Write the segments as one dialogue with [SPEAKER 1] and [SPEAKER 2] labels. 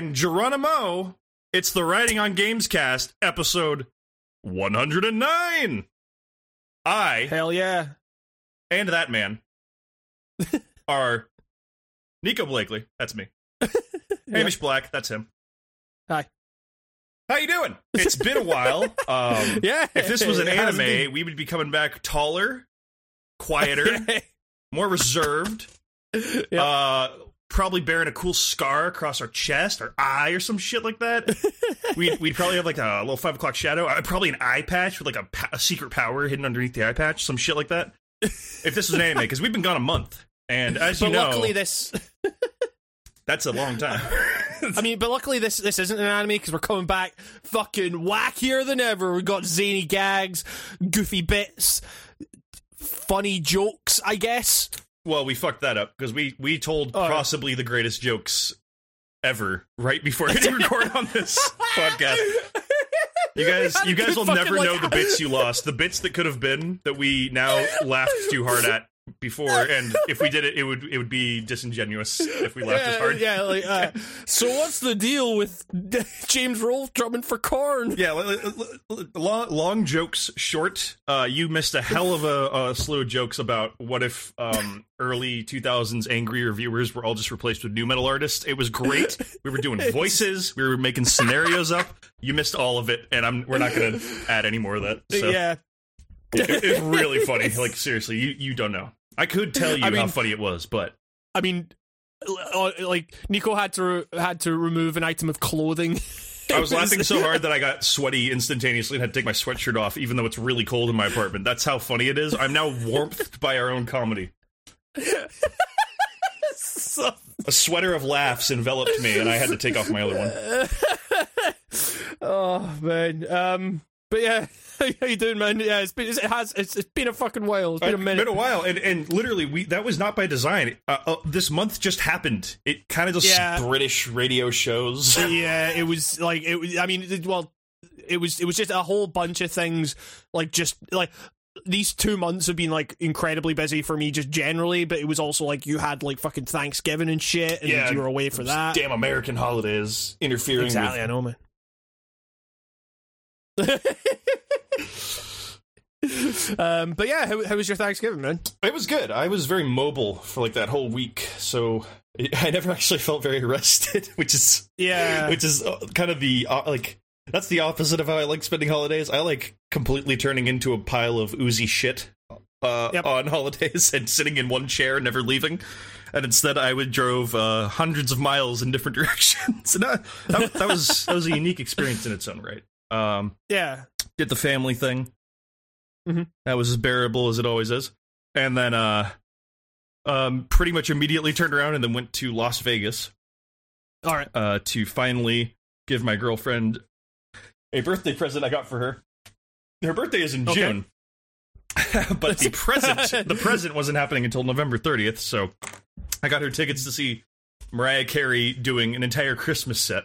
[SPEAKER 1] and Geronimo. It's the Writing on Games cast, episode 109. I
[SPEAKER 2] Hell yeah.
[SPEAKER 1] and that man are Nico Blakely, that's me. Hamish Black, that's him.
[SPEAKER 2] Hi.
[SPEAKER 1] How you doing? It's been a while. Um,
[SPEAKER 2] Yeah.
[SPEAKER 1] if this was an anime, we would be coming back taller, quieter, more reserved.
[SPEAKER 2] Yeah.
[SPEAKER 1] Uh, probably bearing a cool scar across our chest, or eye, or some shit like that. we'd, we'd probably have like a little five o'clock shadow. Uh, probably an eye patch with like a, a secret power hidden underneath the eye patch, some shit like that. If this was an anime, because we've been gone a month, and as you know,
[SPEAKER 2] luckily this
[SPEAKER 1] that's a long time.
[SPEAKER 2] I mean, but luckily this this isn't an anime because we're coming back fucking wackier than ever. We got zany gags, goofy bits, funny jokes, I guess.
[SPEAKER 1] Well, we fucked that up because we we told
[SPEAKER 2] Oh.
[SPEAKER 1] possibly the greatest jokes ever right before hitting record on this podcast. You guys, you guys will never
[SPEAKER 2] like-
[SPEAKER 1] know the bits you lost, the bits that could have been that we now laughed too hard at before. And if we did it, it would it would be disingenuous if we laughed as hard.
[SPEAKER 2] yeah, like, uh, so what's the deal with James Rolfe drumming for Korn?
[SPEAKER 1] Yeah, long, long jokes short. Uh, you missed a hell of a, a slew of jokes about what if um, early 2000s angry reviewers were all just replaced with nu metal artists. It was great. We were doing voices. We were making scenarios up. You missed all of it, and I'm we're not going to add any more of that. So
[SPEAKER 2] Yeah,
[SPEAKER 1] it, it's really funny. Like seriously, you you don't know. I could tell you
[SPEAKER 2] I
[SPEAKER 1] how funny it was, but
[SPEAKER 2] I mean, uh, like Nico had to had to remove an item of clothing.
[SPEAKER 1] I was laughing so hard that I got sweaty instantaneously and had to take my sweatshirt off, even though it's really cold in my apartment. That's how funny it is. I'm now warmed by our own comedy.
[SPEAKER 2] So-
[SPEAKER 1] A sweater of laughs enveloped me, and I had to take off my other one.
[SPEAKER 2] oh man. Um. But yeah, how you doing, man? Yeah, it's been it has it's, it's been a fucking while. It's been a
[SPEAKER 1] It's
[SPEAKER 2] minute.
[SPEAKER 1] been a while, and, and literally, we that was not by design. Uh, uh, this month just happened. It kind of just
[SPEAKER 2] Yeah.
[SPEAKER 1] British radio shows.
[SPEAKER 2] yeah, it was like it was. I mean, it, well, it was it was just a whole bunch of things. Like just like these two months have been like incredibly busy for me, just generally. But it was also like you had like fucking Thanksgiving and shit, and
[SPEAKER 1] Yeah,
[SPEAKER 2] you were away for that.
[SPEAKER 1] Damn American holidays interfering
[SPEAKER 2] exactly,
[SPEAKER 1] with
[SPEAKER 2] I know, man. um, but yeah, how, how was your Thanksgiving, man?
[SPEAKER 1] It was good. I was very mobile for like that whole week, so I never actually felt very rested, which is
[SPEAKER 2] Yeah,
[SPEAKER 1] which is uh, kind of the uh, like that's the opposite of how I like spending holidays. I like completely turning into a pile of oozy shit uh,
[SPEAKER 2] Yep.
[SPEAKER 1] on holidays and sitting in one chair, never leaving. And instead, I would drove uh, hundreds of miles in different directions. and that, that, that was that was a unique experience in its own right. Um,
[SPEAKER 2] yeah,
[SPEAKER 1] did the family thing.
[SPEAKER 2] Mhm.
[SPEAKER 1] That was as bearable as it always is. And then uh um pretty much immediately turned around and then went to Las Vegas
[SPEAKER 2] all right.
[SPEAKER 1] uh to finally give my girlfriend a birthday present I got for her. Her birthday is in
[SPEAKER 2] Okay.
[SPEAKER 1] June. but the present the present wasn't happening until November 30th, so I got her tickets to see Mariah Carey doing an entire Christmas set.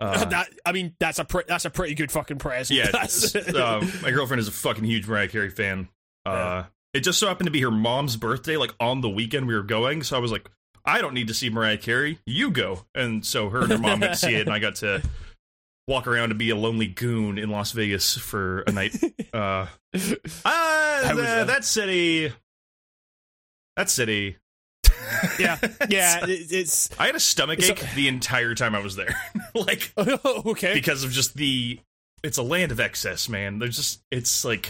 [SPEAKER 1] Uh,
[SPEAKER 2] that I mean, that's a pre- that's a pretty good fucking present.
[SPEAKER 1] yeah, uh, my girlfriend is a fucking huge Mariah Carey fan. Uh, It just so happened to be her mom's birthday, like on the weekend we were going. So I was like, I don't need to see Mariah Carey. You go. And so her and her mom got to see it, and I got to walk around and be a lonely goon in Las Vegas for a night. Uh, uh,
[SPEAKER 2] that?
[SPEAKER 1] that city. That city.
[SPEAKER 2] Yeah, yeah. it- it's
[SPEAKER 1] I had a stomach ache the entire time I was there. like,
[SPEAKER 2] okay.
[SPEAKER 1] because of just the it's a land of excess man there's just it's like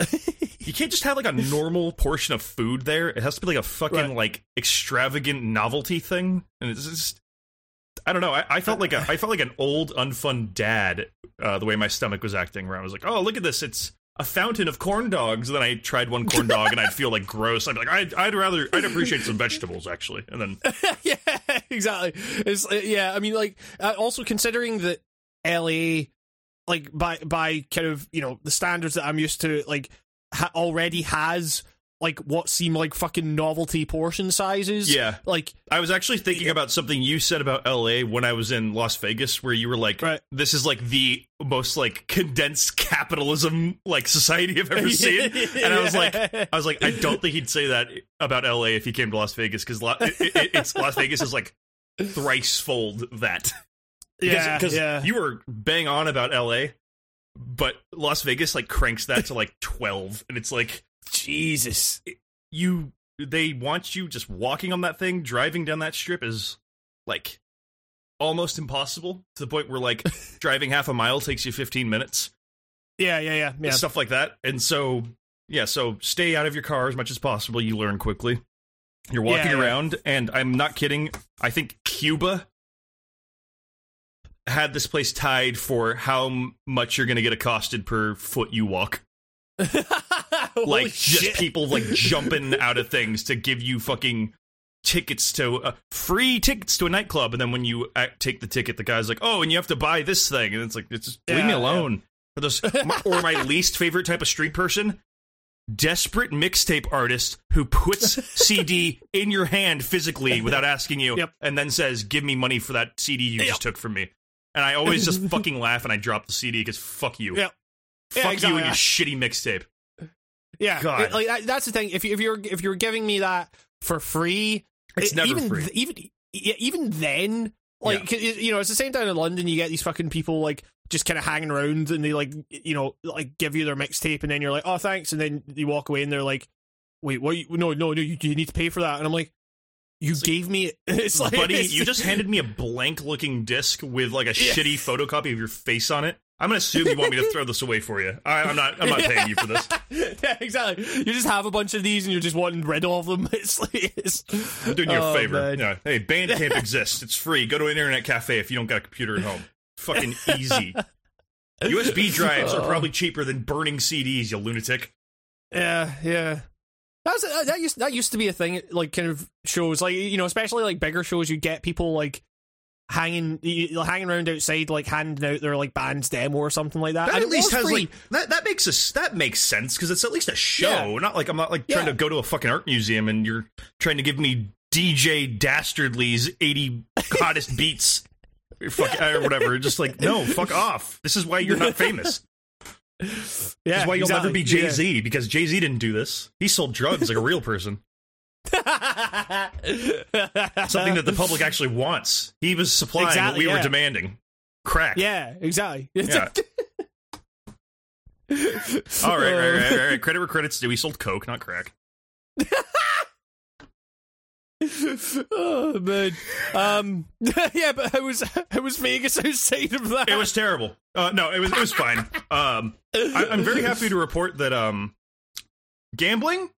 [SPEAKER 1] you can't just have like a normal portion of food there it has to be like a fucking
[SPEAKER 2] Right.
[SPEAKER 1] like extravagant novelty thing and it's just i don't know i, I felt like a, i felt like an old unfun dad uh, the way my stomach was acting where i was like oh look at this it's a fountain of corn dogs then i tried one corn dog and i'd feel like gross i'd be like I'd, I'd rather i'd appreciate some vegetables actually and then
[SPEAKER 2] yeah, exactly. It's uh, yeah. I mean, like uh, also considering that LA, like by by kind of you know the standards that I'm used to, like ha- already has like what seem like fucking novelty portion sizes.
[SPEAKER 1] yeah
[SPEAKER 2] Like
[SPEAKER 1] I was actually thinking about something you said about LA when I was in Las Vegas, where you were like,
[SPEAKER 2] Right.
[SPEAKER 1] "This is like the most like condensed capitalism like society I've ever seen," and I was like, "I was like, I don't think he'd say that about LA if he came to Las Vegas because it, it, it's Las Vegas is like thrice fold that.
[SPEAKER 2] yeah,
[SPEAKER 1] because
[SPEAKER 2] yeah.
[SPEAKER 1] you were bang on about LA, but Las Vegas like cranks that to like 12 and it's like
[SPEAKER 2] Jesus.
[SPEAKER 1] you they want you just walking on that thing, driving down that strip is like almost impossible to the point where like driving half a mile takes you 15 minutes.
[SPEAKER 2] Yeah, yeah, yeah, yeah.
[SPEAKER 1] Stuff like that. And so yeah, so stay out of your car as much as possible. You learn quickly. You're walking
[SPEAKER 2] Yeah, yeah.
[SPEAKER 1] around and I'm not kidding. I think Cuba had this place tied for how much you're going to get accosted per foot you walk. Like just
[SPEAKER 2] shit.
[SPEAKER 1] people like jumping out of things to give you fucking tickets to uh, free tickets to a nightclub and then when you uh, take the ticket the guy's like oh and you have to buy this thing and it's like it's just leave
[SPEAKER 2] Yeah,
[SPEAKER 1] me
[SPEAKER 2] yeah.
[SPEAKER 1] alone this my- or my least favorite type of street person desperate mixtape artist who puts cd in your hand physically without asking you
[SPEAKER 2] Yep.
[SPEAKER 1] and then says give me money for that cd you
[SPEAKER 2] Yep.
[SPEAKER 1] just took from me and i always just fucking laugh and i drop the cd because fuck you
[SPEAKER 2] Yep.
[SPEAKER 1] fuck
[SPEAKER 2] Yeah,
[SPEAKER 1] you and your shitty mixtape
[SPEAKER 2] Yeah,
[SPEAKER 1] God.
[SPEAKER 2] it- like that, that's the thing. If you if you're if you're giving me that for free,
[SPEAKER 1] It's
[SPEAKER 2] it-
[SPEAKER 1] never
[SPEAKER 2] even,
[SPEAKER 1] free.
[SPEAKER 2] th- even even then, like it- you know, it's the same down in London. You get these fucking people like just kind of hanging around, and they like you know like give you their mixtape, and then you're like, oh thanks, and then you walk away, and they're like, wait, what? You, no, no, no, you, you need to pay for that, and I'm like. You gave me. It's like,
[SPEAKER 1] buddy,
[SPEAKER 2] it's-
[SPEAKER 1] you just handed me a blank looking disc with like a
[SPEAKER 2] Yeah.
[SPEAKER 1] shitty photocopy of your face on it. I'm gonna assume you want me to throw this away for you. I, I'm not. I'm not paying you for this.
[SPEAKER 2] yeah, exactly. You just have a bunch of these, and you're just wanting rid of them. It's like it's,
[SPEAKER 1] I'm doing you a
[SPEAKER 2] Oh,
[SPEAKER 1] favor. Hey, Bandcamp exists. It's free. Go to an internet cafe if you don't got a computer at home. Fucking easy. USB drives are probably cheaper than burning CDs. You lunatic.
[SPEAKER 2] Yeah, yeah. That's uh, that used that used to be a thing. Like kind of shows, like you know, especially like bigger shows. You get people like hanging hanging around outside, like handing out their like band's demo or something like that.
[SPEAKER 1] That
[SPEAKER 2] And
[SPEAKER 1] at least has
[SPEAKER 2] free.
[SPEAKER 1] like that. That makes us. That makes sense because it's at least a show. Not like I'm not like trying
[SPEAKER 2] Yeah.
[SPEAKER 1] to go to a fucking art museum and you're trying to give me DJ Dastardly's 80 hottest beats, or fuck or whatever. Just like no, fuck off. This is why you're not famous.
[SPEAKER 2] yeah,
[SPEAKER 1] This is why you'll
[SPEAKER 2] exactly.
[SPEAKER 1] never be Jay Z because Jay Z didn't do this. He sold drugs like a real person.
[SPEAKER 2] Yeah.
[SPEAKER 1] Something that the public actually wants. He was supplying what
[SPEAKER 2] Exactly,
[SPEAKER 1] we were demanding. Crack.
[SPEAKER 2] yeah, exactly.
[SPEAKER 1] Yeah. All right, right, right, right, right. Credit where credit's due. He sold coke, not crack.
[SPEAKER 2] oh man. Um. Yeah, but how was how was Vegas outside of that?
[SPEAKER 1] It was terrible. Uh, no, it was it was fine. Um, I, I'm very happy to report that um, gambling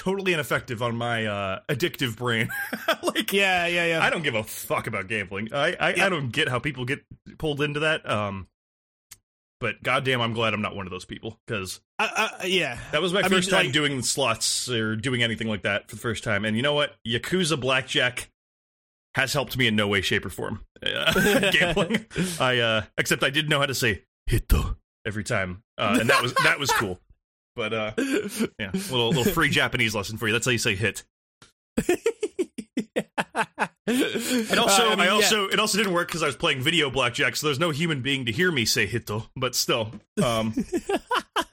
[SPEAKER 1] totally ineffective on my uh, addictive brain. like,
[SPEAKER 2] Yeah, yeah, yeah.
[SPEAKER 1] I don't give a fuck about gambling. I I,
[SPEAKER 2] Yeah.
[SPEAKER 1] I don't get how people get pulled into that. Um, but goddamn, I'm glad I'm not one of those people because
[SPEAKER 2] yeah.
[SPEAKER 1] that was my
[SPEAKER 2] I mean,
[SPEAKER 1] first time
[SPEAKER 2] like-
[SPEAKER 1] doing slots or doing anything like that for the first time. And you know what? Yakuza Blackjack has helped me in no way, shape, or form. Uh, gambling. I uh except I did know how to say hito every time. Uh, and that was that was cool. But uh yeah, little little free Japanese lesson for you. That's how you say hit. And also
[SPEAKER 2] Uh, mean,
[SPEAKER 1] I,
[SPEAKER 2] yeah.
[SPEAKER 1] also it also didn't work because I was playing video blackjack, so there's no human being to hear me say hito, but still. Um so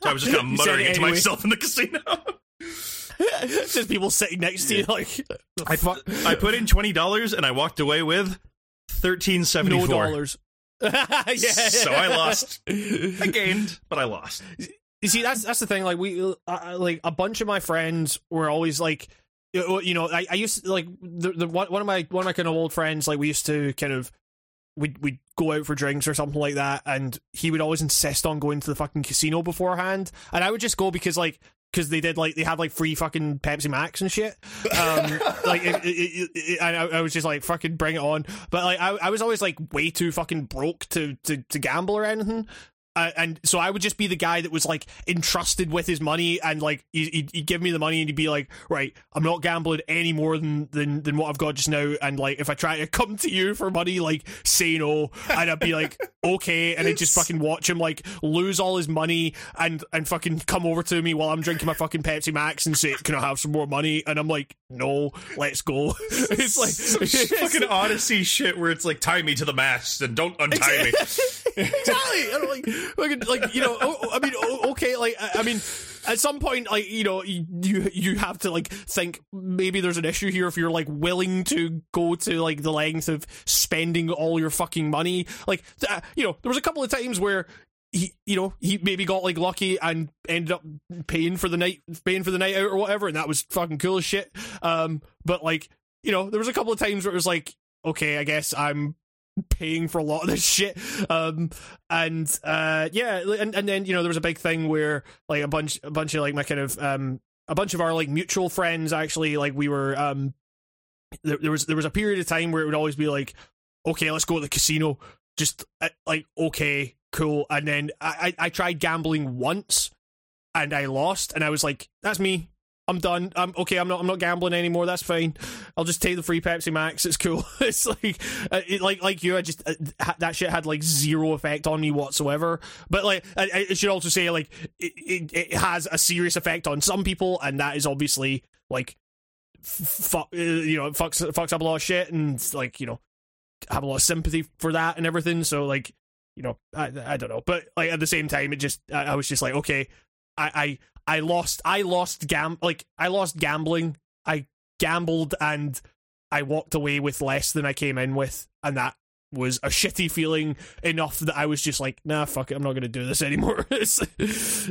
[SPEAKER 1] I was just kind of muttering
[SPEAKER 2] it
[SPEAKER 1] it to
[SPEAKER 2] anyway.
[SPEAKER 1] myself in the casino.
[SPEAKER 2] Just people sitting next to you like
[SPEAKER 1] I fu- I put in twenty dollars and I walked away with thirteen seventy four.
[SPEAKER 2] dollars. yeah,
[SPEAKER 1] So I lost. I gained, but I lost.
[SPEAKER 2] You see, that's that's the thing. Like we, uh, uh, like a bunch of my friends were always like, you know, I, I used to, like the, the one of my one of my kind of old friends. Like we used to kind of we'd we'd go out for drinks or something like that, and he would always insist on going to the fucking casino beforehand, and I would just go because like. Because they did like they had like free fucking Pepsi Max and shit, um, like it, it, it, I, I was just like fucking bring it on. But like I, I was always like way too fucking broke to to, to gamble or anything. Uh, and so I would just be the guy that was like entrusted with his money, and like he- he'd, he'd give me the money, and he'd be like, "Right, I'm not gambling any more than, than than what I've got just now." And like, if I try to come to you for money, like say no, and I'd be like, "Okay," and I'd just fucking watch him like lose all his money and and fucking come over to me while I'm drinking my fucking Pepsi Max and say, "Can I have some more money?" And I'm like, "No, let's go." it's like
[SPEAKER 1] fucking Odyssey shit where it's like tie me to the mast and don't untie me.
[SPEAKER 2] exactly. Like, like, you know, oh, I mean, oh, okay, like I, mean, at some point, like you know, you you have to like think maybe there's an issue here if you're like willing to go to like the length of spending all your fucking money. Like, th- you know, there was a couple of times where he you know he maybe got like lucky and ended up paying for the night paying for the night out or whatever and that was fucking cool as shit um but like you know there was a couple of times where it was like okay i guess i'm paying for a lot of this shit. Um and uh yeah and, and then you know there was a big thing where like a bunch a bunch of like my kind of um a bunch of our like mutual friends actually like we were um there, there was there was a period of time where it would always be like okay let's go to the casino. Just uh, like okay cool. And then I, I i tried gambling once and i lost and i was like that's me i'm done. I'm okay i'm not i'm not gambling anymore. That's fine. I'll just take the free pepsi max. It's cool. It's like uh, it, like like you i just uh, that shit had like zero effect on me whatsoever. But like i, I should also say like it, it, it has a serious effect on some people and that is obviously like fuck uh, you know fucks fucks up a lot of shit and like you know have a lot of sympathy for that and everything. So like you know i i don't know. But like at the same time it just i, I was just like okay i i i lost i lost gam like i lost gambling i gambled and i walked away with less than i came in with and that was a shitty feeling enough that I was just like, nah, fuck it, I'm not gonna do this anymore.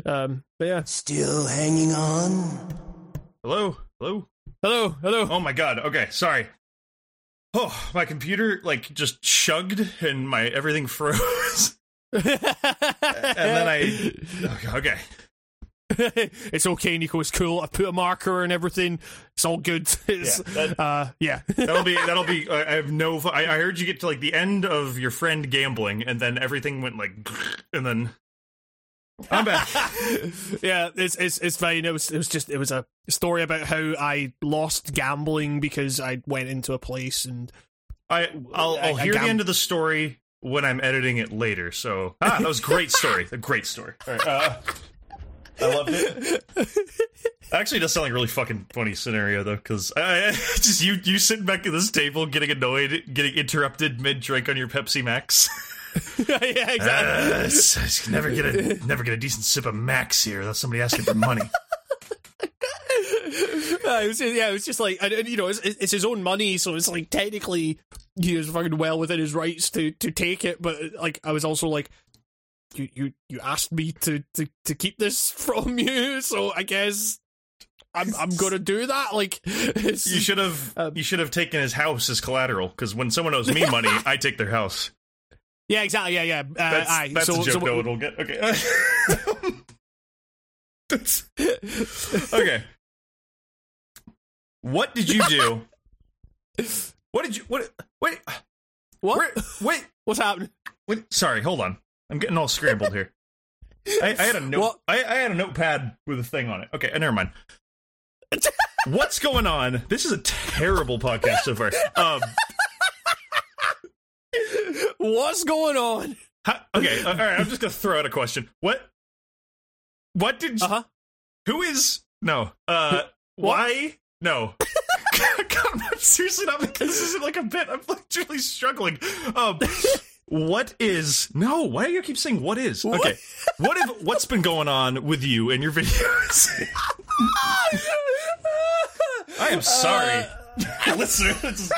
[SPEAKER 2] um, but yeah.
[SPEAKER 3] Still hanging on?
[SPEAKER 1] Hello, hello.
[SPEAKER 2] Hello, hello.
[SPEAKER 1] Oh my god. Okay, sorry. Oh, my computer like just chugged and my everything froze. and then I okay.
[SPEAKER 2] it's okay, Nico. It's cool. I put a marker and everything. It's all good. It's,
[SPEAKER 1] Yeah, that-
[SPEAKER 2] uh, yeah.
[SPEAKER 1] That'll be that'll be. I have no. I, I heard you get to like the end of your friend gambling, and then everything went like, and then I'm back.
[SPEAKER 2] yeah, it's it's it's fine. It was it was just it was a story about how I lost gambling because I went into a place and
[SPEAKER 1] I I'll, I'll
[SPEAKER 2] I- I
[SPEAKER 1] hear the end of the story when I'm editing it later. So ah, that was a great story. A great story. All right, uh, I loved it. Actually, it does sound like a really fucking funny scenario though, because just you you sitting back at this table, getting annoyed, getting interrupted mid drink on your Pepsi Max.
[SPEAKER 2] yeah, exactly.
[SPEAKER 1] Uh, it's- it's never get a never get a decent sip of Max here. That's somebody asking for money.
[SPEAKER 2] Uh, it was yeah, it was just like, and, and, you know, it's, it's his own money, so it's like technically he is fucking well within his rights to to take it. But like, I was also like, you you you asked me to to to keep this from you, so I guess I'm I'm gonna do that. Like,
[SPEAKER 1] You should have
[SPEAKER 2] Um,
[SPEAKER 1] you should have taken his house as collateral because when someone owes me money, I take their house.
[SPEAKER 2] yeah, exactly, yeah, yeah. Uh,
[SPEAKER 1] That's,
[SPEAKER 2] aye.
[SPEAKER 1] that's
[SPEAKER 2] so,
[SPEAKER 1] a joke
[SPEAKER 2] so,
[SPEAKER 1] no one will get. Okay. That's- okay. What did you do? What did you what wait
[SPEAKER 2] what?
[SPEAKER 1] where, wait
[SPEAKER 2] What's happening?
[SPEAKER 1] wait sorry, hold on. I'm getting all scrambled here. I, I had a note
[SPEAKER 2] What?
[SPEAKER 1] I, I had a notepad with a thing on it. Okay, uh, never mind. What's going on? This is a terrible podcast so far. Um
[SPEAKER 2] What's going on?
[SPEAKER 1] ha- okay, uh, all right, I'm just gonna throw out a question. What what did
[SPEAKER 2] Uh huh.
[SPEAKER 1] Who is no? Uh, why? No. God, I'm seriously not making this isn't like a bit. I'm like really struggling. Um, what is no? Why do you keep saying what is? Okay, what if what's been going on with you and your videos? I am sorry, uh, listener. just-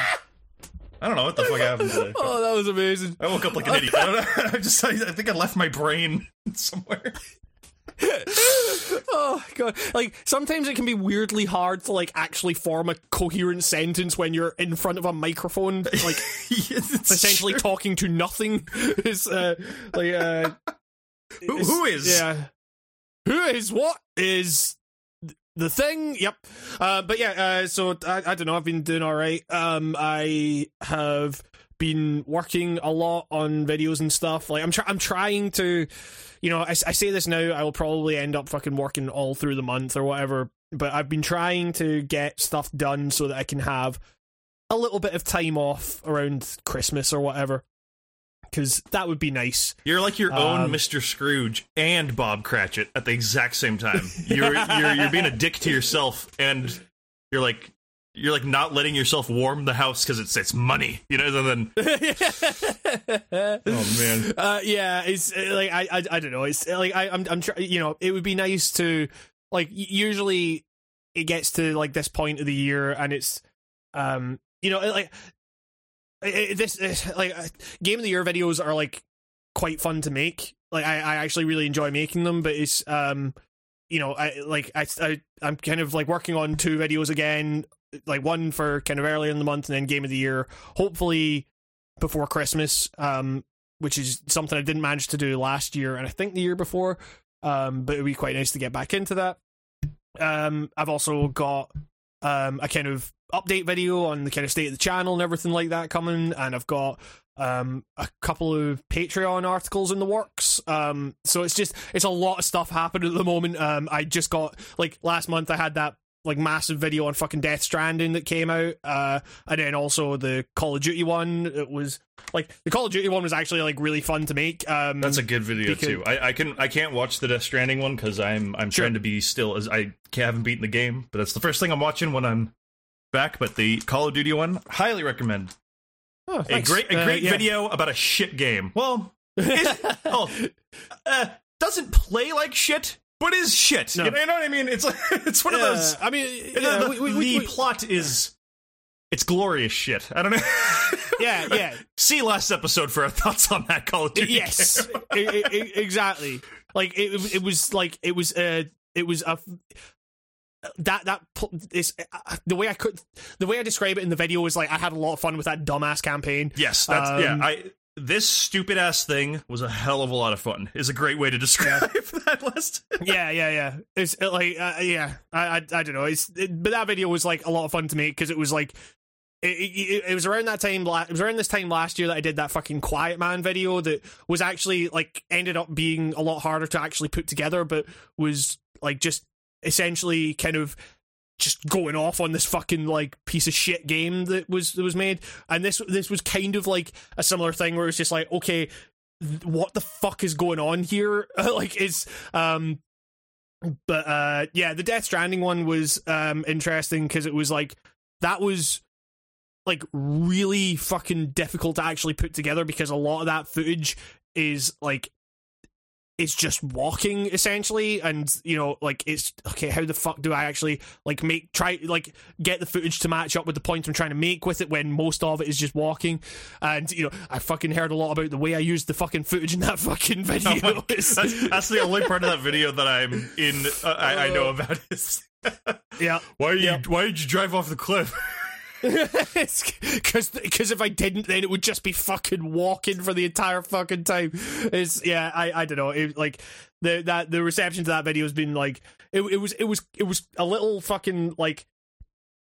[SPEAKER 1] I don't know what the fuck happened today.
[SPEAKER 2] Oh, that was amazing.
[SPEAKER 1] I woke up like an idiot. I don't know. I just I, I think I left my brain somewhere.
[SPEAKER 2] Oh god! Like sometimes it can be weirdly hard to like actually form a coherent sentence when you're in front of a microphone, like
[SPEAKER 1] It's
[SPEAKER 2] essentially
[SPEAKER 1] true.
[SPEAKER 2] talking to nothing. Is uh, like uh,
[SPEAKER 1] Who, who is?
[SPEAKER 2] yeah? Who is what is the thing? Yep. Uh, but yeah. Uh, so I, I don't know. I've been doing all right. Um, I have been working a lot on videos and stuff. Like I'm try- I'm trying to, you know, I, I say this now. I will probably end up fucking working all through the month or whatever. But I've been trying to get stuff done so that I can have a little bit of time off around Christmas or whatever. Because that would be nice.
[SPEAKER 1] You're like your own
[SPEAKER 2] Um,
[SPEAKER 1] Mr. Scrooge and Bob Cratchit at the exact same time. You're you're you're being a dick to yourself, and you're like you're like not letting yourself warm the house because it's it's money, you know. And then oh man,
[SPEAKER 2] uh, yeah, it's uh, like I, I I don't know. It's like I I'm I'm trying. You know, it would be nice to like usually it gets to like this point of the year and it's um you know like it, it- this this- like uh, game of the year videos are like quite fun to make. Like I I actually really enjoy making them, but it's um you know I like I, I I'm kind of like working on two videos again like one for kind of early in the month and then game of the year hopefully before christmas um which is something i didn't manage to do last year and i think the year before um but it would be quite nice to get back into that. Um i've also got um a kind of update video on the kind of state of the channel and everything like that coming and i've got um a couple of patreon articles in the works. Um so it's just it's a lot of stuff happening at the moment. Um i just got like last month i had that like massive video on fucking Death Stranding that came out, uh, and then also the Call of Duty one. It was like the Call of Duty one was actually like really fun to make. Um,
[SPEAKER 1] that's a good video
[SPEAKER 2] because-
[SPEAKER 1] too. I, I can I can't watch the Death Stranding one because I'm I'm
[SPEAKER 2] Sure.
[SPEAKER 1] trying to be still as I haven't beaten the game, but that's the first thing I'm watching when I'm back. But the Call of Duty one, highly recommend.
[SPEAKER 2] oh,
[SPEAKER 1] A great a
[SPEAKER 2] Uh,
[SPEAKER 1] great
[SPEAKER 2] yeah.
[SPEAKER 1] video about a shit game. Well, oh, uh, doesn't play like shit, but is shit.
[SPEAKER 2] No.
[SPEAKER 1] You, know, you know what I mean? It's like it's one of those.
[SPEAKER 2] I mean,
[SPEAKER 1] the-
[SPEAKER 2] yeah,
[SPEAKER 1] the
[SPEAKER 2] we, we,
[SPEAKER 1] the
[SPEAKER 2] we,
[SPEAKER 1] plot is it's glorious shit. I don't know.
[SPEAKER 2] yeah, yeah.
[SPEAKER 1] See last episode for our thoughts on that Call of Duty.
[SPEAKER 2] yes,
[SPEAKER 1] game.
[SPEAKER 2] I- I- I- exactly. Like it, it was like it was uh it was a that that is uh, the way I could the way I describe it in the video is like I had a lot of fun with that dumbass campaign.
[SPEAKER 1] Yes, that's yeah.
[SPEAKER 2] Um,
[SPEAKER 1] I this stupid ass thing was a hell of a lot of fun. Is a great way to describe that list.
[SPEAKER 2] yeah, yeah, yeah. It's uh, like, uh, yeah, I, I, I don't know. It's, it, but that video was like a lot of fun to make because it was like, it, it, it was around that time. It was around this time last year that I did that fucking Quiet Man video that was actually like ended up being a lot harder to actually put together, but was like just essentially kind of just going off on this fucking like piece of shit game that was that was made. And this this was kind of like a similar thing where it's just like okay th- what the fuck is going on here? Like is um but uh yeah the death stranding one was um interesting because it was like that was like really fucking difficult to actually put together because a lot of that footage is like it's just walking essentially and you know like it's okay how the fuck do i actually like make try like get the footage to match up with the point i'm trying to make with it when most of it is just walking and you know i fucking heard a lot about the way i used the fucking footage in that fucking video It's-
[SPEAKER 1] that's, that's the only part of that video that I'm in. Uh, I, I know about is
[SPEAKER 2] yeah
[SPEAKER 1] why you
[SPEAKER 2] Yep.
[SPEAKER 1] why did you drive off the cliff?
[SPEAKER 2] because if I didn't, then it would just be fucking walking for the entire fucking time. It's yeah, I I don't know. It, like the that the reception to that video has been like it it was it was it was a little fucking like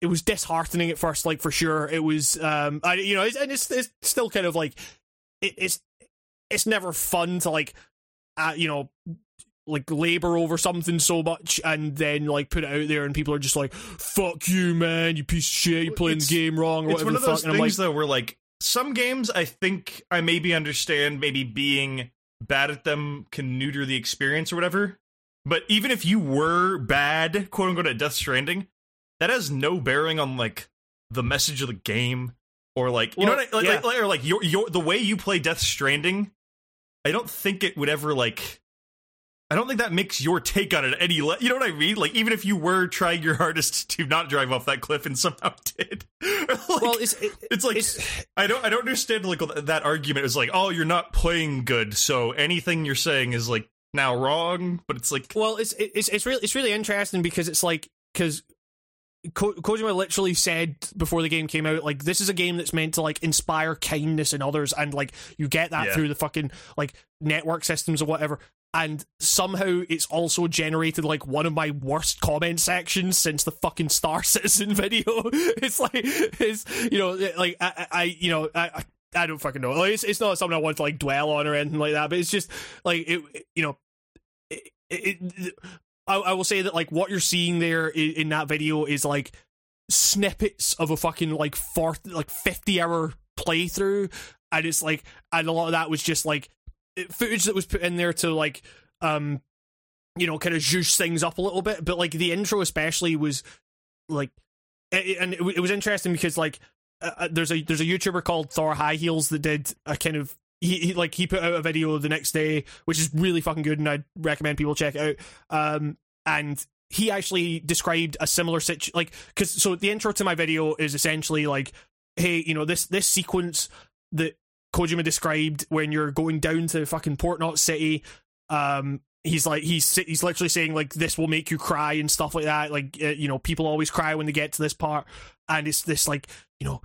[SPEAKER 2] it was disheartening at first, like for sure. It was um I you know it's, and it's it's still kind of like it, it's it's never fun to like uh, you know like labor over something so much and then like put it out there and people are just like fuck you man you piece of shit you're playing
[SPEAKER 1] It's-
[SPEAKER 2] the game wrong or
[SPEAKER 1] It's
[SPEAKER 2] whatever
[SPEAKER 1] one of those
[SPEAKER 2] I'm like
[SPEAKER 1] things though where like some games I think I maybe understand maybe being bad at them can neuter the experience or whatever. But even if you were bad, quote unquote, at Death Stranding, that has no bearing on like the message of the game or like you know what I, like,
[SPEAKER 2] yeah.
[SPEAKER 1] like, or like your your the way you play Death Stranding. I don't think it would ever like. I don't think that makes your take on it any. Le- you know what I mean? Like even if you were trying your hardest to not drive off that cliff and somehow did, like,
[SPEAKER 2] well it's it,
[SPEAKER 1] it's like
[SPEAKER 2] it's
[SPEAKER 1] I don't I don't understand like that argument is like oh you're not playing good so anything you're saying is like now wrong but it's like
[SPEAKER 2] well it's it's it's really it's really interesting because it's like because Ko- Kojima literally said before the game came out, like this is a game that's meant to like inspire kindness in others, and like you get that
[SPEAKER 1] Yeah.
[SPEAKER 2] through the fucking like network systems or whatever. And somehow it's also generated like one of my worst comment sections since the fucking Star Citizen video. it's like it's you know like I, I you know I. I don't fucking know. It's, it's not something I want to like dwell on or anything like that, but it's just like it. You know, it, it, it, I, I will say that like what you're seeing there in, in that video is like snippets of a fucking like four like 50 hour playthrough and it's like and a lot of that was just like footage that was put in there to like um you know kind of juice things up a little bit but like the intro especially was like it, and it, it was interesting because like uh, there's a there's a YouTuber called Thor Highheels that did a kind of he, he like he put out a video the next day which is really fucking good and I'd recommend people check it out. Um, and he actually described a similar situation like because so the intro to my video is essentially like hey you know this this sequence that Kojima described when you're going down to fucking Port Knot City um he's like he's he's literally saying like this will make you cry and stuff like that. Like uh, you know people always cry when they get to this part. And it's this like you know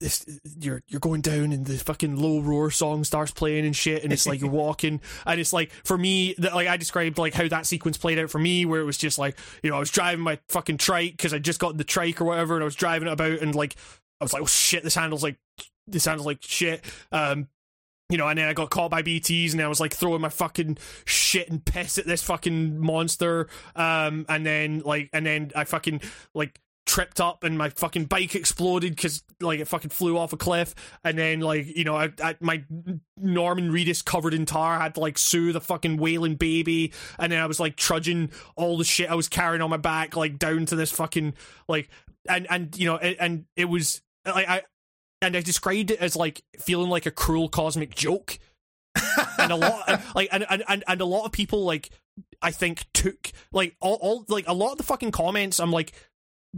[SPEAKER 2] this you're you're going down and the fucking low roar song starts playing and shit and it's like you're walking. And it's like for me that like I described like how that sequence played out for me where it was just like you know I was driving my fucking trike because I just got the trike or whatever and I was driving it about and like I was like oh shit this handles like this sounds like shit um you know, and then I got caught by BTs, and I was like throwing my fucking shit and piss at this fucking monster. Um, and then like, and then I fucking like tripped up, and my fucking bike exploded because like it fucking flew off a cliff. And then like, you know, I, I my Norman Reedus covered in tar had to like sue the fucking wailing baby, and then I was like trudging all the shit I was carrying on my back like down to this fucking like, and and you know, and, and it was like I and I described it as like feeling like a cruel cosmic joke. and a lot like and, and and a lot of people like I think took like all, all like a lot of the fucking comments I'm like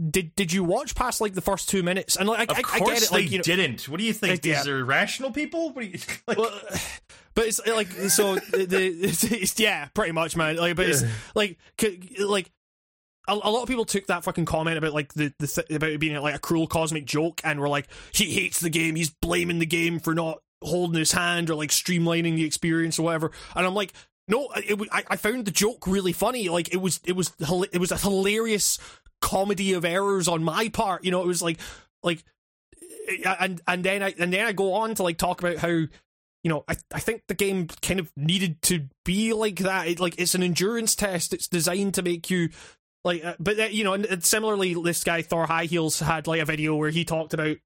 [SPEAKER 2] did did you watch past like the first two minutes and like
[SPEAKER 1] of
[SPEAKER 2] I, I get it
[SPEAKER 1] they
[SPEAKER 2] like you know,
[SPEAKER 1] didn't. What do you think?
[SPEAKER 2] Like,
[SPEAKER 1] These
[SPEAKER 2] yeah.
[SPEAKER 1] are rational people? What do you like?
[SPEAKER 2] well, but it's like so the, the it's, it's yeah pretty much man like but it's like c- like a, a lot of people took that fucking comment about like the, the th- about it being like a cruel cosmic joke and were like he hates the game he's blaming the game for not holding his hand or like streamlining the experience or whatever and I'm like no it, I, I found the joke really funny like it was it was it was a hilarious comedy of errors on my part you know it was like like eh, eh, and and then I and then I go on to like talk about how you know I I think the game kind of needed to be like that. It, like it's an endurance test. It's designed to make you like, uh, but uh, you know, and, and similarly, this guy Thor Highheels had like a video where he talked about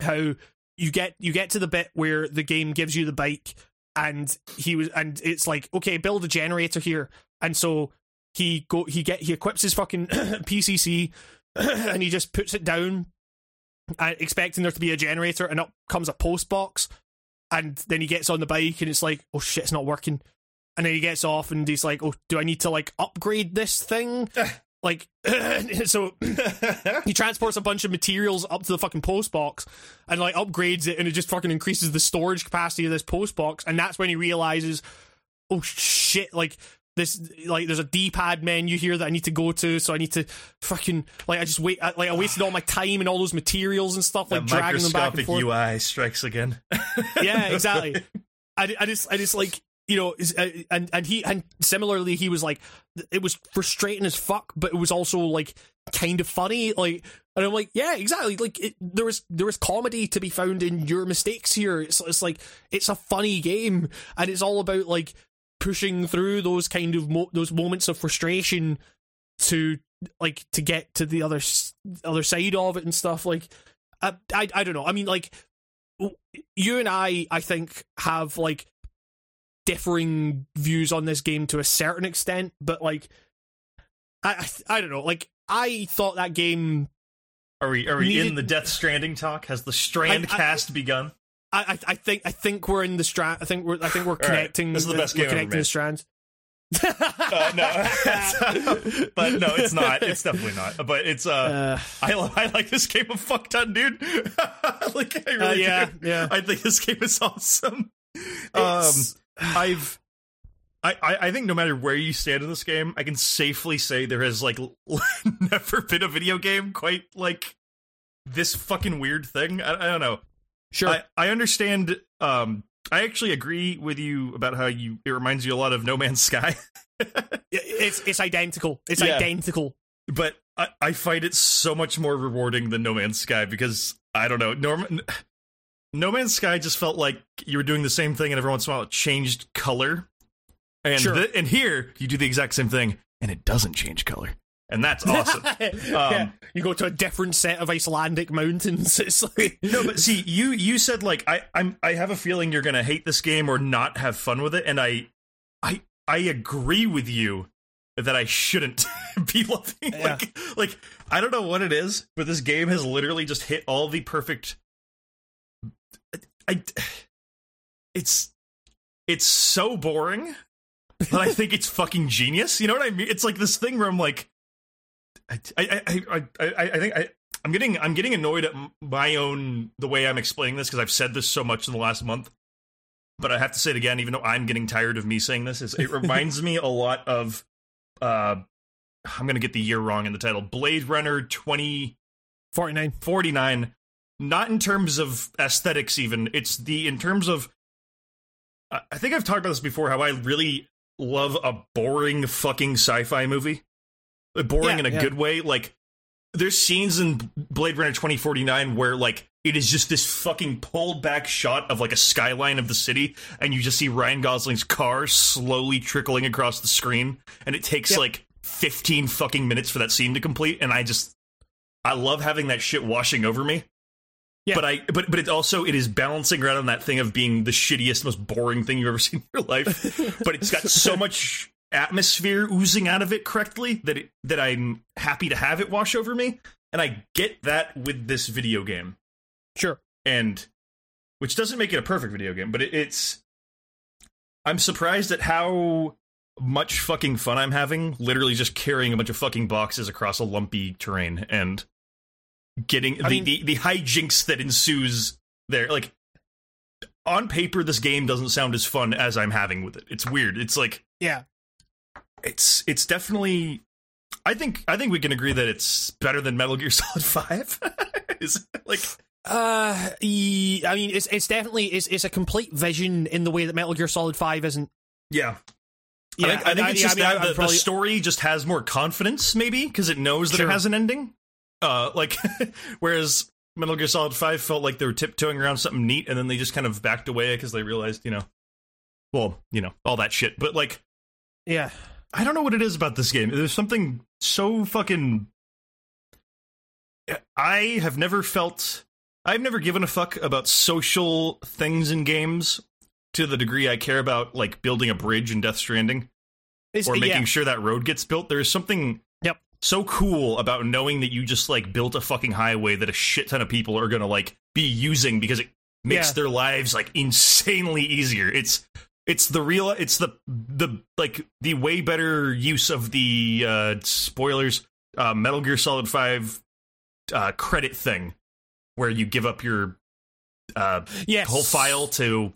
[SPEAKER 2] how you get you get to the bit where the game gives you the bike and he was and it's like okay build a generator here. And so he go he get he equips his fucking pcc and he just puts it down uh, expecting there to be a generator and up comes a post box and then he gets on the bike and it's like oh shit it's not working and then he gets off and he's like oh do i need to like upgrade this thing like so he transports a bunch of materials up to the fucking post box and like upgrades it and it just fucking increases the storage capacity of this post box and that's when he realizes oh shit like this like there's a d-pad menu here that i need to go to so i need to fucking like i just wait I- like i wasted all my time and all those materials and stuff like
[SPEAKER 1] the
[SPEAKER 2] dragging them back and forth
[SPEAKER 1] UI strikes again.
[SPEAKER 2] yeah, exactly. I, I just, I just like, you know, uh, and and he and similarly, he was like, it was frustrating as fuck, but it was also like kind of funny, like, and I'm like, yeah, exactly. Like, it, there was there was comedy to be found in your mistakes here. It's it's like it's a funny game, and it's all about like pushing through those kind of mo- those moments of frustration to like to get to the other other side of it and stuff. Like, I I, I don't know. I mean, like you and I, I think, have like differing views on this game to a certain extent, but like, I, I, I don't know. Like, I thought that game.
[SPEAKER 1] Are we are we
[SPEAKER 2] Needed-
[SPEAKER 1] in the Death Stranding talk? Has the Strand
[SPEAKER 2] I- I-
[SPEAKER 1] cast begun?
[SPEAKER 2] I, I, think, I think we're in the strand. I think we're, I think we're connecting.
[SPEAKER 1] This is the best
[SPEAKER 2] we're
[SPEAKER 1] game ever made.
[SPEAKER 2] the strands.
[SPEAKER 1] Uh, no, but no, it's not. It's definitely not. But it's uh,
[SPEAKER 2] Uh,
[SPEAKER 1] I I like this game of fuck ton, dude. like I really
[SPEAKER 2] uh, yeah,
[SPEAKER 1] do.
[SPEAKER 2] yeah.
[SPEAKER 1] I think this game is awesome. Um,
[SPEAKER 2] It's-
[SPEAKER 1] I've. I, I think no matter where you stand in this game, I can safely say there has like never been a video game quite like this fucking weird thing. I, I don't know.
[SPEAKER 2] sure.
[SPEAKER 1] I, I understand. Um, I actually agree with you about how you. It reminds you a lot of No Man's Sky,
[SPEAKER 2] it's it's identical. It's
[SPEAKER 1] Yeah.
[SPEAKER 2] identical.
[SPEAKER 1] but I, I find it so much more rewarding than No Man's Sky because I don't know. Norm, no Man's Sky just felt like you were doing the same thing, and every once in a while it changed color. And
[SPEAKER 2] Sure.
[SPEAKER 1] thi- and here you do the exact same thing, and it doesn't change color, and that's awesome.
[SPEAKER 2] yeah.
[SPEAKER 1] Um,
[SPEAKER 2] You go to a different set of Icelandic mountains. It's like
[SPEAKER 1] no, but see, you you said like I I'm I have a feeling you're gonna hate this game or not have fun with it, and I I I agree with you that I shouldn't be loving
[SPEAKER 2] Yeah.
[SPEAKER 1] like like I don't know what it is, but this game has literally just hit all the perfect. I, it's, it's so boring, but I think it's fucking genius. You know what I mean? It's like this thing where I'm like, I, I, I, I, I, think I, I'm getting, I'm getting annoyed at my own the way I'm explaining this because I've said this so much in the last month. But I have to say it again, even though I'm getting tired of me saying this. Is it reminds me a lot of uh I'm gonna get the year wrong in the title. Blade Runner 2049.
[SPEAKER 2] 49.
[SPEAKER 1] Not in terms of aesthetics, even. It's the in terms of. I think I've talked about this before. How I really love a boring fucking sci-fi movie. Uh, boring
[SPEAKER 2] Yeah,
[SPEAKER 1] in a
[SPEAKER 2] yeah.
[SPEAKER 1] good way. Like there's scenes in Blade Runner 2049 where like it is just this fucking pulled back shot of like a skyline of the city, and you just see Ryan Gosling's car slowly trickling across the screen, and it takes
[SPEAKER 2] Yep.
[SPEAKER 1] like 15 fucking minutes for that scene to complete, and I just I love having that shit washing over me.
[SPEAKER 2] Yeah.
[SPEAKER 1] But I but but it also it is balancing around on that thing of being the shittiest, most boring thing you've ever seen in your life. but it's got so much atmosphere oozing out of it correctly that it, that I'm happy to have it wash over me. And I get that with this video game
[SPEAKER 2] Sure.
[SPEAKER 1] and which doesn't make it a perfect video game, but it, it's. I'm surprised at how much fucking fun I'm having, literally just carrying a bunch of fucking boxes across a lumpy terrain and getting
[SPEAKER 2] I
[SPEAKER 1] the,
[SPEAKER 2] mean-
[SPEAKER 1] the the hijinks that ensues there. Like on paper, this game doesn't sound as fun as I'm having with it. It's weird. It's like
[SPEAKER 2] Yeah.
[SPEAKER 1] it's it's definitely. I think I think we can agree that it's better than Metal Gear Solid Five. Is like
[SPEAKER 2] Uh, I mean, it's it's definitely it's it's a complete vision in the way that Metal Gear Solid Five isn't.
[SPEAKER 1] yeah.
[SPEAKER 2] Yeah,
[SPEAKER 1] I think, I think it's
[SPEAKER 2] yeah,
[SPEAKER 1] just
[SPEAKER 2] I mean,
[SPEAKER 1] that the,
[SPEAKER 2] probably-
[SPEAKER 1] the story just has more confidence, maybe because it knows that
[SPEAKER 2] Sure.
[SPEAKER 1] it has an ending. Uh, like whereas Metal Gear Solid Five felt like they were tiptoeing around something neat, and then they just kind of backed away because they realized, you know, well, you know, all that shit. But like,
[SPEAKER 2] Yeah.
[SPEAKER 1] I don't know what it is about this game. There's something so fucking. I have never felt. I've never given a fuck about social things in games to the degree I care about, like building a bridge in Death Stranding
[SPEAKER 2] It's,
[SPEAKER 1] or making
[SPEAKER 2] yeah.
[SPEAKER 1] sure that road gets built. There's something
[SPEAKER 2] Yep.
[SPEAKER 1] So cool about knowing that you just like built a fucking highway that a shit ton of people are gonna like be using because it makes
[SPEAKER 2] Yeah.
[SPEAKER 1] their lives like insanely easier. It's it's the real it's the the like the way better use of the uh spoilers uh Metal Gear Solid 5 uh credit thing where you give up your uh
[SPEAKER 2] Yes.
[SPEAKER 1] whole file to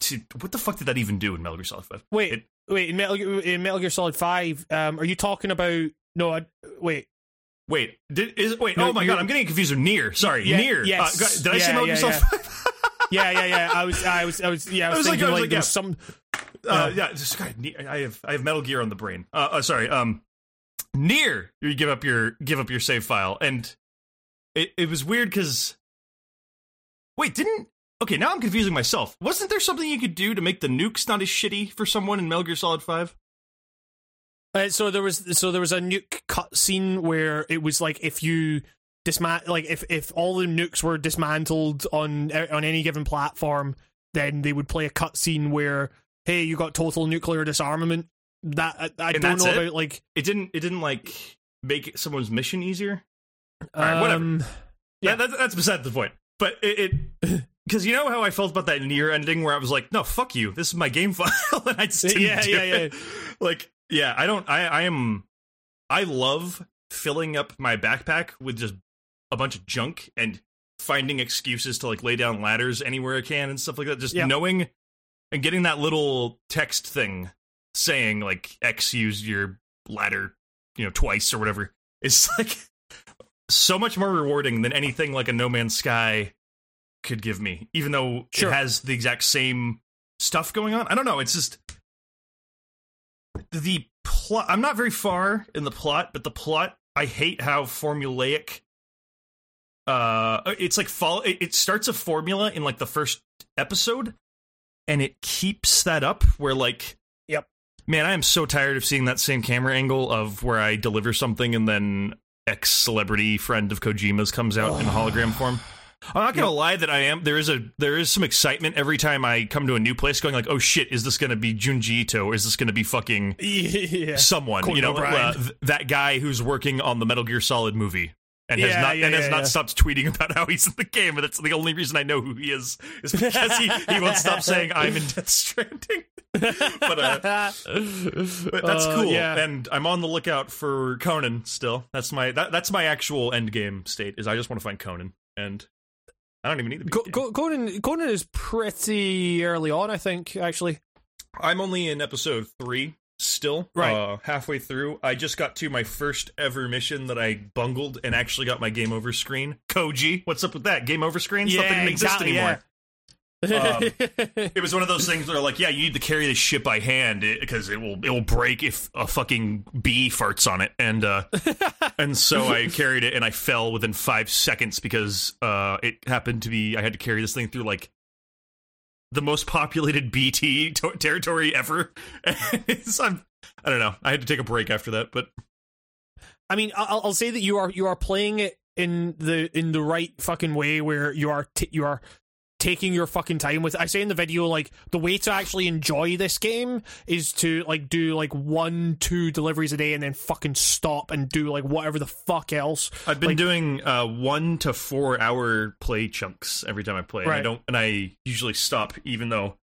[SPEAKER 1] to what the fuck did that even do in Metal Gear Solid 5?
[SPEAKER 2] Wait,
[SPEAKER 1] It-
[SPEAKER 2] wait. In Metal, Gear- in Metal Gear Solid Five, um, are you talking about? No, I, wait.
[SPEAKER 1] Wait, did is wait?
[SPEAKER 2] No,
[SPEAKER 1] oh my god, I'm getting confused with Nier. Sorry,
[SPEAKER 2] Yeah,
[SPEAKER 1] Nier.
[SPEAKER 2] yes.
[SPEAKER 1] Uh, did I say
[SPEAKER 2] Yeah,
[SPEAKER 1] Metal
[SPEAKER 2] yeah,
[SPEAKER 1] Gear Solid?
[SPEAKER 2] Yeah, yeah, yeah. I was, I was, I was. Yeah, I was,
[SPEAKER 1] I was like-
[SPEAKER 2] thinking like,
[SPEAKER 1] like, yeah.
[SPEAKER 2] some.
[SPEAKER 1] uh, yeah, just, God, Ne- I have I have Metal Gear on the brain. Uh, uh, sorry, um, Nier. You give up your give up your save file, and it it was weird because wait, didn't okay? Now I'm confusing myself. Wasn't there something you could do to make the nukes not as shitty for someone in Metal Gear Solid Five?
[SPEAKER 2] Uh, so there was, so there was a nuke cut scene where it was like if you dismantle, like if if all the nukes were dismantled on on any given platform, then they would play a cut scene where hey, you got total nuclear disarmament. That I, I don't know
[SPEAKER 1] it?
[SPEAKER 2] about like
[SPEAKER 1] It didn't it didn't like make someone's mission easier. right, whatever.
[SPEAKER 2] um,
[SPEAKER 1] Yeah,
[SPEAKER 2] Yeah.
[SPEAKER 1] that, that's beside the point. But it, because you know how I felt about that Nier ending, where I was like, "No, fuck you. This is my game file," and I just didn't
[SPEAKER 2] Yeah,
[SPEAKER 1] do
[SPEAKER 2] yeah,
[SPEAKER 1] it. Like, yeah, I don't. I, I am. I love filling up my backpack with just a bunch of junk and finding excuses to like lay down ladders anywhere I can and stuff like that. Just
[SPEAKER 2] Yeah.
[SPEAKER 1] knowing and getting that little text thing saying like X used your ladder, you know, twice or whatever. It's like so much more rewarding than anything like a No Man's Sky could give me, even though
[SPEAKER 2] Sure.
[SPEAKER 1] it has the exact same stuff going on. I don't know. It's just the plot. I'm not very far in the plot, but the plot. I hate how formulaic. Uh, it's like follow. It, it starts a formula in like the first episode, and it keeps that up. Where like,
[SPEAKER 2] Yep.
[SPEAKER 1] man, I am so tired of seeing that same camera angle of where I deliver something and then ex celebrity friend of Kojima's comes out in hologram form. I'm not gonna lie that I am. There is a there is some excitement every time I come to a new place, going like, "Oh shit, is this gonna be Junji Ito? Or is this gonna be fucking
[SPEAKER 2] yeah.
[SPEAKER 1] someone?"
[SPEAKER 2] Conan
[SPEAKER 1] you know, uh, th- that guy who's working on the Metal Gear Solid movie and has not
[SPEAKER 2] yeah,
[SPEAKER 1] and has not
[SPEAKER 2] yeah.
[SPEAKER 1] stopped tweeting about how he's in the game, and that's the only reason I know who he is is because he he won't stop saying I'm in Death Stranding. but uh, but that's
[SPEAKER 2] Uh,
[SPEAKER 1] cool,
[SPEAKER 2] yeah.
[SPEAKER 1] and I'm on the lookout for Conan. Still, that's my that, that's my actual end game state. Is I just want to find Conan, and I don't even need the. Game.
[SPEAKER 2] Co- Conan Conan is pretty early on, I think. Actually,
[SPEAKER 1] I'm only in episode three still,
[SPEAKER 2] Right.
[SPEAKER 1] Uh, halfway through. I just got to my first ever mission that I bungled and actually got my game over screen. Koji, what's up with that? Game over screen? Stuff that didn't exist anymore. Um, It was one of those things where, like, yeah, you need to carry this shit by hand because it will it will break if a fucking bee farts on it, and uh, and so I carried it and I fell within five seconds because uh, it happened to be I had to carry this thing through like the most populated BT to- territory ever. It's- I'm, I don't know. I had to take a break after that, but
[SPEAKER 2] I mean, I'll, I'll say that you are you are playing it in the in the right fucking way where you are t- you are taking your fucking time with. it. I say in the video like the way to actually enjoy this game is to like do like one two deliveries a day and then fucking stop and do like whatever the fuck else.
[SPEAKER 1] I've been
[SPEAKER 2] Like-
[SPEAKER 1] doing uh, one to four hour play chunks every time I play. And I don't, and I usually stop even though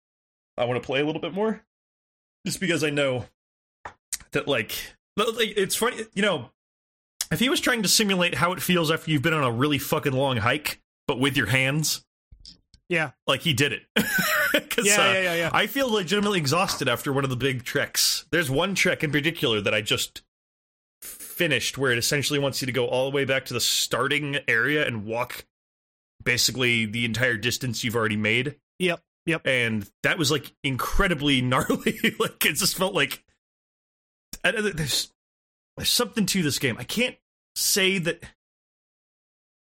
[SPEAKER 1] I want to play a little bit more, just because I know that like it's funny, you know. If he was trying to simulate how it feels after you've been on a really fucking long hike, but with your hands,
[SPEAKER 2] Yeah,
[SPEAKER 1] like he did it.
[SPEAKER 2] yeah,
[SPEAKER 1] uh,
[SPEAKER 2] yeah, yeah, yeah.
[SPEAKER 1] I feel legitimately exhausted after one of the big treks. There's one trek in particular that I just finished where it essentially wants you to go all the way back to the starting area and walk basically the entire distance you've already made.
[SPEAKER 2] Yep, yep.
[SPEAKER 1] And that was like incredibly gnarly. like it just felt like I- there's there's something to this game. I can't say that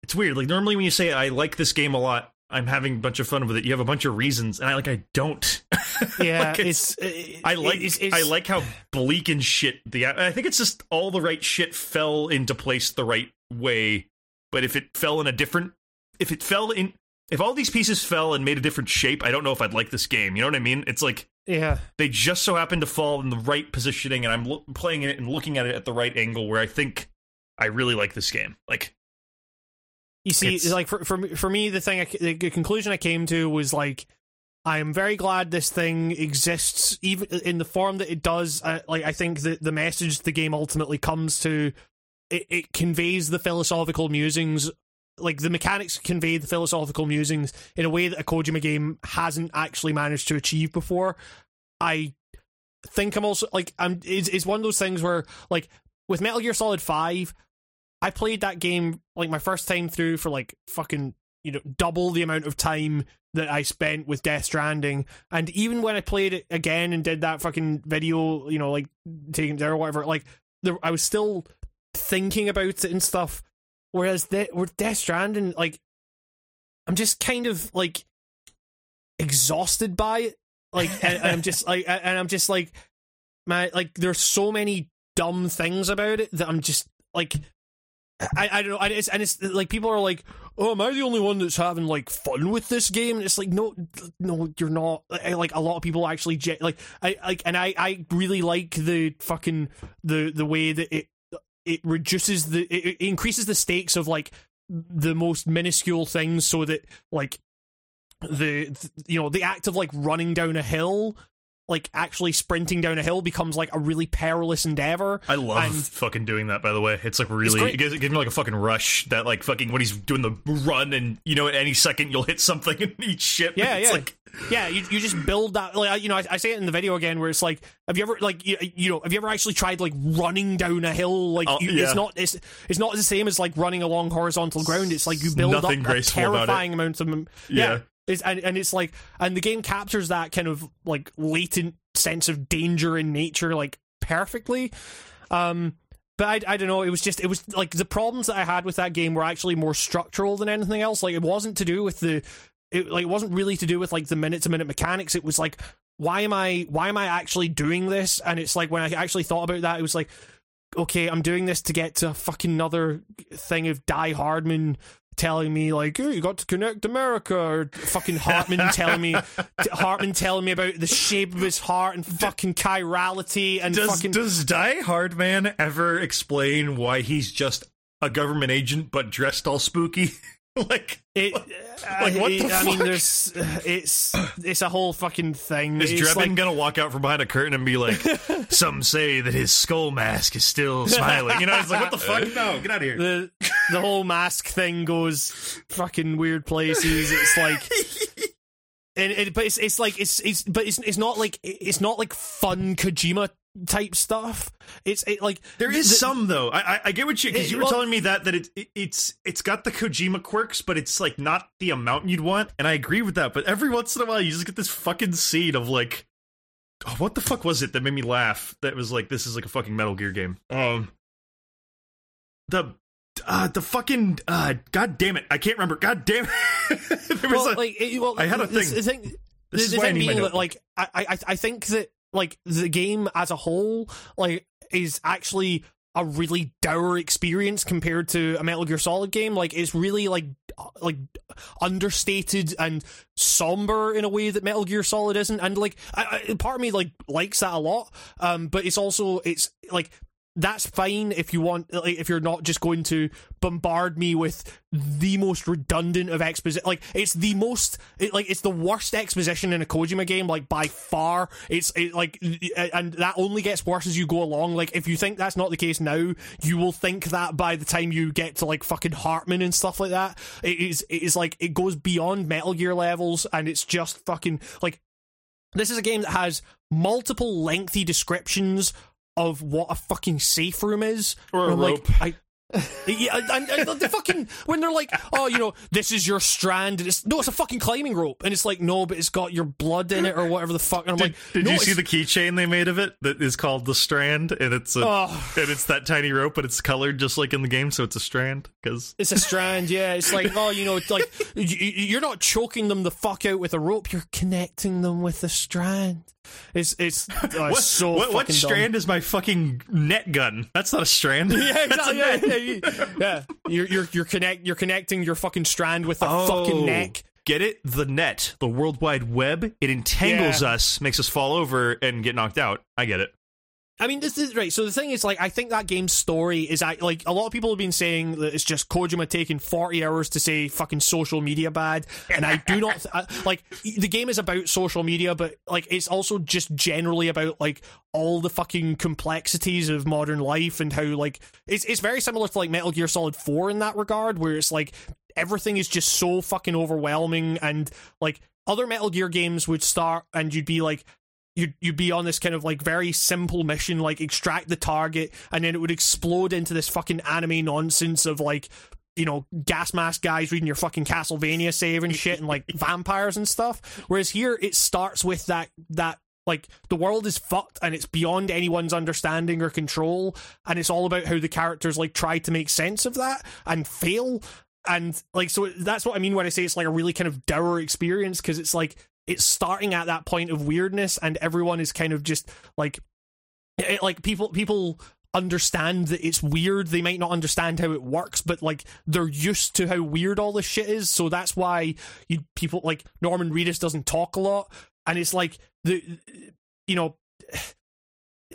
[SPEAKER 1] it's weird. Like normally when you say I like this game a lot, I'm having a bunch of fun with it. You have a bunch of reasons, and I like I don't.
[SPEAKER 2] Yeah,
[SPEAKER 1] Like,
[SPEAKER 2] it's, it- uh,
[SPEAKER 1] I like
[SPEAKER 2] it's, it's,
[SPEAKER 1] I like how bleak and shit the I think it's just all the right shit fell into place the right way. But if it fell in a different if it fell in if all these pieces fell and made a different shape, I don't know if I'd like this game. You know what I mean? It's like
[SPEAKER 2] yeah.
[SPEAKER 1] they just so happen to fall in the right positioning and I'm lo- playing it and looking at it at the right angle where I think I really like this game. Like
[SPEAKER 2] You see,
[SPEAKER 1] It's-
[SPEAKER 2] like for for me, for me, the thing, I, the conclusion I came to was like, I am very glad this thing exists, even in the form that it does. Uh, like, I think that the message the game ultimately comes to, it, it conveys the philosophical musings. Like the mechanics convey the philosophical musings in a way that a Kojima game hasn't actually managed to achieve before. I think I'm also like I'm. It's, it's one of those things where like with Metal Gear Solid Five, I played that game like my first time through for like fucking you know double the amount of time that I spent with Death Stranding, and even when I played it again and did that fucking video, you know, like taking there or whatever, like there, I was still thinking about it and stuff. Whereas with Death Stranding, like I'm just kind of like exhausted by it, like, and, and I'm just like, and I'm just like, man, like there's so many dumb things about it that I'm just like I, I don't know, and it's and it's like people are like, "Oh, am I the only one that's having like fun with this game?" And it's like, no, no, you're not. I- Like a lot of people actually ge- like, I like, and I, I really like the fucking the the way that it it reduces the it, it increases the stakes of like the most minuscule things, so that like the you know the act of like running down a hill. Like actually sprinting down a hill becomes like a really perilous endeavor.
[SPEAKER 1] I love
[SPEAKER 2] And-
[SPEAKER 1] fucking doing that. By the way, it's like really
[SPEAKER 2] great.
[SPEAKER 1] it gives, it gives me like a fucking rush. That like fucking when he's doing the run and you know at any second you'll hit something and eat shit.
[SPEAKER 2] Yeah,
[SPEAKER 1] it's
[SPEAKER 2] yeah.
[SPEAKER 1] Like,
[SPEAKER 2] Yeah, you, you just build that. Like you know, I, I say it in the video again, where it's like, have you ever like you, you know, have you ever actually tried like running down a hill? Like
[SPEAKER 1] Oh,
[SPEAKER 2] you,
[SPEAKER 1] yeah.
[SPEAKER 2] it's not it's it's not the same as like running along horizontal ground. It's like you build up a
[SPEAKER 1] graceful about it.
[SPEAKER 2] terrifying amount of
[SPEAKER 1] Yeah.
[SPEAKER 2] yeah. It's, and and it's like and the game captures that kind of like latent sense of danger in nature like perfectly. Um, but I, I don't know. It was just it was like the problems that I had with that game were actually more structural than anything else. Like it wasn't to do with the it like it wasn't really to do with like the minute to minute mechanics. It was like why am I why am I actually doing this? And it's like when I actually thought about that, it was like okay, I'm doing this to get to fucking another thing of Die Hardman telling me like, "Oh, you got to connect America," or fucking Heartman telling me, Heartman telling me about the shape of his heart and fucking chirality and
[SPEAKER 1] Does
[SPEAKER 2] fucking.
[SPEAKER 1] does Die Hard Man ever explain why he's just a government agent but dressed all spooky? like
[SPEAKER 2] it, uh,
[SPEAKER 1] like, what
[SPEAKER 2] it-
[SPEAKER 1] the
[SPEAKER 2] I mean, there's uh, it's it's a whole fucking thing.
[SPEAKER 1] is
[SPEAKER 2] It's
[SPEAKER 1] Drebin
[SPEAKER 2] like-
[SPEAKER 1] gonna walk out from behind a curtain and be like, "Some say that his skull mask is still smiling"? You know, it's like, what the fuck? No, get out of here.
[SPEAKER 2] the the whole mask thing goes fucking weird places. It's like, and it, but it's it's like it's it's but it's it's not like it's not like fun Kojima type stuff. It's it like
[SPEAKER 1] There is
[SPEAKER 2] the-
[SPEAKER 1] some though. I I, I get what you because you were
[SPEAKER 2] well-
[SPEAKER 1] telling me that that it, it it's it's got the Kojima quirks, but it's like not the amount you'd want, and I agree with that. But every once in a while, you just get this fucking scene of like, oh, what the fuck was it that made me laugh? That was like, this is like a fucking Metal Gear game. Um, the. Uh, the fucking uh, god damn it! I can't remember. God damn it! there was a,
[SPEAKER 2] like it, well,
[SPEAKER 1] I had a
[SPEAKER 2] the-
[SPEAKER 1] thing.
[SPEAKER 2] The thing,
[SPEAKER 1] This
[SPEAKER 2] the,
[SPEAKER 1] is why I need
[SPEAKER 2] being like I, I I think that like the game as a whole like is actually a really dour experience compared to a Metal Gear Solid game. Like it's really like like understated and somber in a way that Metal Gear Solid isn't. And like I, I, part of me like likes that a lot. Um, but it's also it's like that's fine if you want like if you're not just going to bombard me with the most redundant of exposition like it's the most it, like it's the worst exposition in a Kojima game like by far. It's it, like and that only gets worse as you go along. Like if you think that's not the case now you will think that by the time you get to like fucking Heartman and stuff like that. It is it is like it goes beyond Metal Gear levels and it's just fucking like this is a game that has multiple lengthy descriptions of what a fucking safe room is.
[SPEAKER 1] Or a rope.
[SPEAKER 2] Like, I, yeah, and, and the fucking when they're like, oh, you know, this is your strand. And it's no, it's a fucking climbing rope, and it's like, no, but it's got your blood in it or whatever the fuck. And I'm
[SPEAKER 1] Did,
[SPEAKER 2] like,
[SPEAKER 1] did
[SPEAKER 2] no,
[SPEAKER 1] you see the keychain they made of it that is called the strand and it's a
[SPEAKER 2] Oh.
[SPEAKER 1] and it's that tiny rope but it's colored just like in the game so it's a strand because
[SPEAKER 2] It's a strand, yeah. It's like, oh, you know, it's like y- y- you're not choking them the fuck out with a rope. You're connecting them with a strand. It's it's, oh,
[SPEAKER 1] what,
[SPEAKER 2] so
[SPEAKER 1] what, what
[SPEAKER 2] fucking dumb.
[SPEAKER 1] strand is my fucking net gun that's not a strand
[SPEAKER 2] Yeah,
[SPEAKER 1] a
[SPEAKER 2] exactly. Yeah, yeah, yeah. You're you're you're connect you're connecting your fucking strand with the
[SPEAKER 1] Oh.
[SPEAKER 2] fucking neck.
[SPEAKER 1] Get it? The net, the World Wide Web. It entangles
[SPEAKER 2] Yeah.
[SPEAKER 1] us, makes us fall over and get knocked out. I get it.
[SPEAKER 2] I mean, this is right. So the thing is, like, I think that game's story is like a lot of people have been saying that it's just Kojima taking forty hours to say fucking social media bad, and I do not I- like the game is about social media, but like it's also just generally about like all the fucking complexities of modern life and how like it's it's very similar to like Metal Gear Solid Four in that regard, where it's like everything is just so fucking overwhelming and like other Metal Gear games would start and you'd be like you'd you'd be on this kind of like very simple mission, like extract the target, and then it would explode into this fucking anime nonsense of like you know gas mask guys reading your fucking Castlevania save and shit, and like vampires and stuff. Whereas here, it starts with that that. Like the world is fucked and it's beyond anyone's understanding or control, and it's all about how the characters like try to make sense of that and fail, and like so that's what I mean when I say it's like a really kind of dour experience because it's like it's starting at that point of weirdness and everyone is kind of just like it, like people people understand that it's weird. They might not understand how it works but like they're used to how weird all this shit is. So that's why you people like Norman Reedus doesn't talk a lot. And it's like the you know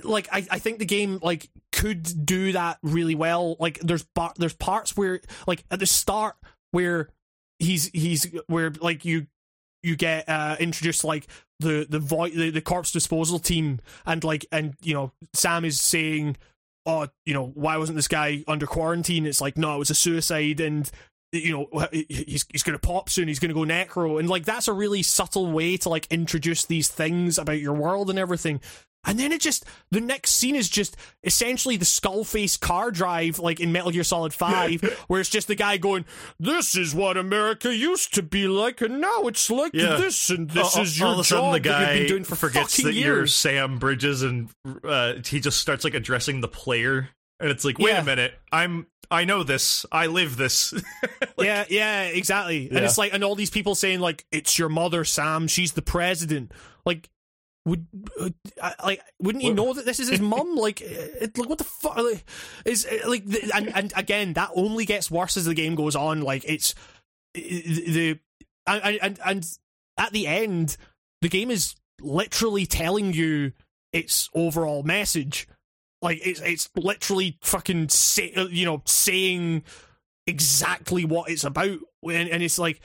[SPEAKER 2] like I, I think the game like could do that really well. Like there's there's parts where like at the start where he's he's where like you you get uh introduced like the the void the, the corpse disposal team and like and you know Sam is saying oh you know why wasn't this guy under quarantine? It's like no it was a suicide and you know he's he's going to pop soon. He's going to go necro. And like that's a really subtle way to like introduce these things about your world and everything and then it just the next scene is just essentially the skull face car drive like in Metal Gear Solid 5 where it's just the guy going this is what America used to be like and now it's like
[SPEAKER 1] Yeah.
[SPEAKER 2] this and this
[SPEAKER 1] all,
[SPEAKER 2] is your
[SPEAKER 1] all of a sudden the guy
[SPEAKER 2] been doing for
[SPEAKER 1] forgets that you're Sam Bridges and uh, he just starts like addressing the player and it's like wait
[SPEAKER 2] Yeah.
[SPEAKER 1] a minute I'm I know this I live this
[SPEAKER 2] yeah, yeah, exactly. And it's like, and all these people saying like, "It's your mother, Sam. She's the president." Like, would uh, like wouldn't he know that this is his mum? Like, it, like what the fuck? Like, is like the, and and again that only gets worse as the game goes on. Like it's the and and and at the end the game is literally telling you its overall message. Like it's it's literally fucking say, you know saying exactly what it's about, and, and it's like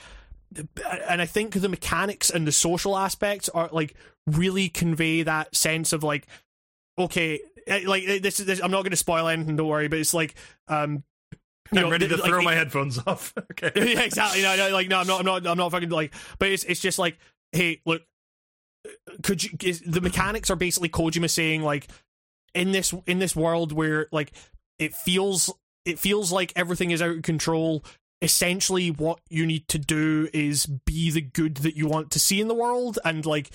[SPEAKER 2] and I think the mechanics and the social aspects are like really convey that sense of like, okay, eh, like eh, this is this, I'm not going to spoil anything, don't worry, but it's like, um,
[SPEAKER 1] you I'm know, ready to throw my headphones off. okay,
[SPEAKER 2] yeah, exactly. No, no, like no, I'm not, I'm not, I'm not fucking like, but it's it's just like, hey, look, could you? Is, the mechanics are basically Kojima saying like, in this in this world where like it feels it feels like everything is out of control essentially what you need to do is be the good that you want to see in the world. And like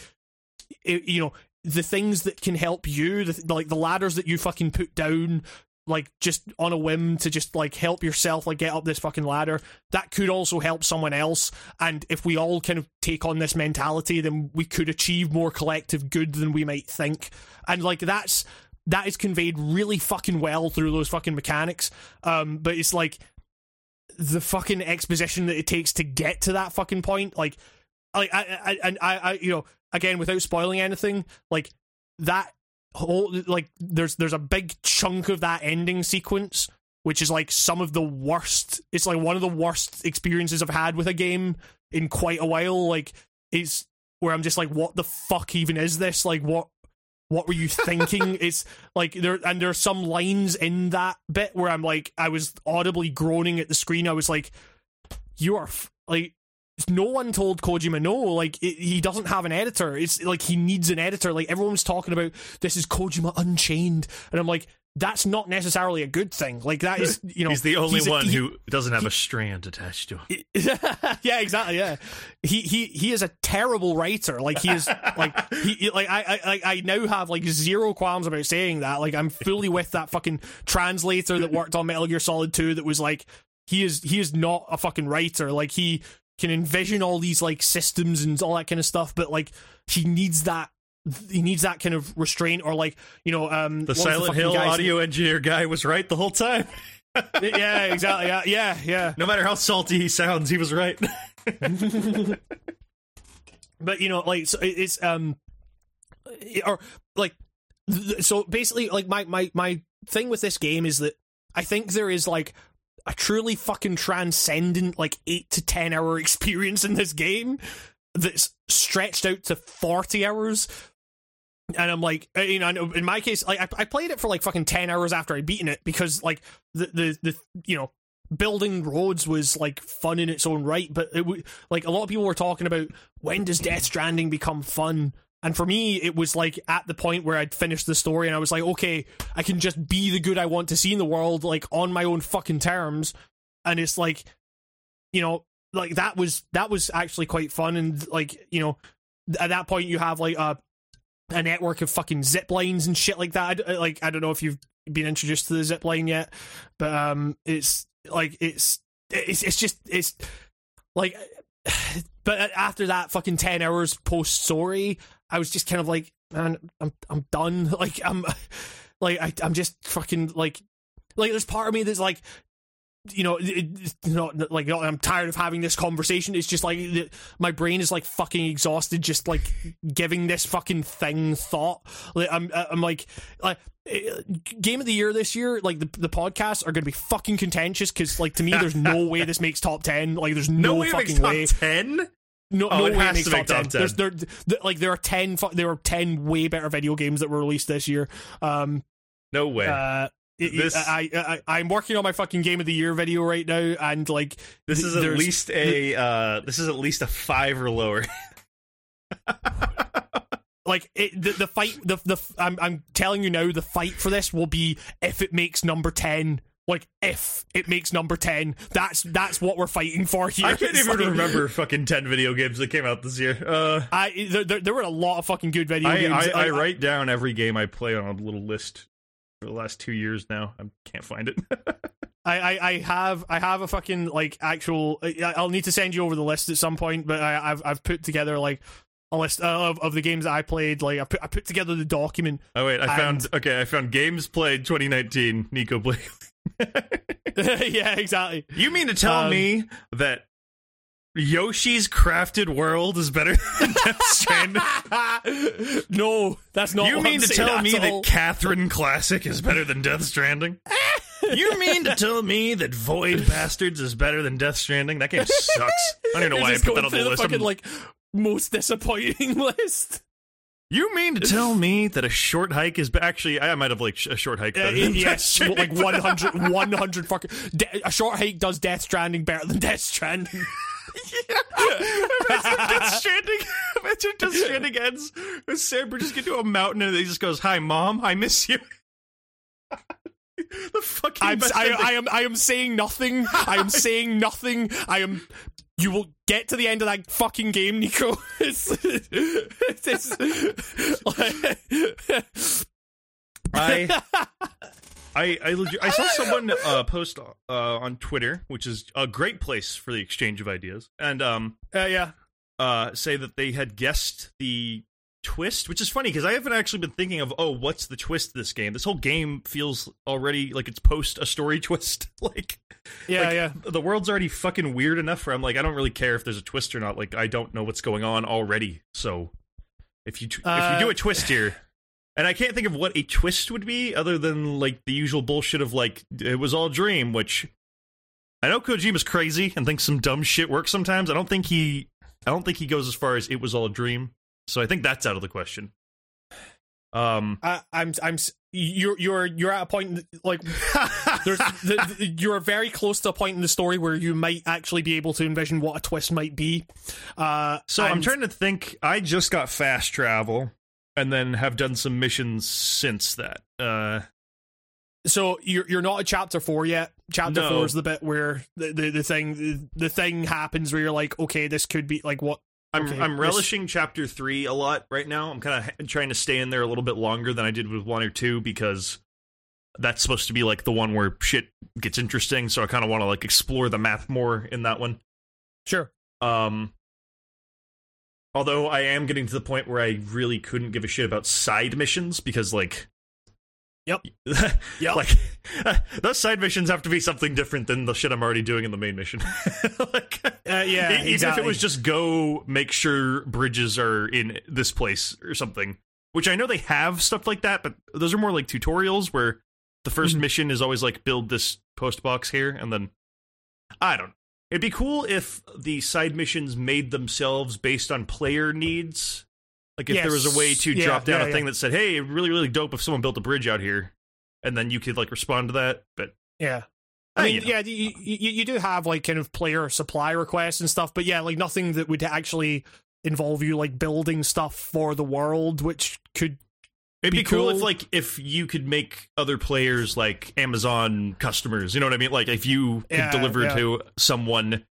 [SPEAKER 2] it, you know the things that can help you the, like the ladders that you fucking put down like just on a whim to just like help yourself like get up this fucking ladder that could also help someone else. And if we all kind of take on this mentality then we could achieve more collective good than we might think. And like that's that is conveyed really fucking well through those fucking mechanics. Um but it's like the fucking exposition that it takes to get to that fucking point, like, like I, I, and I, I, you know, again, without spoiling anything, like that whole, like, there's there's a big chunk of that ending sequence, which is like some of the worst. It's like one of the worst experiences I've had with a game in quite a while. Like, it's where I'm just like, what the fuck even is this? Like, what what were you thinking? it's like there and there are some lines in that bit where I'm like I was audibly groaning at the screen. I was like, you are f- like no one told Kojima no. Like it, he doesn't have an editor. It's like he needs an editor. Like everyone's talking about this is Kojima Unchained, and I'm like that's not necessarily a good thing. Like that is, you know,
[SPEAKER 1] he's the only he's one a, he, who doesn't have he, a strand attached to him.
[SPEAKER 2] yeah, exactly. Yeah, he he he is a terrible writer. Like he is like he like I I I now have like zero qualms about saying that. Like I'm fully with that fucking translator that worked on Metal Gear Solid Two. That was like he is he is not a fucking writer. Like he can envision all these like systems and all that kind of stuff, but like he needs that he needs that kind of restraint or like you know um
[SPEAKER 1] the Silent the Hill audio engineer guy was right the whole time.
[SPEAKER 2] yeah, exactly. Yeah, yeah, yeah.
[SPEAKER 1] No matter how salty he sounds, he was right.
[SPEAKER 2] but you know, like so it's um or like so basically like my my my thing with this game is that I think there is like a truly fucking transcendent like 8 to 10 hour experience in this game that's stretched out to 40 hours and I'm like, uh, you know, in my case, like I, I played it for like fucking ten hours after I'd beaten it because like the the the you know building roads was like fun in its own right, but it w- like a lot of people were talking about when does Death Stranding become fun, and for me it was like at the point where I'd finished the story and I was like, okay, I can just be the good I want to see in the world like on my own fucking terms, and it's like, you know, like that was that was actually quite fun. And like you know at that point you have like a a network of fucking zip lines and shit like that. I, like I don't know if you've been introduced to the zip line yet, but um, it's like it's it's it's just it's like. But after that fucking ten hours post story, I was just kind of like, man, I'm I'm done. Like I'm like I, I'm just fucking like like there's part of me that's like you know, it, not like I'm tired of having this conversation. It's just like my brain is like fucking exhausted, just like giving this fucking thing thought. Like, I'm, I'm like, like eh, game of the year this year. Like the the podcasts are going to be fucking contentious because, like, to me, there's no way this makes top ten. Like, there's no,
[SPEAKER 1] no way
[SPEAKER 2] fucking
[SPEAKER 1] way.
[SPEAKER 2] Ten. No, oh, no way makes top, 10. 10. There's there, like there are ten. There are ten way better video games that were released this year. Um,
[SPEAKER 1] no way.
[SPEAKER 2] Uh, this, I, I I'm working on my fucking game of the year video right now, and like
[SPEAKER 1] this is at least a uh, this is at least a five or lower.
[SPEAKER 2] like it, the the fight the the I'm I'm telling you now, the fight for this will be if it makes number ten. Like if it makes number ten, that's that's what we're fighting for here.
[SPEAKER 1] I can't even like, remember fucking ten video games that came out this year. Uh,
[SPEAKER 2] I there, there, there, were a lot of fucking good video
[SPEAKER 1] I,
[SPEAKER 2] games.
[SPEAKER 1] I, I, I write down every game I play on a little list for the last two years now. I can't find it.
[SPEAKER 2] I, I, I have I have a fucking like actual. I'll need to send you over the list at some point, but I, have I've put together like a list uh, of, of the games that I played. Like I put I put together the document.
[SPEAKER 1] Oh wait, I
[SPEAKER 2] And-
[SPEAKER 1] found okay. I found games played 2019. Nico Blake.
[SPEAKER 2] yeah, exactly.
[SPEAKER 1] You mean to tell
[SPEAKER 2] Um,
[SPEAKER 1] me that Yoshi's Crafted World is better than Death Stranding?
[SPEAKER 2] no, that's not.
[SPEAKER 1] you mean
[SPEAKER 2] I'm
[SPEAKER 1] to tell me
[SPEAKER 2] all.
[SPEAKER 1] that Catherine Classic is better than Death Stranding? you mean to tell me that Void Bastards is better than Death Stranding? That game sucks. I don't even know why I put that on the list.
[SPEAKER 2] fucking
[SPEAKER 1] I'm-
[SPEAKER 2] like most disappointing list.
[SPEAKER 1] you mean to tell me that a short hike is actually? I might have like sh- a short hike.
[SPEAKER 2] Uh,
[SPEAKER 1] better than Death
[SPEAKER 2] yes, like 100, 100 fucking. De- a short hike does Death Stranding better than Death Stranding.
[SPEAKER 1] Imagine Death Stranding. Imagine Death Stranding ends with Sam Bridges get to a mountain and he just goes, "Hi, mom, I miss you." the fucking
[SPEAKER 2] I'm, I. I am I am saying nothing. I am saying nothing. I am. You will get to the end of that fucking game, Nico. It's, it's,
[SPEAKER 1] I I I, legit, I saw someone uh, post uh, on Twitter, which is a great place for the exchange of ideas, and um
[SPEAKER 2] uh, yeah.
[SPEAKER 1] uh say that they had guessed the twist, which is funny because I haven't actually been thinking of oh what's the twist to this game. This whole game feels already like it's post a story twist. like
[SPEAKER 2] Yeah,
[SPEAKER 1] like,
[SPEAKER 2] yeah.
[SPEAKER 1] the world's already fucking weird enough where I'm like I don't really care if there's a twist or not. Like I don't know what's going on already. So if you tw- if
[SPEAKER 2] Uh,
[SPEAKER 1] you do a twist here. And I can't think of what a twist would be other than like the usual bullshit of like it was all a dream, which I know Kojima's crazy and thinks some dumb shit works sometimes. I don't think he I don't think he goes as far as it was all a dream. So I think that's out of the question. Um
[SPEAKER 2] I, I'm I'm you're you're you're at a point like there's the, the, you're very close to a point in the story where you might actually be able to envision what a twist might be. Uh,
[SPEAKER 1] So I'm trying to think. I just got fast travel, and then have done some missions since that. Uh,
[SPEAKER 2] So you're you're not at chapter four yet. Chapter
[SPEAKER 1] No.
[SPEAKER 2] four is the bit where the, the, the thing the, the thing happens where you're like, okay, this could be like what
[SPEAKER 1] I'm
[SPEAKER 2] Okay,
[SPEAKER 1] I'm
[SPEAKER 2] this-
[SPEAKER 1] relishing chapter three a lot right now. I'm kind of trying to stay in there a little bit longer than I did with one or two because that's supposed to be like the one where shit gets interesting. So I kind of want to like explore the map more in that one.
[SPEAKER 2] sure.
[SPEAKER 1] Um, although I am getting to the point where I really couldn't give a shit about side missions because like.
[SPEAKER 2] Yep.
[SPEAKER 1] yep. Like those side missions have to be something different than the shit I'm already doing in the main mission. like,
[SPEAKER 2] Uh, yeah,
[SPEAKER 1] even
[SPEAKER 2] exactly.
[SPEAKER 1] if it was just go make sure bridges are in this place or something which i know they have stuff like that but those are more like tutorials where the 1st
[SPEAKER 2] Mhm.
[SPEAKER 1] mission is always like build this post box here and then i don't it'd be cool if the side missions made themselves based on player needs. Like if there was a way to
[SPEAKER 2] Yeah,
[SPEAKER 1] drop down
[SPEAKER 2] yeah,
[SPEAKER 1] a thing that said hey it'd really really dope if someone built a bridge out here and then you could like respond to that but
[SPEAKER 2] yeah. I mean, yeah, you, you, you do have like kind of player supply requests and stuff, but yeah, like nothing that would actually involve you like building stuff for the world, which could
[SPEAKER 1] It'd be,
[SPEAKER 2] be
[SPEAKER 1] cool, if like if you could make other players like Amazon customers. You know what I mean? Like if you could
[SPEAKER 2] Yeah,
[SPEAKER 1] deliver
[SPEAKER 2] yeah.
[SPEAKER 1] to someone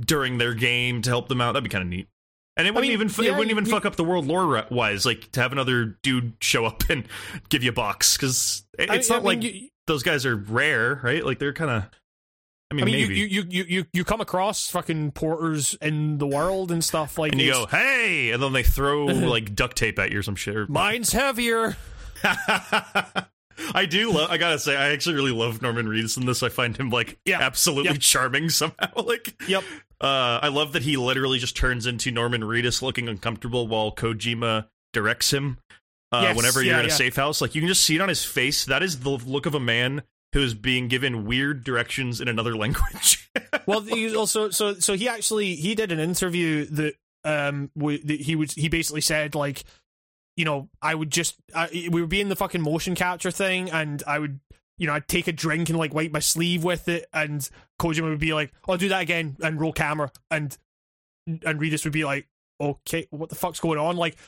[SPEAKER 1] during their game to help them out, that'd be kind of neat. And it wouldn't
[SPEAKER 2] mean,
[SPEAKER 1] even
[SPEAKER 2] yeah,
[SPEAKER 1] it wouldn't even
[SPEAKER 2] you-
[SPEAKER 1] fuck up the world lore wise. Like to have another dude show up and give you a box because it's
[SPEAKER 2] mean-
[SPEAKER 1] not
[SPEAKER 2] I mean,
[SPEAKER 1] like
[SPEAKER 2] you,
[SPEAKER 1] those guys are rare, right? Like they're kind of. I mean,
[SPEAKER 2] I mean, you, you, you, you, you, come across fucking porters in the world and stuff like this.
[SPEAKER 1] and you go, hey, and then they throw like duct tape at you or some shit. Or,
[SPEAKER 2] Mine's heavier.
[SPEAKER 1] I do love. I gotta say, I actually really love Norman Reedus in this. I find him like
[SPEAKER 2] Yeah.
[SPEAKER 1] absolutely
[SPEAKER 2] Yep.
[SPEAKER 1] charming somehow. Like,
[SPEAKER 2] Yep.
[SPEAKER 1] uh, I love that he literally just turns into Norman Reedus looking uncomfortable while Kojima directs him. Uh,
[SPEAKER 2] Yes,
[SPEAKER 1] whenever you're
[SPEAKER 2] yeah,
[SPEAKER 1] in a
[SPEAKER 2] yeah.
[SPEAKER 1] safe house, like you can just see it on his face. That is the look of a man who is being given weird directions in another language.
[SPEAKER 2] well, he also so so he actually he did an interview that um w- that he would he basically said like you know I would just I, we would be in the fucking motion capture thing and I would you know I'd take a drink and like wipe my sleeve with it and Kojima would be like I'll do that again and roll camera and and Reedus would be like okay what the fuck's going on like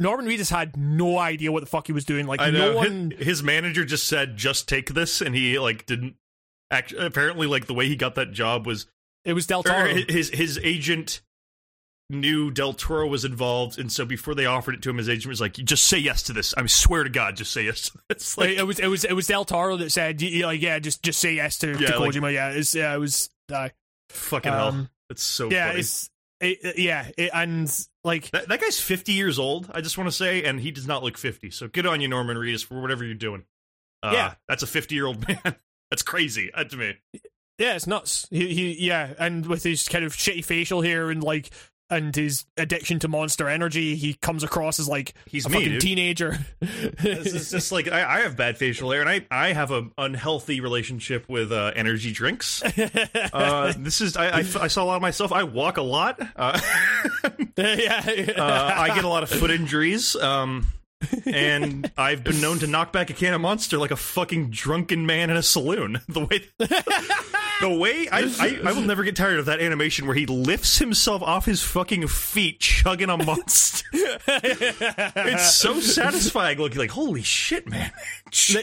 [SPEAKER 2] Norman Reedus had no idea what the fuck he was doing like no one
[SPEAKER 1] his, his manager just said, "Just take this," and he like didn't. Act, apparently, like the way he got that job was
[SPEAKER 2] it was Del Toro
[SPEAKER 1] his his agent knew Del Toro was involved, and so before they offered it to him, his agent was like, "Just say yes to this. I swear to God, just say yes to this." Like,
[SPEAKER 2] it was it was it was Del Toro that said like yeah just just say yes to,
[SPEAKER 1] Yeah,
[SPEAKER 2] to
[SPEAKER 1] like-
[SPEAKER 2] Kojima yeah it's yeah it was uh,
[SPEAKER 1] fucking hell,
[SPEAKER 2] um,
[SPEAKER 1] it's so
[SPEAKER 2] yeah
[SPEAKER 1] funny.
[SPEAKER 2] it's it, it- yeah, it, and like
[SPEAKER 1] That, that guy's 50 years old, I just want to say, and he does not look 50. So good on you, Norman Reedus, for whatever you're doing. Uh,
[SPEAKER 2] Yeah.
[SPEAKER 1] That's a 50 year old man. That's crazy uh, to me.
[SPEAKER 2] Yeah, it's nuts. He, he, yeah, and with his kind of shitty facial hair and like, and his addiction to Monster Energy, he comes across as like
[SPEAKER 1] He's
[SPEAKER 2] a
[SPEAKER 1] me,
[SPEAKER 2] fucking
[SPEAKER 1] dude.
[SPEAKER 2] teenager.
[SPEAKER 1] This is just like I, I have bad facial hair, and I, I have an unhealthy relationship with uh, energy drinks. Uh, this is I, I, I saw a lot of myself. I walk a lot. Uh,
[SPEAKER 2] yeah,
[SPEAKER 1] uh, I get a lot of foot injuries. Um, and I've been known to knock back a can of Monster like a fucking drunken man in a saloon. The way, the way I, I, I will never get tired of that animation where he lifts himself off his fucking feet, chugging a Monster. it's so satisfying. Looking like holy shit, man.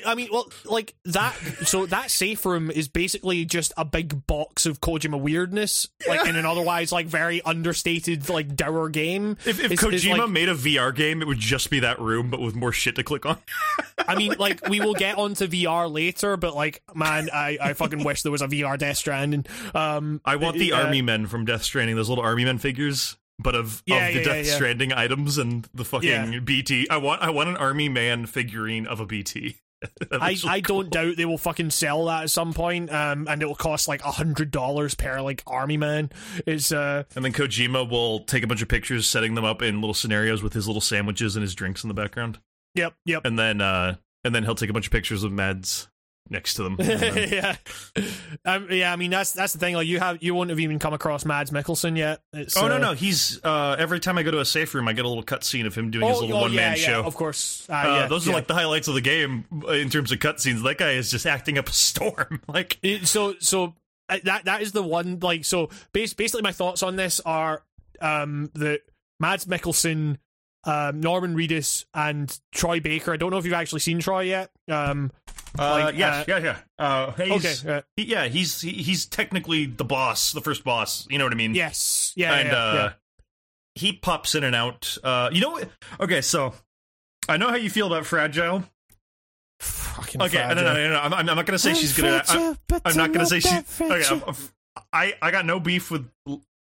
[SPEAKER 2] I mean, well, like that. So that safe room is basically just a big box of Kojima weirdness, like in an otherwise like very understated, like dour game.
[SPEAKER 1] If, if
[SPEAKER 2] It's- it's
[SPEAKER 1] Kojima
[SPEAKER 2] like-
[SPEAKER 1] made a VR game, it would just be that room, but with more shit to click on.
[SPEAKER 2] I mean, like we will get onto VR later, but like, man, I, I fucking wish there was a VR Death Stranding. Um,
[SPEAKER 1] I want the
[SPEAKER 2] uh,
[SPEAKER 1] army men from Death Stranding, those little army men figures, but of,
[SPEAKER 2] Yeah,
[SPEAKER 1] of the
[SPEAKER 2] yeah,
[SPEAKER 1] Death
[SPEAKER 2] yeah.
[SPEAKER 1] Stranding items and the fucking. BT. I want I want an army man figurine of a BT.
[SPEAKER 2] I, I
[SPEAKER 1] cool.
[SPEAKER 2] don't doubt they will fucking sell that at some point, um, and it will cost like a hundred dollars per like army man. It's uh,
[SPEAKER 1] And then Kojima will take a bunch of pictures, setting them up in little scenarios with his little sandwiches and his drinks in the background,
[SPEAKER 2] yep, yep.
[SPEAKER 1] and then uh, and then he'll take a bunch of pictures of Mads next to them. Then-
[SPEAKER 2] yeah, um, yeah. I mean, that's that's the thing. Like, you have you won't have even come across Mads Mikkelsen yet. It's,
[SPEAKER 1] oh no
[SPEAKER 2] uh,
[SPEAKER 1] no, he's uh, every time I go to a safe room, I get a little cutscene of him doing his
[SPEAKER 2] Oh,
[SPEAKER 1] little
[SPEAKER 2] oh,
[SPEAKER 1] one man
[SPEAKER 2] yeah,
[SPEAKER 1] show.
[SPEAKER 2] Of course, uh,
[SPEAKER 1] Uh,
[SPEAKER 2] yeah,
[SPEAKER 1] those
[SPEAKER 2] yeah.
[SPEAKER 1] are like the highlights of the game in terms of cutscenes. That guy is just acting up a storm. Like,
[SPEAKER 2] It- so so uh, that that is the one like so bas- basically my thoughts on this are um that Mads Mikkelsen um Norman Reedus and Troy Baker I don't know if you've actually seen Troy yet um
[SPEAKER 1] uh,
[SPEAKER 2] Like,
[SPEAKER 1] yeah,
[SPEAKER 2] uh,
[SPEAKER 1] yeah, yeah. Uh, he's,
[SPEAKER 2] okay uh,
[SPEAKER 1] he- yeah, he's he, he's technically the boss, the first boss. You know what I mean?
[SPEAKER 2] yes yeah
[SPEAKER 1] and
[SPEAKER 2] yeah,
[SPEAKER 1] uh,
[SPEAKER 2] yeah.
[SPEAKER 1] he pops in and out. Uh, you know what? Okay, so I know how you feel about fragile.
[SPEAKER 2] Fucking
[SPEAKER 1] Okay, no, no, no, no, no. I'm, I'm not gonna say she's gonna. I'm, I'm not gonna say she. Okay, I'm- I'm- I I got no beef with.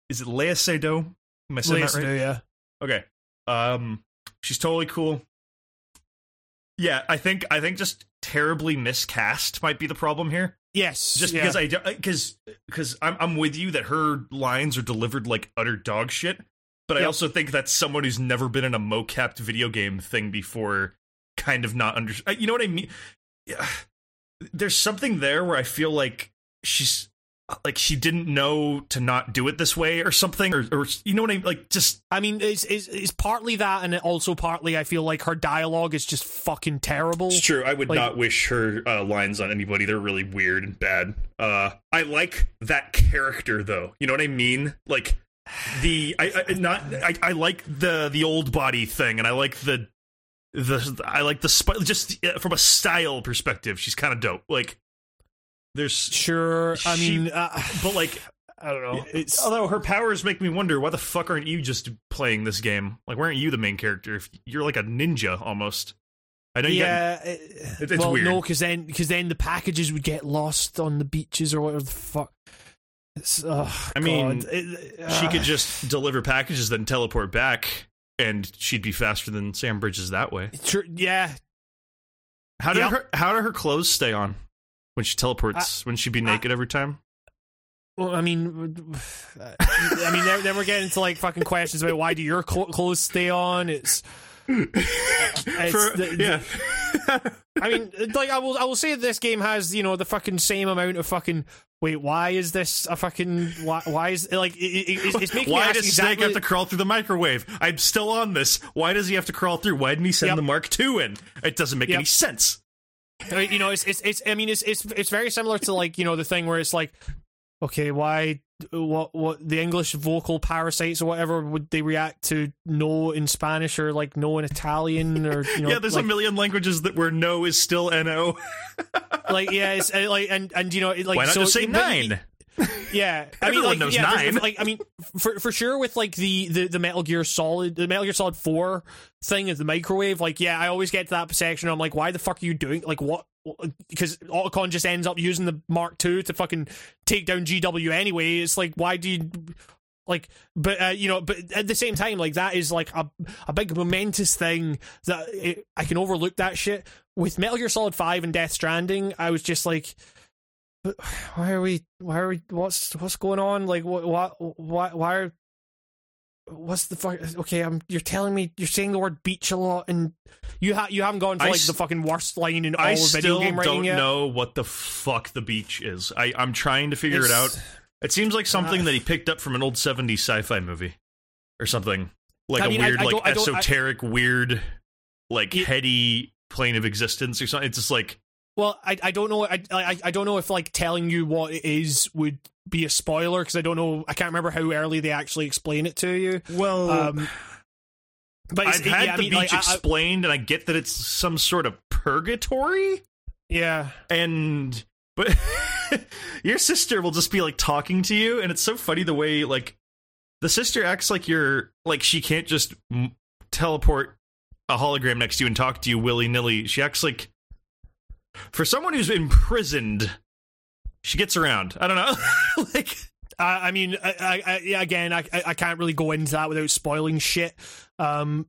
[SPEAKER 1] Is it Léa Seydoux? Am I saying that right?
[SPEAKER 2] yeah
[SPEAKER 1] Okay. Um she's totally cool. Yeah, I think I think just terribly miscast might be the problem here.
[SPEAKER 2] yes
[SPEAKER 1] Just
[SPEAKER 2] yeah.
[SPEAKER 1] because I because because I'm I'm with you that her lines are delivered like utter dog shit, but I also think that someone who's never been in a mocapped video game thing before kind of not under uh, you know what I mean? Yeah. There's something there where I feel like she's like she didn't know to not do it this way or something or or you know what I mean? like just
[SPEAKER 2] I mean it's, it's it's partly that and also partly I feel like her dialogue is just fucking terrible
[SPEAKER 1] It's true. I would
[SPEAKER 2] Like-
[SPEAKER 1] not wish her uh, lines on anybody. They're really weird and bad. Uh, I like that character though. You know what I mean? Like the I, I not I, I like the the old body thing, and I like the the I like the sp- just uh, from a style perspective. She's kind of dope. Like there's,
[SPEAKER 2] sure I
[SPEAKER 1] She-
[SPEAKER 2] mean uh,
[SPEAKER 1] but like
[SPEAKER 2] I don't know it's
[SPEAKER 1] although her powers make me wonder why the fuck aren't you just playing this game? Like why aren't you the main character? If you're like a ninja almost. I know you got
[SPEAKER 2] yeah,
[SPEAKER 1] It- it's
[SPEAKER 2] well,
[SPEAKER 1] weird.
[SPEAKER 2] no, because then because then the packages would get lost on the beaches or whatever the fuck. It's, oh,
[SPEAKER 1] I mean,
[SPEAKER 2] God. It-
[SPEAKER 1] she
[SPEAKER 2] uh,
[SPEAKER 1] could just deliver packages then teleport back and she'd be faster than Sam Bridges that way.
[SPEAKER 2] Tr- yeah,
[SPEAKER 1] How did
[SPEAKER 2] Yep.
[SPEAKER 1] her how do her clothes stay on when she teleports? Wouldn't she be naked every time?
[SPEAKER 2] Well, I mean, I mean, then, then we're getting into like fucking questions about why do your clo- clothes stay on? It's, it's
[SPEAKER 1] For-
[SPEAKER 2] the-
[SPEAKER 1] yeah.
[SPEAKER 2] I mean, like I will, I will say that this game has you know the fucking same amount of fucking. Wait, why is this a fucking? Why, why is like it, it, it's, it's making
[SPEAKER 1] Why
[SPEAKER 2] ask
[SPEAKER 1] does Snake have to crawl through the microwave? I'm still on this. Why does he have to crawl through? Why didn't he send
[SPEAKER 2] Yep.
[SPEAKER 1] the Mark II in? It doesn't make
[SPEAKER 2] Yep.
[SPEAKER 1] any sense.
[SPEAKER 2] You know, it's it's it's. I mean, it's it's it's very similar to like you know the thing where it's like, okay, why what what the English vocal parasites or whatever would they react to no in Spanish or like no in Italian or you know
[SPEAKER 1] yeah, there's
[SPEAKER 2] like,
[SPEAKER 1] a million languages that where no is still no.
[SPEAKER 2] like yeah it's uh, like and and you know it, like
[SPEAKER 1] Why not
[SPEAKER 2] so
[SPEAKER 1] just say
[SPEAKER 2] but-
[SPEAKER 1] nine?
[SPEAKER 2] Yeah, I mean, like,
[SPEAKER 1] knows
[SPEAKER 2] yeah, for-
[SPEAKER 1] nine.
[SPEAKER 2] Like, I mean, for for sure, with like the, the the Metal Gear Solid, the Metal Gear Solid Four thing of the microwave. Like, yeah, I always get to that section. I'm like, why the fuck are you doing? Like, what? Because Otacon just ends up using the Mark II to fucking take down GW anyway. It's like, why do you? like but uh, you know but at the same time like that is like a, a big momentous thing that it, i can overlook that shit with metal gear solid 5 and death stranding i was just like "But why are we why are we what's what's going on like what what why why are what's the fuck okay i'm you're telling me you're saying the word beach a lot and you ha- you haven't gone for
[SPEAKER 1] I
[SPEAKER 2] like the fucking worst line in all
[SPEAKER 1] I
[SPEAKER 2] of video
[SPEAKER 1] still
[SPEAKER 2] game writing
[SPEAKER 1] don't
[SPEAKER 2] yet
[SPEAKER 1] know what the fuck the beach is. I, I'm trying to figure it out. It seems like something
[SPEAKER 2] Uh,
[SPEAKER 1] that he picked up from an old 70s sci-fi movie or something. Like
[SPEAKER 2] I
[SPEAKER 1] a
[SPEAKER 2] mean, I-
[SPEAKER 1] weird,
[SPEAKER 2] I
[SPEAKER 1] like
[SPEAKER 2] I don't- I-
[SPEAKER 1] esoteric, weird, like
[SPEAKER 2] It-
[SPEAKER 1] heady plane of existence or something. It's just like
[SPEAKER 2] Well, I I don't know. I I I don't know if like telling you what it is would be a spoiler because I don't know. I can't remember how early they actually explain it to you.
[SPEAKER 1] well,
[SPEAKER 2] Um, but
[SPEAKER 1] I've had
[SPEAKER 2] yeah, I
[SPEAKER 1] the
[SPEAKER 2] mean,
[SPEAKER 1] beach
[SPEAKER 2] like, I- I-
[SPEAKER 1] explained, and I get that it's some sort of purgatory.
[SPEAKER 2] yeah,
[SPEAKER 1] and but your sister will just be like talking to you and it's so funny the way like the sister acts like you're like she can't just m- teleport a hologram next to you and talk to you willy-nilly she acts like for someone who's imprisoned she gets around. I don't know. Like
[SPEAKER 2] I, I mean, I, I, again, I I I can't really go into that without spoiling shit. Um,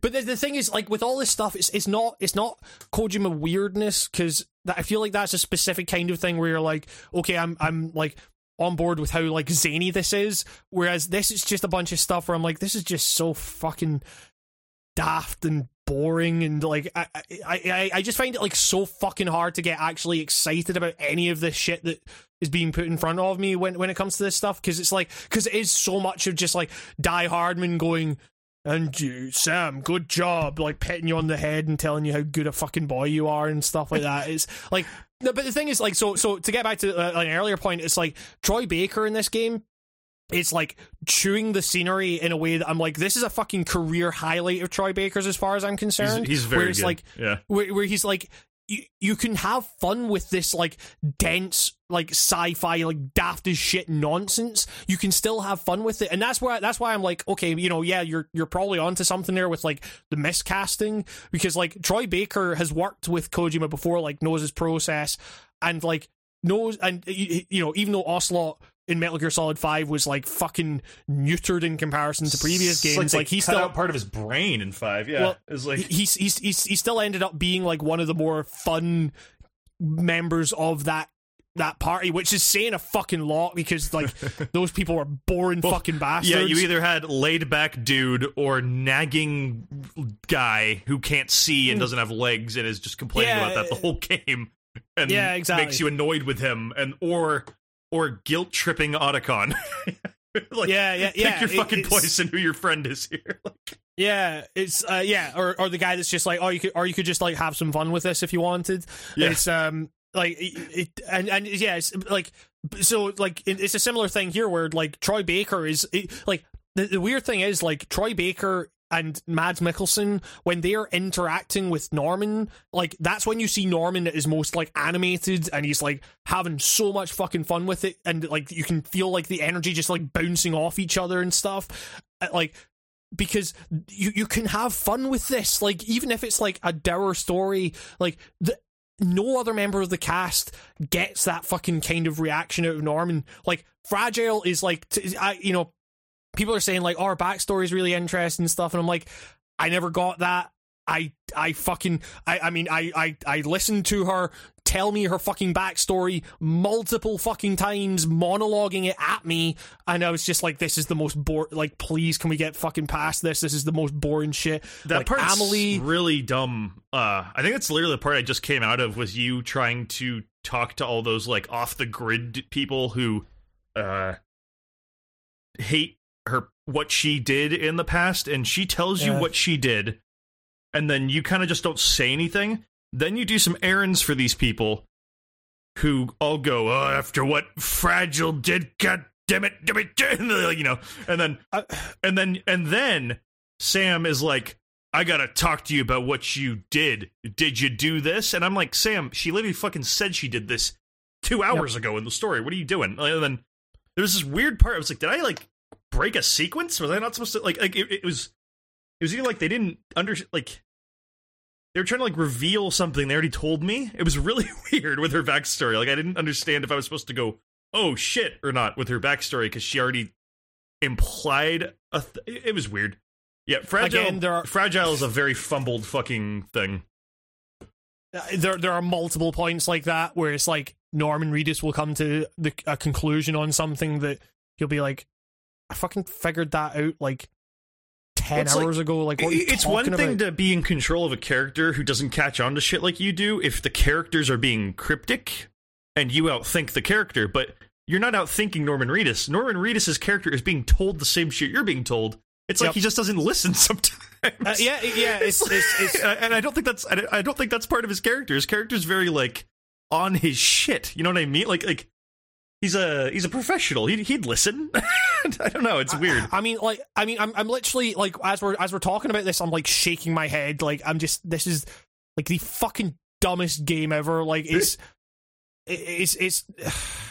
[SPEAKER 2] but the, the thing is, like with all this stuff, it's it's not it's not Kojima weirdness because I feel like that's a specific kind of thing where you're like, okay, I'm I'm like on board with how like zany this is, whereas this is just a bunch of stuff where I'm like, this is just so fucking daft and boring and like I, I I just find it like so fucking hard to get actually excited about any of this shit that is being put in front of me when when it comes to this stuff. Because it's like because it is so much of just like Die Hardman going and you Sam good job like petting you on the head and telling you how good a fucking boy you are and stuff like that. It's like no but the thing is like so so to get back to uh, an earlier point it's like Troy Baker in this game it's like chewing the scenery in a way that I'm like, this is a fucking career highlight of Troy Baker's as far as I'm concerned.
[SPEAKER 1] he's very
[SPEAKER 2] where it's
[SPEAKER 1] good.
[SPEAKER 2] like
[SPEAKER 1] yeah.
[SPEAKER 2] where, where he's like you, you can have fun with this like dense like sci-fi like daft as shit nonsense. You can still have fun with it. And that's why that's why i'm like okay you know yeah you're you're probably onto something there with like the miscasting. Because like troy baker has worked with kojima before like knows his process and like knows and you, you know even though ocelot in Metal Gear Solid 5 was like fucking neutered in comparison to previous games like, he's
[SPEAKER 1] cut
[SPEAKER 2] still
[SPEAKER 1] out part of his brain in five yeah
[SPEAKER 2] Well,
[SPEAKER 1] it's like
[SPEAKER 2] he's he's he's he still ended up being like one of the more fun members of that that party, which is saying a fucking lot because like those people are boring fucking bastards.
[SPEAKER 1] Yeah, you either had laid back dude or nagging guy who can't see and hmm. doesn't have legs and is just complaining
[SPEAKER 2] Yeah,
[SPEAKER 1] about that the whole game and
[SPEAKER 2] Yeah, exactly.
[SPEAKER 1] makes you annoyed with him and or or guilt tripping Otacon. like
[SPEAKER 2] Yeah, yeah,
[SPEAKER 1] pick your
[SPEAKER 2] it-
[SPEAKER 1] fucking poison who your friend is here. Like,
[SPEAKER 2] Yeah, it's uh, yeah, or or the guy that's just like, oh, you could, or you could just like have some fun with this if you wanted.
[SPEAKER 1] Yeah.
[SPEAKER 2] It's um like it, it and and yeah, it's like so like it, it's a similar thing here where like Troy Baker is it, like the, the weird thing is like Troy Baker and Mads Mikkelsen when they are interacting with Norman, like that's when you see Norman his most like animated and he's like having so much fucking fun with it and like you can feel like the energy just like bouncing off each other and stuff. Uh, Like because you you can have fun with this like even if it's like a dour story like the no other member of the cast gets that fucking kind of reaction out of Norman like fragile is like t- I you know people are saying like oh, our backstory is really interesting and stuff and I'm like I never got that I I fucking I I mean I I I listened to her tell me her fucking backstory multiple fucking times monologuing it at me and I was just like this is the most bore like please can we get fucking past this this is the most boring shit
[SPEAKER 1] that
[SPEAKER 2] like,
[SPEAKER 1] part's
[SPEAKER 2] Amelie
[SPEAKER 1] really dumb. Uh, I think that's literally the part I just came out of was you trying to talk to all those like off the grid people who uh hate her what she did in the past, and she tells you what she did, and then you kind of just don't say anything. Then you do some errands for these people who all go oh, after what fragile did. God damn it, damn it, damn it," you know, and then and then and then Sam is like, I gotta talk to you about what you did. Did you do this? And I'm like, Sam, she literally fucking said she did this two hours ago in the story. What are you doing? And then there was this weird part. I was like, did I like break a sequence? Was I not supposed to like like it, it was it was either like they didn't under like they were trying to like reveal something they already told me. It was really weird with her backstory. Like I didn't understand if I was supposed to go, oh shit, or not with her backstory because she already implied a th- it was weird. Yeah, fragile.
[SPEAKER 2] Again, are-
[SPEAKER 1] fragile is a very fumbled fucking thing.
[SPEAKER 2] Uh, there there are multiple points like that where it's like Norman Reedus will come to the a conclusion on something that he'll be like, I fucking figured that out like ten
[SPEAKER 1] It's like-
[SPEAKER 2] hours ago. Like, what
[SPEAKER 1] it's one thing
[SPEAKER 2] about?
[SPEAKER 1] to be in control of a character who doesn't catch on to shit like you do if the characters are being cryptic and you outthink the character, but you're not outthinking Norman Reedus. Norman Reedus's character is being told the same shit you're being told. It's like
[SPEAKER 2] Yep.
[SPEAKER 1] he just doesn't listen sometimes.
[SPEAKER 2] Uh, yeah, yeah, it's it's, it's
[SPEAKER 1] and I don't think that's I don't- I don't think that's part of his character. His character's very like on his shit. You know what I mean? Like like he's a he's a professional. He'd, he'd listen. I don't know. It's weird.
[SPEAKER 2] I mean, like, I mean, I'm, I'm literally like, as we're as we're talking about this, I'm like shaking my head. Like, I'm just, this is like the fucking dumbest game ever. Like, it's, it's, it's.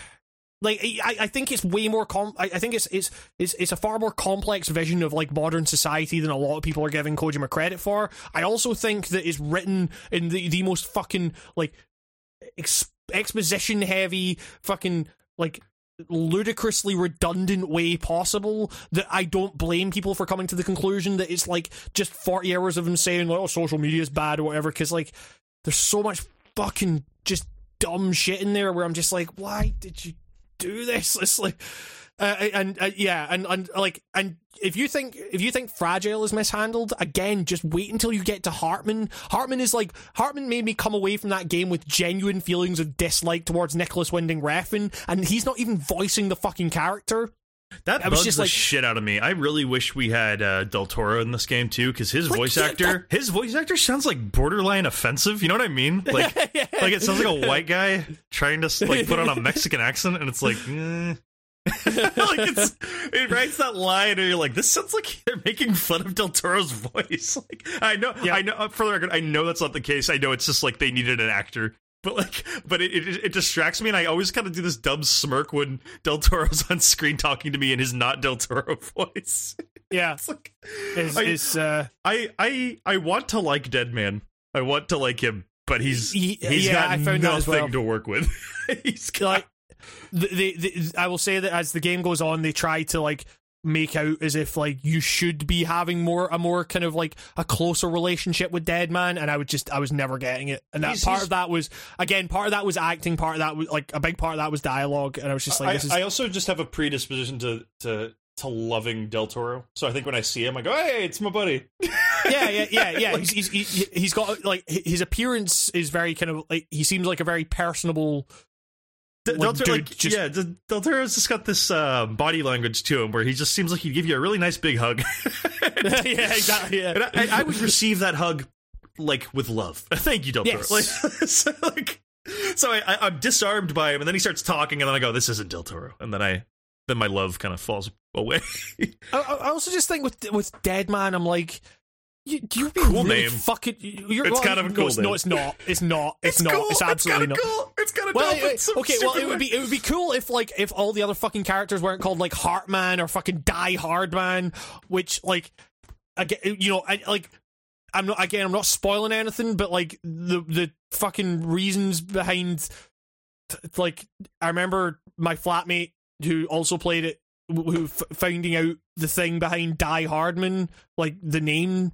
[SPEAKER 2] Like I, I think it's way more com. I, I think it's, it's it's it's a far more complex vision of like modern society than a lot of people are giving Kojima credit for. I also think that it's written in the the most fucking like ex- exposition heavy fucking like ludicrously redundant way possible that I don't blame people for coming to the conclusion that it's like just 40 hours of him saying like oh social media is bad or whatever because like there's so much fucking just dumb shit in there where I'm just like why did you do this. It's like uh, and uh, yeah and and like and if you think if you think fragile is mishandled again just wait until you get to heartman. Heartman is like heartman made me come away from that game with genuine feelings of dislike towards nicolas winding refn and he's not even voicing the fucking character
[SPEAKER 1] That
[SPEAKER 2] I was
[SPEAKER 1] bugs
[SPEAKER 2] just
[SPEAKER 1] the
[SPEAKER 2] like-
[SPEAKER 1] shit out of me. I really wish we had uh, Del Toro in this game too, because his
[SPEAKER 2] Like,
[SPEAKER 1] voice
[SPEAKER 2] yeah,
[SPEAKER 1] actor, his voice actor sounds like borderline offensive. You know what I mean? Like, like it sounds like a white guy trying to like put on a Mexican accent, and it's like, eh. like it's it writes that line, and you're like, this sounds like they're making fun of Del Toro's voice. Like, I know,
[SPEAKER 2] Yeah.
[SPEAKER 1] I know. uh, For the record, I know that's not the case. I know it's just like they needed an actor. But like, but it, it it distracts me, and I always kind of do this dumb smirk when Del Toro's on screen talking to me in his not Del Toro voice.
[SPEAKER 2] yeah
[SPEAKER 1] It's like,
[SPEAKER 2] it's,
[SPEAKER 1] I-
[SPEAKER 2] it's uh
[SPEAKER 1] I I I want to like Dead Man. I want to like him, but he's
[SPEAKER 2] Ye-
[SPEAKER 1] he's
[SPEAKER 2] yeah,
[SPEAKER 1] got nothing
[SPEAKER 2] well.
[SPEAKER 1] to work with. he's got,
[SPEAKER 2] like the, the, the I will say that as the game goes on, they try to like make out as if like you should be having more a more kind of like a closer relationship with Deadman, and I would just I was never getting it, and that
[SPEAKER 1] He's-
[SPEAKER 2] part
[SPEAKER 1] he's-
[SPEAKER 2] of that was again part of that was acting, part of that was like a big part of that was dialogue, and I was just like
[SPEAKER 1] I,
[SPEAKER 2] is
[SPEAKER 1] I also just have a predisposition to to to loving Del Toro. So I think when I see him, I go, "Hey, it's my buddy."
[SPEAKER 2] yeah, yeah, yeah, yeah. he's, he's he- he's got like his appearance is very kind of like he seems like a very personable.
[SPEAKER 1] D-
[SPEAKER 2] Like,
[SPEAKER 1] Del like,
[SPEAKER 2] just-
[SPEAKER 1] yeah, D- Del Toro's just got this uh, body language to him where he just seems like he'd give you a really nice big hug.
[SPEAKER 2] yeah, exactly.
[SPEAKER 1] And
[SPEAKER 2] Yeah.
[SPEAKER 1] I, I would receive that hug like with love. Thank you, Del Toro.
[SPEAKER 2] Yes.
[SPEAKER 1] Like, so, like, so I, I, I'm disarmed by him, and then he starts talking, and then I go, "This isn't Del Toro," and then I, then my love kind of falls away.
[SPEAKER 2] I, I also just think with with Dead Man, I'm like, you, you've
[SPEAKER 1] Cool
[SPEAKER 2] really
[SPEAKER 1] name.
[SPEAKER 2] fucking. You're,
[SPEAKER 1] It's
[SPEAKER 2] well,
[SPEAKER 1] kind of a
[SPEAKER 2] no,
[SPEAKER 1] cool
[SPEAKER 2] it's,
[SPEAKER 1] name.
[SPEAKER 2] No, it's not. It's not. It's, not.
[SPEAKER 1] cool.
[SPEAKER 2] It's absolutely
[SPEAKER 1] kinda
[SPEAKER 2] not.
[SPEAKER 1] Cool. It's kind of
[SPEAKER 2] Well,
[SPEAKER 1] dope.
[SPEAKER 2] it- okay. Well, it would be it would be cool if like if all the other fucking characters weren't called like Heartman or fucking Die Hard Man, which like again, you know, I like. I'm not again. I'm not spoiling anything, but like the the fucking reasons behind, like I remember my flatmate who also played it, who f- finding out the thing behind Die Hardman, like the name,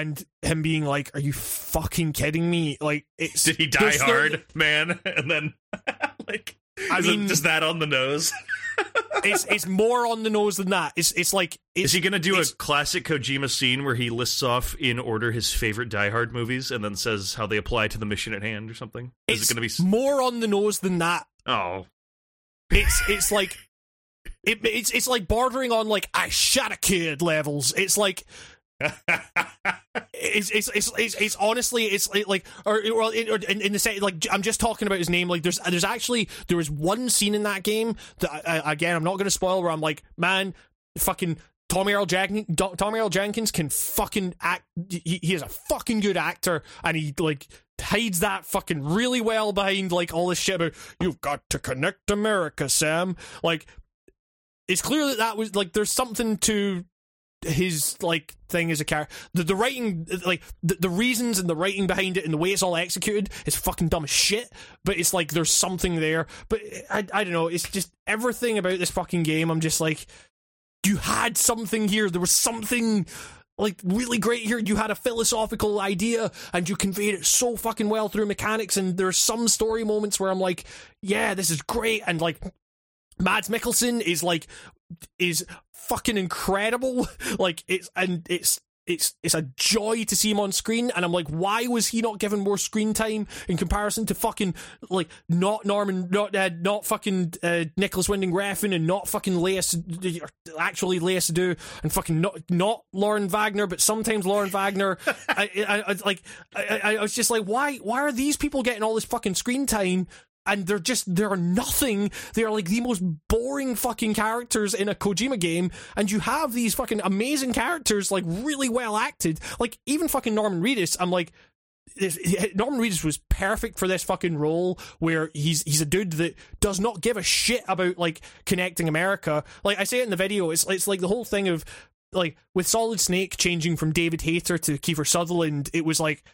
[SPEAKER 2] and him being like, "Are you fucking kidding me?" Like, it's
[SPEAKER 1] Did he die
[SPEAKER 2] no-
[SPEAKER 1] hard, man? And then, like,
[SPEAKER 2] I
[SPEAKER 1] is
[SPEAKER 2] mean-
[SPEAKER 1] just that on the nose?
[SPEAKER 2] it's it's more on the nose than that. It's it's like it's,
[SPEAKER 1] Is he going to do a classic Kojima scene where he lists off in order his favorite Die Hard movies and then says how they apply to the mission at hand or something? Is it going to be?
[SPEAKER 2] more on the nose than that.
[SPEAKER 1] Oh,
[SPEAKER 2] It's it's like it, it's it's like bordering on like I shot a kid levels. It's like it's it's it's it's, it's honestly it's like or, or in, in, the sense like I'm just talking about his name. Like there's there's actually there was one scene in that game that I, again I'm not going to spoil where I'm like man fucking. Tommy Earl Jenkins, Tommy Earl Jenkins can fucking act. He, he is a fucking good actor, and he like hides that fucking really well behind like all this shit about you've got to connect America, Sam. Like it's clear that that was like there's something to his like thing as a character. The, the writing, like the, the reasons and the writing behind it and the way it's all executed is fucking dumb as shit. But it's like there's something there. But I I don't know. It's just everything about this fucking game. I'm just like. you had something here. There was something like really great here. You had a philosophical idea and you conveyed it so fucking well through mechanics. And there's some story moments where I'm like, yeah, this is great. And like, Mads Mikkelsen is like, is fucking incredible. like, it's, and it's, it's it's a joy to see him on screen, and I'm like, why was he not given more screen time in comparison to fucking like not Norman, not uh, not fucking uh, Nicolas Winding Refn, and not fucking Leia, actually Léa Seydoux, and fucking not not Lauren Wagner, but sometimes Lauren Wagner. I, I, I like I, I was just like, why why are these people getting all this fucking screen time and they're just they're nothing. They are like the most boring fucking characters in a Kojima game, and you have these fucking amazing characters, like really well acted. Like even fucking Norman Reedus, I'm like. Norman Reedus was perfect for this fucking role where he's he's a dude that does not give a shit about like connecting America. Like I say it in the video, it's it's like the whole thing of like with Solid Snake changing from David Hayter to Kiefer Sutherland, it was like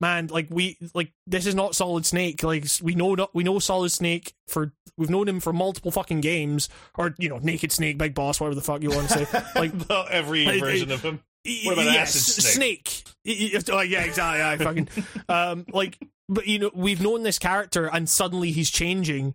[SPEAKER 2] man, like we like this is not Solid Snake. Like we know not we know Solid Snake for we've known him for multiple fucking games, or you know, Naked Snake, Big Boss, whatever the fuck you want to say. Like
[SPEAKER 1] every
[SPEAKER 2] like,
[SPEAKER 1] version of him. What about
[SPEAKER 2] yes,
[SPEAKER 1] Acid Snake?
[SPEAKER 2] Snake. Oh, yeah, exactly. I fucking um like, but you know, we've known this character, and suddenly he's changing,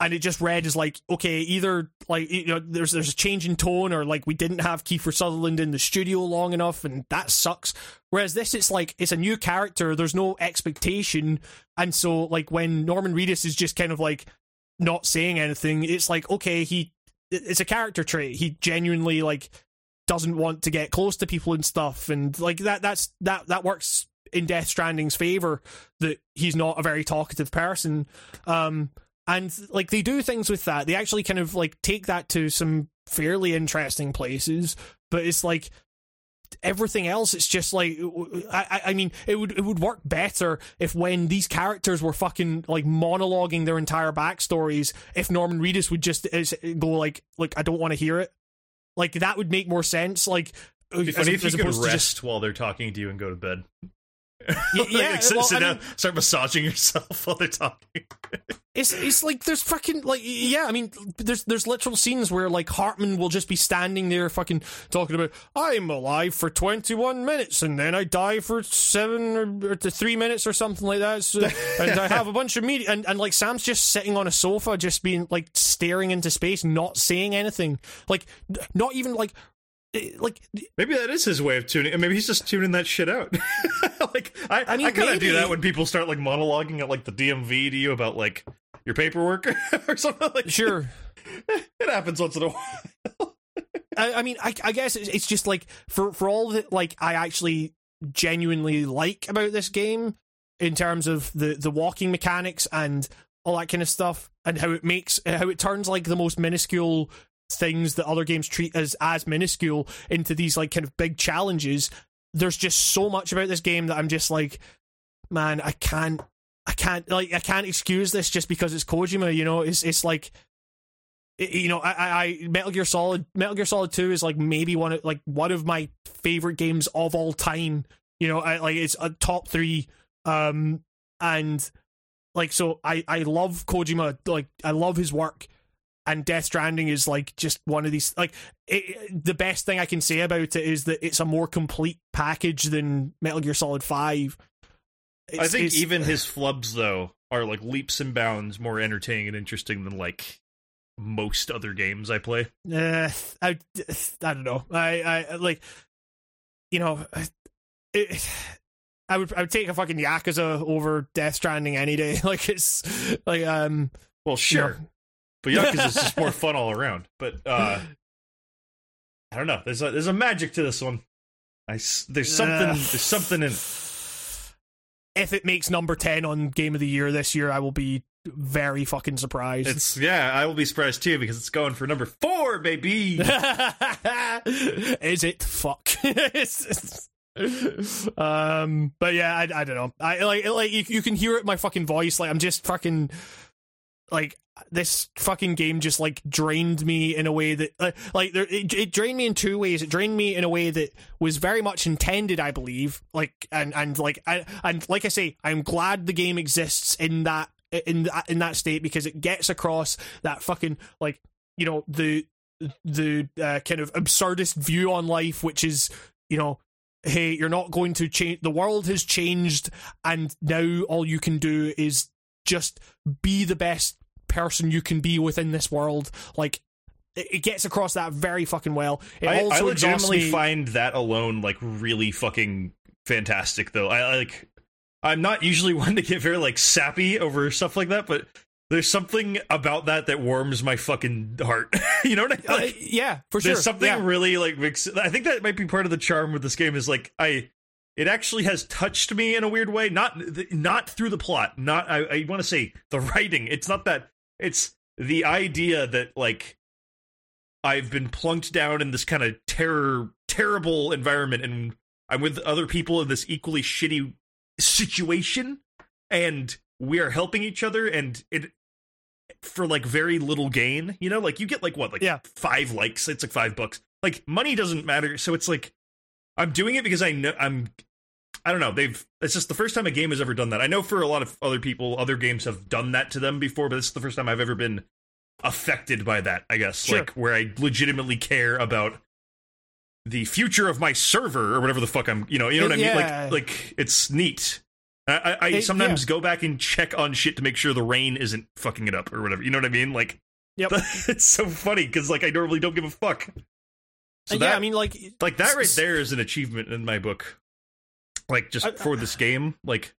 [SPEAKER 2] and it just read as like okay either like you know there's there's a change in tone or like we didn't have Kiefer Sutherland in the studio long enough and that sucks. Whereas this it's like it's a new character. There's no expectation. And so like when Norman Reedus is just kind of like not saying anything it's like okay he it's a character trait. He genuinely like doesn't want to get close to people and stuff. And like that that's that that works in Death Stranding's favor that he's not a very talkative person. Um and like they do things with that. They actually kind of like take that to some fairly interesting places but it's like everything else it's just like I, I mean it would it would work better if when these characters were fucking like monologuing their entire backstories if norman reedus would just uh, go like like i don't want to hear it. Like that would make more sense like
[SPEAKER 1] It'd be funny as, if you could rest just... while they're talking to you and go to bed
[SPEAKER 2] yeah,
[SPEAKER 1] like, sit,
[SPEAKER 2] well,
[SPEAKER 1] sit down,
[SPEAKER 2] mean,
[SPEAKER 1] start massaging yourself while they're talking.
[SPEAKER 2] it's it's like there's fucking like yeah, I mean there's there's literal scenes where like Heartman will just be standing there fucking talking about I'm alive for 21 minutes and then I die for seven or, or three minutes or something like that, so, and I have a bunch of media and and like Sam's just sitting on a sofa, just being like staring into space, not saying anything, like not even like like
[SPEAKER 1] maybe that is his way of tuning and maybe he's just tuning that shit out. Like i
[SPEAKER 2] I mean,
[SPEAKER 1] I kind of do that when people start like monologuing at like the dmv to you about like your paperwork or something like
[SPEAKER 2] sure.
[SPEAKER 1] It happens once in a while.
[SPEAKER 2] I, I mean, I, I guess it's, it's just like for for all that like I actually genuinely like about this game in terms of the the walking mechanics and all that kind of stuff, and how it makes how it turns like the most minuscule things that other games treat as as minuscule into these like kind of big challenges. There's just so much about this game that I'm just like, man, I can't. I can't like I can't excuse this just because it's Kojima, you know. It's it's like you know, I, I, I Metal Gear Solid, Metal Gear Solid Two is like maybe one of like one of my favorite games of all time. You know, I like it's a top three, um, and like so, I I love Kojima, like I love his work, and Death Stranding is like just one of these like it, the best thing I can say about it is that it's a more complete package than Metal Gear Solid Five.
[SPEAKER 1] i think
[SPEAKER 2] it's-
[SPEAKER 1] even his flubs though are like leaps and bounds more entertaining and interesting than like most other games i play
[SPEAKER 2] Uh, I, I don't know. I, I like, you know, it, I would I would take a fucking Yakuza over Death Stranding any day. Like it's like um
[SPEAKER 1] well
[SPEAKER 2] you
[SPEAKER 1] sure
[SPEAKER 2] know.
[SPEAKER 1] But Yakuza's just more fun all around but uh i don't know there's a there's a magic to this one I there's something
[SPEAKER 2] Ugh.
[SPEAKER 1] there's something in
[SPEAKER 2] If it makes number ten on Game of the Year this year, I will be very fucking surprised.
[SPEAKER 1] It's yeah, I will be surprised too because it's going for number four, baby.
[SPEAKER 2] Is it? Fuck. It's- um, but yeah, I, I don't know. I like like you, you can hear it in my fucking voice. Like I'm just fucking like this fucking game just like drained me in a way that uh, like there, it, it drained me in two ways. It drained me in a way that was very much intended, I believe. Like and and like I, and like I say, I'm glad the game exists in that in in that state because it gets across that fucking like you know the the uh, kind of absurdist view on life, which is you know, hey, you're not going to change. The world has changed, and now all you can do is just be the best person you can be within this world. Like it gets across that very fucking well. It
[SPEAKER 1] I,
[SPEAKER 2] also
[SPEAKER 1] I legitimately
[SPEAKER 2] me-
[SPEAKER 1] find that alone like really fucking fantastic though. I like I'm not usually one to get very like sappy over stuff like that, but there's something about that that warms my fucking heart. you know what I mean?
[SPEAKER 2] Uh,
[SPEAKER 1] Like,
[SPEAKER 2] yeah, for sure.
[SPEAKER 1] there's something
[SPEAKER 2] yeah.
[SPEAKER 1] really like mix I think that might be part of the charm with this game is like I it actually has touched me in a weird way. Not not through the plot. Not I, I want to say the writing. It's not that it's the idea that like I've been plunked down in this kind of terror terrible environment and I'm with other people in this equally shitty situation and we are helping each other and it for like very little gain you know? Like you get like what like
[SPEAKER 2] Yeah.
[SPEAKER 1] five likes? It's like five bucks. Like money doesn't matter. So it's like i'm doing it because i know i'm i don't know they've it's just the first time a game has ever done that i know for a lot of other people other games have done that to them before but this is the first time i've ever been affected by that i guess
[SPEAKER 2] Sure.
[SPEAKER 1] like where i legitimately care about the future of my server or whatever the fuck i'm you know you know what i mean
[SPEAKER 2] Yeah.
[SPEAKER 1] like like it's neat I, I, I
[SPEAKER 2] It-
[SPEAKER 1] sometimes go back and check on shit to make sure the rain isn't fucking it up or whatever. You know what I mean? Like,
[SPEAKER 2] Yep.
[SPEAKER 1] it's so funny because like I normally don't give a fuck. So that,
[SPEAKER 2] yeah, I mean, like,
[SPEAKER 1] like that right there is an achievement in my book. Like just
[SPEAKER 2] I-
[SPEAKER 1] for this game, like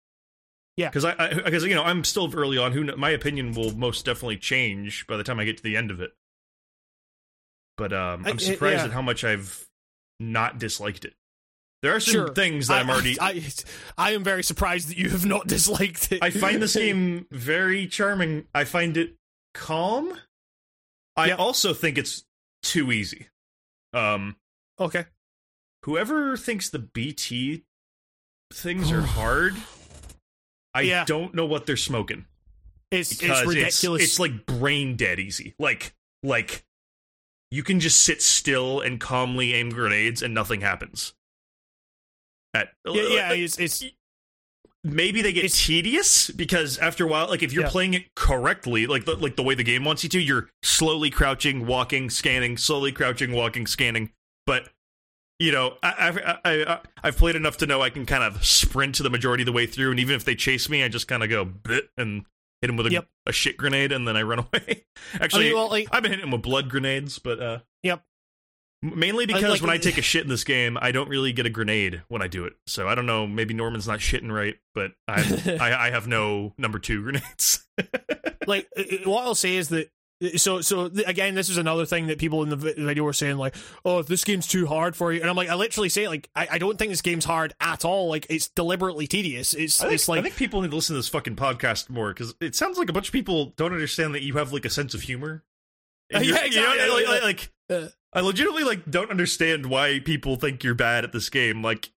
[SPEAKER 2] Yeah.
[SPEAKER 1] because I because you know I'm still early on. Who my opinion will most definitely change by the time I get to the end of it. But um,
[SPEAKER 2] I-
[SPEAKER 1] I'm
[SPEAKER 2] I-
[SPEAKER 1] surprised
[SPEAKER 2] yeah.
[SPEAKER 1] at how much I've not disliked it. There are some
[SPEAKER 2] Sure.
[SPEAKER 1] things that
[SPEAKER 2] I,
[SPEAKER 1] I'm already.
[SPEAKER 2] I, I, I am very surprised that you have not disliked it.
[SPEAKER 1] I find this game very charming. I find it calm. I
[SPEAKER 2] Yeah.
[SPEAKER 1] also think it's too easy. Um,
[SPEAKER 2] okay.
[SPEAKER 1] whoever thinks the BT things are hard, I
[SPEAKER 2] Yeah.
[SPEAKER 1] don't know what they're smoking
[SPEAKER 2] It's it's ridiculous.
[SPEAKER 1] It's, like brain dead easy. Like like you can just sit still and calmly aim grenades and nothing happens. At,
[SPEAKER 2] yeah, yeah, it's it's
[SPEAKER 1] maybe they get
[SPEAKER 2] It's-
[SPEAKER 1] tedious because after a while like if you're
[SPEAKER 2] Yeah.
[SPEAKER 1] playing it correctly like the, like the way the game wants you to you're slowly crouching walking scanning slowly crouching walking scanning but you know I, I've I, I, I've played enough to know I can kind of sprint to the majority of the way through and even if they chase me I just kind of go bit and hit him with a,
[SPEAKER 2] Yep.
[SPEAKER 1] a shit grenade and then I run away actually
[SPEAKER 2] I mean, well, like,
[SPEAKER 1] I've been hitting him with blood grenades but uh mainly because
[SPEAKER 2] like-
[SPEAKER 1] when I take a shit in this game I don't really get a grenade when I do it so I don't know maybe Norman's not shitting right but I'm I, I have no number two grenades.
[SPEAKER 2] like what I'll say is that so so again this is another thing that people in the video were saying like oh this game's too hard for you and I'm like I literally say like I, I don't think this game's hard at all like it's deliberately tedious it's
[SPEAKER 1] think,
[SPEAKER 2] it's like
[SPEAKER 1] I think people need to listen to this fucking podcast more because it sounds like a bunch of people don't understand that you have like a sense of humor. And
[SPEAKER 2] Uh,
[SPEAKER 1] you're-
[SPEAKER 2] yeah,
[SPEAKER 1] know,
[SPEAKER 2] exactly.
[SPEAKER 1] like, like, like,
[SPEAKER 2] Uh,
[SPEAKER 1] I legitimately like don't understand why people think you're bad at this game. Like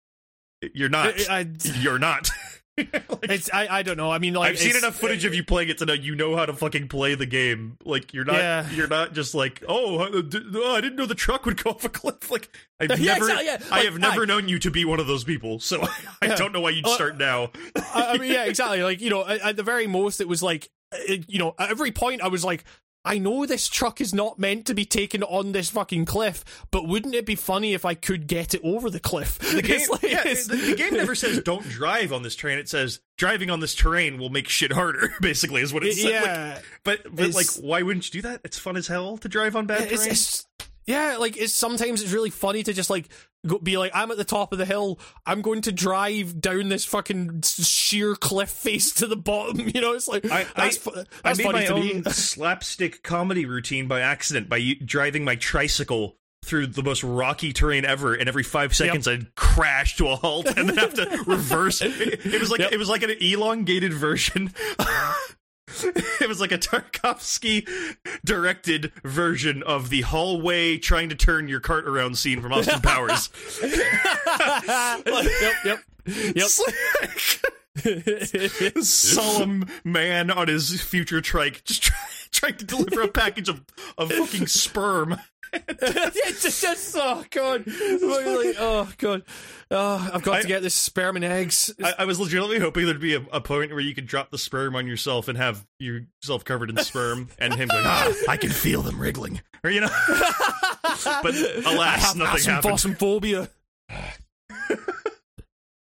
[SPEAKER 1] you're not.
[SPEAKER 2] I, I,
[SPEAKER 1] you're not. Like,
[SPEAKER 2] it's I, I don't know I mean like
[SPEAKER 1] I've seen enough footage of you playing it to know you know how to fucking play the game. Like you're not.
[SPEAKER 2] Yeah.
[SPEAKER 1] You're not just like oh, uh, d- oh, I didn't know the truck would go off a cliff. Like I've
[SPEAKER 2] Yeah,
[SPEAKER 1] never.
[SPEAKER 2] exactly, yeah.
[SPEAKER 1] I have never known you to be one of those people. So I don't know why you'd
[SPEAKER 2] Uh,
[SPEAKER 1] start now.
[SPEAKER 2] I, mean, yeah, exactly. Like you know, at, at the very most, it was like, it, you know, at every point, I was like, I know this truck is not meant to be taken on this fucking cliff, but wouldn't it be funny if I could get it over the cliff?
[SPEAKER 1] The game,
[SPEAKER 2] like-
[SPEAKER 1] yeah, the, the game never says don't drive on this terrain. It says driving on this terrain will make shit harder. Basically, is what it says. Like,
[SPEAKER 2] yeah,
[SPEAKER 1] but but like, why wouldn't you do that? It's fun as hell to drive on bad
[SPEAKER 2] it's,
[SPEAKER 1] terrain.
[SPEAKER 2] it's yeah, like it's sometimes it's really funny to just like go, be like, I'm at the top of the hill, I'm going to drive down this fucking sheer cliff face to the bottom. You know, it's like
[SPEAKER 1] I-
[SPEAKER 2] that's
[SPEAKER 1] I-
[SPEAKER 2] fu-
[SPEAKER 1] I made
[SPEAKER 2] funny
[SPEAKER 1] my
[SPEAKER 2] to
[SPEAKER 1] own
[SPEAKER 2] me.
[SPEAKER 1] slapstick comedy routine by accident by driving my tricycle through the most rocky terrain ever, and every five seconds I'd crash to a halt and then have to reverse. It, it was like
[SPEAKER 2] Yep.
[SPEAKER 1] it was like an elongated version. it was like a Tarkovsky directed version of the hallway trying to turn your cart around scene from Austin Powers.
[SPEAKER 2] yep, yep, yep.
[SPEAKER 1] It's like- solemn man on his future trike just try, trying to deliver a package of, of fucking sperm
[SPEAKER 2] just, just oh god, like, oh god, oh, I've got
[SPEAKER 1] I-
[SPEAKER 2] to get this sperm and eggs.
[SPEAKER 1] I, I was legitimately hoping there'd be a, a point where you could drop the sperm on yourself and have yourself covered in sperm, and him going, "Ah, I can feel them wriggling," or you know. but alas, nothing happened.
[SPEAKER 2] phasmophobia.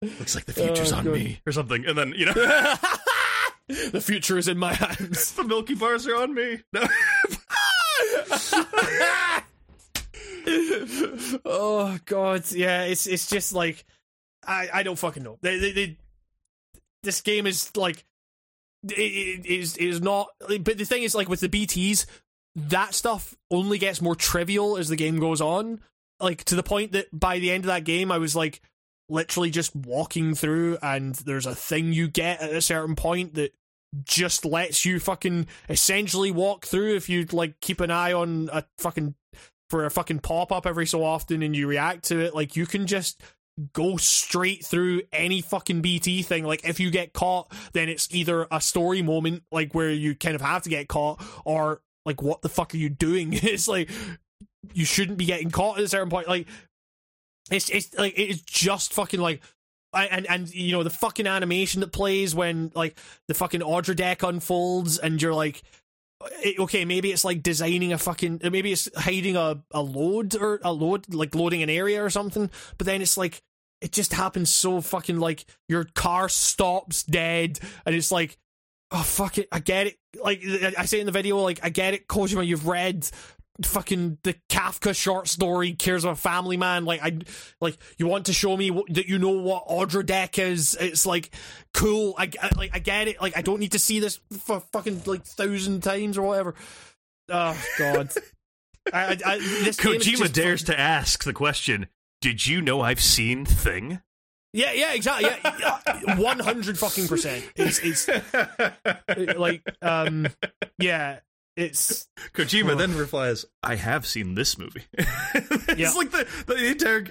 [SPEAKER 1] Looks like the future's
[SPEAKER 2] Oh,
[SPEAKER 1] on
[SPEAKER 2] God.
[SPEAKER 1] me, or something, and then you know
[SPEAKER 2] the future is in my hands.
[SPEAKER 1] the Milky Bars are on me. No.
[SPEAKER 2] oh god, yeah, it's it's just like I I don't fucking know. They, they, they, this game is like it, it is is not. But the thing is, like with the BTS, that stuff only gets more trivial as the game goes on. Like to the point that by the end of that game, I was like literally just walking through, and there's a thing you get at a certain point that just lets you fucking essentially walk through if you like keep an eye on a fucking for a fucking pop up every so often and you react to it, like you can just go straight through any fucking BT thing. Like if you get caught, then it's either a story moment, like where you kind of have to get caught, or like what the fuck are you doing? it's like you shouldn't be getting caught at a certain point. Like it's it's like it's just fucking like. And and you know the fucking animation that plays when like the fucking Odradek unfolds and you're like okay, maybe it's like designing a fucking, maybe it's hiding a, a load or a load, like loading an area or something. But then it's like, it just happens so fucking like your car stops dead and it's like, oh fuck it, I get it. Like I say in the video, like I get it, Kojima, you've read fucking the Kafka short story cares about family man like I like you want to show me what, that you know what Odradek is it's like cool I, I like I get it like I don't need to see this for fucking like thousand times or whatever. Oh god. I, I,
[SPEAKER 1] Kojima dares
[SPEAKER 2] fucking-
[SPEAKER 1] to ask the question: Did you know I've seen Thing?
[SPEAKER 2] yeah yeah exactly yeah one hundred fucking percent. It's it's like um yeah it's
[SPEAKER 1] Kojima
[SPEAKER 2] Oh.
[SPEAKER 1] then replies, "I have seen this movie." it's
[SPEAKER 2] Yeah.
[SPEAKER 1] like the, the entire.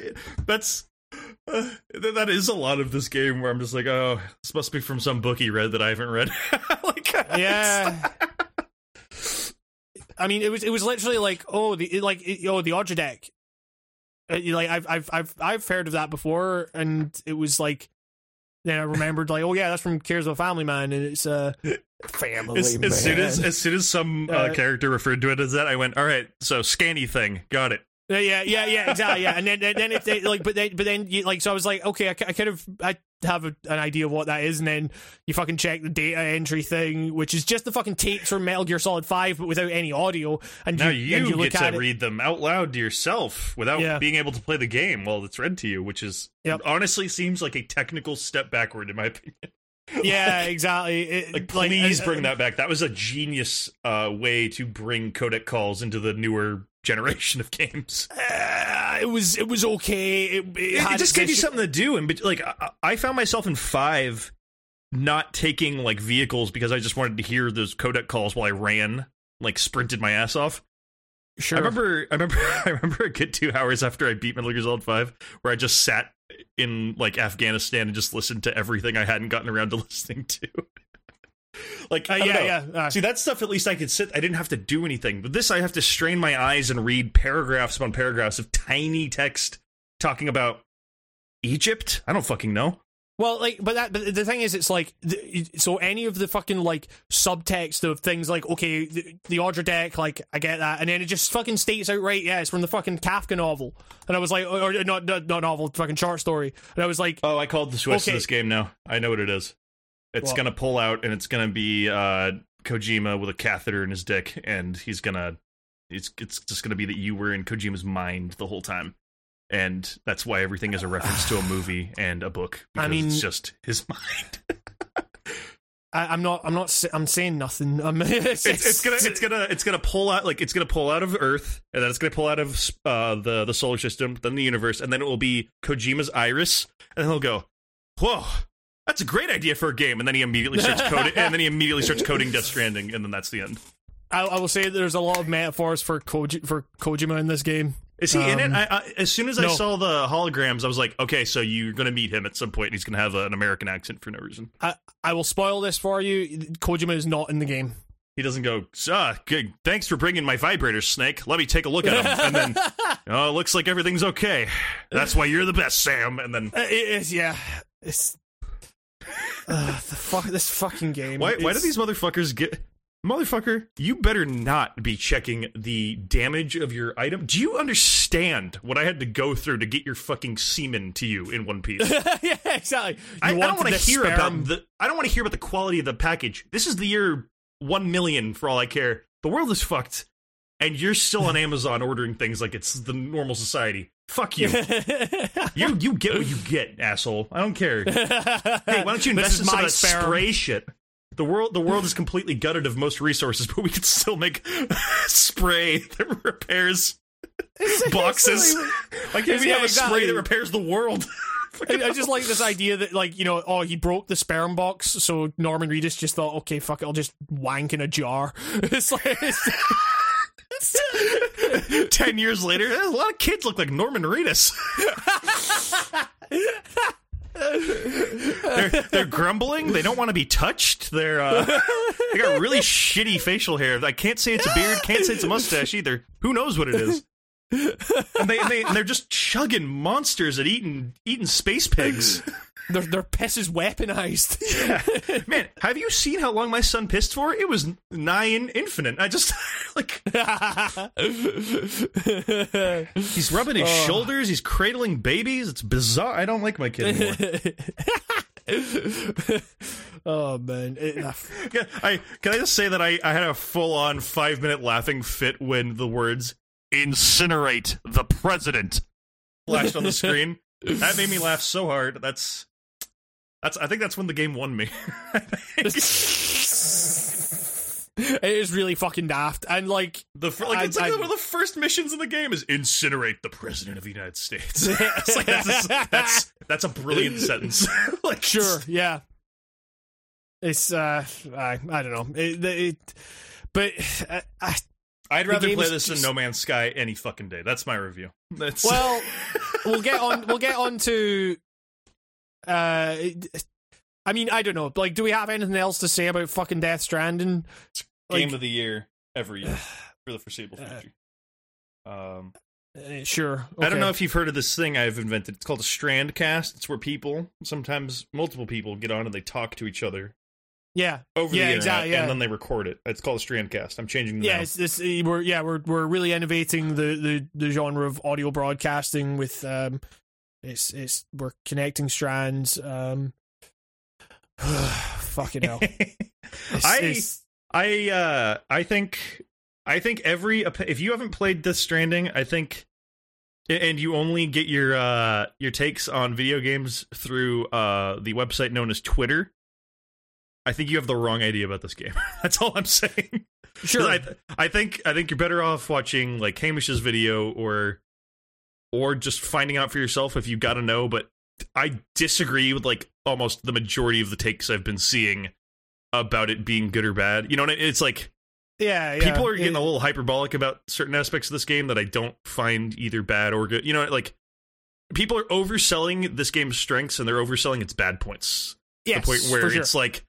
[SPEAKER 1] That's uh, that is a lot of this game where I'm just like, oh, this must be from some book he read that I haven't read. like,
[SPEAKER 2] yeah. I mean, it was it was literally like oh the it- like it- oh the Odradek. Uh, like I've I've I've I've heard of that before, and it was like then I remembered like oh yeah that's from Cares of a Family Man, and it's uh family
[SPEAKER 1] as,
[SPEAKER 2] man.
[SPEAKER 1] as soon as as soon as some uh,
[SPEAKER 2] Uh,
[SPEAKER 1] character referred to it as that, I went, all right, so scanny thing, got it.
[SPEAKER 2] Yeah, yeah, yeah, yeah, exactly. Yeah, and then then then it they, like, but then but then you like, so I was like, okay, I, I kind of I have a, an idea of what that is, and then you fucking check the data entry thing, which is just the fucking tapes from Metal Gear Solid Five, but without any audio. And
[SPEAKER 1] Now
[SPEAKER 2] you, and you look
[SPEAKER 1] get
[SPEAKER 2] at
[SPEAKER 1] to
[SPEAKER 2] it,
[SPEAKER 1] read them out loud to yourself without
[SPEAKER 2] Yeah.
[SPEAKER 1] being able to play the game while it's read to you, which is
[SPEAKER 2] Yep.
[SPEAKER 1] honestly seems like a technical step backward in my opinion.
[SPEAKER 2] yeah, exactly. It-
[SPEAKER 1] Like, please
[SPEAKER 2] uh,
[SPEAKER 1] bring that back. That was a genius uh, way to bring codec calls into the newer generation of games.
[SPEAKER 2] Uh, it was it was okay. It, it,
[SPEAKER 1] It, it just gave you something to do, and but, like I, I found myself in five not taking like vehicles because I just wanted to hear those codec calls while I ran, like sprinted my ass off.
[SPEAKER 2] Sure.
[SPEAKER 1] I remember, I remember, I remember a good two hours after I beat Metal Gear Solid Five, where I just sat in like Afghanistan and just listened to everything I hadn't gotten around to listening to. like,
[SPEAKER 2] Uh,
[SPEAKER 1] I
[SPEAKER 2] yeah,
[SPEAKER 1] know.
[SPEAKER 2] yeah. Uh,
[SPEAKER 1] See, that stuff at least I could sit. I didn't have to do anything. But this, I have to strain my eyes and read paragraphs upon paragraphs of tiny text talking about Egypt. I don't fucking know.
[SPEAKER 2] Well, like, but that, but the thing is, it's like, the, so any of the fucking like subtext of things like, okay, the, the Odradek, like, I get that, and then it just fucking states outright, yeah, it's from the fucking Kafka novel, and I was like, or, or not, not, not novel, fucking short story, and I was like,
[SPEAKER 1] Oh, I called the to
[SPEAKER 2] Okay.
[SPEAKER 1] this game now. I know what it is. It's
[SPEAKER 2] What?
[SPEAKER 1] gonna pull out, and it's gonna be uh, Kojima with a catheter in his dick, and he's gonna. It's it's just gonna be that you were in Kojima's mind the whole time, and that's why everything is a reference to a movie and a book.
[SPEAKER 2] I mean-
[SPEAKER 1] it's just his mind.
[SPEAKER 2] I, I'm not, I'm not, I'm saying nothing. I'm, it's,
[SPEAKER 1] it's, it's gonna it's gonna it's gonna pull out like it's gonna pull out of Earth, and then it's gonna pull out of uh, the the solar system, then the universe, and then it will be Kojima's iris, and then he'll go, "Whoa, that's a great idea for a game," and then he immediately starts coding, and then he immediately starts coding Death Stranding, and then that's the end.
[SPEAKER 2] I, I will say there's a lot of metaphors for Koji, for Kojima in this game.
[SPEAKER 1] Is he in it?
[SPEAKER 2] Um,
[SPEAKER 1] I, I, as soon as I saw the holograms, I was like, okay, so you're gonna meet him at some point, and he's gonna have a, an American accent for no reason.
[SPEAKER 2] I, I will spoil this for you. Kojima is not in the game.
[SPEAKER 1] he doesn't go. Ah, good. Thanks for bringing my vibrator, Snake. Let me take a look at him. And then, oh, it looks like everything's okay. That's why you're the best, Sam. And then,
[SPEAKER 2] Uh, it is, yeah. It's uh, the fuck this fucking game.
[SPEAKER 1] why? Why do these motherfuckers get? Motherfucker, you better not be checking the damage of your item. Do you understand what I had to go through to get your fucking semen to you in one piece?
[SPEAKER 2] yeah, exactly.
[SPEAKER 1] I, I don't want to hear
[SPEAKER 2] sperm.
[SPEAKER 1] about the. I don't want to hear about the quality of the package. This is the year one million for all I care. The world is fucked, and you're still on Amazon ordering things like it's the normal society. Fuck you. you you get what you get, asshole. I don't care. Hey, why don't you invest in some
[SPEAKER 2] my
[SPEAKER 1] of that
[SPEAKER 2] sperm.
[SPEAKER 1] spray shit? The world the world is completely gutted of most resources, but we can still make spray that repairs boxes. Like, can't we
[SPEAKER 2] Yeah,
[SPEAKER 1] have a spray
[SPEAKER 2] exactly.
[SPEAKER 1] that repairs the world?
[SPEAKER 2] I, I just like this idea that, like, you know, oh, he broke the sperm box, so Norman Reedus just thought, okay, fuck it, I'll just wank in a jar. It's like, it's,
[SPEAKER 1] Ten years later, a lot of kids look like Norman Reedus. they're, they're grumbling. They don't want to be touched. They're uh, they got really shitty facial hair. I can't say it's a beard. Can't say it's a mustache either. Who knows what it is? And they, and they and they're just chugging monsters and eating eating space pigs.
[SPEAKER 2] Their, their piss is weaponized.
[SPEAKER 1] Man, have you seen how long my son pissed for? It was nigh in infinite. I just like he's rubbing his oh. shoulders. He's cradling babies. It's bizarre. I don't like my kid anymore.
[SPEAKER 2] oh, man. It,
[SPEAKER 1] Yeah, I can I just say that I, I had a full on five minute laughing fit when the words "incinerate the president" flashed on the screen. That made me laugh so hard. That's that's I think that's when the game won me.
[SPEAKER 2] it is really fucking daft. And, like,
[SPEAKER 1] the fir- like it's like
[SPEAKER 2] I-
[SPEAKER 1] one of the first missions in the game is incinerate the president of the United States. It's like, that's, that's that's a brilliant sentence. like
[SPEAKER 2] Sure, yeah. It's uh, I I don't know. It, it but uh, I,
[SPEAKER 1] I'd rather play this
[SPEAKER 2] just-
[SPEAKER 1] than No Man's Sky any fucking day. That's my review. That's
[SPEAKER 2] well, we'll get on. We'll get on to. Uh, I mean, I don't know. Like, do we have anything else to say about fucking Death Stranding?
[SPEAKER 1] game
[SPEAKER 2] like-
[SPEAKER 1] of the year every year for the foreseeable future. Um,
[SPEAKER 2] Uh, sure.
[SPEAKER 1] I don't know if you've heard of this thing I've invented. It's called a strand cast. It's where people, sometimes multiple people, get on and they talk to each other
[SPEAKER 2] Yeah.
[SPEAKER 1] over
[SPEAKER 2] Yeah,
[SPEAKER 1] the internet,
[SPEAKER 2] exactly, yeah.
[SPEAKER 1] and then they record it. It's called a strand cast. I'm changing the
[SPEAKER 2] Yeah,
[SPEAKER 1] name.
[SPEAKER 2] it's uh, We're yeah, we're we're really innovating the the, the genre of audio broadcasting with um, it's it's we're connecting strands. Um, fucking hell. It's-
[SPEAKER 1] I
[SPEAKER 2] it's-
[SPEAKER 1] I uh I think I think every if you haven't played this Stranding, I think and you only get your uh your takes on video games through uh the website known as Twitter. I think you have the wrong idea about this game. That's all I'm saying.
[SPEAKER 2] sure.
[SPEAKER 1] I, I think I think you're better off watching like Hamish's video or or just finding out for yourself if you got to know. But I disagree with like almost the majority of the takes I've been seeing about it being good or bad. You know, it's like
[SPEAKER 2] yeah, yeah.
[SPEAKER 1] people are getting
[SPEAKER 2] It-
[SPEAKER 1] a little hyperbolic about certain aspects of this game that I don't find either bad or good. You know, like people are overselling this game's strengths and they're overselling its bad points
[SPEAKER 2] yes,
[SPEAKER 1] the point where
[SPEAKER 2] sure.
[SPEAKER 1] it's like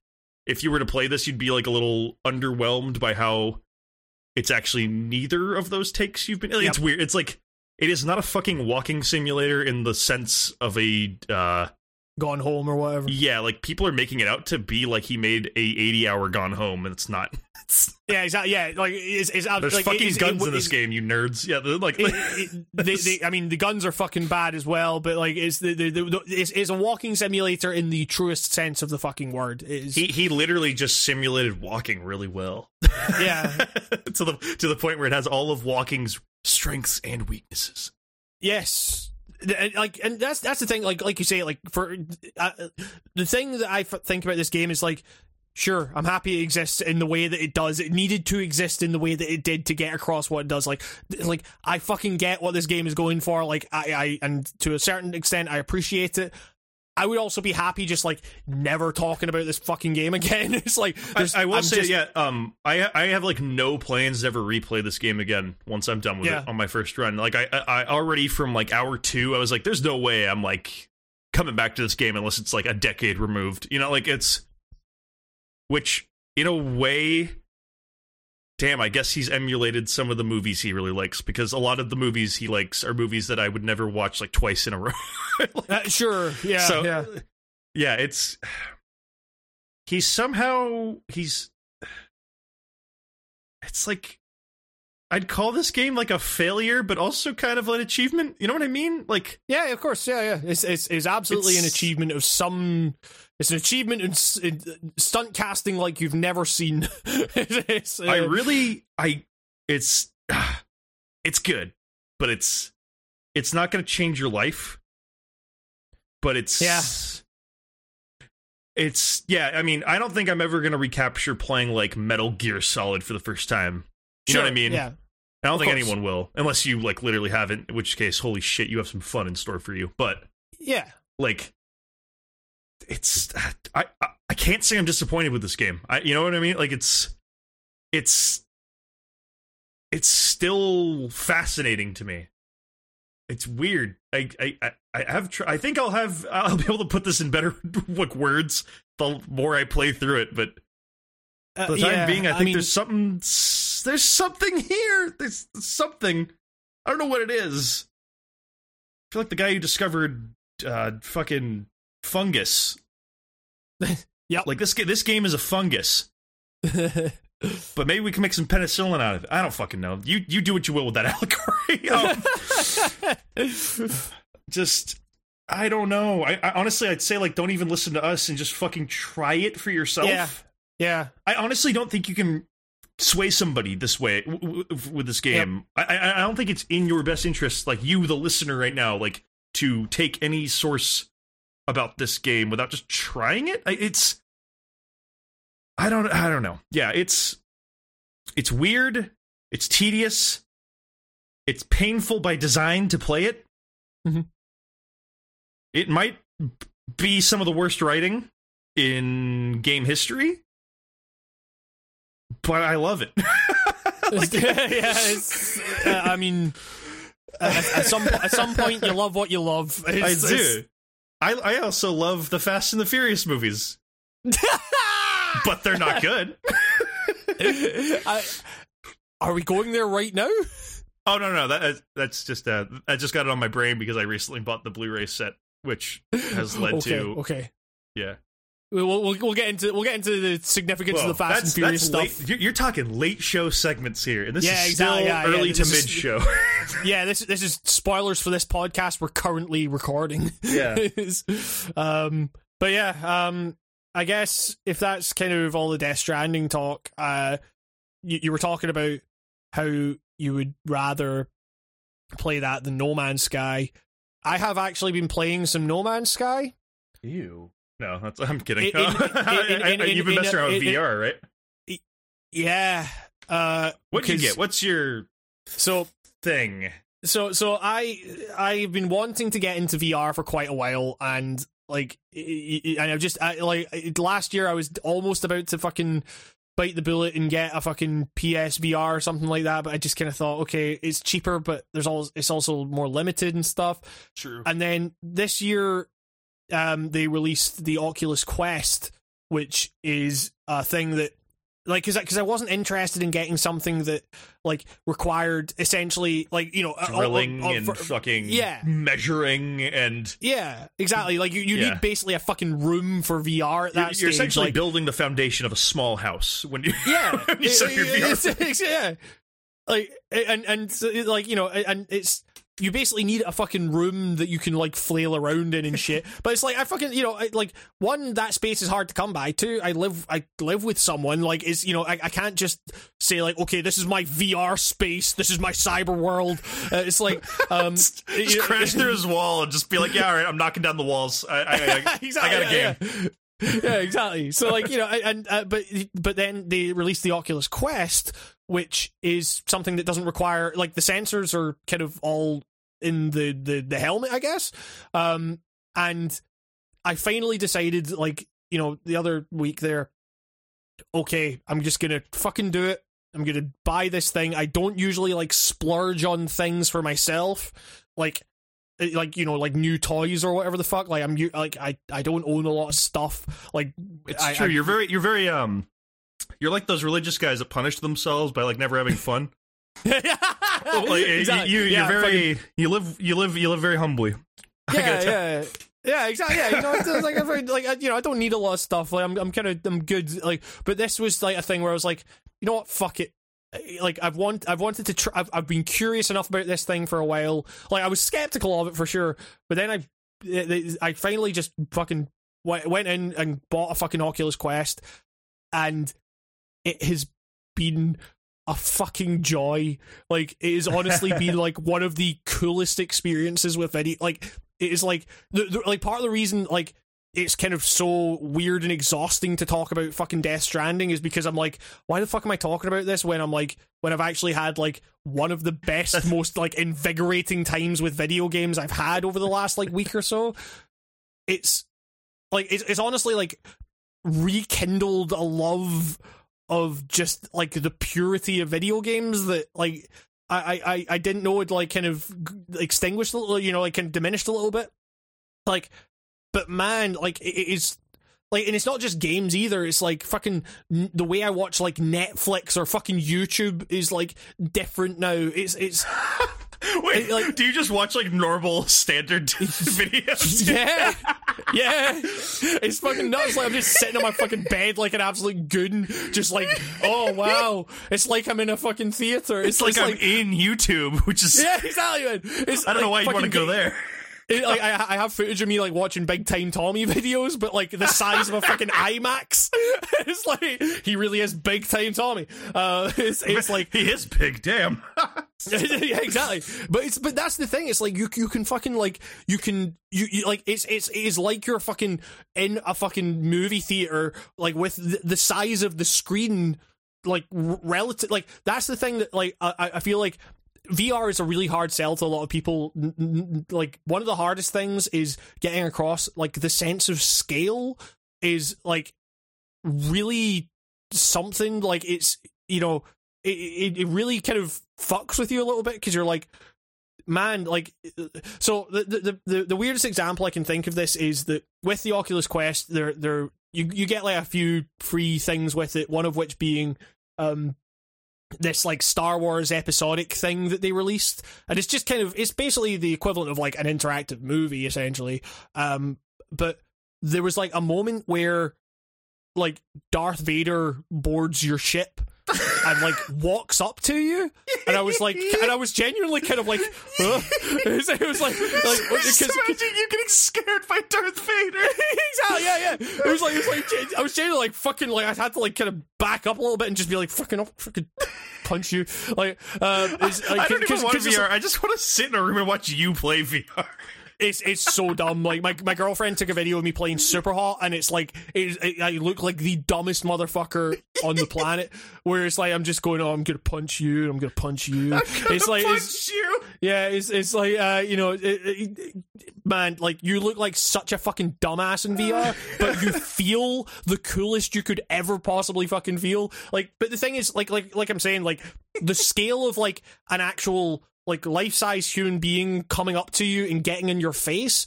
[SPEAKER 1] if you were to play this you'd be like a little underwhelmed by how it's actually neither of those takes you've been it's weird it's like it is not a fucking walking simulator in the sense of a uh
[SPEAKER 2] gone home or whatever.
[SPEAKER 1] yeah like people are making it out to be like he made a 80 hour gone home and it's not it's,
[SPEAKER 2] Yeah, exactly. Yeah, like it's, it's
[SPEAKER 1] there's
[SPEAKER 2] like,
[SPEAKER 1] fucking
[SPEAKER 2] it's-
[SPEAKER 1] guns
[SPEAKER 2] it-
[SPEAKER 1] in this game you nerds yeah like
[SPEAKER 2] it, they, they, I mean, the guns are fucking bad as well, but like, it's the, the, the it's, it's a walking simulator in the truest sense of the fucking word. Is
[SPEAKER 1] he he literally just simulated walking really well
[SPEAKER 2] yeah,
[SPEAKER 1] to the to the point where it has all of walking's strengths and weaknesses
[SPEAKER 2] yes, like, and that's that's the thing. Like, like you say, like for uh, the thing that I f- think about this game is like. Sure, I'm happy it exists in the way that it does. It needed to exist in the way that it did to get across what it does. Like, like I fucking get what this game is going for. Like, I, I, and to a certain extent, I appreciate it. I would also be happy just like never talking about this fucking game again. it's like
[SPEAKER 1] I, I will
[SPEAKER 2] I'm
[SPEAKER 1] say,
[SPEAKER 2] just-
[SPEAKER 1] yeah. Um, I I have like no plans to ever replay this game again once I'm done with
[SPEAKER 2] Yeah.
[SPEAKER 1] it on my first run. Like I I already from like hour two, I was like, there's no way I'm like coming back to this game unless it's like a decade removed. You know, like it's which in a way damn, I guess he's emulated some of the movies he really likes because a lot of the movies he likes are movies that I would never watch like twice in a row. Like,
[SPEAKER 2] Uh, sure. Yeah.
[SPEAKER 1] so
[SPEAKER 2] yeah.
[SPEAKER 1] yeah, it's he's somehow he's it's like I'd call this game like a failure, but also kind of an achievement. You know what I mean? Like
[SPEAKER 2] Yeah, of course. Yeah, yeah. It's it's, it's absolutely an achievement of some. It's an achievement in, in stunt casting like you've never seen. Uh,
[SPEAKER 1] I really I it's it's good, but it's it's not going to change your life. But it's
[SPEAKER 2] Yeah.
[SPEAKER 1] It's yeah, I mean, I don't think I'm ever going to recapture playing like Metal Gear Solid for the first time. You know what I mean?
[SPEAKER 2] Yeah.
[SPEAKER 1] I don't
[SPEAKER 2] Of
[SPEAKER 1] think
[SPEAKER 2] course.
[SPEAKER 1] anyone will, unless you like literally haven't. In which case, holy shit, you have some fun in store for you. But
[SPEAKER 2] Yeah.
[SPEAKER 1] like, it's I I, I can't say I'm disappointed with this game. I you know what I mean? Like it's it's it's still fascinating to me. It's weird. I I I, I have tr- I think I'll have I'll be able to put this in better like words the more I play through it. But
[SPEAKER 2] Uh,
[SPEAKER 1] for the time
[SPEAKER 2] yeah,
[SPEAKER 1] being, I think
[SPEAKER 2] mean,
[SPEAKER 1] there's something. There's something here. There's something. I don't know what it is. I feel like the guy who discovered uh, fucking fungus.
[SPEAKER 2] Yep.
[SPEAKER 1] Like this. This game is a fungus, but maybe we can make some penicillin out of it. I don't fucking know. You you do what you will with that allegory. Um, just. I don't know. I, I honestly, I'd say like, don't even listen to us and just fucking try it for yourself.
[SPEAKER 2] Yeah. yeah.
[SPEAKER 1] I honestly don't think you can sway somebody this way w- w- with this game. I, I I don't think it's in your best interest, like you, the listener, right now, like to take any source about this game without just trying it. It's I don't I don't know. Yeah, it's it's weird. It's tedious. It's painful by design to play it.
[SPEAKER 2] Mhm.
[SPEAKER 1] It might be some of the worst writing in game history, but I love it. Like,
[SPEAKER 2] yeah, it's, uh, I mean, at, at some at some point, you love what you love.
[SPEAKER 1] I
[SPEAKER 2] It's- it's-
[SPEAKER 1] do. I I also love the Fast and the Furious movies, but they're not good.
[SPEAKER 2] I, are we going there right now?
[SPEAKER 1] Oh no no that that's just uh I just got it on my brain because I recently bought the Blu-ray set, which has led
[SPEAKER 2] okay,
[SPEAKER 1] to
[SPEAKER 2] okay.
[SPEAKER 1] yeah.
[SPEAKER 2] We'll, we'll we'll get into we'll get into the significance
[SPEAKER 1] Whoa,
[SPEAKER 2] of the Fast and Furious
[SPEAKER 1] that's
[SPEAKER 2] stuff.
[SPEAKER 1] late- you're, talking late show segments here, and this
[SPEAKER 2] Yeah,
[SPEAKER 1] is
[SPEAKER 2] exactly,
[SPEAKER 1] still
[SPEAKER 2] yeah, yeah,
[SPEAKER 1] early
[SPEAKER 2] this
[SPEAKER 1] to mid show.
[SPEAKER 2] Yeah, this this is spoilers for this podcast we're currently recording.
[SPEAKER 1] Yeah.
[SPEAKER 2] um, but yeah, um, I guess if that's kind of all the Death Stranding talk, uh, you, you were talking about how you would rather play that than No Man's Sky. I have actually been playing some No Man's Sky.
[SPEAKER 1] Ew. No, that's, I'm kidding.
[SPEAKER 2] In- in- in- in- in-
[SPEAKER 1] You've been messing around with VR, right?
[SPEAKER 2] Yeah. Uh,
[SPEAKER 1] What you get? What's your
[SPEAKER 2] so
[SPEAKER 1] thing?
[SPEAKER 2] so so I I've been wanting to get into VR for quite a while, and like, and I've just I, like last year I was almost about to fucking bite the bullet and get a fucking PSVR or something like that, but I just kind of thought, okay, it's cheaper, but there's all it's also more limited and stuff.
[SPEAKER 1] True.
[SPEAKER 2] And then this year, um, they released the Oculus Quest, which is a thing that, like, because because I wasn't interested in getting something that like required essentially like you know uh, uh,
[SPEAKER 1] Drilling
[SPEAKER 2] uh,
[SPEAKER 1] and fucking
[SPEAKER 2] yeah.
[SPEAKER 1] measuring and
[SPEAKER 2] yeah, exactly. Like you, you
[SPEAKER 1] Yeah.
[SPEAKER 2] need basically a fucking room for VR at
[SPEAKER 1] you're,
[SPEAKER 2] that
[SPEAKER 1] you're
[SPEAKER 2] stage.
[SPEAKER 1] essentially
[SPEAKER 2] like,
[SPEAKER 1] building the foundation of a small house when you
[SPEAKER 2] yeah,
[SPEAKER 1] when you set your
[SPEAKER 2] It-
[SPEAKER 1] VR.
[SPEAKER 2] it's- it's- yeah, like and and so, like you know, and it's you basically need a fucking room that you can like flail around in and shit. But it's like I fucking you know I, like one that space is hard to come by. Two, I live I live with someone. Like is you know I, I can't just say like okay this is my VR space. This is my cyber world. Uh, it's like um
[SPEAKER 1] just
[SPEAKER 2] you know-
[SPEAKER 1] crash through his wall and just be like, yeah, all right, I'm knocking down the walls. I, I, I,
[SPEAKER 2] exactly.
[SPEAKER 1] I got a
[SPEAKER 2] yeah,
[SPEAKER 1] game.
[SPEAKER 2] Yeah. yeah, exactly. So like you know, and uh, but but then they released the Oculus Quest, which is something that doesn't require like the sensors are kind of all in the the the helmet, I guess. Um, and I finally decided, like you know, the other week there. Okay, I'm just gonna fucking do it. I'm gonna buy this thing. I don't usually like splurge on things for myself, like eh, like you know like new toys or whatever the fuck. Like I'm like I I don't own a lot of stuff. Like
[SPEAKER 1] It's
[SPEAKER 2] I,
[SPEAKER 1] true.
[SPEAKER 2] I-
[SPEAKER 1] you're very, you're very, um, You're like those religious guys that punish themselves by like never having fun.
[SPEAKER 2] Exactly.
[SPEAKER 1] you,
[SPEAKER 2] Yeah,
[SPEAKER 1] you're very you live you live you live very humbly.
[SPEAKER 2] Yeah, yeah, yeah, exactly. Yeah, you know, it's like, I'm very, like you know, I don't need a lot of stuff. Like, I'm, I'm kind of, I'm good. Like, but this was like a thing where I was like, you know what, fuck it. Like, I've want, I've wanted to try. I've, I've been curious enough about this thing for a while. Like, I was skeptical of it for sure, but then I, I finally just fucking went in and bought a fucking Oculus Quest, and it has been a fucking joy. Like it has honestly been like one of the coolest experiences with any. Like it is like the, the like part of the reason like it's kind of so weird and exhausting to talk about fucking Death Stranding is because I'm like, why the fuck am I talking about this when I'm like when I've actually had like one of the best, most like invigorating times with video games I've had over the last like week or so. It's like it's, it's honestly like rekindled a love of just like the purity of video games that like I I I didn't know it like kind of extinguished a little, you know, like kind of diminished a little bit. Like, but man, like it is like, and it's not just games either. It's like fucking the way I watch like Netflix or fucking YouTube is like different now. It's it's
[SPEAKER 1] Wait,
[SPEAKER 2] It, like-
[SPEAKER 1] do you just watch like normal standard videos?
[SPEAKER 2] yeah, yeah. It's fucking nuts. Like I'm just sitting on my fucking bed like an absolute goon, just like, oh wow. It's like I'm in a fucking theater. It's,
[SPEAKER 1] It's like I'm in YouTube, which is
[SPEAKER 2] yeah, exactly. It's
[SPEAKER 1] I don't know why you want to go
[SPEAKER 2] ga-
[SPEAKER 1] there.
[SPEAKER 2] It, like I, I have footage of me like watching Big Time Tommy videos, but like the size of a fucking IMAX. it's like he really is Big Time Tommy. Uh, it's, it's like
[SPEAKER 1] he is big. Damn.
[SPEAKER 2] yeah, exactly. But it's but that's the thing. It's like you you can fucking like you can you, you like it's it's it is like you're fucking in a fucking movie theater like with the, the size of the screen like r- relative like that's the thing that like I- I feel like. VR is a really hard sell to a lot of people. Like one of the hardest things is getting across like the sense of scale is like really something like it's you know it, it, it really kind of fucks with you a little bit because you're like man like so the, the the the weirdest example i can think of this is that with the oculus quest there there you you get like a few free things with it one of which being um this like Star Wars episodic thing that they released, and it's just kind of it's basically the equivalent of like an interactive movie essentially. Um, but there was like a moment where like Darth Vader boards your ship and like walks up to you, and I was like, and I was genuinely kind of like, huh? it, was, it was like like because
[SPEAKER 1] imagine you getting scared by Darth Vader.
[SPEAKER 2] exactly, yeah, yeah. It was like, it was like, I was genuinely like fucking, like, I had to like kind of back up a little bit and just be like, fucking, I'll fucking punch you. Like, uh, it's, like,
[SPEAKER 1] I don't even want VR. I just want to sit in a room and watch you play VR.
[SPEAKER 2] It's it's so dumb. Like my my girlfriend took a video of me playing Super Hot, and it's like it, it, I look like the dumbest motherfucker on the planet. Where it's like I'm just going, oh, I'm gonna punch you, I'm gonna punch you. it's like it's,
[SPEAKER 1] punch you.
[SPEAKER 2] Yeah, it's it's like uh, you know, it- man, like you look like such a fucking dumbass in VR, but you feel the coolest you could ever possibly fucking feel. Like, but the thing is, like, like, like I'm saying, like the scale of like an actual like life size human being coming up to you and getting in your face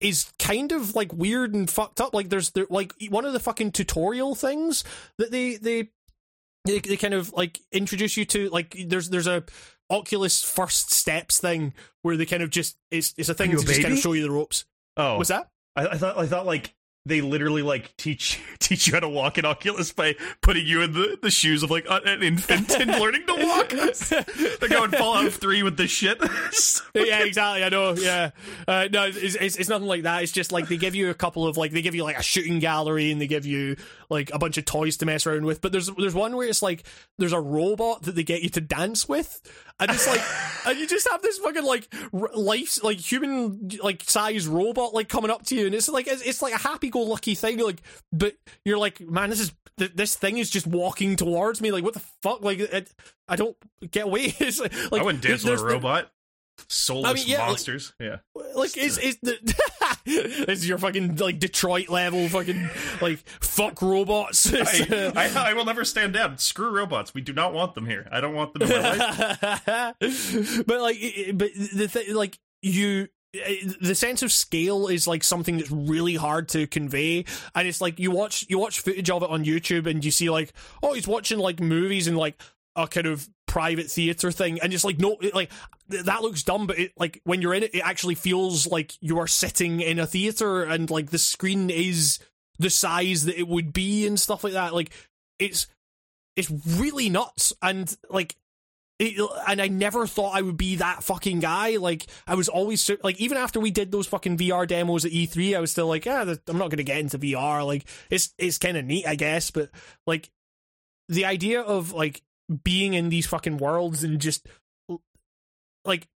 [SPEAKER 2] is kind of like weird and fucked up. Like, there's there like one of the fucking tutorial things that they they they, they kind of like introduce you to like there's there's a Oculus first steps thing where they kind of just it's it's a thing to
[SPEAKER 1] a
[SPEAKER 2] just kind of show you the ropes.
[SPEAKER 1] Oh,
[SPEAKER 2] What's that?
[SPEAKER 1] I, I thought I thought like they literally like teach teach you how to walk in Oculus by putting you in the, the shoes of like an infant and learning to walk. They're going Fallout Three with this shit.
[SPEAKER 2] yeah, exactly. I know. Yeah, uh, no, it's, it's it's nothing like that. It's just like they give you a couple of like they give you like a shooting gallery and they give you like a bunch of toys to mess around with. But there's there's one where it's like there's a robot that they get you to dance with, and it's like and you just have this fucking like r- life like human like size robot like coming up to you, and it's like it's, it's like a happy go lucky thing. Like, but you're like, man, this is th- this thing is just walking towards me. Like, what the fuck? Like, it, I don't get away. It's like,
[SPEAKER 1] I wouldn't dance with a robot. Soulless
[SPEAKER 2] I mean, yeah, like-
[SPEAKER 1] monsters. yeah.
[SPEAKER 2] like is is the this is your fucking like Detroit level fucking like fuck robots.
[SPEAKER 1] I, I, I will never stand down. Screw robots. We do not want them here. I don't want them in my life.
[SPEAKER 2] but like, but the thing, like you, eh, the sense of scale is like something that's really hard to convey and it's like you watch you watch footage of it on youtube and you see like oh he's watching like movies and like a kind of private theater thing and it's like no like that looks dumb but it like when you're in it it actually feels like you are sitting in a theater and like the screen is the size that it would be and stuff like that like it's it's really nuts and like it, and I never thought I would be that fucking guy. Like I was always like, even after we did those fucking VR demos at E3, I was still like, yeah, I'm not going to get into VR. Like it's it's kind of neat, I guess, but like the idea of like being in these fucking worlds and just like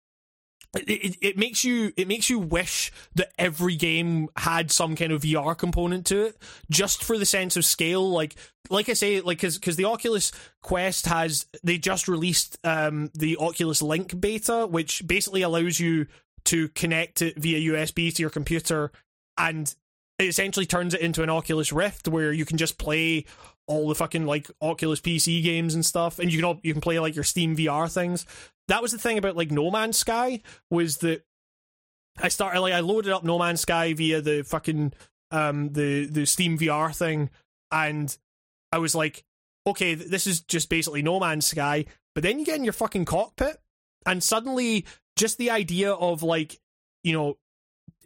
[SPEAKER 2] it, it, it makes you it makes you wish that every game had some kind of VR component to it just for the sense of scale like like I say like cuz cuz the Oculus Quest has they just released um the Oculus Link beta which basically allows you to connect it via USB to your computer and it essentially turns it into an Oculus Rift where you can just play all the fucking like Oculus PC games and stuff, and you can all, you can play like your Steam VR things. That was the thing about like No Man's Sky was that I started like I loaded up No Man's Sky via the fucking um the the Steam VR thing, and I was like, okay, this is just basically No Man's Sky. But then you get in your fucking cockpit, and suddenly just the idea of like you know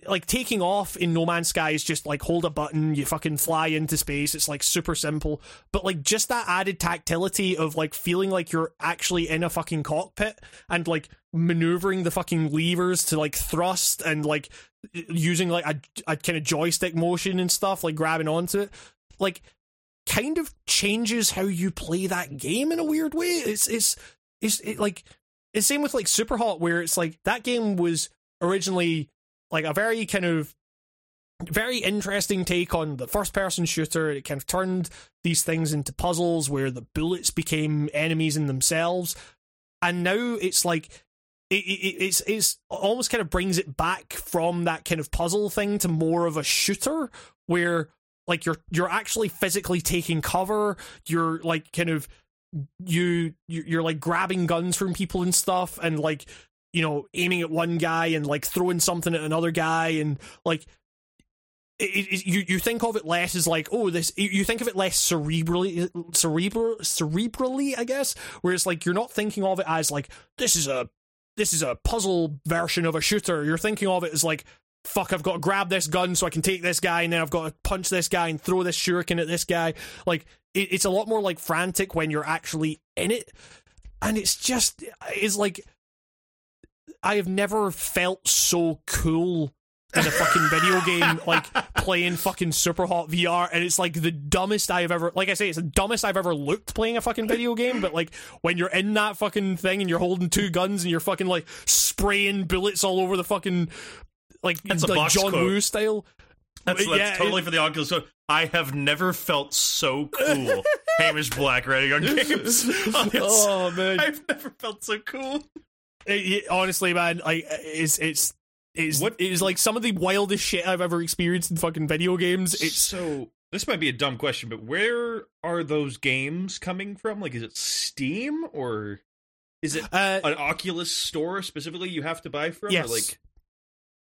[SPEAKER 2] like taking off in No Man's Sky is just like hold a button, you fucking fly into space. It's like super simple, but like just that added tactility of like feeling like you're actually in a fucking cockpit and like maneuvering the fucking levers to like thrust and like using like a, a kind of joystick motion and stuff, like grabbing onto it, like kind of changes how you play that game in a weird way. It's it's it's it, like it's same with like Super Hot, where it's like that game was originally like a very kind of very interesting take on the first person shooter. It kind of turned these things into puzzles where the bullets became enemies in themselves. And now it's like it, it, it's it's almost kind of brings it back from that kind of puzzle thing to more of a shooter where like you're you're actually physically taking cover. You're like kind of you you're like grabbing guns from people and stuff and like you know, aiming at one guy and like throwing something at another guy and like it, it, you you think of it less as like oh this you think of it less cerebrally cerebral cerebrally I guess where it's like you're not thinking of it as like this is a this is a puzzle version of a shooter. You're thinking of it as like fuck I've got to grab this gun so I can take this guy and then I've got to punch this guy and throw this shuriken at this guy. Like it, it's a lot more like frantic when you're actually in it. And it's just it's like I have never felt so cool in a fucking video game, like playing fucking super hot VR, and it's like the dumbest I've ever. Like I say, it's the dumbest I've ever looked playing a fucking video game. But like when you're in that fucking thing and you're holding two guns and you're fucking like spraying bullets all over the fucking like
[SPEAKER 1] That's
[SPEAKER 2] like John
[SPEAKER 1] quote.
[SPEAKER 2] Woo style.
[SPEAKER 1] That's, that's
[SPEAKER 2] Yeah,
[SPEAKER 1] totally
[SPEAKER 2] it-
[SPEAKER 1] for the Oculus. So I have never felt so cool. Hamish Black writing on games. Oh,
[SPEAKER 2] Oh man,
[SPEAKER 1] I've never felt so cool.
[SPEAKER 2] It- honestly, man, like it's it's. It's,
[SPEAKER 1] What-
[SPEAKER 2] it is like some of the wildest shit I've ever experienced in fucking video games. It's
[SPEAKER 1] so this might be a dumb question, but where are those games coming from? Like, is it Steam or is it
[SPEAKER 2] uh,
[SPEAKER 1] an Oculus store specifically you have to buy from?
[SPEAKER 2] Yes.
[SPEAKER 1] Or like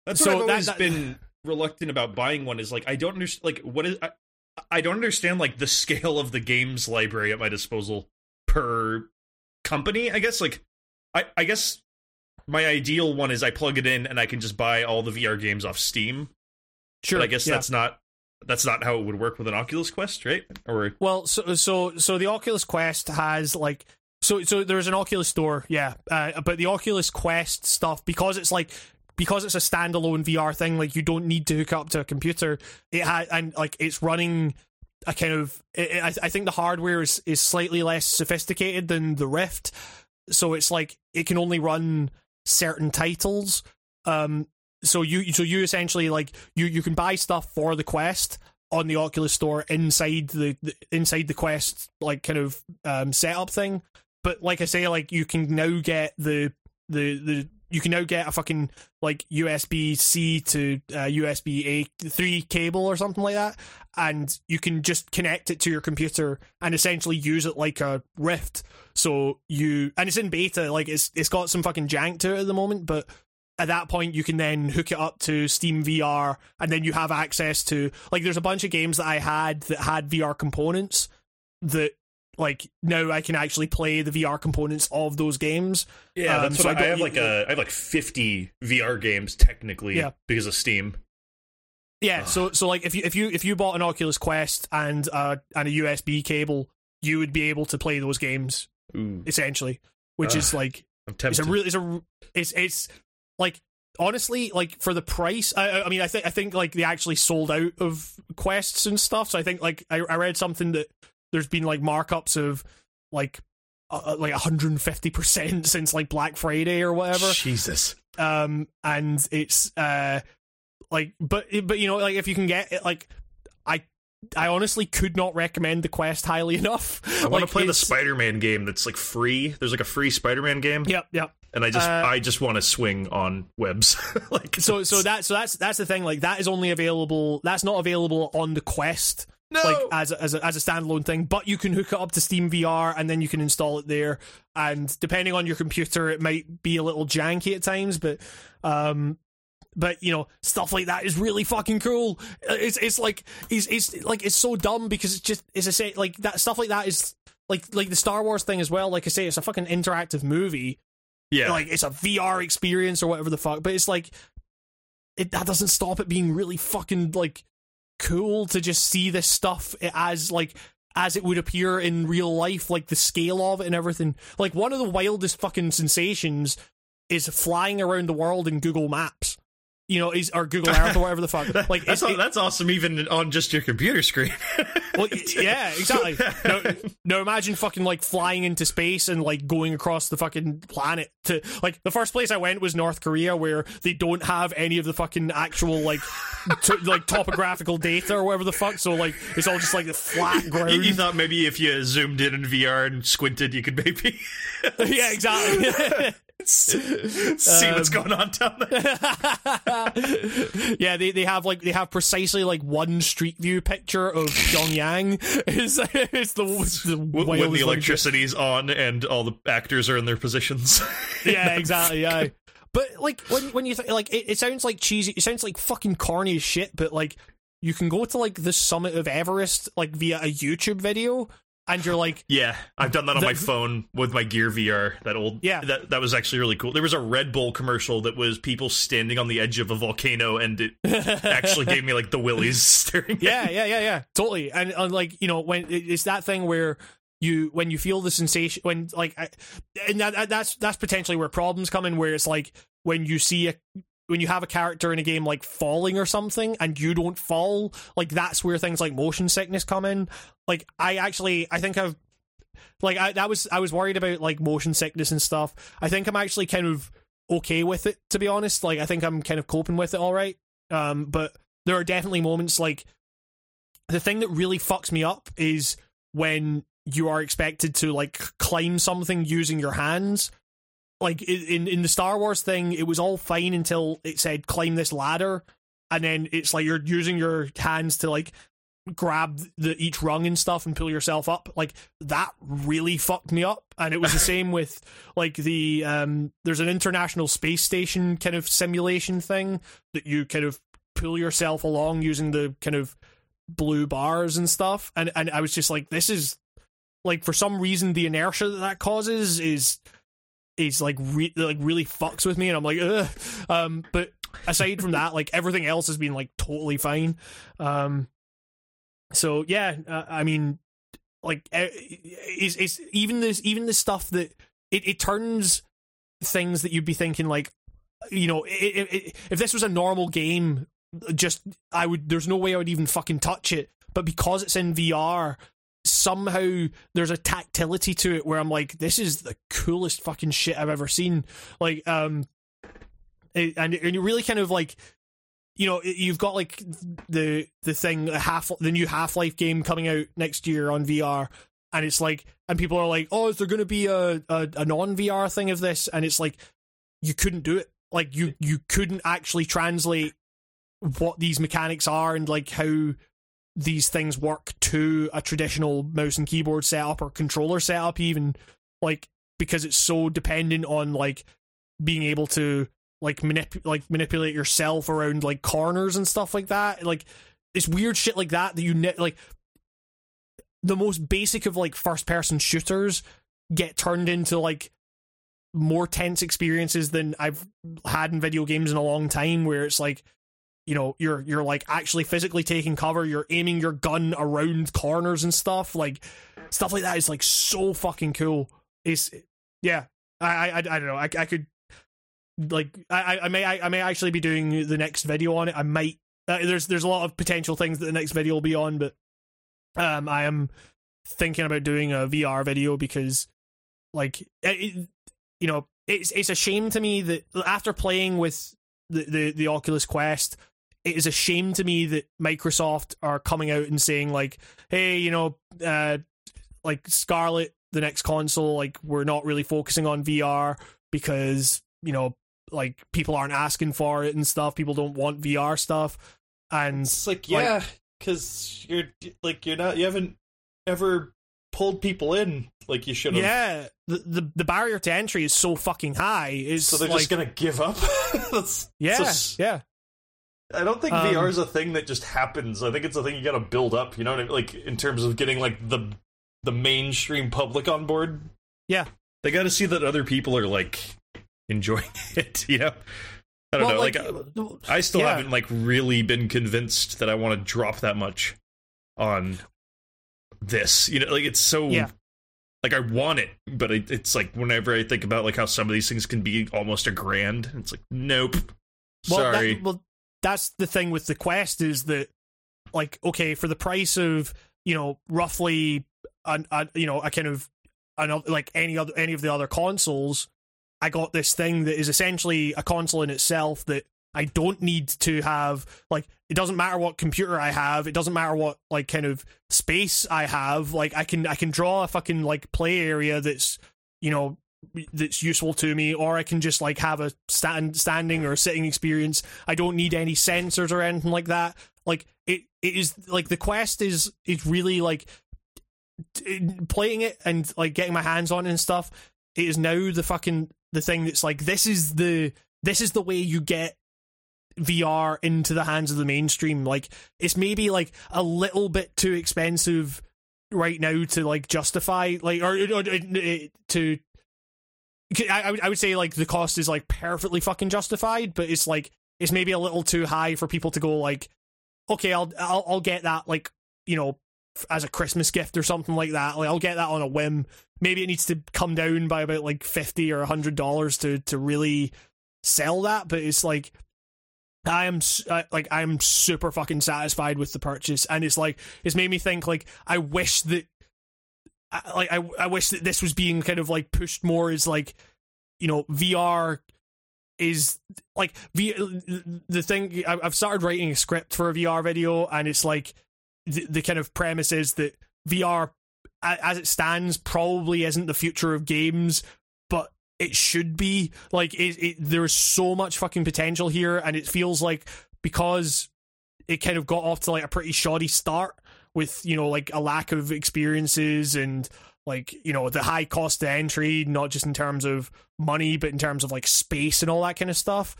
[SPEAKER 1] that's
[SPEAKER 2] So
[SPEAKER 1] what I've
[SPEAKER 2] that-
[SPEAKER 1] always
[SPEAKER 2] that-
[SPEAKER 1] been reluctant about buying one. Is like I don't understand. Like what is I, I don't understand like the scale of the games library at my disposal per company. I guess like I I guess my ideal one is I plug it in and I can just buy all the VR games off Steam.
[SPEAKER 2] sure.
[SPEAKER 1] But I guess
[SPEAKER 2] yeah.
[SPEAKER 1] that's not that's not how it would work with an Oculus Quest, right? Or
[SPEAKER 2] Well, so so so the Oculus Quest has like so so there's an Oculus store, yeah, uh, but the Oculus Quest stuff because it's like because it's a standalone VR thing, like you don't need to hook up to a computer. It had and like it's running a kind of it, I, I think the hardware is is slightly less sophisticated than the Rift, so it's like it can only run certain titles. Um, so you so you essentially like you you can buy stuff for the Quest on the Oculus Store inside the, the inside the Quest like kind of um, setup thing. But like I say, like you can now get the the the you can now get a fucking like USB C to uh, USB A three cable or something like that, and you can just connect it to your computer and essentially use it like a Rift. So you and it's in beta, like it's it's got some fucking jank to it at the moment, but at that point you can then hook it up to Steam VR and then you have access to like there's a bunch of games that I had that had VR components that like now I can actually play the VR components of those games.
[SPEAKER 4] Yeah,
[SPEAKER 2] Um,
[SPEAKER 4] that's
[SPEAKER 2] so
[SPEAKER 4] what
[SPEAKER 2] I
[SPEAKER 4] I, have like a I have like 50 VR games technically
[SPEAKER 2] Yeah.
[SPEAKER 4] because of Steam.
[SPEAKER 2] Yeah, so so like if you if you if you bought an Oculus Quest and uh and a USB cable, you would be able to play those games
[SPEAKER 4] Ooh,
[SPEAKER 2] essentially, which is like
[SPEAKER 4] I'm
[SPEAKER 2] it's a real it's a it's it's like honestly like for the price. I I- I mean I think I think like they actually sold out of quests and stuff. So I think like I I read something that there's been like markups of like uh, like 150 percent since like Black Friday or whatever.
[SPEAKER 4] Jesus.
[SPEAKER 2] um and it's uh like but but you know like if you can get it like i i honestly could not recommend the quest highly enough
[SPEAKER 4] I want
[SPEAKER 2] Like,
[SPEAKER 4] to play the Spider-Man game that's like free. There's like a free Spider-Man game,
[SPEAKER 2] yep yep
[SPEAKER 4] and I just
[SPEAKER 2] Uh,
[SPEAKER 4] I just want to swing on webs. like
[SPEAKER 2] so so that so that's that's the thing like that is only available that's not available on the quest
[SPEAKER 4] no.
[SPEAKER 2] like as a, as a, as a standalone thing but you can hook it up to steam vr and then you can install it there and depending on your computer it might be a little janky at times but um but you know stuff like that is really fucking cool it's it's like it's, it's like it's so dumb because it's just it's a say like that stuff like that is like like the star wars thing as well like i say it's a fucking interactive movie
[SPEAKER 4] yeah,
[SPEAKER 2] like it's a VR experience or whatever the fuck. But it's like it that doesn't stop it being really fucking like cool to just see this stuff as like as it would appear in real life, like the scale of it and everything. Like one of the wildest fucking sensations is flying around the world in Google Maps. You know, is or Google Earth or whatever the fuck. Like
[SPEAKER 4] that's
[SPEAKER 2] it's-
[SPEAKER 4] aw- that's awesome even on just your computer screen.
[SPEAKER 2] well, yeah, exactly. No, no, imagine fucking like flying into space and like going across the fucking planet to like the first place I went was North Korea, where they don't have any of the fucking actual like to, like topographical data or whatever the fuck. So like it's all just like the flat ground.
[SPEAKER 4] you, you thought maybe if you zoomed in in VR and squinted, you could maybe
[SPEAKER 2] yeah, exactly.
[SPEAKER 4] see what's
[SPEAKER 2] Um,
[SPEAKER 4] going on down there.
[SPEAKER 2] yeah, they, they have like they have precisely like one street view picture of Pyongyang. Is it's the, it's the
[SPEAKER 4] When when the electricity's on and all the actors are in their positions.
[SPEAKER 2] yeah, exactly. Yeah, but like when when you th- like it, it sounds like cheesy. It sounds like fucking corny as shit. But like you can go to like the summit of Everest like via a YouTube video, and you're like,
[SPEAKER 4] Yeah, I've done that on
[SPEAKER 2] The-
[SPEAKER 4] my phone with my Gear VR. That old,
[SPEAKER 2] Yeah.
[SPEAKER 4] that that was actually really cool. There was a Red Bull commercial that was people standing on the edge of a volcano, and it actually gave me like the willies staring.
[SPEAKER 2] yeah, yeah, yeah, yeah, totally. And, and like you know when it's that thing where you when you feel the sensation when like I, and that, that- that's that's potentially where problems come in where it's like when you see a when you have a character in a game like falling or something and you don't fall like that's where things like motion sickness come in. Like i actually i think i've like I, that was i was worried about like motion sickness and stuff. I think i'm actually kind of okay with it to be honest. Like i think i'm kind of coping with it all right. Um but there are definitely moments like the thing that really fucks me up is when you are expected to like climb something using your hands like in in the Star Wars thing, it was all fine until it said climb this ladder, and then it's like you're using your hands to like grab the each rung and stuff and pull yourself up. Like that really fucked me up, and it was the same with like the um. There's an international space station kind of simulation thing that you kind of pull yourself along using the kind of blue bars and stuff, and and I was just like, this is like for some reason the inertia that that causes is is like re- like really fucks with me and I'm like Ugh. um but aside from that like everything else has been like totally fine um so yeah uh, I mean like is is even this even the stuff that it, it turns things that you'd be thinking like you know i i i if this was a normal game just I would there's no way I would even fucking touch it but because it's in VR somehow there's a tactility to it where I'm like, this is the coolest fucking shit I've ever seen. Like, um, it- and and you really kind of like, you know, you've got like the the thing half the new Half Life game coming out next year on VR, and it's like, and people are like, oh, is there going to be a a, a non VR thing of this? And it's like, you couldn't do it. Like you you couldn't actually translate what these mechanics are and like how these things work to a traditional mouse and keyboard setup or controller setup even like because it's so dependent on like being able to like manip- like manipulate yourself around like corners and stuff like that. Like it's weird shit like that that you ne- like the most basic of like first person shooters get turned into like more tense experiences than I've had in video games in a long time where it's like you know you're you're like actually physically taking cover you're aiming your gun around corners and stuff like stuff like that is like so fucking cool. It's yeah I I, I don't know I, I could like I I may I, may actually be doing the next video on it. I might uh, there's there's a lot of potential things that the next video will be on but um I am thinking about doing a VR video because like it, you know it's it's a shame to me that after playing with the, the, the Oculus Quest it is a shame to me that Microsoft are coming out and saying like, hey, you know, uh, like Scarlett, the next console, like we're not really focusing on VR because you know, like people aren't asking for it and stuff. People don't want VR stuff, and
[SPEAKER 4] it's like yeah, because you're like you're not you haven't ever pulled people in like you should have.
[SPEAKER 2] Yeah, the, the the barrier to entry is so fucking high. Is
[SPEAKER 4] so they're
[SPEAKER 2] like,
[SPEAKER 4] just gonna give up. That's
[SPEAKER 2] yeah,
[SPEAKER 4] so,
[SPEAKER 2] yeah.
[SPEAKER 4] I don't think
[SPEAKER 2] Um,
[SPEAKER 4] VR is a thing that just happens. I think it's a thing you got to build up. You know what I mean? Like in terms of getting like the the mainstream public on board.
[SPEAKER 2] Yeah.
[SPEAKER 1] They got to see that other people are like enjoying it. You know, I don't
[SPEAKER 2] Well,
[SPEAKER 1] know. Like,
[SPEAKER 2] uh,
[SPEAKER 1] I still
[SPEAKER 2] yeah.
[SPEAKER 1] haven't like really been convinced that I want to drop that much on this. You know, like it's so.
[SPEAKER 2] Yeah.
[SPEAKER 1] Like I want it, but it, it's like whenever I think about like how some of these things can be almost a grand, it's like nope.
[SPEAKER 2] Well, that-
[SPEAKER 1] Sorry.
[SPEAKER 2] well, that's the thing with the Quest is that, like, okay, for the price of you know roughly, an, a, you know, a kind of another like any other any of the other consoles, I got this thing that is essentially a console in itself that I don't need to have. Like, it doesn't matter what computer I have. It doesn't matter what like kind of space I have. Like, I can I can draw a fucking like play area that's you know that's useful to me or I can just like have a stand standing or sitting experience. I don't need any sensors or anything like that. Like it it is like the quest is is really like playing it and like getting my hands on it and stuff. It is now the fucking the thing that's like this is the this is the way you get VR into the hands of the mainstream. Like it's maybe like a little bit too expensive right now to like justify like or, or, or to I, I would say like the cost is like perfectly fucking justified, but it's like it's maybe a little too high for people to go like, okay, I'll I'll, I'll get that like you know as a Christmas gift or something like that. Like I'll get that on a whim. Maybe it needs to come down by about like fifty or hundred dollars to to really sell that. But it's like I am I- like I'm super fucking satisfied with the purchase, and it's like it's made me think like I wish that I- like I I wish that this was being kind of like pushed more as like you know VR is like V the thing I've started writing a script for a VR video and it's like the, the kind of premise is that VR as it stands probably isn't the future of games but it should be. Like it, it there's so much fucking potential here and it feels like because it kind of got off to like a pretty shoddy start with you know like a lack of experiences and like you know the high cost to entry not just in terms of money but in terms of like space and all that kind of stuff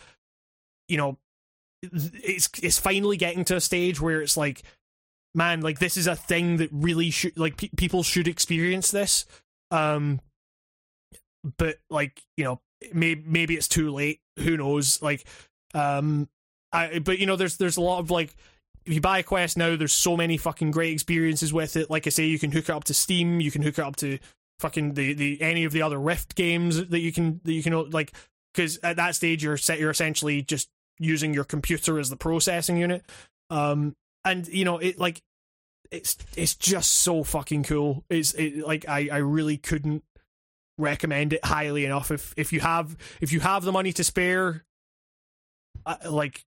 [SPEAKER 2] you know it's it's finally getting to a stage where it's like man like this is a thing that really should like pe- people should experience this. Um but like you know maybe maybe it's too late. Who knows? Like um i but you know there's there's a lot of like if you buy a quest now there's so many fucking great experiences with it. Like i say you can hook it up to steam you can hook it up to fucking the the any of the other rift games that you can that you can like because at that stage you're set you're essentially just using your computer as the processing unit. Um and you know it like it's it's just so fucking cool. It's it, like i i really couldn't recommend it highly enough. If if you have if you have the money to spare uh, like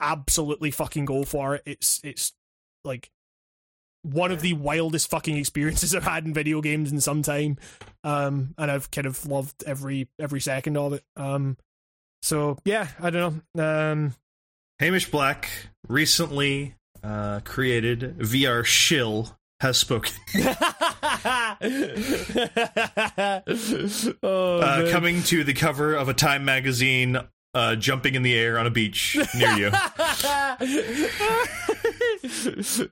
[SPEAKER 2] absolutely fucking go for it it's it's like one of the wildest fucking experiences I've had in video games in some time, um, and I've kind of loved every every second of it. Um, so yeah, I don't know. Um,
[SPEAKER 1] Hamish Black recently uh, created VR shill has spoken.
[SPEAKER 2] oh,
[SPEAKER 1] uh, coming to the cover of a Time magazine uh, jumping in the air on a beach near you.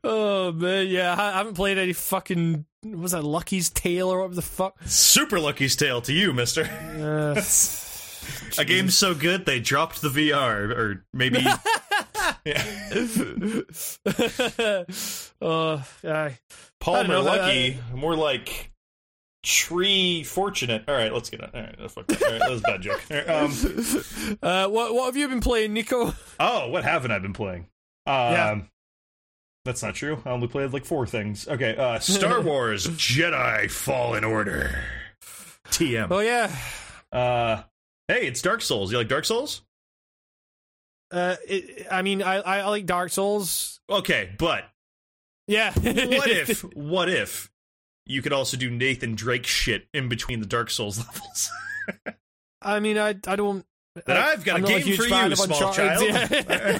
[SPEAKER 2] oh man, yeah, I haven't played any fucking. what Was that Lucky's Tale or whatever the fuck?
[SPEAKER 1] Super Lucky's Tale to you, Mister.
[SPEAKER 2] Uh,
[SPEAKER 1] A game so good they dropped the VR, or maybe. yeah.
[SPEAKER 2] oh, aye.
[SPEAKER 1] Palmer
[SPEAKER 2] know,
[SPEAKER 1] Lucky, more like tree fortunate. All right, let's get it. All right. All right, that was a bad joke. Right, um,
[SPEAKER 2] Uh, what what have you been playing, Nico?
[SPEAKER 1] oh, what haven't I been playing? Um,
[SPEAKER 2] Yeah.
[SPEAKER 1] That's not true. I only played like four things. Okay, uh, Star Wars Jedi Fallen Order. TM.
[SPEAKER 2] Oh yeah,
[SPEAKER 1] Uh, hey, it's Dark Souls. You like Dark Souls?
[SPEAKER 2] uh, it, I mean, I I like Dark Souls.
[SPEAKER 1] Okay, but
[SPEAKER 2] Yeah.
[SPEAKER 1] what if, what if you could also do Nathan Drake shit in between the Dark Souls levels?
[SPEAKER 2] I mean, I I don't.
[SPEAKER 1] Then
[SPEAKER 2] I-
[SPEAKER 1] I've got
[SPEAKER 2] I'm
[SPEAKER 1] a game
[SPEAKER 2] huge
[SPEAKER 1] for you,
[SPEAKER 2] of
[SPEAKER 1] small child.
[SPEAKER 2] Yeah.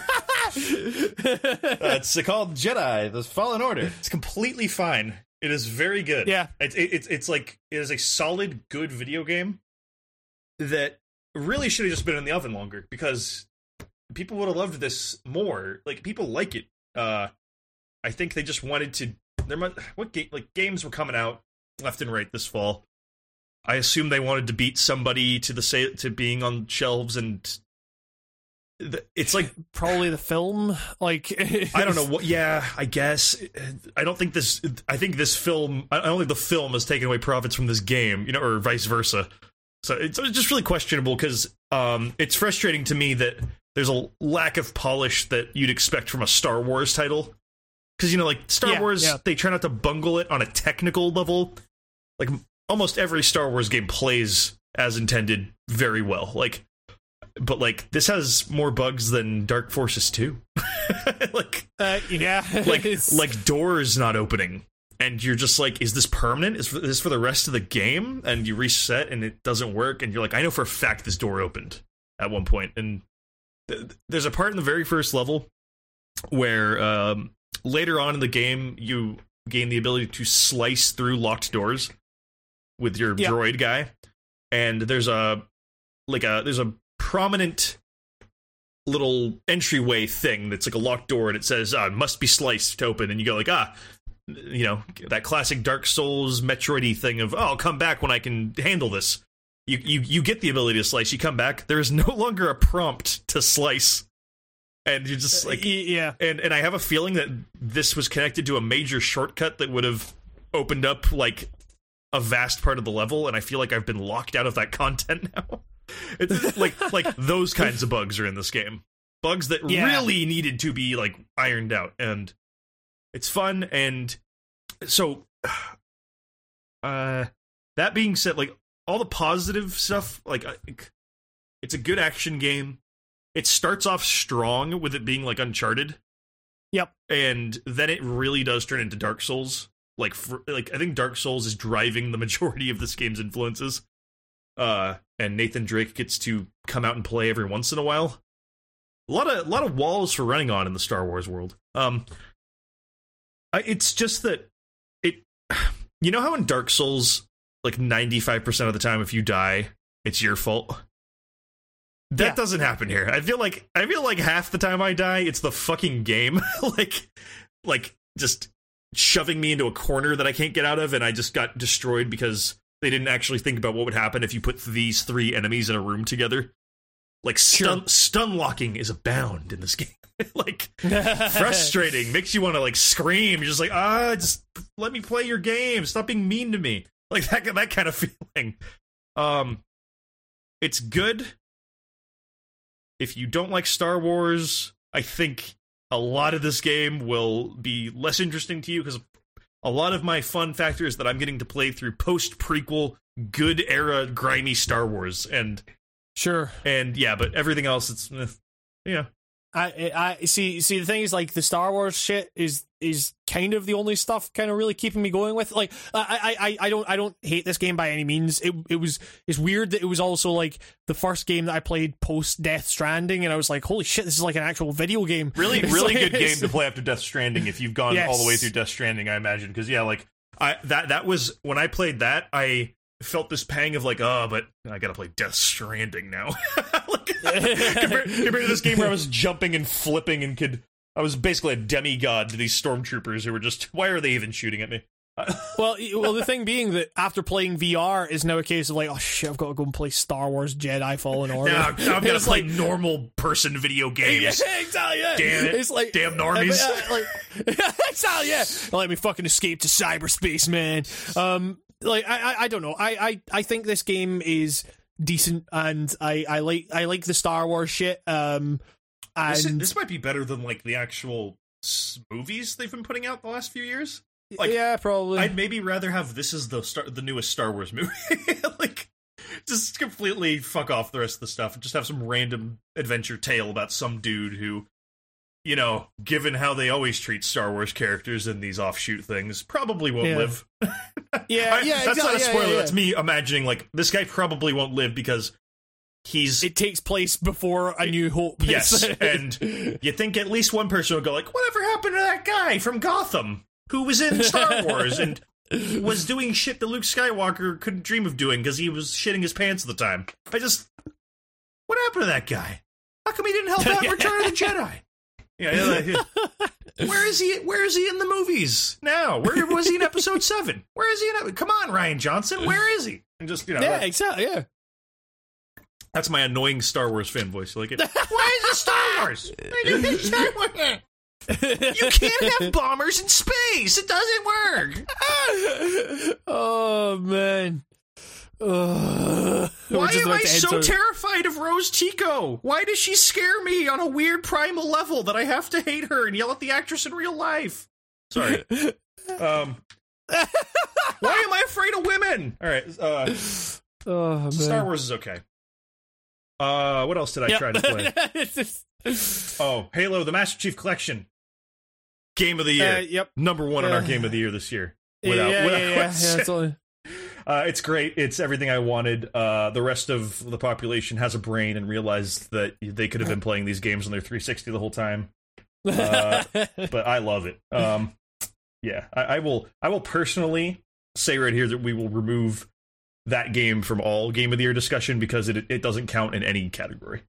[SPEAKER 1] it's called Jedi: The Fallen Order. It's completely fine. It is very good.
[SPEAKER 2] yeah.
[SPEAKER 1] It's it, it's it's like it is a solid, good video game that really should have just been in the oven longer because people would have loved this more. Like people like it. Uh, I think they just wanted to. There must what game like games were coming out left and right this fall. I assume they wanted to beat somebody to the say to being on shelves and. th- It's like
[SPEAKER 2] Probably the film. Like
[SPEAKER 1] I don't know what. Yeah, I guess. I don't think this. I think this film. I don't think the film has taken away profits from this game, you know, or vice versa. So it's it's just really questionable because um, it's frustrating to me that there's a lack of polish that you'd expect from a Star Wars title. Because you know, like Star
[SPEAKER 2] Yeah,
[SPEAKER 1] Wars,
[SPEAKER 2] yeah.
[SPEAKER 1] they try not to bungle it on a technical level. Like almost every Star Wars game plays as intended very well. Like, but like this has more bugs than Dark Forces two. like
[SPEAKER 2] Uh, yeah.
[SPEAKER 1] like like doors not opening and you're just like is this permanent is this for the rest of the game and you reset and it doesn't work and you're like i know for a fact this door opened at one point and th- there's a part in the very first level where um, later on in the game you gain the ability to slice through locked doors with your
[SPEAKER 2] Yeah.
[SPEAKER 1] droid guy. And there's a like a there's a prominent little entryway thing that's like a locked door and it says uh, must be sliced to open. And you go like ah you know that classic dark souls metroidy thing of oh i'll come back when i can handle this. You, you you get the ability to slice. You come back. There is no longer a prompt to slice and you're just like
[SPEAKER 2] Y- yeah.
[SPEAKER 1] and and I have a feeling that this was connected to a major shortcut that would have opened up like a vast part of the level, and I feel like I've been locked out of that content now. It's like like those kinds of bugs are in this game, bugs that
[SPEAKER 2] Yeah.
[SPEAKER 1] really needed to be like ironed out, and it's fun. And so, uh, that being said, like all the positive stuff, like it's a good action game. It starts off strong with it being like Uncharted.
[SPEAKER 2] Yep.
[SPEAKER 1] And then it really does turn into Dark Souls. Like, for, like I think Dark Souls is driving the majority of this game's influences. Uh, and Nathan Drake gets to come out and play every once in a while. A lot of a lot of walls for running on in the Star Wars world. Um, I, it's just that it. You know how in Dark Souls, like ninety five percent of the time, if you die, it's your fault. That
[SPEAKER 2] Yeah.
[SPEAKER 1] doesn't happen here. I feel like I feel like half the time I die, it's the fucking game, like, like just shoving me into a corner that I can't get out of, and I just got destroyed because they didn't actually think about what would happen if you put these three enemies in a room together. Like stun stun locking is abound in this game. like frustrating, makes you want to like scream. You're just like, ah, just let me play your game. Stop being mean to me. Like that that kind of feeling. Um, it's good. If you don't like Star Wars, I think a lot of this game will be less interesting to you because a lot of my fun factor is that I'm getting to play through post prequel, good era, grimy Star Wars, and
[SPEAKER 2] Sure.
[SPEAKER 1] and yeah, but everything else, it's eh, yeah.
[SPEAKER 2] I I see see the thing is like the Star Wars shit is is kind of the only stuff kind of really keeping me going with like I I I don't I don't hate this game by any means it it was it's weird that it was also like the first game that I played post Death Stranding and I was like holy shit this is like an actual video game
[SPEAKER 1] Really,
[SPEAKER 2] It's
[SPEAKER 1] really
[SPEAKER 2] like-
[SPEAKER 1] good game to play after Death Stranding if you've gone all the way through Death Stranding, I imagine. Because yeah, like I that that was when I played that, I felt this pang of like, oh, but I gotta play Death Stranding now. like, compared, compared to this game where I was jumping and flipping and could, I was basically a demigod to these stormtroopers who were just, why are they even shooting at me?
[SPEAKER 2] well, well, the thing being that after playing VR is now a case of like, oh shit, I've got to go and play Star Wars Jedi Fallen Order.
[SPEAKER 1] Now, now I'm gonna play
[SPEAKER 2] like-
[SPEAKER 1] normal person video games.
[SPEAKER 2] Yeah, exactly. Yeah.
[SPEAKER 1] Damn it.
[SPEAKER 2] It's like
[SPEAKER 1] Damn normies.
[SPEAKER 2] Uh, like exactly. Yeah. Let me fucking escape to cyberspace, man. Um, like I, I, I don't know. I, I, I think this game is decent, and I, I like, I like the Star Wars shit. Um, and
[SPEAKER 1] This, this might be better than like the actual movies they've been putting out the last few years. like,
[SPEAKER 2] yeah, probably.
[SPEAKER 1] I'd maybe rather have this as the star- the newest Star Wars movie. like, just completely fuck off the rest of the stuff and just have some random adventure tale about some dude who, you know, given how they always treat Star Wars characters in these offshoot things, probably won't
[SPEAKER 2] Yeah.
[SPEAKER 1] live.
[SPEAKER 2] yeah,
[SPEAKER 1] I-
[SPEAKER 2] yeah.
[SPEAKER 1] that's not a
[SPEAKER 2] exactly, yeah,
[SPEAKER 1] spoiler.
[SPEAKER 2] yeah,
[SPEAKER 1] That's me imagining like this guy probably won't live because he's
[SPEAKER 2] It takes place before A New Hope.
[SPEAKER 1] Yes, and you think at least one person would go like, "Whatever happened to that guy from Gotham who was in Star Wars and was doing shit that Luke Skywalker couldn't dream of doing because he was shitting his pants at the time?" I just, what happened to that guy? How come he didn't help out Return of the Jedi? Yeah, where is he? Where is he in the movies now? Where was he in Episode Seven? Where is he in? Come on, Rian Johnson, where is he? And just you know,
[SPEAKER 2] yeah, exactly. Yeah.
[SPEAKER 1] that's my annoying Star Wars fan voice. Like it? Why is it Star Wars? You can't have bombers in space. It doesn't work.
[SPEAKER 2] oh man. Ugh.
[SPEAKER 1] Why am I so terrified of Rose Tico? Why does she scare me on a weird primal level that I have to hate her and yell at the actress in real life? Sorry. um. Why am I afraid of women? All right. Uh,
[SPEAKER 2] Oh.
[SPEAKER 1] Star Wars is okay. Uh, what else did I
[SPEAKER 2] Yep.
[SPEAKER 1] try to play?
[SPEAKER 2] Just-
[SPEAKER 1] Oh, Halo: The Master Chief Collection. Game of the year.
[SPEAKER 2] Uh, yep.
[SPEAKER 1] Number one in our
[SPEAKER 2] Uh,
[SPEAKER 1] game of the year this year. Without,
[SPEAKER 2] yeah,
[SPEAKER 1] without
[SPEAKER 2] yeah, yeah,
[SPEAKER 1] question.
[SPEAKER 2] yeah, that's all-
[SPEAKER 1] Uh, it's great. It's everything I wanted. Uh, the rest of the population has a brain and realized that they could have been playing these games on their 360 the whole time. Uh, But I love it. Um, yeah, I, I will. I will personally say right here that we will remove that game from all game of the year discussion because it it doesn't count in any category.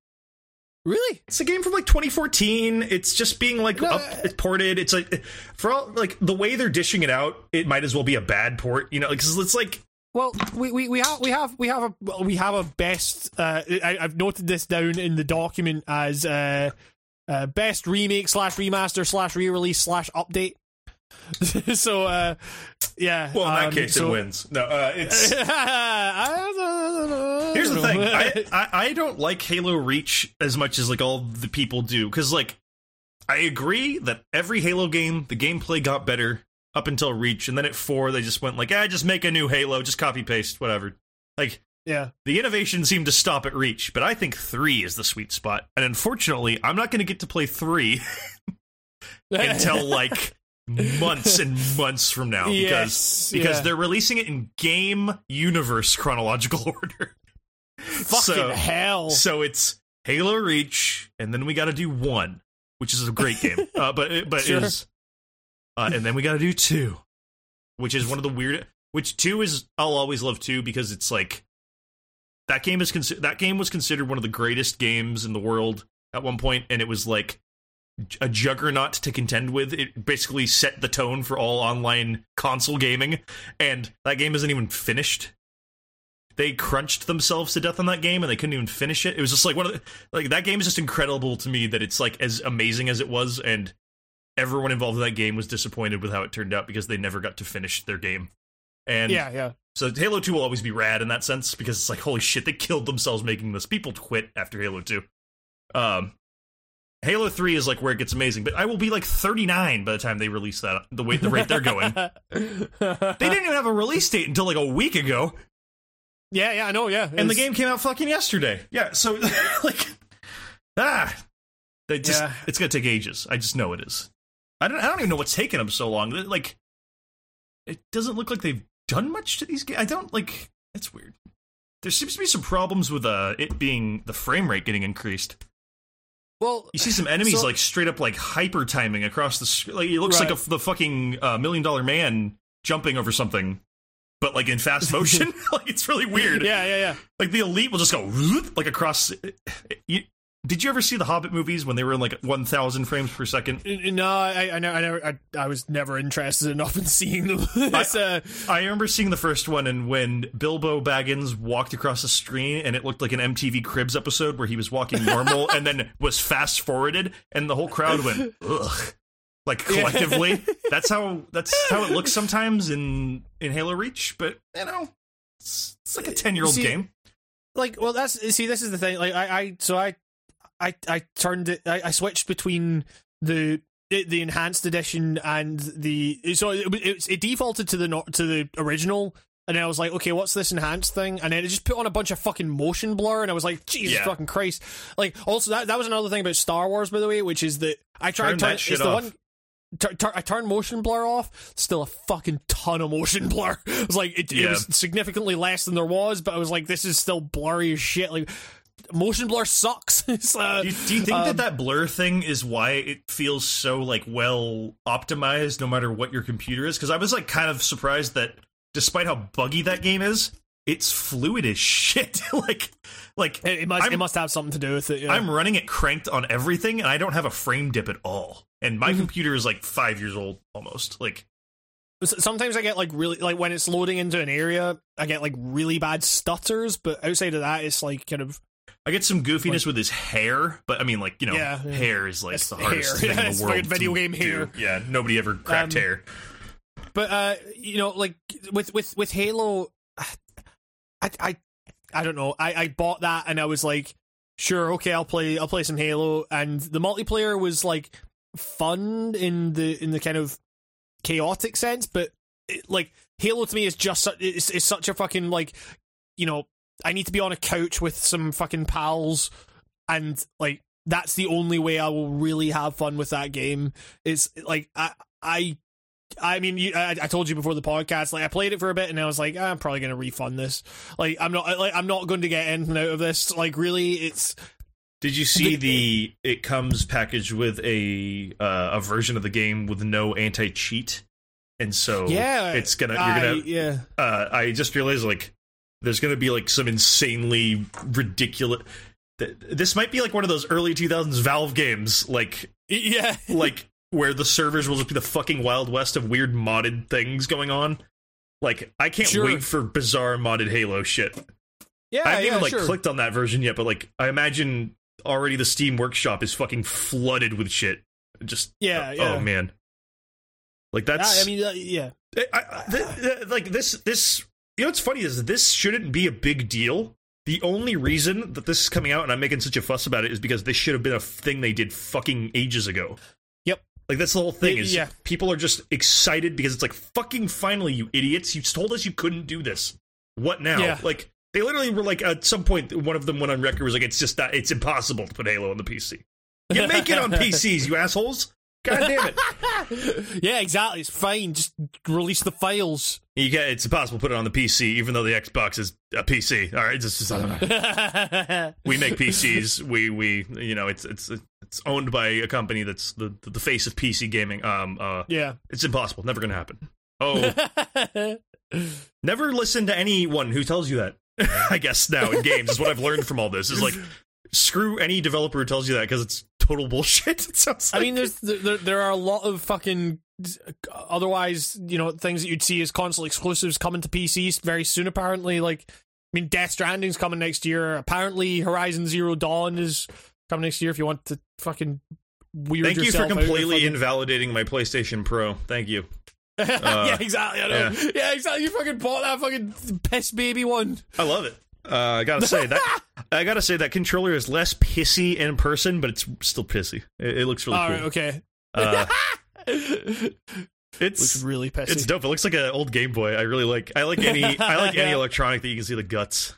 [SPEAKER 2] really?
[SPEAKER 1] It's a game from like 2014. It's just being like
[SPEAKER 2] No,
[SPEAKER 1] up, it's ported. It's like for all like the way they're dishing it out, it might as well be a bad port. You know, because it's like
[SPEAKER 2] Well, we, we, we have we have we have a well, we have a best. Uh, I, I've noted this down in the document as uh, uh, best remake slash remaster slash re-release slash update. so uh, yeah.
[SPEAKER 1] well in that
[SPEAKER 2] um,
[SPEAKER 1] case
[SPEAKER 2] so-
[SPEAKER 1] it wins. No, uh, it's here's the thing. I, I I don't like Halo Reach as much as like all the people do because like I agree that every Halo game the gameplay got better up until Reach, and then at four they just went like, ah, just make a new Halo, just copy paste, whatever. Like
[SPEAKER 2] yeah.
[SPEAKER 1] The innovation seemed to stop at Reach, but I think three is the sweet spot. And unfortunately, I'm not going to get to play three until like months and months from now because
[SPEAKER 2] Yes,
[SPEAKER 1] because
[SPEAKER 2] yeah.
[SPEAKER 1] they're releasing it in game universe chronological order.
[SPEAKER 2] fucking
[SPEAKER 1] so,
[SPEAKER 2] hell.
[SPEAKER 1] so it's Halo Reach, and then we got to do one, which is a great game. Uh, but but
[SPEAKER 2] Sure.
[SPEAKER 1] is uh, and then we got to do two, which is one of the weird. Which two is I'll always love two because it's like that game is consi- that game was considered one of the greatest games in the world at one point, and it was like a juggernaut to contend with. It basically set the tone for all online console gaming, and that game isn't even finished. They crunched themselves to death on that game, and they couldn't even finish it. It was just like one of the like that game is just incredible to me that it's like as amazing as it was, and everyone involved in that game was disappointed with how it turned out because they never got to finish their game. And
[SPEAKER 2] yeah, yeah.
[SPEAKER 1] so Halo 2 will always be rad in that sense because it's like, holy shit, they killed themselves making this. People quit after Halo 2. Um, Halo 3 is like where it gets amazing, but I will be like 39 by the time they release that, the way the rate they're going. they didn't even have a release date until like a week ago,
[SPEAKER 2] Yeah, yeah, I know. Yeah,
[SPEAKER 1] and the game came out fucking yesterday. Yeah, so like, ah, they just,
[SPEAKER 2] Yeah.
[SPEAKER 1] it's gonna take ages. I just know it is. I don't, I don't even know what's taking them so long. Like, it doesn't look like they've done much to these games. I don't like. It's weird. There seems to be some problems with uh it being the frame rate getting increased.
[SPEAKER 2] Well,
[SPEAKER 1] You see some enemies
[SPEAKER 2] So-
[SPEAKER 1] like straight up like hyper timing across the sc- like it looks
[SPEAKER 2] Right.
[SPEAKER 1] like a, the fucking uh, million dollar man jumping over something. but like in fast motion. like it's really weird.
[SPEAKER 2] Yeah, yeah, yeah.
[SPEAKER 1] Like the elite will just go like across. You, did you ever see the Hobbit movies when they were in like 1,000 frames per second?
[SPEAKER 2] No, I, I, I, never, I, I was never interested enough in seeing them. uh,
[SPEAKER 1] I remember seeing the first one, and when Bilbo Baggins walked across the screen, and it looked like an MTV Cribs episode where he was walking normal, and then was fast forwarded, and the whole crowd went ugh, like collectively. that's how that's how it looks sometimes in in Halo Reach. But you know, it's, it's like a ten year old game.
[SPEAKER 2] like, well, that's see, this is the thing. Like, I, I, so I, I, I turned it. I, I switched between the the enhanced edition and the so it, it, it defaulted to the not to the original. And then I was like, okay, what's this enhanced thing? And then it just put on a bunch of fucking motion blur, and I was like, Jesus
[SPEAKER 1] Yeah.
[SPEAKER 2] fucking Christ! Like, also that that was another thing about Star Wars, by the way, which is that I tried
[SPEAKER 1] Turn
[SPEAKER 2] turn,
[SPEAKER 1] that shit
[SPEAKER 2] it's the
[SPEAKER 1] off.
[SPEAKER 2] one tur- tur- I turned motion blur off. Still a fucking ton of motion blur. It was like it, it was significantly less than there was, but I was like, this is still blurry as shit. Like motion blur sucks. uh,
[SPEAKER 1] Do you, do you think
[SPEAKER 2] um,
[SPEAKER 1] that that blur thing is why it feels so like well optimized, no matter what your computer is? Because I was like kind of surprised that despite how buggy that game is, it's fluid as shit. like, like
[SPEAKER 2] it, it must
[SPEAKER 1] I'm-
[SPEAKER 2] it must have something to do with it. Yeah.
[SPEAKER 1] I'm running it cranked on everything, and I don't have a frame dip at all. And my
[SPEAKER 2] Mhm.
[SPEAKER 1] computer is like five years old almost. Like,
[SPEAKER 2] Sometimes I get like really like when it's loading into an area, I get like really bad stutters. But outside of that, it's like kind of
[SPEAKER 1] I get some goofiness with his hair, but I mean, like you know,
[SPEAKER 2] Yeah, yeah.
[SPEAKER 1] hair is like the
[SPEAKER 2] hair.
[SPEAKER 1] hardest
[SPEAKER 2] Yeah,
[SPEAKER 1] thing in the world.
[SPEAKER 2] fucking video
[SPEAKER 1] to
[SPEAKER 2] game
[SPEAKER 1] do.
[SPEAKER 2] hair.
[SPEAKER 1] Yeah, nobody ever cracked
[SPEAKER 2] Um,
[SPEAKER 1] hair.
[SPEAKER 2] But uh, you know, like with with with Halo, I I I don't know. I I bought that and I was like, sure, okay, I'll play I'll play some Halo, and the multiplayer was like fun in the in the kind of chaotic sense, but it, like Halo to me is just su- it's, it's such a fucking like you know I need to be on a couch with some fucking pals and like that's the only way I will really have fun with that game. It's like I I I mean, you, I, I told you before the podcast. Like, I played it for a bit, and I was like, "Ah, I'm probably going to refund this. Like, I'm not, like, I'm not going to get anything out of this. Like, really, it's
[SPEAKER 1] Did you see
[SPEAKER 2] the-?
[SPEAKER 1] It comes packaged with a uh, a version of the game with no anti cheat, and so
[SPEAKER 2] yeah,
[SPEAKER 1] it's gonna. You're gonna.
[SPEAKER 2] yeah,
[SPEAKER 1] Uh, I just realized like there's gonna be like some insanely ridiculous. This might be like one of those early 2000s Valve games, like
[SPEAKER 2] yeah,
[SPEAKER 1] like where the servers will just be the fucking wild west of weird modded things going on. Like I can't
[SPEAKER 2] Sure.
[SPEAKER 1] wait for bizarre modded Halo shit.
[SPEAKER 2] yeah.
[SPEAKER 1] I haven't
[SPEAKER 2] yeah,
[SPEAKER 1] even like
[SPEAKER 2] sure.
[SPEAKER 1] clicked on that version yet, but like I imagine already the Steam Workshop is fucking flooded with shit. Just
[SPEAKER 2] Yeah,
[SPEAKER 1] oh,
[SPEAKER 2] yeah.
[SPEAKER 1] oh, man, like
[SPEAKER 2] Yeah,
[SPEAKER 1] that's
[SPEAKER 2] I mean, uh, yeah,
[SPEAKER 1] I, I, th- th- like this this you know what's funny is this shouldn't be a big deal. The only reason that this is coming out and I'm making such a fuss about it is because this should have been a thing they did fucking ages ago.
[SPEAKER 2] Yep.
[SPEAKER 1] Like that's the whole thing
[SPEAKER 2] Y-
[SPEAKER 1] is
[SPEAKER 2] yeah.
[SPEAKER 1] people are just excited because it's like fucking finally you idiots you told us you couldn't do this. What now?
[SPEAKER 2] Yeah.
[SPEAKER 1] Like they literally were like at some point one of them went on record was like it's just that it's impossible to put Halo on the PC. You make it on PCs, you assholes. God damn it.
[SPEAKER 2] yeah, exactly. It's fine. Just release the files.
[SPEAKER 1] You get it's impossible to put it on the PC, even though the Xbox is a PC. All right, it's just, we make PCs. We we you know it's it's it's owned by a company that's the the face of PC gaming. Um, uh,
[SPEAKER 2] yeah.
[SPEAKER 1] it's impossible. Never gonna happen. Oh, never listen to anyone who tells you that. I guess now in games is what I've learned from all this is like screw any developer who tells you that because it's total bullshit. It sounds.
[SPEAKER 2] I mean, there's there, there are a lot of fucking otherwise, you know, things that you'd see as console exclusives coming to PCs very soon. Apparently, like I mean, Death Stranding's coming next year. Apparently, Horizon Zero Dawn is coming next year. If you want to fucking weird
[SPEAKER 1] Thank you for
[SPEAKER 2] yourself out with
[SPEAKER 1] completely
[SPEAKER 2] fucking-
[SPEAKER 1] invalidating my PlayStation Pro. Thank you.
[SPEAKER 2] Uh, yeah, exactly. I know. Yeah. exactly. You fucking bought that fucking piss baby one.
[SPEAKER 1] I love it. Uh, I gotta say that I gotta say that controller is less pissy in person, but it's still pissy. It, it looks really
[SPEAKER 2] All
[SPEAKER 1] cool.
[SPEAKER 2] right, okay.
[SPEAKER 1] Uh,
[SPEAKER 2] Looks
[SPEAKER 1] it's
[SPEAKER 2] really pissy.
[SPEAKER 1] it's dope. It looks like an old Game Boy. I really like. I like any. I like any electronic that you can see the guts.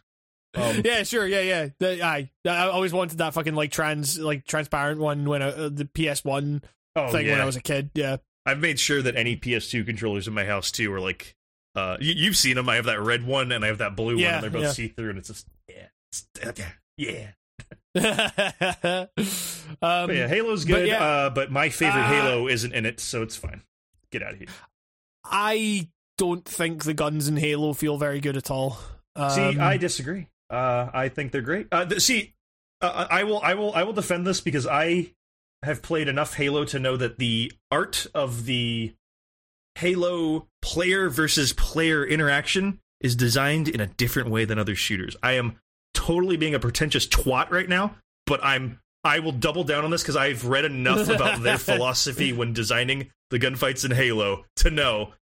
[SPEAKER 1] Um,
[SPEAKER 2] yeah, sure, yeah, yeah. The- I I always wanted that fucking like trans like transparent one when I, uh, the PS One
[SPEAKER 1] oh,
[SPEAKER 2] thing
[SPEAKER 1] yeah.
[SPEAKER 2] when I was a kid. Yeah.
[SPEAKER 1] I've made sure that any PS2 controllers in my house too are like. Uh, you, you've seen them. I have that red one and I have that blue one, and they're both
[SPEAKER 2] yeah.
[SPEAKER 1] see through, and it's just yeah, it's, yeah, yeah.
[SPEAKER 2] um,
[SPEAKER 1] But yeah, Halo's
[SPEAKER 2] but
[SPEAKER 1] good.
[SPEAKER 2] yeah.
[SPEAKER 1] uh, but my favorite
[SPEAKER 2] Uh,
[SPEAKER 1] Halo isn't in it, so it's fine. Get out of here.
[SPEAKER 2] I don't think the guns in Halo feel very good at all. Um,
[SPEAKER 1] See, I disagree. Uh, I think they're great. Uh, th- see, uh, I will, I will, I will defend this because I have played enough Halo to know that the art of the Halo player versus player interaction is designed in a different way than other shooters. I am totally being a pretentious twat right now, but I'm I will double down on this because I've read enough about their philosophy when designing the gunfights in Halo to know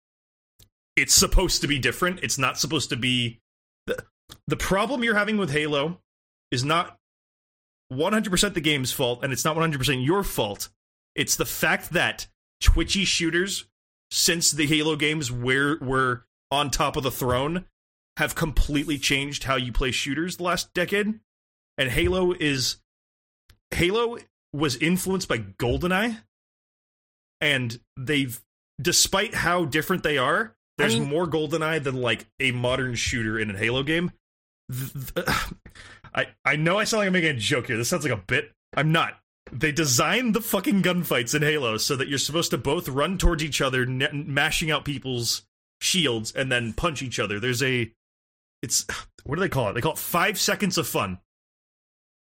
[SPEAKER 1] it's supposed to be different. It's not supposed to be the, the problem you're having with Halo is not 100% the game's fault and it's not 100% your fault. It's the fact that twitchy shooters since the Halo games were were on top of the throne have completely changed how you play shooters the last decade. And Halo is Halo was influenced by GoldenEye, and they've, despite how different they are, there's
[SPEAKER 2] I mean-
[SPEAKER 1] more GoldenEye than like a modern shooter in a Halo game. I I know I sound like I'm making a joke here. This sounds like a bit. I'm not. They designed the fucking gunfights in Halo so that you're supposed to both run towards each other, n- mashing out people's shields, and then punch each other. There's a, it's what do they call it? They call it five seconds of fun.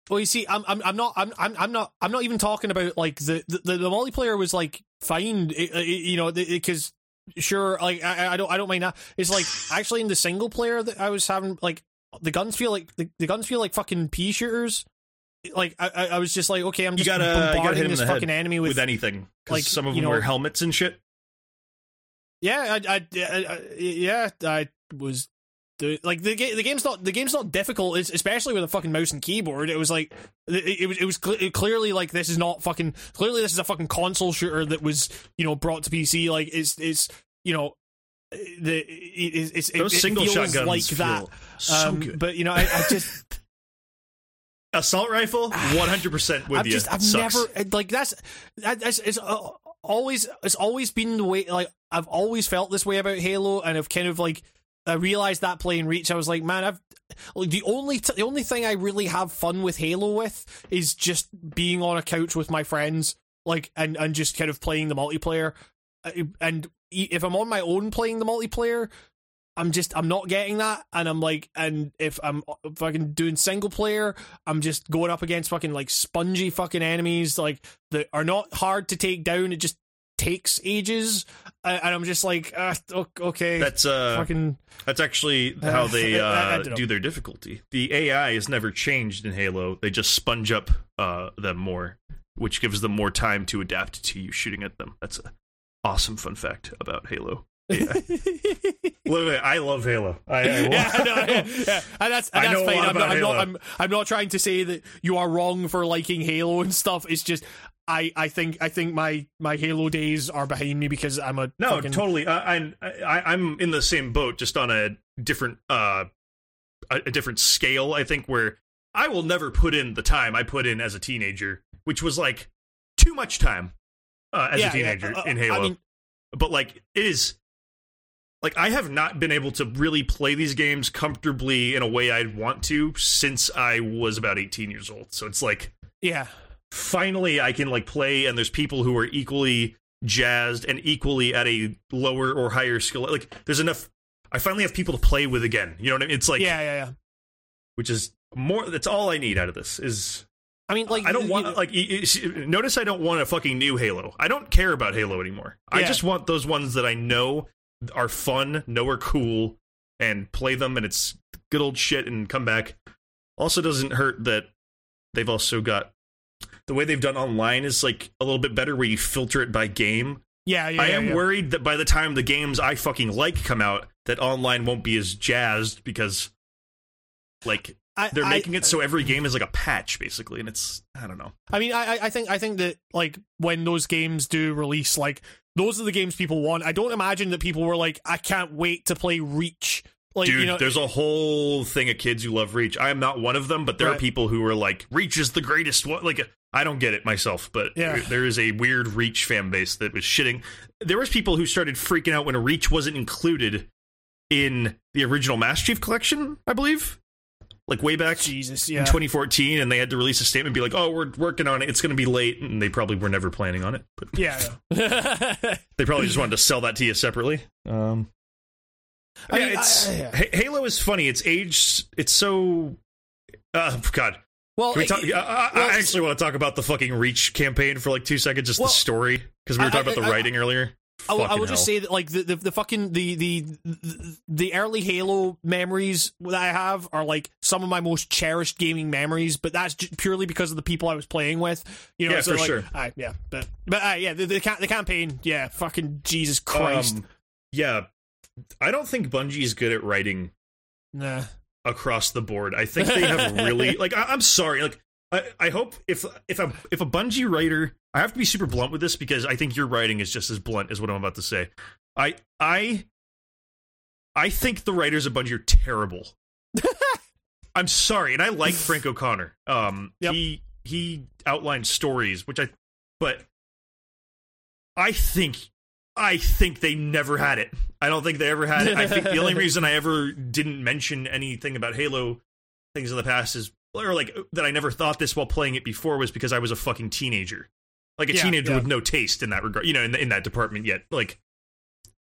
[SPEAKER 2] Well, you see, I'm I'm I'm not I'm I'm, not I'm not even talking about like the the, the, the multiplayer was like fine, it, it, you know, because sure, like I, I don't I don't mind that. It's like actually in the single player that I was having like the guns feel like the, the guns feel like fucking pea shooters. Like I I was just like okay, I'm
[SPEAKER 1] You
[SPEAKER 2] just
[SPEAKER 1] you gotta hit him in
[SPEAKER 2] this
[SPEAKER 1] the
[SPEAKER 2] fucking enemy
[SPEAKER 1] with,
[SPEAKER 2] with,
[SPEAKER 1] anything.
[SPEAKER 2] Like,
[SPEAKER 1] some of
[SPEAKER 2] you
[SPEAKER 1] them
[SPEAKER 2] know-
[SPEAKER 1] wear helmets and shit.
[SPEAKER 2] yeah I, I, I, yeah I was. The, like the game, the game's not the game's not difficult, it's, especially with a fucking mouse and keyboard. It was like it, it was it was cl- clearly like this is not fucking clearly this is a fucking console shooter that was you know brought to PC. Like it's it's you know the it, it's it,
[SPEAKER 1] Those
[SPEAKER 2] it
[SPEAKER 1] single
[SPEAKER 2] feels
[SPEAKER 1] shotguns
[SPEAKER 2] like that.
[SPEAKER 1] so
[SPEAKER 2] Um,
[SPEAKER 1] good.
[SPEAKER 2] But you know I, I just
[SPEAKER 1] Assault rifle, 100 percent with
[SPEAKER 2] I've
[SPEAKER 1] you.
[SPEAKER 2] just I've
[SPEAKER 1] Sucks.
[SPEAKER 2] never like that's that, that's it's uh, always it's always been the way like I've always felt this way about Halo and I've kind of like I realized that playing Reach I was like man I've like the only t- the only thing I really have fun with Halo with is just being on a couch with my friends like and and just kind of playing the multiplayer and if I'm on my own playing the multiplayer I'm just I'm not getting that, and I'm like, and if I'm fucking doing single player, I'm just going up against fucking like spongy fucking enemies like that are not hard to take down. It just takes ages, and I'm just like, uh, okay,
[SPEAKER 1] That's uh,
[SPEAKER 2] fucking
[SPEAKER 1] that's actually how they
[SPEAKER 2] I- I
[SPEAKER 1] uh, do their difficulty. The AI has never changed in Halo. They just sponge up uh, them more, which gives them more time to adapt to you shooting at them. That's a awesome fun fact about Halo. Literally, I love Halo. I, I
[SPEAKER 2] yeah, I know, yeah, yeah. and that's and
[SPEAKER 1] I
[SPEAKER 2] that's
[SPEAKER 1] know
[SPEAKER 2] fine. I'm not, I'm, not I'm I'm not trying to say that you are wrong for liking Halo and stuff. It's just I I think I think my my Halo days are behind me because I'm a
[SPEAKER 1] No,
[SPEAKER 2] fucking,
[SPEAKER 1] totally. I, I, I, I'm in the same boat, just on a different, uh, a, a different scale. I think where I will never put in the time I put in as a teenager, which was like too much time uh, as
[SPEAKER 2] Yeah,
[SPEAKER 1] a teenager
[SPEAKER 2] yeah, uh,
[SPEAKER 1] in
[SPEAKER 2] I
[SPEAKER 1] Halo.
[SPEAKER 2] mean-
[SPEAKER 1] but like, it is like I have not been able to really play these games comfortably in a way I'd want to since I was about 18 years old. So it's like
[SPEAKER 2] yeah.
[SPEAKER 1] finally I can like play and there's people who are equally jazzed and equally at a lower or higher skill like there's enough I finally have people to play with again. You know what I mean? It's like
[SPEAKER 2] yeah, yeah, yeah.
[SPEAKER 1] which is more that's all I need out of this is
[SPEAKER 2] I mean, like
[SPEAKER 1] I don't want
[SPEAKER 2] you-
[SPEAKER 1] like notice I don't want a fucking new Halo. I don't care about Halo anymore. I just want those ones that I know are fun, know are cool and play them and it's good old shit and come back. Also doesn't hurt that they've also got the way they've done online is like a little bit better where you filter it by game.
[SPEAKER 2] yeah, yeah.
[SPEAKER 1] I
[SPEAKER 2] yeah,
[SPEAKER 1] am
[SPEAKER 2] yeah.
[SPEAKER 1] worried that by the time the games I fucking like come out that online won't be as jazzed because like
[SPEAKER 2] I,
[SPEAKER 1] they're
[SPEAKER 2] I-
[SPEAKER 1] making it so every game is like a patch basically and it's I don't know.
[SPEAKER 2] I mean, I, I- I think I think that like when those games do release, like those are the games people want. I don't imagine that people were like, I can't wait to play Reach. Like,
[SPEAKER 1] Dude,
[SPEAKER 2] you know,
[SPEAKER 1] there's a whole thing of kids who love Reach. I am not one of them, but there are people who are like, Reach is the greatest one. Like, I don't get it myself, but
[SPEAKER 2] Yeah.
[SPEAKER 1] there- there is a weird Reach fan base that was shitting. There was people who started freaking out when Reach wasn't included in the original Master Chief Collection, I believe, like way back
[SPEAKER 2] Jesus,
[SPEAKER 1] in
[SPEAKER 2] yeah.
[SPEAKER 1] 2014, and they had to release a statement, and be like, "Oh, we're working on it. It's going to be late," and they probably were never planning on it, but
[SPEAKER 2] yeah, yeah.
[SPEAKER 1] they probably just wanted to sell that to you separately. Um,
[SPEAKER 2] I
[SPEAKER 1] yeah,
[SPEAKER 2] mean,
[SPEAKER 1] it's
[SPEAKER 2] I- yeah.
[SPEAKER 1] Halo is funny. It's aged. It's so. Uh, God,
[SPEAKER 2] well,
[SPEAKER 1] we talk,
[SPEAKER 2] it-
[SPEAKER 1] I, I,
[SPEAKER 2] well,
[SPEAKER 1] I actually want to talk about the fucking Reach campaign for like two seconds, just
[SPEAKER 2] Well,
[SPEAKER 1] the story, because we were
[SPEAKER 2] I-
[SPEAKER 1] talking about the
[SPEAKER 2] I-
[SPEAKER 1] writing earlier.
[SPEAKER 2] I will, I will just say that like the, the the fucking the the the early Halo memories that I have are like some of my most cherished gaming memories, but that's purely because of the people I was playing with. You know,
[SPEAKER 1] Yeah,
[SPEAKER 2] so
[SPEAKER 1] for
[SPEAKER 2] like,
[SPEAKER 1] sure.
[SPEAKER 2] aye, yeah, but but uh, yeah, the the, ca- the campaign, yeah, fucking Jesus Christ,
[SPEAKER 1] Um, yeah, I don't think Bungie is good at writing
[SPEAKER 2] nah.
[SPEAKER 1] across the board. I think they have really like. I, I'm sorry, like I, I hope if if a if a Bungie writer, I have to be super blunt with this because I think your writing is just as blunt as what I'm about to say. I I I think the writers of Bungie are terrible. I'm sorry, and I like Frank O'Connor. Um,
[SPEAKER 2] Yep.
[SPEAKER 1] he he outlined stories, which I, but I think I think they never had it. I don't think they ever had it. I think the only reason I ever didn't mention anything about Halo things in the past is or like that I never thought this while playing it before was because I was a fucking teenager. Like a
[SPEAKER 2] Yeah,
[SPEAKER 1] teenager
[SPEAKER 2] yeah.
[SPEAKER 1] with no taste in that regard, you know, in, in that department yet. Like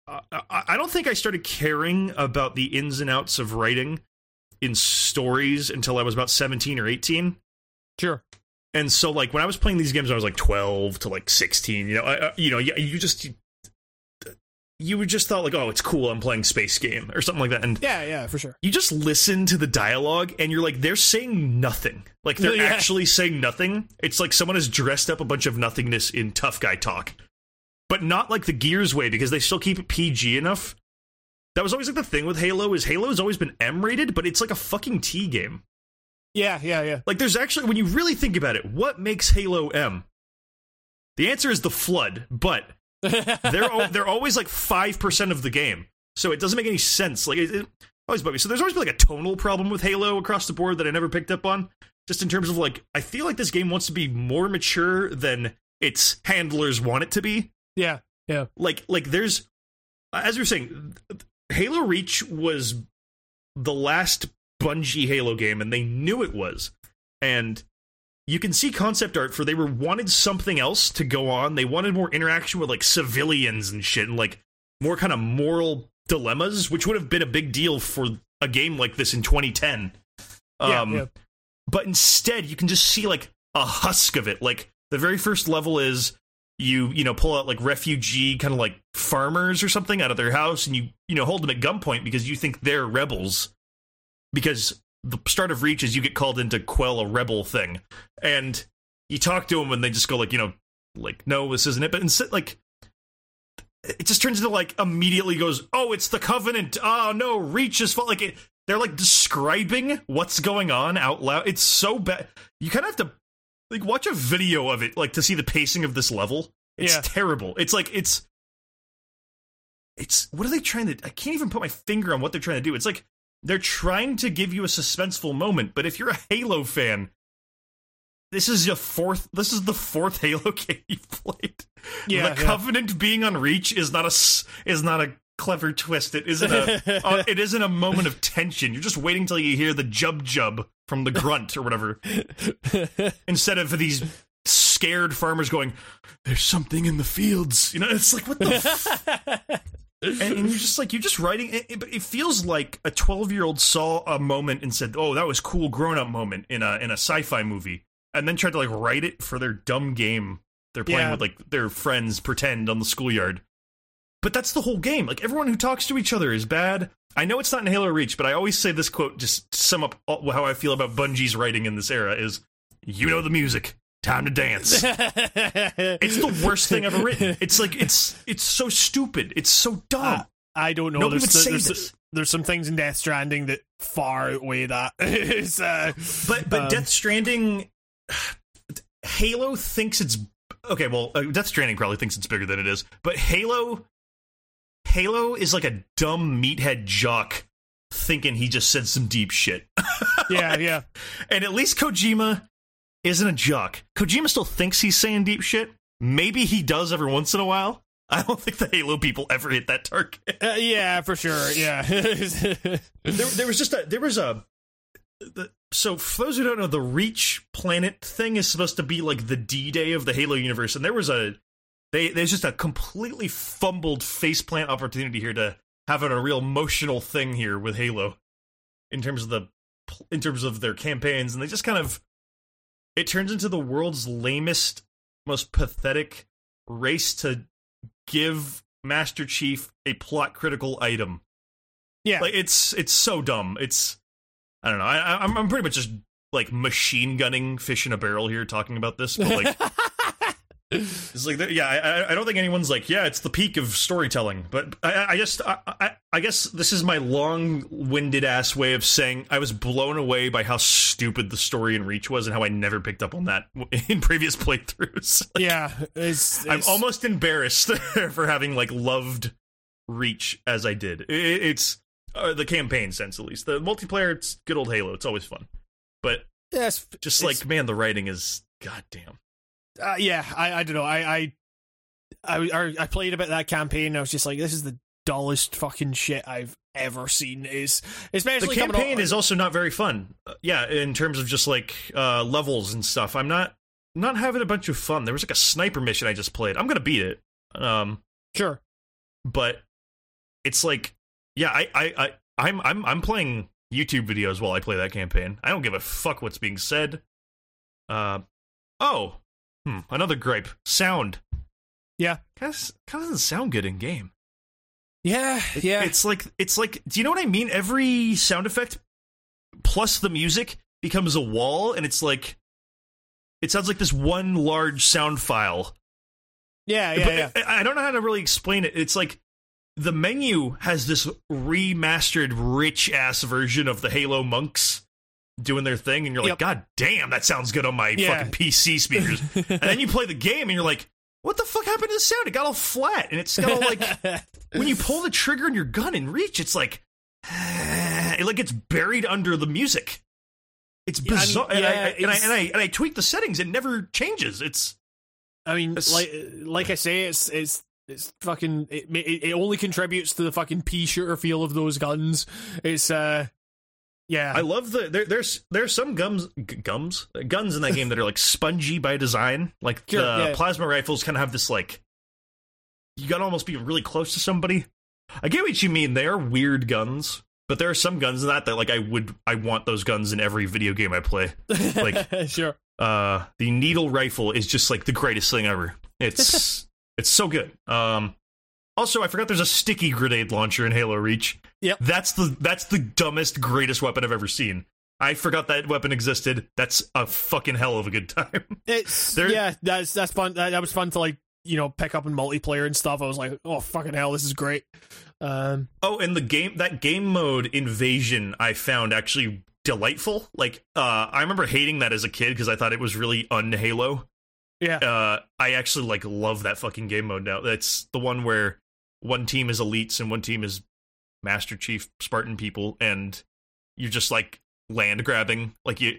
[SPEAKER 1] uh, I, I don't think I started caring about the ins and outs of writing in stories until I was about 17 or 18.
[SPEAKER 2] Sure.
[SPEAKER 1] And so, like when I was playing these games, I was like twelve to like sixteen. You know, I, I- you know, you, you just you, you would just thought like, oh, it's cool. I'm playing space game or something like that, and
[SPEAKER 2] Yeah, yeah, for sure.
[SPEAKER 1] you just listen to the dialogue, and you're like, they're saying nothing. Like they're
[SPEAKER 2] Yeah.
[SPEAKER 1] actually saying nothing. It's like someone has dressed up a bunch of nothingness in tough guy talk, but not like the Gears way because they still keep it PG enough. That was always like the thing with Halo is Halo's always been M rated, but it's like a fucking T game.
[SPEAKER 2] Yeah, yeah, yeah.
[SPEAKER 1] Like, there's actually, when you really think about it, what makes Halo M? The answer is the flood, but they're they're always like five percent of the game, so it doesn't make any sense. Like, it, it always bugged me. So there's always been like a tonal problem with Halo across the board that I never picked up on. Just in terms of like, I feel like this game wants to be more mature than its handlers want it to be
[SPEAKER 2] yeah, yeah.
[SPEAKER 1] like like there's as you were saying halo reach was the last bungie halo game and they knew it was and you can see concept art for they were wanted something else to go on. They wanted more interaction with like civilians and shit and like more kind of moral dilemmas which would have been a big deal for a game like this in 2010
[SPEAKER 2] Yeah,
[SPEAKER 1] um
[SPEAKER 2] yeah.
[SPEAKER 1] but instead you can just see like a husk of it. Like the very first level is you you know pull out like refugee kind of like farmers or something out of their house and you you know hold them at gunpoint because you think they're rebels. Because the start of reach is you get called in to quell a rebel thing. And you talk to them and they just go like you know like no this isn't it. But instead like it just turns into like immediately goes oh it's the covenant. Oh no reach is fault like it, they're like describing what's going on out loud. It's so bad you kind of have to like watch a video of it like to see the pacing of this level. It's
[SPEAKER 2] Yeah.
[SPEAKER 1] terrible. It's like it's it's what are they trying to i can't even put my finger on what they're trying to do. It's like they're trying to give you a suspenseful moment but if you're a halo fan this is your fourth this is the fourth halo game you've played.
[SPEAKER 2] Yeah,
[SPEAKER 1] the
[SPEAKER 2] yeah.
[SPEAKER 1] covenant being on reach is not a is not a clever twist. It isn't a uh, it isn't a moment of tension. You're just waiting till you hear the jub jub from the grunt or whatever. Instead of these scared farmers going there's something in the fields. You know it's like what the f- and, you're just like you're just writing it, it, it feels like a 12 year old saw a moment and said oh that was cool grown up moment in a in a sci-fi movie and then tried to like write it for their dumb game they're playing
[SPEAKER 2] Yeah.
[SPEAKER 1] with like their friends pretend on the schoolyard. But that's the whole game. Like everyone who talks to each other is bad. I know it's not in halo reach but i always say this quote just to sum up all- how i feel about bungie's writing in this era is you know the music time to dance it's the worst thing ever written it's like it's it's so stupid it's so dumb
[SPEAKER 2] Uh, I don't know.
[SPEAKER 1] Nobody
[SPEAKER 2] there's,
[SPEAKER 1] would say
[SPEAKER 2] there's,
[SPEAKER 1] this.
[SPEAKER 2] there's some things in Death Stranding that far outweigh that. uh,
[SPEAKER 1] But but
[SPEAKER 2] Um,
[SPEAKER 1] Death Stranding, Halo thinks it's okay. Well, uh, Death Stranding probably thinks it's bigger than it is. But Halo, Halo is like a dumb meathead jock thinking he just said some deep shit.
[SPEAKER 2] yeah, yeah.
[SPEAKER 1] and at least Kojima isn't a jock. Kojima still thinks he's saying deep shit. Maybe he does every once in a while. I don't think the Halo people ever hit that target.
[SPEAKER 2] Uh, yeah, for sure. Yeah.
[SPEAKER 1] there, there was just a there was a the, so for those who don't know the reach planet thing is supposed to be like the d-day of the halo universe and there was a they there's just a completely fumbled faceplant opportunity here to having a real emotional thing here with Halo in terms of the in terms of their campaigns, and they just kind of it turns into the world's lamest, most pathetic race to give Master Chief a plot critical item.
[SPEAKER 2] Yeah.
[SPEAKER 1] Like it's it's so dumb. It's I don't know. I, I'm I'm pretty much just like machine gunning fish in a barrel here talking about this, but like it's like yeah. I I don't think anyone's like yeah. It's the peak of storytelling, but I I just I I, guess this is my long winded ass way of saying I was blown away by how stupid the story in Reach was and how I never picked up on that in previous playthroughs. Like,
[SPEAKER 2] yeah, it's,
[SPEAKER 1] I'm almost embarrassed for having like loved Reach as I did. It, it's uh, the campaign sense, at least. The multiplayer, it's good old Halo. It's always fun, but
[SPEAKER 2] yeah, it's-
[SPEAKER 1] just
[SPEAKER 2] it's-
[SPEAKER 1] like man, the writing is goddamn.
[SPEAKER 2] Uh, yeah, I, I don't know. I, I, I, I- played a bit of that campaign. And I was just like, this is the dullest fucking shit I've ever seen. Is especially the
[SPEAKER 1] campaign is also not very fun. Uh, yeah, in terms of just like uh, levels and stuff. I'm not not having a bunch of fun. There was like a sniper mission I just played. I'm gonna beat it. Um,
[SPEAKER 2] sure.
[SPEAKER 1] but it's like yeah I, I i i'm i'm i'm playing youtube videos while i play that campaign i don't give a fuck what's being said uh oh hmm, another gripe sound
[SPEAKER 2] Yeah.
[SPEAKER 1] kind of kind of doesn't sound good in game
[SPEAKER 2] Yeah, yeah.
[SPEAKER 1] it's like it's like do you know what i mean every sound effect plus the music becomes a wall and it's like it sounds like this one large sound file
[SPEAKER 2] yeah, yeah,
[SPEAKER 1] but
[SPEAKER 2] yeah.
[SPEAKER 1] I, I don't know how to really explain it. It's like the menu has this remastered, rich ass version of the Halo monks doing their thing, and you're like,
[SPEAKER 2] Yep.
[SPEAKER 1] God damn, that sounds good on my
[SPEAKER 2] Yeah.
[SPEAKER 1] fucking PC speakers. and then you play the game, and you're like, What the fuck happened to the sound? It got all flat, and it's got all like when you pull the trigger on your gun and reach, it's like it like gets buried under the music. It's
[SPEAKER 2] Yeah, I mean,
[SPEAKER 1] bizarre, and, I,
[SPEAKER 2] yeah,
[SPEAKER 1] and I and I and I tweak the settings, it never changes. It's
[SPEAKER 2] I mean,
[SPEAKER 1] It's-
[SPEAKER 2] like like I say, it's it's it's fucking. It, it it only contributes to the fucking pea shooter feel of those guns. It's uh, yeah,
[SPEAKER 1] I love the there, there's there's some gums g- gums guns in that game that are like spongy by design. Like
[SPEAKER 2] Sure,
[SPEAKER 1] the
[SPEAKER 2] yeah.
[SPEAKER 1] plasma rifles kind of have this like you got to almost be really close to somebody. I get what you mean. They are weird guns, but there are some guns in that that like I would I want those guns in every video game I play. like-
[SPEAKER 2] sure.
[SPEAKER 1] Uh, the needle rifle is just like the greatest thing ever. It's it's so good. Um, also I forgot there's a sticky grenade launcher in Halo Reach.
[SPEAKER 2] Yep.
[SPEAKER 1] That's the that's the dumbest greatest weapon I've ever seen. I forgot that weapon existed. That's a fucking hell of a good time.
[SPEAKER 2] It's
[SPEAKER 1] There-
[SPEAKER 2] yeah, that's that's fun. That, that was fun to like you know pick up in multiplayer and stuff. I was like, oh fucking hell, this is great. Um,
[SPEAKER 1] Oh, and the game that game mode invasion I found actually delightful. Like uh I remember hating that as a kid because I thought it was really un-Halo.
[SPEAKER 2] yeah,
[SPEAKER 1] uh I actually like love that fucking game mode now. That's the one where one team is elites and one team is Master Chief Spartan people and you're just like land grabbing. Like you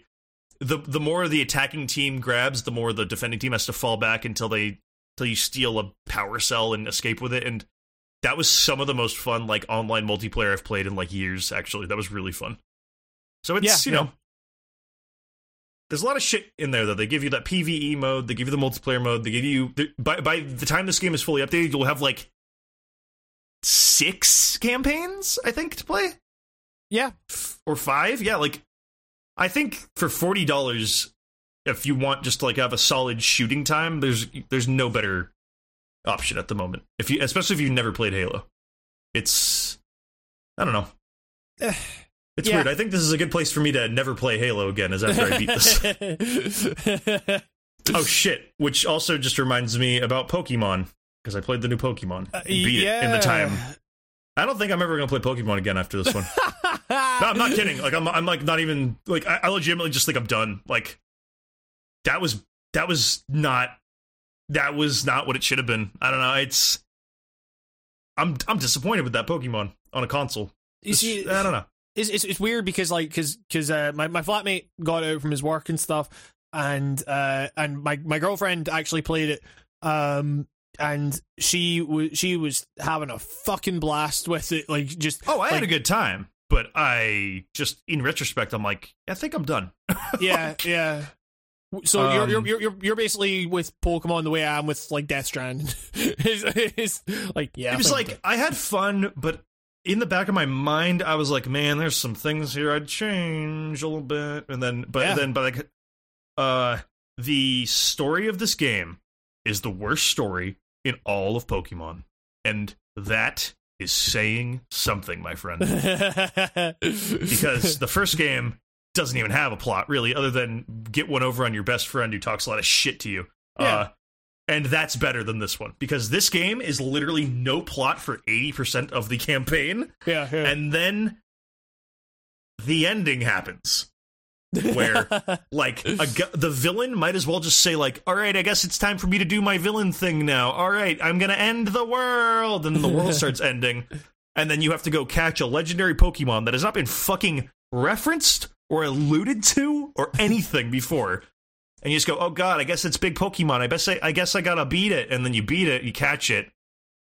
[SPEAKER 1] the the more the attacking team grabs, the more the defending team has to fall back until they until you steal a power cell and escape with it and that was some of the most fun like online multiplayer I've played in like years actually. That was really fun. So it's,
[SPEAKER 2] Yeah,
[SPEAKER 1] you
[SPEAKER 2] yeah.
[SPEAKER 1] know, there's a lot of shit in there though. They give you that PVE mode, they give you the multiplayer mode, they give you by by the time this game is fully updated, you'll have like six campaigns, I think, to play
[SPEAKER 2] yeah,
[SPEAKER 1] or five. Yeah, like I think for forty dollars, if you want just to like have a solid shooting time, there's there's no better option at the moment. If you, especially if you've never played Halo, it's I don't know. It's
[SPEAKER 2] yeah.
[SPEAKER 1] weird. I think this is a good place for me to never play Halo again. Is after I beat this. Oh shit! Which also just reminds me about Pokemon because I played the new Pokemon, and beat it in the time. I don't think I'm ever gonna play Pokemon again after this one. no, I'm not kidding. Like I'm, I'm like not even like I, I legitimately just think I'm done. Like that was that was not that was not what it should have been. I don't know. It's I'm I'm disappointed with that Pokemon on a console.
[SPEAKER 2] You see,
[SPEAKER 1] I don't know.
[SPEAKER 2] it's, it's it's weird because like because because uh, my my flatmate got out from his work and stuff, and uh and my my girlfriend actually played it, um and she was she was having a fucking blast with it, like just
[SPEAKER 1] Oh, I had a good time, but I just in retrospect, I'm like, I think I'm done.
[SPEAKER 2] yeah yeah. So
[SPEAKER 1] Um,
[SPEAKER 2] you're, you're you're you're basically with Pokemon the way I am with like Death Stranding. it's, it's like yeah,
[SPEAKER 1] it was
[SPEAKER 2] I
[SPEAKER 1] like I had fun, but in the back of my mind, I was like, man, there's some things here I'd change a little bit, and then, but
[SPEAKER 2] Yeah.
[SPEAKER 1] then, but like, uh, the story of this game is the worst story in all of Pokemon, and that is saying something, my friend. because the first game doesn't even have a plot really other than get one over on your best friend who talks a lot of shit to you
[SPEAKER 2] Yeah.
[SPEAKER 1] uh, and that's better than this one because this game is literally no plot for 80% of the campaign
[SPEAKER 2] yeah, yeah.
[SPEAKER 1] and then the ending happens where like a, the villain might as well just say like all right i guess it's time for me to do my villain thing now. All right i'm gonna end the world. And the world starts ending. And then you have to go catch a legendary pokemon that has not been fucking referenced or alluded to or anything before. And you just go oh god i guess it's big pokemon. I guess I, I guess i gotta beat it. And then you beat it you catch it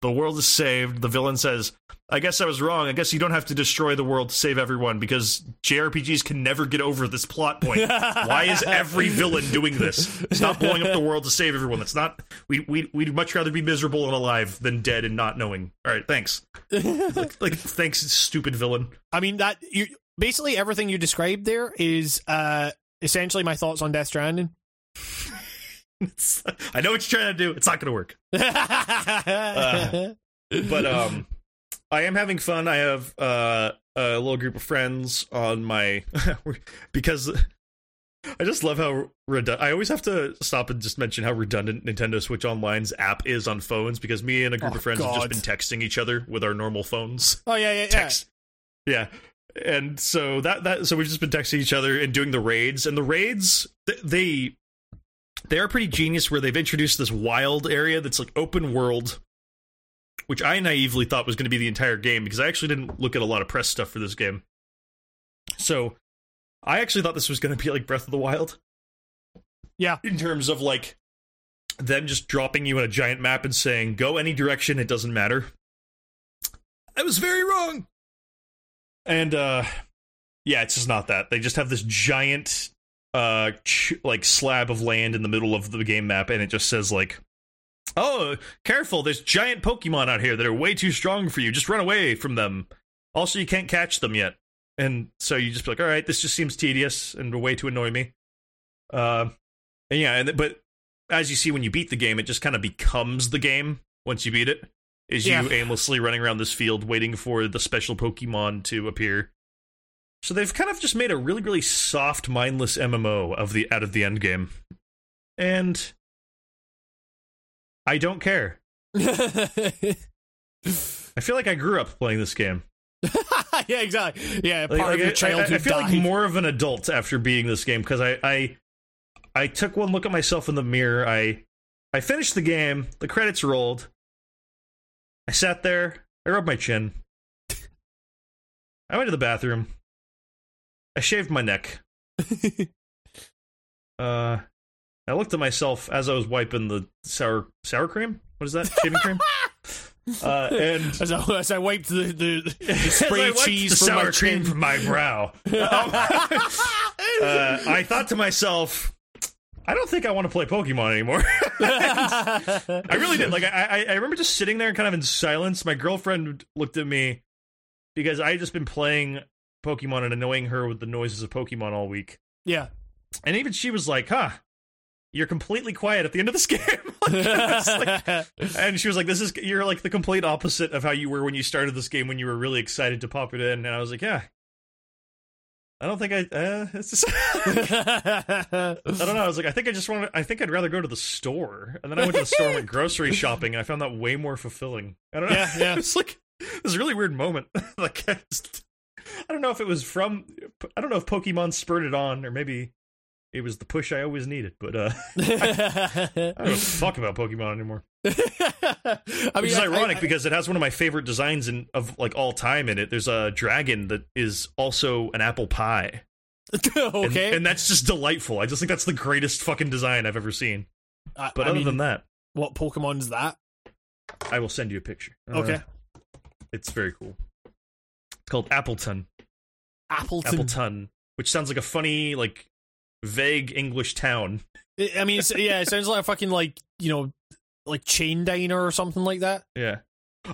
[SPEAKER 1] the world is saved the villain says I guess I was wrong. I guess you don't have to destroy the world to save everyone because JRPGs can never get over this plot point. Why is every villain doing this? Stop blowing up the world to save everyone. That's not. We we we'd much rather be miserable and alive than dead and not knowing. All right, thanks. like, like thanks, stupid villain.
[SPEAKER 2] I mean that you basically everything you described there is uh essentially my thoughts on Death Stranding.
[SPEAKER 1] It's, I know what you're trying to do. It's not going to work.
[SPEAKER 2] Uh,
[SPEAKER 1] but um i am having fun i have uh a little group of friends on my because i just love how redundant i always have to stop and just mention how redundant nintendo switch online's app is on phones because me and a group
[SPEAKER 2] Oh,
[SPEAKER 1] of friends have just been texting each other with our normal phones
[SPEAKER 2] oh yeah, yeah, yeah.
[SPEAKER 1] text yeah and so that that so we've just been texting each other and doing the raids and the raids th- they they are pretty genius where they've introduced this wild area that's like open world which i naively thought was going to be the entire game because i actually didn't look at a lot of press stuff for this game. So i actually thought this was going to be like breath of the wild.
[SPEAKER 2] Yeah.
[SPEAKER 1] in terms of like them just dropping you in a giant map and saying go any direction it doesn't matter. I was very wrong. And uh yeah it's just not that. They just have this giant uh like slab of land in the middle of the game map and it just says like oh careful there's giant pokemon out here that are way too strong for you. Just run away from them. Also you can't catch them yet. And so you just be like all right this just seems tedious and a way to annoy me. Uh and yeah and, but as you see when you beat the game it just kind of becomes the game once you beat it is
[SPEAKER 2] Yeah.
[SPEAKER 1] you aimlessly running around this field waiting for the special pokemon to appear so they've kind of just made a really, really soft, mindless MMO of the out of the end game, and I don't care. I feel like I grew up playing this game.
[SPEAKER 2] yeah, exactly. Yeah, part
[SPEAKER 1] Like,
[SPEAKER 2] of your
[SPEAKER 1] I- I, I feel
[SPEAKER 2] died.
[SPEAKER 1] like more of an adult after being this game because I, I I took one look at myself in the mirror. I I finished the game. The credits rolled. I sat there. I rubbed my chin. I went to the bathroom. I shaved my neck. uh, I looked at myself as I was wiping the sour sour cream. What is that? Shaving cream. Uh, and
[SPEAKER 2] as, I, as I wiped the, the, the spray cheese
[SPEAKER 1] the
[SPEAKER 2] from
[SPEAKER 1] sour
[SPEAKER 2] my
[SPEAKER 1] cream from my brow. uh, I thought to myself, I don't think I want to play Pokemon anymore. I really did. Like, I, I, I remember just sitting there kind of in silence. My girlfriend looked at me because I had just been playing Pokemon and annoying her with the noises of Pokemon all week.
[SPEAKER 2] yeah.
[SPEAKER 1] And even she was like, huh, you're completely quiet at the end of this game. Like- and she was like, "This is you're like the complete opposite of how you were when you started this game when you were really excited to pop it in." And I was like, "Yeah, I don't think I. Uh, it's just, I don't know. I was like, I think I just want. to I think I'd rather go to the store. And then I went to the store and went grocery shopping, and I found that way more fulfilling. I don't know.
[SPEAKER 2] Yeah, yeah.
[SPEAKER 1] it's like this really weird moment. like, I, just, I don't know if it was from. I don't know if Pokemon spurred it on, or maybe it was the push I always needed. But uh, I don't fuck about Pokemon anymore.
[SPEAKER 2] I mean,
[SPEAKER 1] Which is
[SPEAKER 2] I-
[SPEAKER 1] ironic
[SPEAKER 2] I-
[SPEAKER 1] because it has one of my favorite designs in of like all time in it. There's a dragon that is also an apple pie.
[SPEAKER 2] Okay.
[SPEAKER 1] And, that's just delightful. I just think that's the greatest fucking design I've ever seen.
[SPEAKER 2] I-
[SPEAKER 1] But
[SPEAKER 2] I
[SPEAKER 1] other
[SPEAKER 2] mean,
[SPEAKER 1] than that,
[SPEAKER 2] what Pokemon's that?
[SPEAKER 1] I will send you a picture. Uh,
[SPEAKER 2] Okay.
[SPEAKER 1] it's very cool. It's called Appletun.
[SPEAKER 2] Appletun.
[SPEAKER 1] Appletun, which sounds like a funny, like vague English town.
[SPEAKER 2] I- mean, yeah, it sounds like a fucking like you know, like chain diner or something like that.
[SPEAKER 1] Yeah.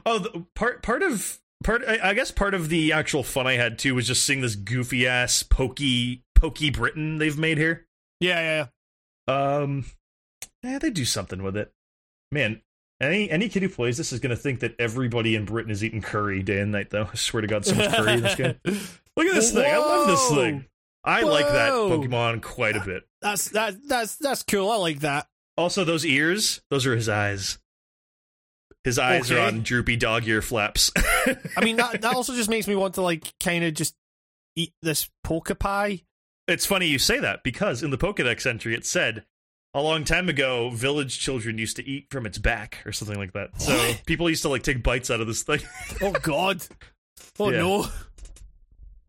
[SPEAKER 1] Oh, the, part part of part I, I guess part of the actual fun I had too was just seeing this goofy ass pokey pokey Britain they've made here.
[SPEAKER 2] Yeah, yeah, yeah.
[SPEAKER 1] Um, yeah, they do something with it. Man, any any kid who plays this is gonna think that everybody in Britain is eating curry day and night. Though I swear to God, so much curry in this game. Look at this thing. I love this thing. I like that Pokemon quite a bit.
[SPEAKER 2] That's that that's that's cool. I like that.
[SPEAKER 1] Also, those ears, those are his eyes. His eyes are on droopy dog ear flaps.
[SPEAKER 2] I mean, that that also just makes me want to like kind of just eat this poke pie.
[SPEAKER 1] It's funny you say that because in the Pokedex entry it said a long time ago village children used to eat from its back or something like that. So
[SPEAKER 2] What?
[SPEAKER 1] people used to like take bites out of this thing.
[SPEAKER 2] Oh God. Oh
[SPEAKER 1] Yeah.
[SPEAKER 2] no.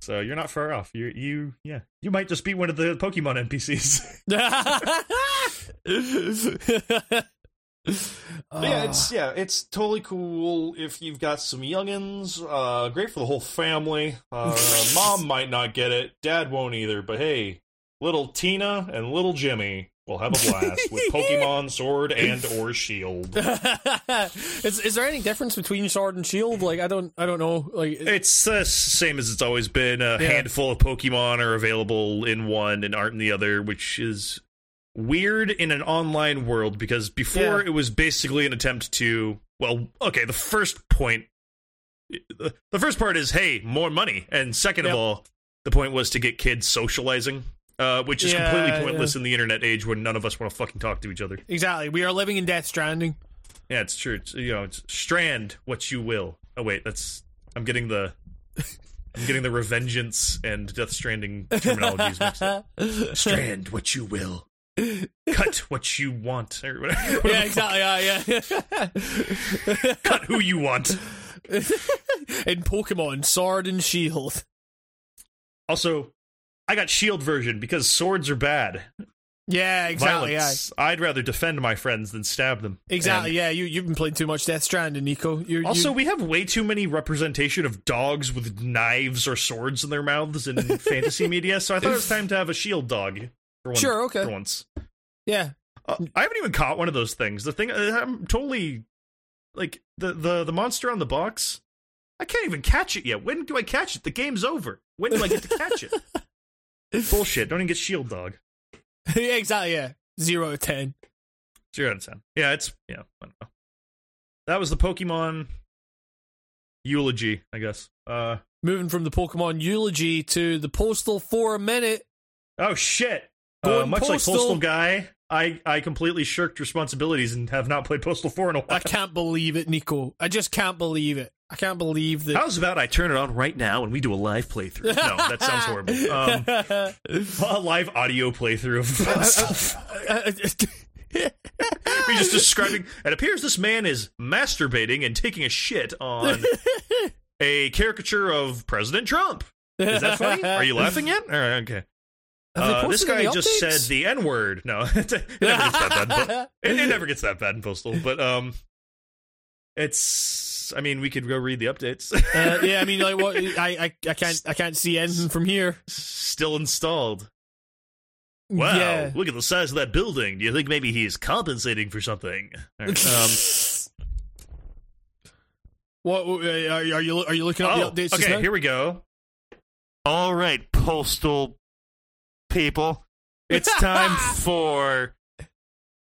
[SPEAKER 1] So you're not far off. You you yeah. You might just be one of the Pokemon NPCs.
[SPEAKER 2] Ah.
[SPEAKER 4] yeah, it's yeah, it's totally cool if you've got some youngins. Uh, great for the whole family. Uh, Mom might not get it, Dad won't either. But hey, little Tina and little Jimmy will have a blast with Pokemon Sword and or Shield.
[SPEAKER 2] is is there any difference between sword and shield? Like I don't I don't know. Like
[SPEAKER 1] It's the same as it's always been. A
[SPEAKER 2] Yeah.
[SPEAKER 1] handful of Pokemon are available in one and aren't in the other, which is weird in an online world because before
[SPEAKER 2] Yeah.
[SPEAKER 1] it was basically an attempt to. Well, okay, the first point. The the first part is hey, more money. And second
[SPEAKER 2] Yep.
[SPEAKER 1] of all, the point was to get kids socializing, uh, which is
[SPEAKER 2] Yeah,
[SPEAKER 1] completely pointless
[SPEAKER 2] yeah.
[SPEAKER 1] in the internet age when none of us want to fucking talk to each other.
[SPEAKER 2] exactly. We are living in Death Stranding.
[SPEAKER 1] Yeah, it's true. It's, you know, it's strand what you will. Oh wait, that's I'm getting the I'm getting the revengeance and Death Stranding terminologies mixed up. Strand what you will. Cut what you want. Or whatever.
[SPEAKER 2] yeah, exactly. Yeah, yeah.
[SPEAKER 1] Cut who you want.
[SPEAKER 2] in Pokemon, Sword and Shield.
[SPEAKER 1] Also, I got shield version because swords are bad.
[SPEAKER 2] Yeah, exactly.
[SPEAKER 1] Violence. I'd rather defend my friends than stab them.
[SPEAKER 2] Exactly.
[SPEAKER 1] And
[SPEAKER 2] Yeah, you you've been playing too much Death Stranding, Nico. You're,
[SPEAKER 1] Also,
[SPEAKER 2] you,
[SPEAKER 1] we have way too many representation of dogs with knives or swords in their mouths in fantasy media, so I thought it was time to have a shield dog. For one,
[SPEAKER 2] Sure, okay.
[SPEAKER 1] For once.
[SPEAKER 2] yeah.
[SPEAKER 1] Uh, I haven't even caught one of those things. The thing uh, I'm totally like the the the monster on the box. I can't even catch it yet. When do I catch it? The game's over. When do I get to catch it? Bullshit. Don't even get shield dog.
[SPEAKER 2] yeah, exactly. Yeah, zero to ten.
[SPEAKER 1] Zero out of ten. Yeah, it's yeah. I don't know. That was the Pokemon eulogy, I guess. Uh
[SPEAKER 2] Moving from the Pokemon eulogy to the Postal four minute.
[SPEAKER 1] oh shit. Uh, much like
[SPEAKER 2] postal.
[SPEAKER 1] Postal Guy, I I completely shirked responsibilities and have not played Postal 4 in a while.
[SPEAKER 2] I can't believe it, Nico. I just can't believe it. I can't believe that.
[SPEAKER 1] How's about I turn it on right now and we do a live playthrough? No, that sounds horrible. Um, a live audio playthrough of We're just describing. It appears this man is masturbating and taking a shit on a caricature of President Trump. Is that funny? Are you laughing yet? All right, okay. Uh, this guy just said the N word. No, it never gets that bad. But it, it never gets that bad in Postal. But um, it's. I mean, we could go read the updates.
[SPEAKER 2] Uh, yeah, I mean, like, what? I, I, I can't, I can't see anything from here.
[SPEAKER 1] Still installed. Wow,
[SPEAKER 2] Yeah.
[SPEAKER 1] look at the size of that building. Do you think maybe he's compensating for something? Right, um,
[SPEAKER 2] what? uh, Are, you, are you looking up
[SPEAKER 1] oh,
[SPEAKER 2] the updates?
[SPEAKER 1] okay, here we go.
[SPEAKER 5] All right, postal people.
[SPEAKER 1] It's time for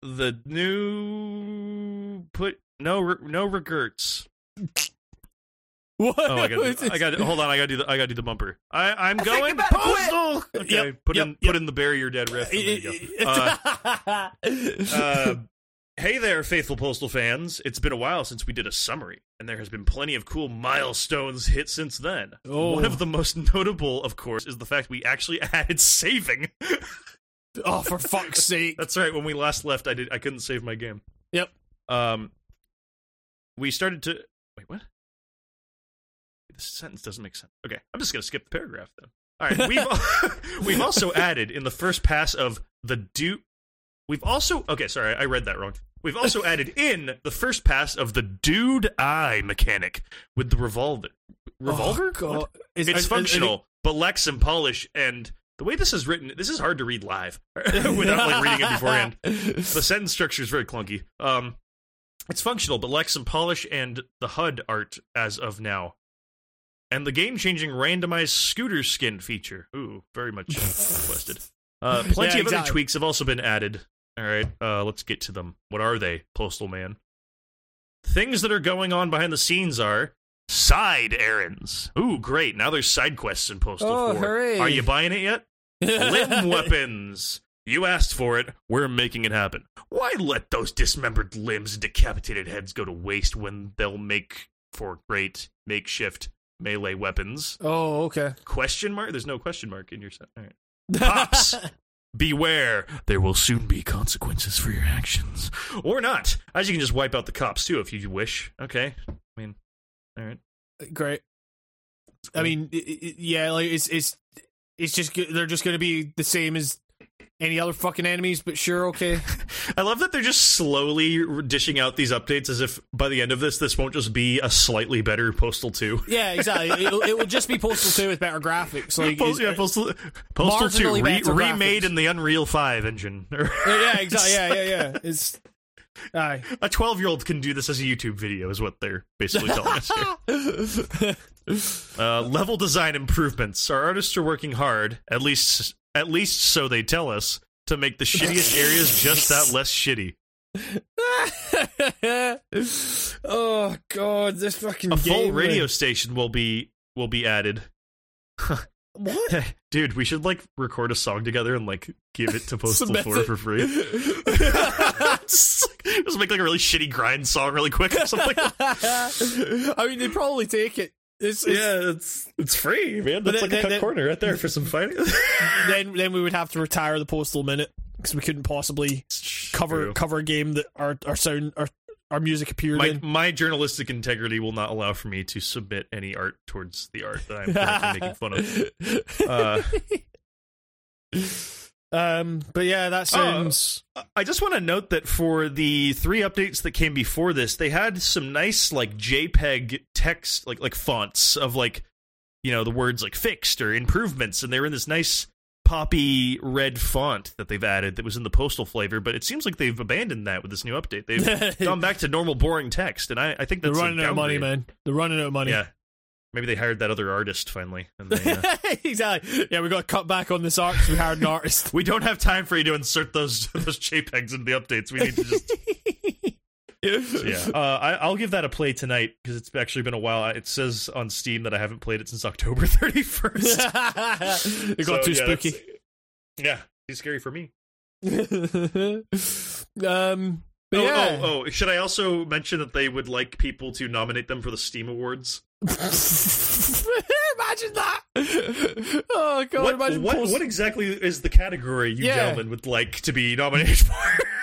[SPEAKER 1] the new put no no regrets.
[SPEAKER 2] What?
[SPEAKER 1] Oh, I got
[SPEAKER 2] What is
[SPEAKER 1] I got hold on. I got to do the I got to do the bumper. I I'm
[SPEAKER 2] think
[SPEAKER 1] going
[SPEAKER 2] you better quit.
[SPEAKER 1] postal. Okay,
[SPEAKER 2] Yep,
[SPEAKER 1] put
[SPEAKER 2] yep,
[SPEAKER 1] in
[SPEAKER 2] yep.
[SPEAKER 1] put in the barrier dead riff. there you go. Uh, uh, hey there, faithful postal fans. It's been a while since we did a summary, and there has been plenty of cool milestones hit since then.
[SPEAKER 2] Oh.
[SPEAKER 1] One of the most notable, of course, is the fact we actually added saving.
[SPEAKER 2] oh, for fuck's sake!
[SPEAKER 1] That's right. When we last left, I did I couldn't save my game.
[SPEAKER 2] Yep.
[SPEAKER 1] Um, we started to wait. What? This sentence doesn't make sense. Okay, I'm just gonna skip the paragraph then. All right, we've we've also added in the first pass of the do. We've also okay. Sorry, I read that wrong. We've also added in the first pass of the dude eye mechanic with the revolver. Revolver?
[SPEAKER 2] Oh? Is-
[SPEAKER 1] it's
[SPEAKER 2] are-
[SPEAKER 1] functional, but lacks some polish. And the way this is written, this is hard to read live without like reading it beforehand. The sentence structure is very clunky. Um, it's functional, but lacks some polish and the HUD art as of now. And the game-changing randomized scooter skin feature. Ooh, very much requested. Uh, plenty
[SPEAKER 2] Yeah,
[SPEAKER 1] of other tweaks have also been added. All right, uh, let's get to them. What are they, Postal Man? Things that are going on behind the scenes are side errands. Ooh, great! Now there's side quests in Postal
[SPEAKER 2] Oh,
[SPEAKER 1] 4.
[SPEAKER 2] hooray.
[SPEAKER 1] Are you buying it yet? Limb weapons. You asked for it. We're making it happen. Why let those dismembered limbs and decapitated heads go to waste when they'll make for great makeshift melee weapons?
[SPEAKER 2] Oh, okay.
[SPEAKER 1] Question mark? There's no question mark in your set. All right. Cops, beware. There will soon be consequences for your actions. Or not. As you can just wipe out the cops too if you wish. Okay. I mean, all right.
[SPEAKER 2] Great. I mean, i i yeah, like it's it's it's just they're just going to be the same as any other fucking enemies, but sure, okay.
[SPEAKER 1] I love that they're just slowly dishing out these updates as if by the end of this, this won't just be a slightly better Postal 2.
[SPEAKER 2] Yeah, exactly. It'll, it will just be Postal Two with better graphics. Like,
[SPEAKER 1] Post, yeah, Postal, Postal 2 re- remade
[SPEAKER 2] graphics.
[SPEAKER 1] in the Unreal 5 engine.
[SPEAKER 2] yeah, exactly. Yeah, yeah, yeah. It's aye.
[SPEAKER 1] a 12 year old can do this as a YouTube video, is what they're basically telling us here. Uh, level design improvements. Our artists are working hard, at least at least so they tell us, to make the shittiest areas just that less shitty.
[SPEAKER 2] oh god, this fucking
[SPEAKER 1] A full
[SPEAKER 2] game,
[SPEAKER 1] radio
[SPEAKER 2] man.
[SPEAKER 1] station will be will be added.
[SPEAKER 2] What?
[SPEAKER 1] Dude, we should like record a song together and like give it to Postal 4 for free. just, just make like a really shitty grind song really quick or something.
[SPEAKER 2] I mean, they'd probably take it. It's, it's,
[SPEAKER 1] yeah, it's it's free, man. That's like
[SPEAKER 2] then-
[SPEAKER 1] a cut
[SPEAKER 2] then-
[SPEAKER 1] corner right there for some fighting.
[SPEAKER 2] Then, then we would have to retire the postal minute because we couldn't possibly cover
[SPEAKER 1] True.
[SPEAKER 2] cover a game that our our sound our our music appeared
[SPEAKER 1] my
[SPEAKER 2] in.
[SPEAKER 1] my journalistic integrity will not allow for me to submit any art towards the art that I'm making fun of. Uh,
[SPEAKER 2] um, but yeah, that sounds.
[SPEAKER 1] I just want to note that for the three updates that came before this, they had some nice like JPEG text, like like fonts of like you know the words like fixed or improvements, and they were in this nice poppy red font that they've added that was in the postal flavor. But it seems like they've abandoned that with this new update. They've gone back to normal boring text, and I, I think
[SPEAKER 2] They're
[SPEAKER 1] that's a
[SPEAKER 2] running out of money, man. They're running out of money.
[SPEAKER 1] Yeah, maybe they hired that other artist finally. And they, uh,
[SPEAKER 2] exactly. Yeah, we got to cut back on this art we hired an artist.
[SPEAKER 1] we don't have time for you to insert those those JPEGs in the updates. We need to just yeah. Uh, I, I'll give that a play tonight because it's actually been a while. It says on Steam that I haven't played it since October 31st.
[SPEAKER 2] it got
[SPEAKER 1] So,
[SPEAKER 2] too
[SPEAKER 1] yeah,
[SPEAKER 2] spooky.
[SPEAKER 1] Yeah, too scary for me.
[SPEAKER 2] um, Oh,
[SPEAKER 1] oh,
[SPEAKER 2] yeah.
[SPEAKER 1] oh, oh, should I also mention that they would like people to nominate them for the Steam Awards?
[SPEAKER 2] imagine that. Oh god,
[SPEAKER 1] What,
[SPEAKER 2] imagine
[SPEAKER 1] what,
[SPEAKER 2] post-
[SPEAKER 1] what exactly is the category you
[SPEAKER 2] Yeah.
[SPEAKER 1] gentlemen would like to be nominated for?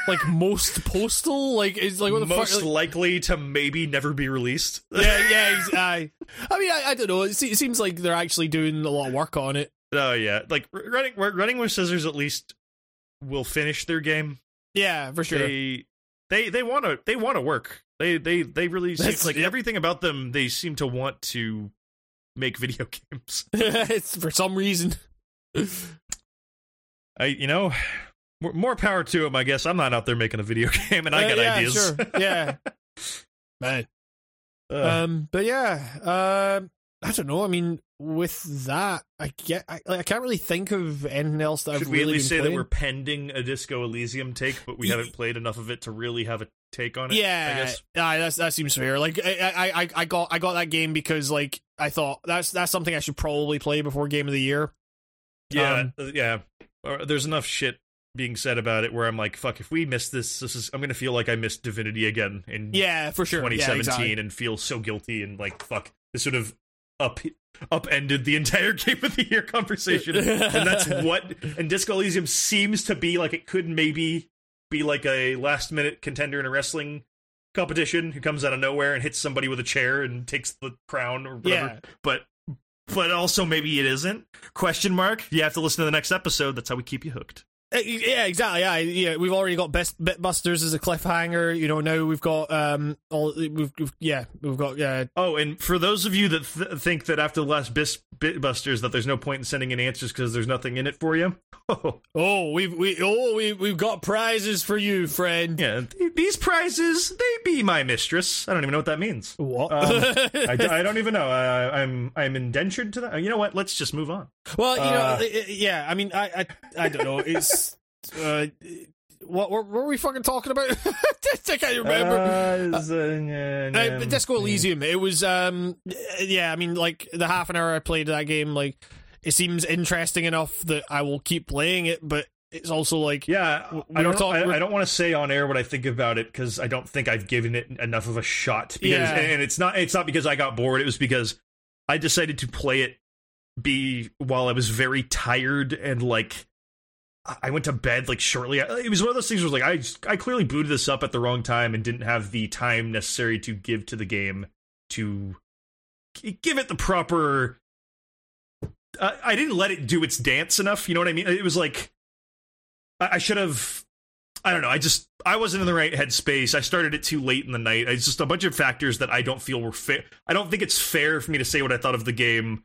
[SPEAKER 2] like most postal. Like is like what the
[SPEAKER 1] Most
[SPEAKER 2] fuck. Like,
[SPEAKER 1] likely to maybe never be released.
[SPEAKER 2] yeah, yeah. ex- I, I mean, I, I don't know. It, se- it seems like they're actually doing a lot of work on it.
[SPEAKER 1] Oh yeah, like running running with scissors at least will finish their game.
[SPEAKER 2] Yeah, for sure.
[SPEAKER 1] They they they want to they want to work. They they they really seem like
[SPEAKER 2] yep.
[SPEAKER 1] everything about them. They seem to want to make video games.
[SPEAKER 2] it's for some reason.
[SPEAKER 1] I you know more, power to them. I guess I'm not out there making a video game, and I
[SPEAKER 2] Uh,
[SPEAKER 1] got
[SPEAKER 2] yeah,
[SPEAKER 1] ideas.
[SPEAKER 2] Sure. Yeah, man.
[SPEAKER 1] Ugh.
[SPEAKER 2] Um, but yeah, um, I don't know. I mean, with that, I get. I, like, I can't really think of anything else that
[SPEAKER 1] Should
[SPEAKER 2] I've
[SPEAKER 1] we
[SPEAKER 2] really
[SPEAKER 1] at least say
[SPEAKER 2] playing.
[SPEAKER 1] that we're pending a Disco Elysium take, but we haven't played enough of it to really have a take on it? I
[SPEAKER 2] Yeah,
[SPEAKER 1] guess.
[SPEAKER 2] aye, that's that seems fair. Like I, I, I, I got I got that game because like I thought that's that's something I should probably play before game of the year.
[SPEAKER 1] Yeah,
[SPEAKER 2] Um,
[SPEAKER 1] uh, yeah. There's enough shit being said about it where I'm like, fuck, if we miss this, this is I'm gonna feel like I missed Divinity again in
[SPEAKER 2] Yeah, for sure.
[SPEAKER 1] 2017
[SPEAKER 2] Yeah, exactly.
[SPEAKER 1] and feel so guilty and like, fuck, this would have up upended the entire game of the year conversation. and that's what and Disco Elysium seems to be like it could maybe be like a last minute contender in a wrestling competition who comes out of nowhere and hits somebody with a chair and takes the crown or whatever.
[SPEAKER 2] Yeah.
[SPEAKER 1] But but also maybe it isn't. Question mark. You have to listen to the next episode. That's how we keep you hooked.
[SPEAKER 2] Uh, Yeah, exactly. Yeah, yeah. We've already got best Bitbusters as a cliffhanger. You know, now we've got um all we've, we've yeah we've got yeah
[SPEAKER 1] Oh, and for those of you that th- think that after the last bis- Bitbusters that there's no point in sending in answers because there's nothing in it for you, oh,
[SPEAKER 2] oh we've we oh we we've got prizes for you, friend.
[SPEAKER 1] yeah, th- these prizes they be my mistress. I don't even know what that means.
[SPEAKER 2] What?
[SPEAKER 1] Um, I, d- I don't even know. I, I'm I'm indentured to that. You know what? Let's just move on.
[SPEAKER 2] Well, you know,
[SPEAKER 1] uh,
[SPEAKER 2] yeah. I mean, I I, I don't know. It's uh, what, what were we fucking talking about? I can't remember.
[SPEAKER 1] Uh, is, uh, yeah,
[SPEAKER 2] Uh,
[SPEAKER 1] yeah,
[SPEAKER 2] Disco Elysium. It was, um, yeah. I mean, like the half an hour I played that game, like it seems interesting enough that I will keep playing it. But it's also like,
[SPEAKER 1] Yeah, I don't.
[SPEAKER 2] talking-
[SPEAKER 1] I, I don't want to say on air what I think about it because I don't think I've given it enough of a shot. Because,
[SPEAKER 2] Yeah.
[SPEAKER 1] and it's not. It's not because I got bored. It was because I decided to play it. Be while I was very tired and like I- went to bed like shortly. It was one of those things where like I I clearly booted this up at the wrong time and didn't have the time necessary to give to the game to give it the proper. I I didn't let it do its dance enough. You know what I mean? It was like I, I should have. I don't know. I just I wasn't in the right headspace. I started it too late in the night. It's just a bunch of factors that I don't feel were fair. I don't think it's fair for me to say what I thought of the game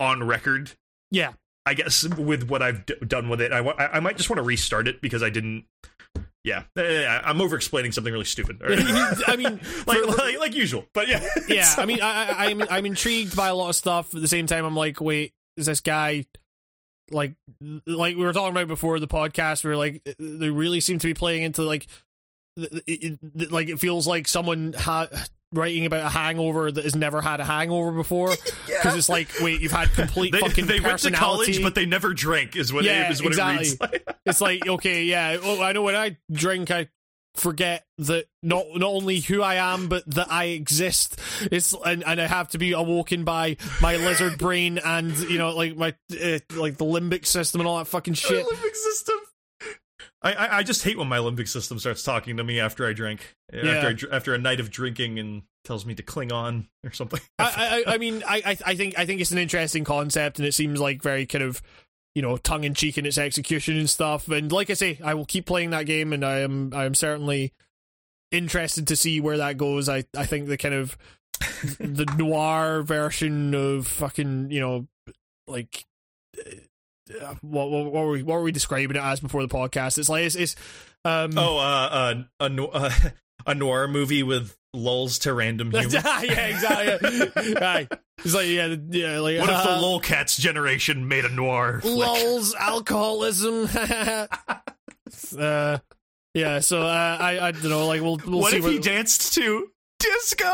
[SPEAKER 1] on record.
[SPEAKER 2] yeah,
[SPEAKER 1] I guess with what I've d- done with it, I, might just want to restart it because I didn't. Yeah, Eh, eh, eh I'm over explaining something really stupid.
[SPEAKER 2] I mean,
[SPEAKER 1] like,
[SPEAKER 2] for-
[SPEAKER 1] like like usual, but yeah,
[SPEAKER 2] yeah. I mean, I, I, I'm I'm intrigued by a lot of stuff. At the same time, I'm like, wait, is this guy like like we were talking about before the podcast? Where like eh, they really seem to be playing into like it, it- like it feels like someone ha- writing about a hangover that has never had a hangover before because it's like wait you've had complete
[SPEAKER 1] they,
[SPEAKER 2] fucking
[SPEAKER 1] they went to college, but they never drank. Is what
[SPEAKER 2] Yeah,
[SPEAKER 1] it is what
[SPEAKER 2] exactly.
[SPEAKER 1] it reads like.
[SPEAKER 2] it's like okay yeah oh, i know when i drink i forget that not not only who i am but that i exist it's and, and i have to be awoken by my lizard brain and you know like my uh, like the limbic system and all that fucking shit
[SPEAKER 1] My limbic system. I, I just hate when my limbic system starts talking to me after I drink.
[SPEAKER 2] Yeah.
[SPEAKER 1] After I, after a night of drinking and tells me to cling on or something.
[SPEAKER 2] I, I, I mean, I, I, I think, I think it's an interesting concept, and it seems like very kind of, you know, tongue in cheek in its execution and stuff. And like I say, I will keep playing that game, and I am, I am certainly interested to see where that goes. I, I think the kind of the noir version of fucking, you know, like. Uh, What, what, what were we what were we describing it as before the podcast? It's like it's, it's um
[SPEAKER 1] oh, uh, uh, a uh, a noir movie with lulls to random humor.
[SPEAKER 2] yeah exactly Aye. it's like yeah yeah like
[SPEAKER 1] What if the
[SPEAKER 2] uh,
[SPEAKER 1] lolcats generation made a noir? flick?
[SPEAKER 2] lulz alcoholism uh yeah so uh i i don't know like we'll we'll
[SPEAKER 1] what
[SPEAKER 2] see
[SPEAKER 1] if
[SPEAKER 2] what,
[SPEAKER 1] he danced to disco?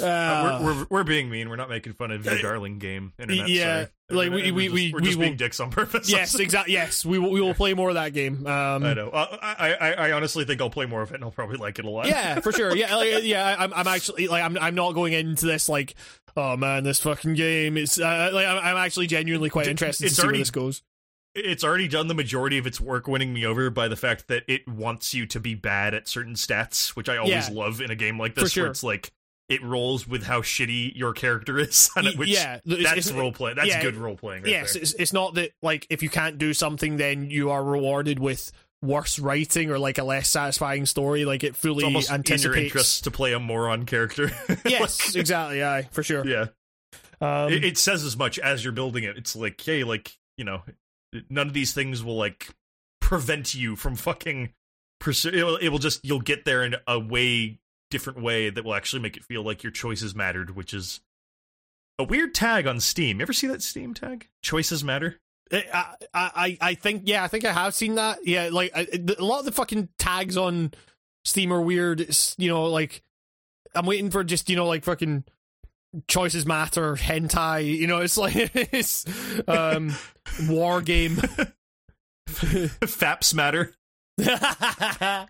[SPEAKER 1] Uh,
[SPEAKER 2] Uh,
[SPEAKER 1] we're, we're we're being mean. We're not making fun of your darling game. Internet.
[SPEAKER 2] yeah,
[SPEAKER 1] sorry.
[SPEAKER 2] like, we-
[SPEAKER 1] We're
[SPEAKER 2] we-
[SPEAKER 1] just-
[SPEAKER 2] we-
[SPEAKER 1] we're
[SPEAKER 2] we
[SPEAKER 1] just
[SPEAKER 2] will-
[SPEAKER 1] being dicks on purpose.
[SPEAKER 2] yes exactly yes we will we will play more of that game um
[SPEAKER 1] I know. Uh, I, I I honestly think I'll play more of it, and I'll probably like it a lot.
[SPEAKER 2] yeah for sure yeah like, yeah I'm, I'm actually like I'm, I'm not going into this like oh man this fucking game is uh, like I'm, I'm actually genuinely quite interested
[SPEAKER 1] it's
[SPEAKER 2] to see
[SPEAKER 1] already-
[SPEAKER 2] where this goes
[SPEAKER 1] it's already done the majority of its work winning me over by the fact that it wants you to be bad at certain stats, which I always
[SPEAKER 2] Yeah.
[SPEAKER 1] love in a game like
[SPEAKER 2] For
[SPEAKER 1] this,
[SPEAKER 2] sure.
[SPEAKER 1] where it's like it rolls with how shitty your character is, and it- which
[SPEAKER 2] yeah,
[SPEAKER 1] that's role play. That's
[SPEAKER 2] yeah,
[SPEAKER 1] good role playing. Right
[SPEAKER 2] yes it's, it's not that like if you can't do something then you are rewarded with worse writing or like a less satisfying story like it fully
[SPEAKER 1] it's almost in your
[SPEAKER 2] anticipates
[SPEAKER 1] interest to play a moron character.
[SPEAKER 2] yes exactly aye for sure
[SPEAKER 1] yeah.
[SPEAKER 2] um,
[SPEAKER 1] it, it says as much as you're building it. It's like, hey, like you know, none of these things will like prevent you from fucking pursue. It will, it will just you'll get there in a way different way that will actually make it feel like your choices mattered, which is a weird tag on Steam. You ever see that Steam tag? Choices matter.
[SPEAKER 2] I, I I think yeah I think I have seen that yeah like I, a lot of the fucking tags on Steam are weird it's you know like I'm waiting for just you know like fucking choices matter hentai you know it's like it's um war game
[SPEAKER 1] Faps matter.
[SPEAKER 2] Uh,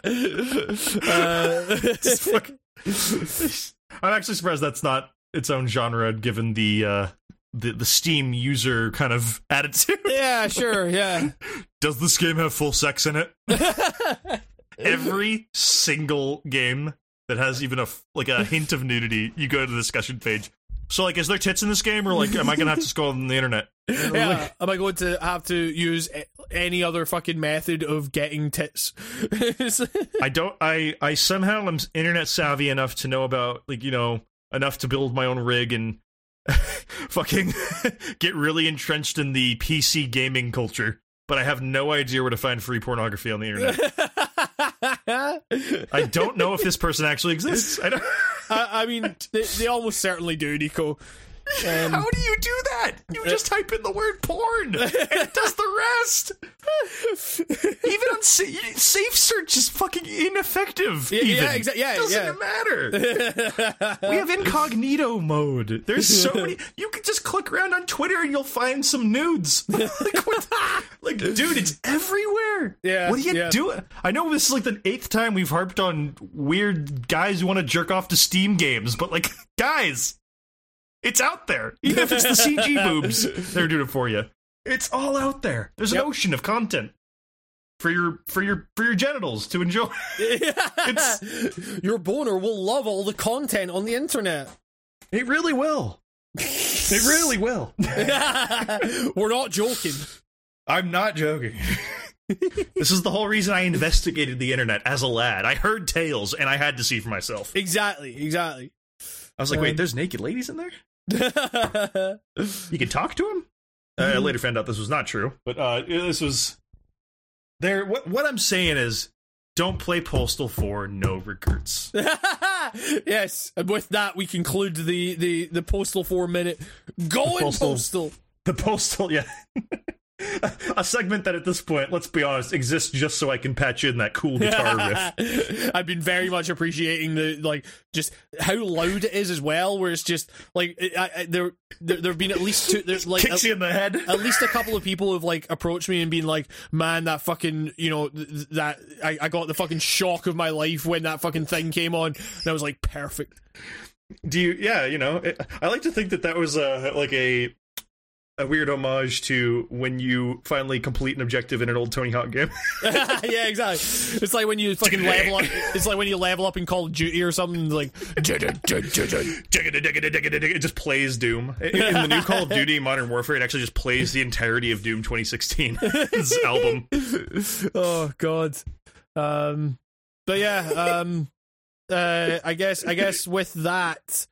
[SPEAKER 1] fucking- I'm actually surprised that's not its own genre, given the uh, the the Steam user kind of attitude.
[SPEAKER 2] yeah sure yeah
[SPEAKER 1] Does this game have full sex in it? Every single game that has even a like a hint of nudity, you go to the discussion page. So like, is there tits in this game, or like, am I gonna have to scroll on the internet?
[SPEAKER 2] Yeah, am I going to have to use any other fucking method of getting tits?
[SPEAKER 1] I don't. I I somehow am internet savvy enough to know about like you know enough to build my own rig and fucking get really entrenched in the PC gaming culture. But I have no idea where to find free pornography on the internet. I don't know if this person actually exists. I.
[SPEAKER 2] I, I mean, they, they almost certainly do, Nico. Um,
[SPEAKER 1] How do you do that? You just type in the word porn and it does the rest. Even on sa- safe search is fucking ineffective.
[SPEAKER 2] Yeah,
[SPEAKER 1] even.
[SPEAKER 2] yeah, exa- yeah,
[SPEAKER 1] doesn't
[SPEAKER 2] yeah.
[SPEAKER 1] matter. we have incognito mode. There's so many. You can just click around on Twitter and you'll find some nudes. like, what the- like, dude, it's everywhere.
[SPEAKER 2] Yeah,
[SPEAKER 1] What are you
[SPEAKER 2] yeah.
[SPEAKER 1] doing? I know this is like the eighth time we've harped on weird guys who want to jerk off to Steam games, but like, guys, it's out there. Even if it's the CG boobs, they're doing it for you. It's all out there. There's an
[SPEAKER 2] Yep.
[SPEAKER 1] ocean of content for your for your for your genitals to enjoy.
[SPEAKER 2] Your boner will love all the content on the internet.
[SPEAKER 1] It really will. It really will.
[SPEAKER 2] We're not joking.
[SPEAKER 1] I'm not joking. this is the whole reason I investigated the internet as a lad. I heard tales and I had to see for myself.
[SPEAKER 2] Exactly, exactly.
[SPEAKER 1] I was like,
[SPEAKER 2] Um,
[SPEAKER 1] wait, there's naked ladies in there? You can talk to them? I later found out this was not true. But uh, this was there. What what I'm saying is, don't play Postal 4. No regrets.
[SPEAKER 2] yes, and with that we conclude the the the postal four minute going
[SPEAKER 1] Postal-
[SPEAKER 2] postal.
[SPEAKER 1] The Postal, yeah. a segment that at this point, let's be honest, exists just so I can patch in that cool guitar riff.
[SPEAKER 2] I've been very much appreciating the like just how loud it is as well. Where it's just like I, I, there there there've been at least two there's like
[SPEAKER 1] Kicks
[SPEAKER 2] a-
[SPEAKER 1] you in the head.
[SPEAKER 2] at least a couple of people have like approached me and been like, "Man, that fucking you know th- that I, I got the fucking shock of my life when that fucking thing came on." And I was like, "Perfect."
[SPEAKER 1] Do you? Yeah, you know, it, I like to think that that was uh, like a a weird homage to when you finally complete an objective in an old Tony Hawk game.
[SPEAKER 2] yeah, exactly. It's like when you fucking level up. It's like when you level up in Call of Duty or something. Like,
[SPEAKER 1] it just plays Doom. In, in the new Call of Duty Modern Warfare, it actually just plays the entirety of Doom 2016 album.
[SPEAKER 2] oh god. Um, but yeah. Um, uh, I guess. I guess with that.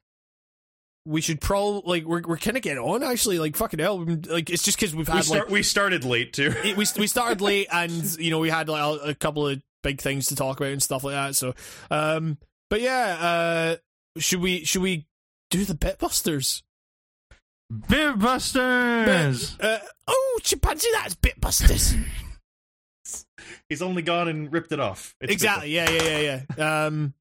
[SPEAKER 2] We should probably like we're we're kind of getting on actually like fucking hell like it's just because we've
[SPEAKER 1] We,
[SPEAKER 2] had
[SPEAKER 1] start,
[SPEAKER 2] like
[SPEAKER 1] we started late too.
[SPEAKER 2] it, we we started late and you know we had like a, a couple of big things to talk about and stuff like that. So, um, but yeah, uh, should we should we do the Bitbusters?
[SPEAKER 5] Bitbusters!
[SPEAKER 2] Uh, oh, chimpanzee, that's Bitbusters.
[SPEAKER 1] He's only gone and ripped it off. It's
[SPEAKER 2] exactly. Yeah, yeah, yeah, yeah. Um,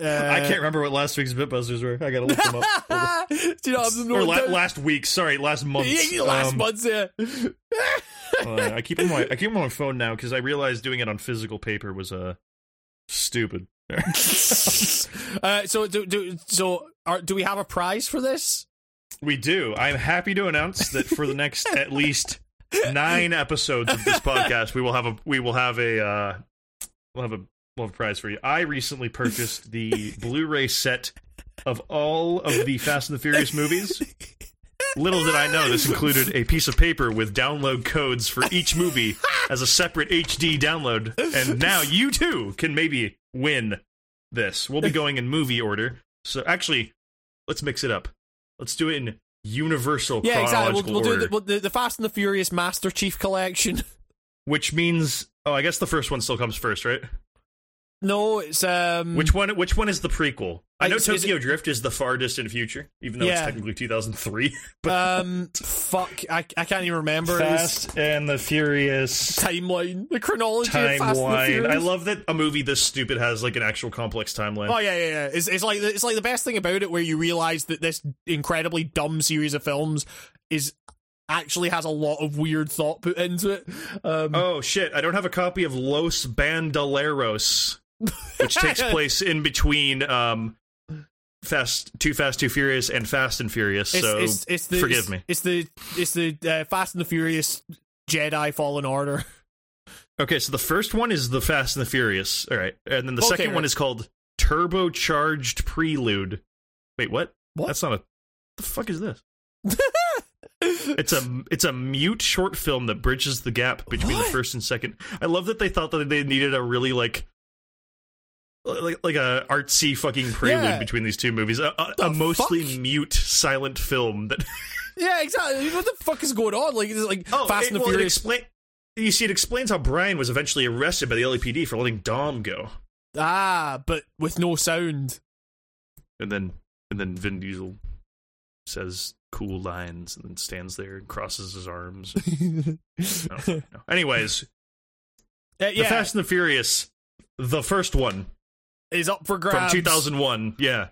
[SPEAKER 2] uh,
[SPEAKER 1] I can't remember what last week's Bitbusters were. I gotta look them up.
[SPEAKER 2] do you know I'm
[SPEAKER 1] or la- last week. Sorry, last month.
[SPEAKER 2] yeah, last
[SPEAKER 1] Um,
[SPEAKER 2] month, yeah.
[SPEAKER 1] uh, I keep them on my I keep them on my phone now because I realized doing it on physical paper was uh stupid.
[SPEAKER 2] uh, so do, do so are, do we have a prize for this?
[SPEAKER 1] we do. I'm happy to announce that for the next at least nine episodes of this podcast, we will have a we will have a uh, we'll have a we'll have a prize for you. I recently purchased the Blu-ray set of all of the Fast and the Furious movies. Little did I know this included a piece of paper with download codes for each movie as a separate HD download. And now you too can maybe win this. We'll be going in movie order. So actually, let's mix it up. Let's do it in universal
[SPEAKER 2] Yeah, exactly.
[SPEAKER 1] chronological
[SPEAKER 2] We'll, we'll
[SPEAKER 1] order.
[SPEAKER 2] do the, we'll, the the Fast and the Furious Master Chief Collection.
[SPEAKER 1] which means oh, I guess the first one still comes first, right?
[SPEAKER 2] No, it's um.
[SPEAKER 1] Which one? Which one is the prequel? I know Tokyo Drift is the far distant future, even though
[SPEAKER 2] Yeah.
[SPEAKER 1] it's technically 2003. But
[SPEAKER 2] um, fuck, I, I can't even remember
[SPEAKER 1] Fast and the Furious
[SPEAKER 2] timeline, the chronology of Fast and the
[SPEAKER 1] timeline.
[SPEAKER 2] Furious.
[SPEAKER 1] I love that a movie this stupid has like an actual complex timeline.
[SPEAKER 2] Oh yeah, yeah, yeah. It's, it's like it's like the best thing about it, where you realize that this incredibly dumb series of films is actually has a lot of weird thought put into it. Um,
[SPEAKER 1] Oh shit! I don't have a copy of Los Bandoleros, which takes place in between um, Fast, Too Fast, Too Furious, and Fast and Furious.
[SPEAKER 2] it's,
[SPEAKER 1] so
[SPEAKER 2] it's, it's the
[SPEAKER 1] forgive
[SPEAKER 2] it's,
[SPEAKER 1] me.
[SPEAKER 2] It's the it's the uh, Fast and the Furious Jedi Fallen Order.
[SPEAKER 1] Okay, so the first one is the Fast and the Furious. All right, and then the
[SPEAKER 2] Okay,
[SPEAKER 1] second one is called Turbocharged Prelude. Wait, what?
[SPEAKER 2] What?
[SPEAKER 1] That's not a. the fuck is this? It's a it's a mute short film that bridges the gap between
[SPEAKER 2] What?
[SPEAKER 1] the first and second. I love that they thought that they needed a really like like like a artsy fucking prelude
[SPEAKER 2] Yeah.
[SPEAKER 1] between these two movies. A, a, a mostly
[SPEAKER 2] fuck?
[SPEAKER 1] mute silent film that
[SPEAKER 2] yeah, exactly. What the fuck is going on? Like, it's like Fast
[SPEAKER 1] Oh, it-
[SPEAKER 2] and the
[SPEAKER 1] well,
[SPEAKER 2] Furious.
[SPEAKER 1] explain- you see, it explains how Brian was eventually arrested by the LAPD for letting Dom go,
[SPEAKER 2] ah, but with no sound.
[SPEAKER 1] and then and then Vin Diesel says cool lines and then stands there and crosses his arms. I don't. Anyways,
[SPEAKER 2] Uh,
[SPEAKER 1] The Fast and the Furious, the first one
[SPEAKER 2] is up for grabs.
[SPEAKER 1] from 2001, yeah,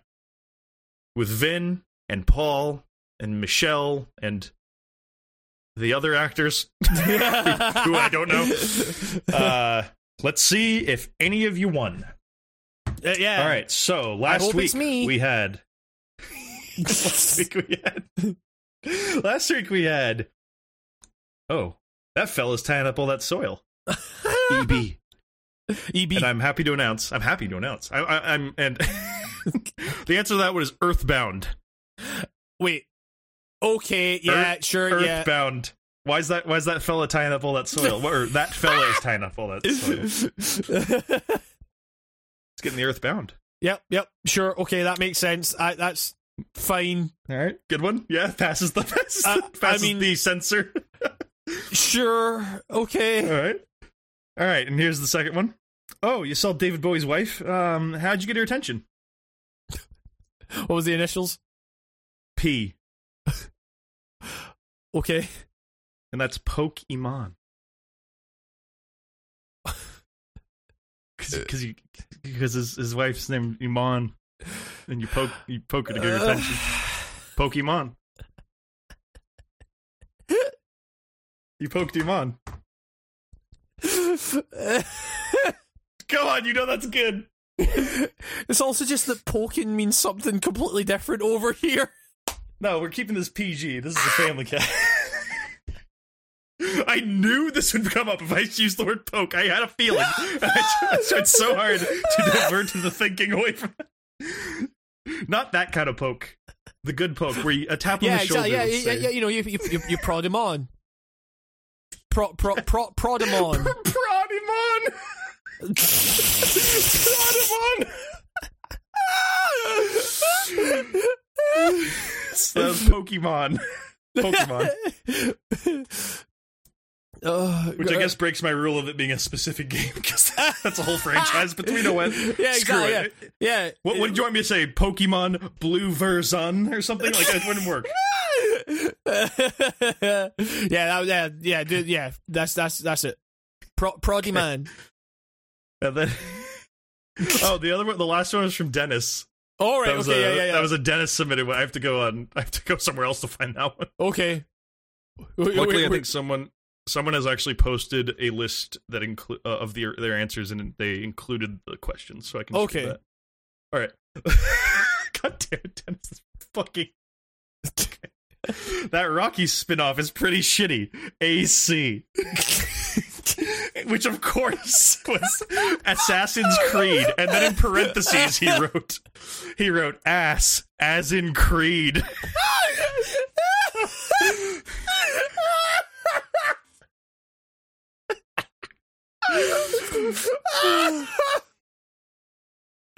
[SPEAKER 1] with Vin and Paul and Michelle and the other actors who I don't know. Uh, let's see if any of you won.
[SPEAKER 2] Uh, yeah.
[SPEAKER 1] All right, so last week we had last week we had last week we had oh that fella's tying up all that soil. EB.
[SPEAKER 2] EB.
[SPEAKER 1] and I'm happy to announce. I'm happy to announce. I, I, I'm and the answer to that was Earthbound.
[SPEAKER 2] Wait. Okay. Yeah. sure. Yeah.
[SPEAKER 1] Earthbound. Why is that? Why is that fella tying up all that soil? Or that fella is tying up all that soil. It's getting the Earthbound.
[SPEAKER 2] yep. Yep. Sure. Okay. That makes sense. I, that's fine.
[SPEAKER 1] All right, good one. Yeah, passes the passes,
[SPEAKER 2] Uh,
[SPEAKER 1] the,
[SPEAKER 2] I
[SPEAKER 1] passes
[SPEAKER 2] mean-
[SPEAKER 1] the censor.
[SPEAKER 2] Sure. Okay.
[SPEAKER 1] All right, all right. And here's the second one. Oh, you saw David Bowie's wife. Um, how'd you get her attention?
[SPEAKER 2] What was the initials?
[SPEAKER 1] P,
[SPEAKER 2] Okay.
[SPEAKER 1] and that's Pokemon. Because because his his wife's name Iman, and you poke you poke her to get her attention. Pokemon. You poked Iman. Come on, you know that's good.
[SPEAKER 2] it's also just that poking means something completely different over here.
[SPEAKER 1] No, we're keeping this PG. This is a family cat. I knew this would come up if I used the word poke. I had a feeling. I tried- so hard to divert the thinking away from Not that kind of poke. The good poke, where you, a tap on
[SPEAKER 2] yeah,
[SPEAKER 1] the shoulder.
[SPEAKER 2] exactly. Yeah, yeah, yeah, You know, you you you, you prod him on. Pro, pro, pro, prod him on.
[SPEAKER 1] Prodimon! Prodimon! That was Pokemon. Pokemon.
[SPEAKER 2] Uh,
[SPEAKER 1] Which I guess breaks my rule of it being a specific game because that's a whole franchise. But we know what.
[SPEAKER 2] Yeah,
[SPEAKER 1] Screw
[SPEAKER 2] exactly.
[SPEAKER 1] it.
[SPEAKER 2] Yeah.
[SPEAKER 1] What, what did you want me to say? Pokemon Blue Verzon or something? Like that wouldn't work.
[SPEAKER 2] yeah, that, yeah, yeah, dude, yeah. That's that's that's it. Pro, proddy man.
[SPEAKER 1] And then, oh, the other one, the last one was from Dennis.
[SPEAKER 2] All right.
[SPEAKER 1] That was
[SPEAKER 2] okay.
[SPEAKER 1] a
[SPEAKER 2] yeah, yeah, yeah.
[SPEAKER 1] that was a Dennis submitted one. I have to go on. I have to go somewhere else to find that one.
[SPEAKER 2] okay. Wait,
[SPEAKER 1] Luckily,
[SPEAKER 2] wait,
[SPEAKER 1] I think someone someone has actually posted a list that include uh, of their their answers, and they included the questions, so I can.
[SPEAKER 2] Okay.
[SPEAKER 1] that. All right. God damn it, Dennis! is Fucking. That Rocky spinoff is pretty shitty. AC. Which of course was Assassin's Creed, and then in parentheses he wrote, he wrote ass as in Creed.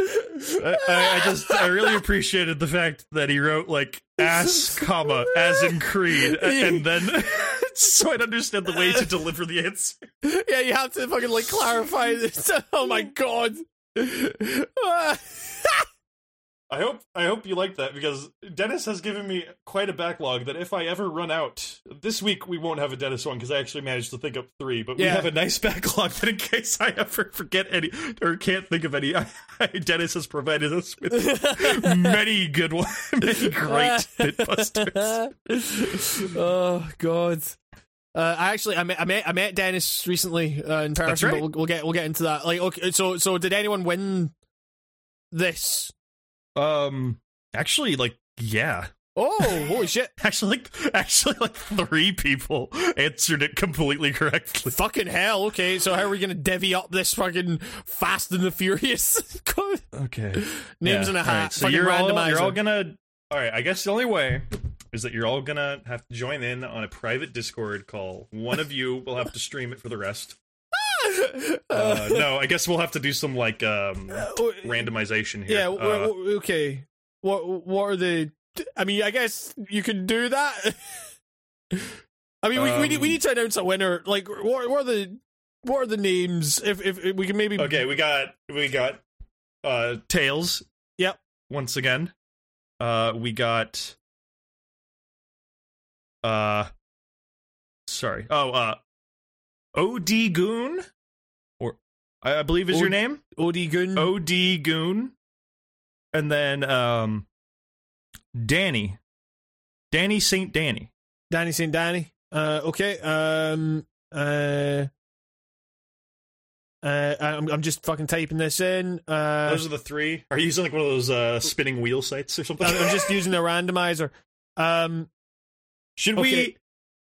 [SPEAKER 1] I, I just I really appreciated the fact that he wrote like ass comma as in Creed and then so I'd understand the way to deliver the answer.
[SPEAKER 2] yeah, you have to fucking like clarify this. Oh my god. Ah.
[SPEAKER 4] I hope I hope you like that because Dennis has given me quite a backlog that if I ever run out this week we won't have a Dennis one because I actually managed to think up three, but we have
[SPEAKER 1] a nice backlog that in case I ever forget any or can't think of any, Dennis has provided us with many good ones, many great bitbusters.
[SPEAKER 2] oh god. Uh, I actually I met, I met I met Dennis recently uh, in person,
[SPEAKER 1] right.
[SPEAKER 2] but we'll, we'll get we'll get into that. Like, okay, so so did anyone win this?
[SPEAKER 1] Um, actually, like, yeah,
[SPEAKER 2] Oh, holy shit!
[SPEAKER 1] actually, like, actually, like three people answered it completely correctly.
[SPEAKER 2] Fucking hell! Okay, so how are we gonna divvy up this fucking Fast and the Furious?
[SPEAKER 1] Okay,
[SPEAKER 2] Names
[SPEAKER 1] Yeah,
[SPEAKER 2] in a hat.
[SPEAKER 1] right, So you're all, you're all gonna All right, I guess the only way is that you're all gonna have to join in on a private Discord call. One of you will have to stream it for the rest. Uh, no, I guess we'll have to do some like um, randomization here.
[SPEAKER 2] yeah.
[SPEAKER 1] Uh,
[SPEAKER 2] okay. What what are the? I mean, I guess you can do that. I mean, we, we need we
[SPEAKER 1] Um,
[SPEAKER 2] need to announce a winner. Like, what, what are the what are the names? If if, if we can maybe
[SPEAKER 1] okay, we got we got uh Tails.
[SPEAKER 2] Yep.
[SPEAKER 1] Once again. Uh we got uh sorry. Oh, uh OD Goon I I believe is your name?
[SPEAKER 2] Odie Goon.
[SPEAKER 1] OD Goon. And then um Danny. Danny St. Danny.
[SPEAKER 2] Danny St. Danny. Uh, okay. Um. Uh. Uh, I'm I'm just fucking typing this in. Uh,
[SPEAKER 1] Those are the three. Are you using like one of those uh spinning wheel sites or something?
[SPEAKER 2] I'm I'm just using a randomizer. Um.
[SPEAKER 1] Should
[SPEAKER 2] Okay.
[SPEAKER 1] we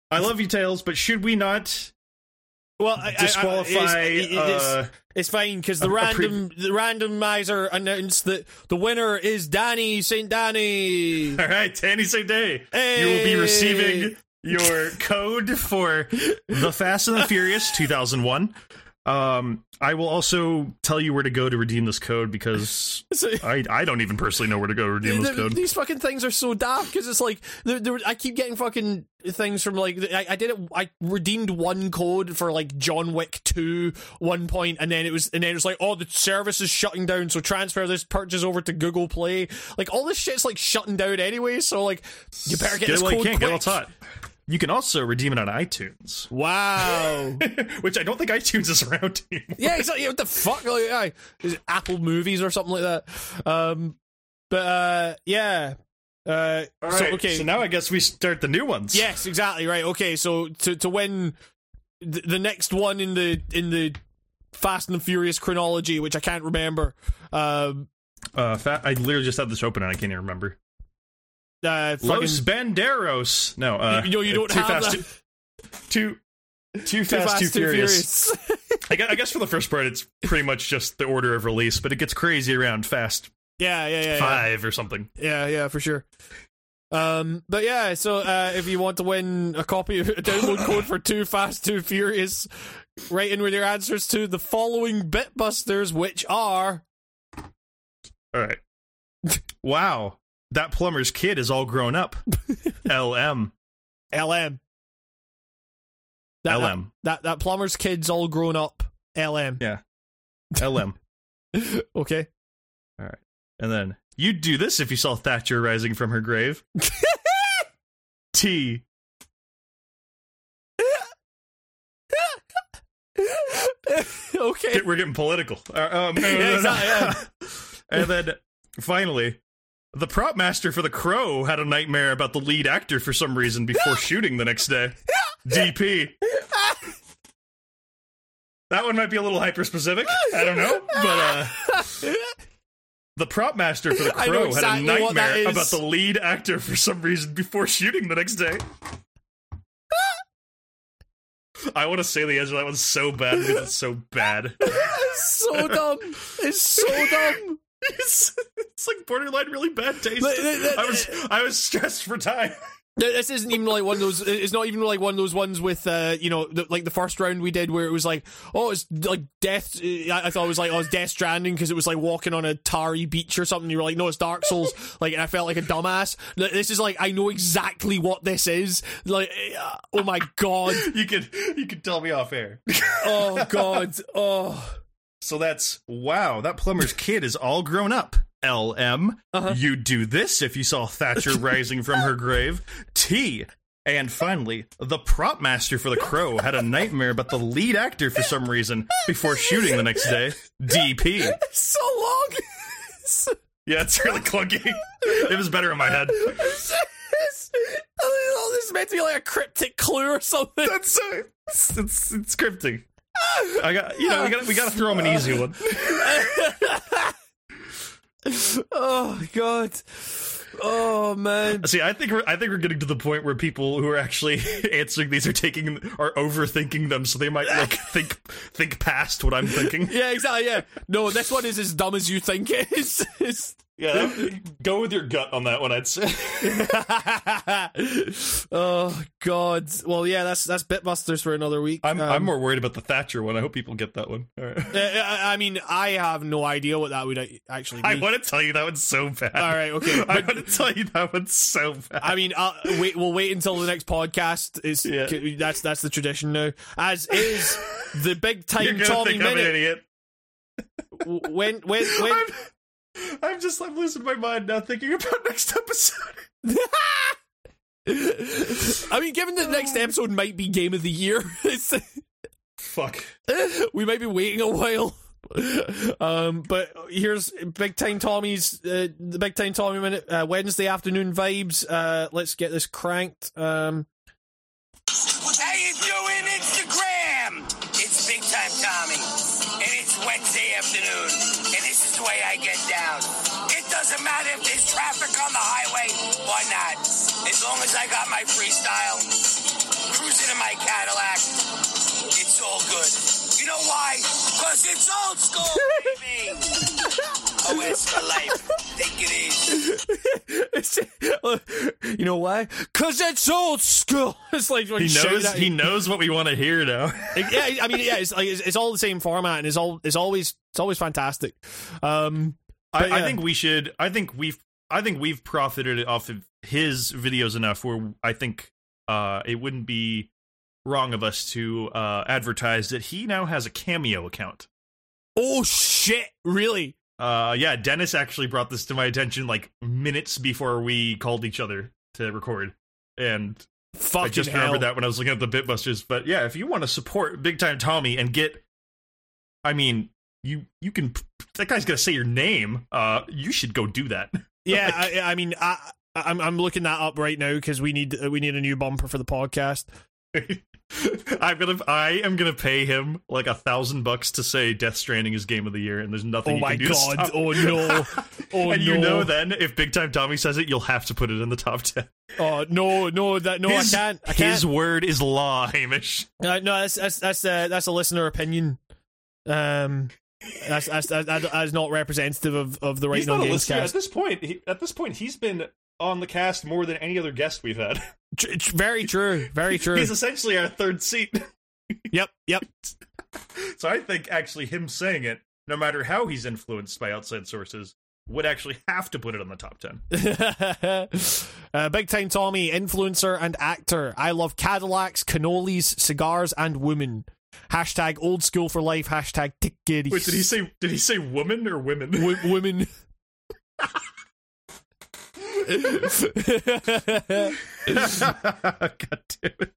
[SPEAKER 1] I love you, Tails, but should we not
[SPEAKER 2] Well, I, I- I- it's, it- it's,
[SPEAKER 1] uh,
[SPEAKER 2] it's fine because the
[SPEAKER 1] a- a pre-
[SPEAKER 2] random the randomizer announced that the winner is Danny St. Danny.
[SPEAKER 1] All right, Danny St. Day. You will be receiving your code for The Fast and the Furious 2001. Um, I will also tell you where to go to redeem this code because I I don't even personally know where to go to redeem this code.
[SPEAKER 2] These fucking things are so daft because it's like there, there, I keep getting fucking things from like I, I did it. I redeemed one code for like John Wick two one point, and then it was and then it was like oh the service is shutting down, so transfer this purchase over to Google Play. Like all this shit's like shutting down anyway, so like you better get,
[SPEAKER 1] Get
[SPEAKER 2] this
[SPEAKER 1] it while you
[SPEAKER 2] code
[SPEAKER 1] can, get it while
[SPEAKER 2] quick.
[SPEAKER 1] it's hot. You can also redeem it on iTunes,
[SPEAKER 2] Wow.
[SPEAKER 1] which I don't think iTunes is around anymore.
[SPEAKER 2] yeah, exactly. What the fuck? Like, aye. Is it Apple Movies or something like that? Um, but uh, yeah. Uh,
[SPEAKER 1] All
[SPEAKER 2] so
[SPEAKER 1] right,
[SPEAKER 2] okay.
[SPEAKER 1] so now I guess we start the new ones.
[SPEAKER 2] Yes, exactly right. Okay, so to to win the, the next one in the in the Fast and the Furious chronology, which I can't remember. Um,
[SPEAKER 1] Uh, fa- I literally just had this open and I can't even remember.
[SPEAKER 2] Uh, fucking,
[SPEAKER 1] Los Banderos. No, uh,
[SPEAKER 2] You- you don't
[SPEAKER 1] too
[SPEAKER 2] have
[SPEAKER 1] fast,
[SPEAKER 2] that.
[SPEAKER 1] Too, too, too
[SPEAKER 2] Too
[SPEAKER 1] fast, too,
[SPEAKER 2] Too
[SPEAKER 1] furious. I, guess, I guess for the first part, it's pretty much just the order of release, but it gets crazy around Fast
[SPEAKER 2] yeah, yeah, yeah, yeah,
[SPEAKER 1] Five or something.
[SPEAKER 2] yeah, yeah, for sure. Um, but yeah, so uh, if you want to win a copy of a download code for Too Fast, Too Furious, write in with your answers to the following Bitbusters, which are
[SPEAKER 1] All right. wow, that plumber's kid is all grown up. LM,
[SPEAKER 2] LM. That,
[SPEAKER 1] LM,
[SPEAKER 2] That that plumber's kid's all grown up. LM. Yeah.
[SPEAKER 1] LM.
[SPEAKER 2] Okay. All right.
[SPEAKER 1] And then you'd do this if you saw Thatcher rising from her grave. T.
[SPEAKER 2] okay.
[SPEAKER 1] We're getting political. Uh, um, no, no,
[SPEAKER 2] Yeah,
[SPEAKER 1] no, no. and then finally, the prop master for The Crow had a nightmare about the lead actor for some reason before shooting the next day. DP. That one might be a little hyper specific. I don't know, but uh, the prop master for The Crow
[SPEAKER 2] exactly
[SPEAKER 1] had a nightmare about the lead actor for some reason before shooting the next day. I want to say the answer to that one's so bad because it's so bad.
[SPEAKER 2] It's so dumb. It's so dumb.
[SPEAKER 1] It's, it's like borderline really bad taste.
[SPEAKER 2] Th- th-
[SPEAKER 1] I was I was stressed for time.
[SPEAKER 2] This isn't even like one of those. It's not even like one of those ones with, uh, you know, the, like the first round we did where it was like, oh, it's like death. I, I thought it was like, oh, it's Death Stranding because it was like walking on a tarry beach or something. You were like, no, it's Dark Souls. like, and I felt like a dumbass. This is like, I know exactly what this is. Like, uh, oh my god.
[SPEAKER 1] You could you could tell me off air.
[SPEAKER 2] Oh god. Oh.
[SPEAKER 1] So that's wow. That plumber's kid is all grown up. LM.
[SPEAKER 2] Uh-huh.
[SPEAKER 1] You'd do this if you saw Thatcher rising from her grave. T. And finally, the prop master for The Crow had a nightmare about the lead actor for some reason before shooting the next day. DP.
[SPEAKER 2] so long.
[SPEAKER 1] Yeah, it's really clunky. It was better in my head.
[SPEAKER 2] this, oh, this is meant to be like a cryptic clue or something.
[SPEAKER 1] That's uh, it's, it's it's scripting. I got you know we got we got to throw him an oh, easy one.
[SPEAKER 2] oh god. Oh man.
[SPEAKER 1] See, I think we're I think we're getting to the point where people who are actually answering these are taking are overthinking them, so they might like think think past what I'm thinking.
[SPEAKER 2] Yeah, exactly. Yeah. No, this one is as dumb as you think it is. It's,
[SPEAKER 4] Yeah, that, go with your gut on that one. I'd say.
[SPEAKER 2] oh God. Well, yeah, that's that's Bitbusters for another week.
[SPEAKER 1] I'm
[SPEAKER 2] Um,
[SPEAKER 1] I'm more worried about the Thatcher one. I hope people get that one. All right.
[SPEAKER 2] uh, I I mean, I have no idea what that would actually be.
[SPEAKER 1] I want to tell you that one's so bad.
[SPEAKER 2] All right, okay.
[SPEAKER 1] I want to tell you that one's so bad.
[SPEAKER 2] I mean, uh, wait. We'll wait until the next podcast. Is
[SPEAKER 1] Yeah.
[SPEAKER 2] that's that's the tradition now. As is the big time Tommy
[SPEAKER 1] think I'm an
[SPEAKER 2] minute.
[SPEAKER 1] idiot.
[SPEAKER 2] When when when
[SPEAKER 1] I'm, I'm just I'm losing my mind now thinking about next episode.
[SPEAKER 2] I mean, given that the next episode might be game of the year, it's,
[SPEAKER 1] Fuck.
[SPEAKER 2] we might be waiting a while. Um, but here's big time Tommy's uh, the big time Tommy minute uh, Wednesday afternoon vibes. Uh, let's get this cranked. Um,
[SPEAKER 6] How you doing, Instagram? It's Big Time Tommy, and it's Wednesday afternoon, and this is the way I get down. It doesn't matter if there's traffic on the highway or not, as long as I got my freestyle, cruising in my Cadillac, it's all good. You know why? Because it's old school, baby. oh, it's for life. Take it easy.
[SPEAKER 2] you know why? Cause it's old school. It's like when
[SPEAKER 1] He
[SPEAKER 2] you shout
[SPEAKER 1] knows he knows what we want to hear now.
[SPEAKER 2] yeah, I mean, yeah, it's like it's, it's all the same format, and it's all it's always it's always fantastic. Um,
[SPEAKER 1] I,
[SPEAKER 2] But,
[SPEAKER 1] I think we should. I think we've. I think we've profited off of his videos enough where I think uh, it wouldn't be wrong of us to uh, advertise that he now has a cameo account.
[SPEAKER 2] oh shit, really?
[SPEAKER 1] Uh, yeah, Dennis actually brought this to my attention like minutes before we called each other to record, and
[SPEAKER 2] Fucking
[SPEAKER 1] I just
[SPEAKER 2] hell.
[SPEAKER 1] remembered that when I was looking at the Bitbusters. But yeah, if you want to support Big Time Tommy and get, I mean, you you can. That guy's gonna say your name. Uh, you should go do that.
[SPEAKER 2] Yeah, I, I mean, I, I'm I'm looking that up right now because we need we need a new bumper for the podcast.
[SPEAKER 1] I'm gonna I am gonna pay him like a thousand bucks to say Death Stranding is game of the year, and there's nothing
[SPEAKER 2] Oh
[SPEAKER 1] you
[SPEAKER 2] my
[SPEAKER 1] can do to
[SPEAKER 2] god! Oh no! Oh
[SPEAKER 1] and
[SPEAKER 2] no!
[SPEAKER 1] you know then if Big Time Tommy says it, you'll have to put it in the top ten.
[SPEAKER 2] Oh no! No! That no!
[SPEAKER 1] his,
[SPEAKER 2] I can't! I can't!
[SPEAKER 1] His word is law, Hamish.
[SPEAKER 2] Uh, no, that's that's that's uh, that's a listener opinion. Um, that's that's that, that, that is not representative of, of the right
[SPEAKER 4] He's not a listener. At this point, he, at this point, he's been on the cast more than any other guest we've had.
[SPEAKER 2] Tr- very true. Very true.
[SPEAKER 1] He's essentially our third seat.
[SPEAKER 2] yep. Yep.
[SPEAKER 1] so I think actually him saying it, no matter how he's influenced by outside sources, would actually have to put it on the top ten.
[SPEAKER 2] uh, Big time Tommy, influencer and actor. I love Cadillacs, cannolis, cigars, and women. Hashtag old school for life. Hashtag tick.
[SPEAKER 1] Wait, did he say? Did he say woman or women?
[SPEAKER 2] W- women?
[SPEAKER 1] God damn it.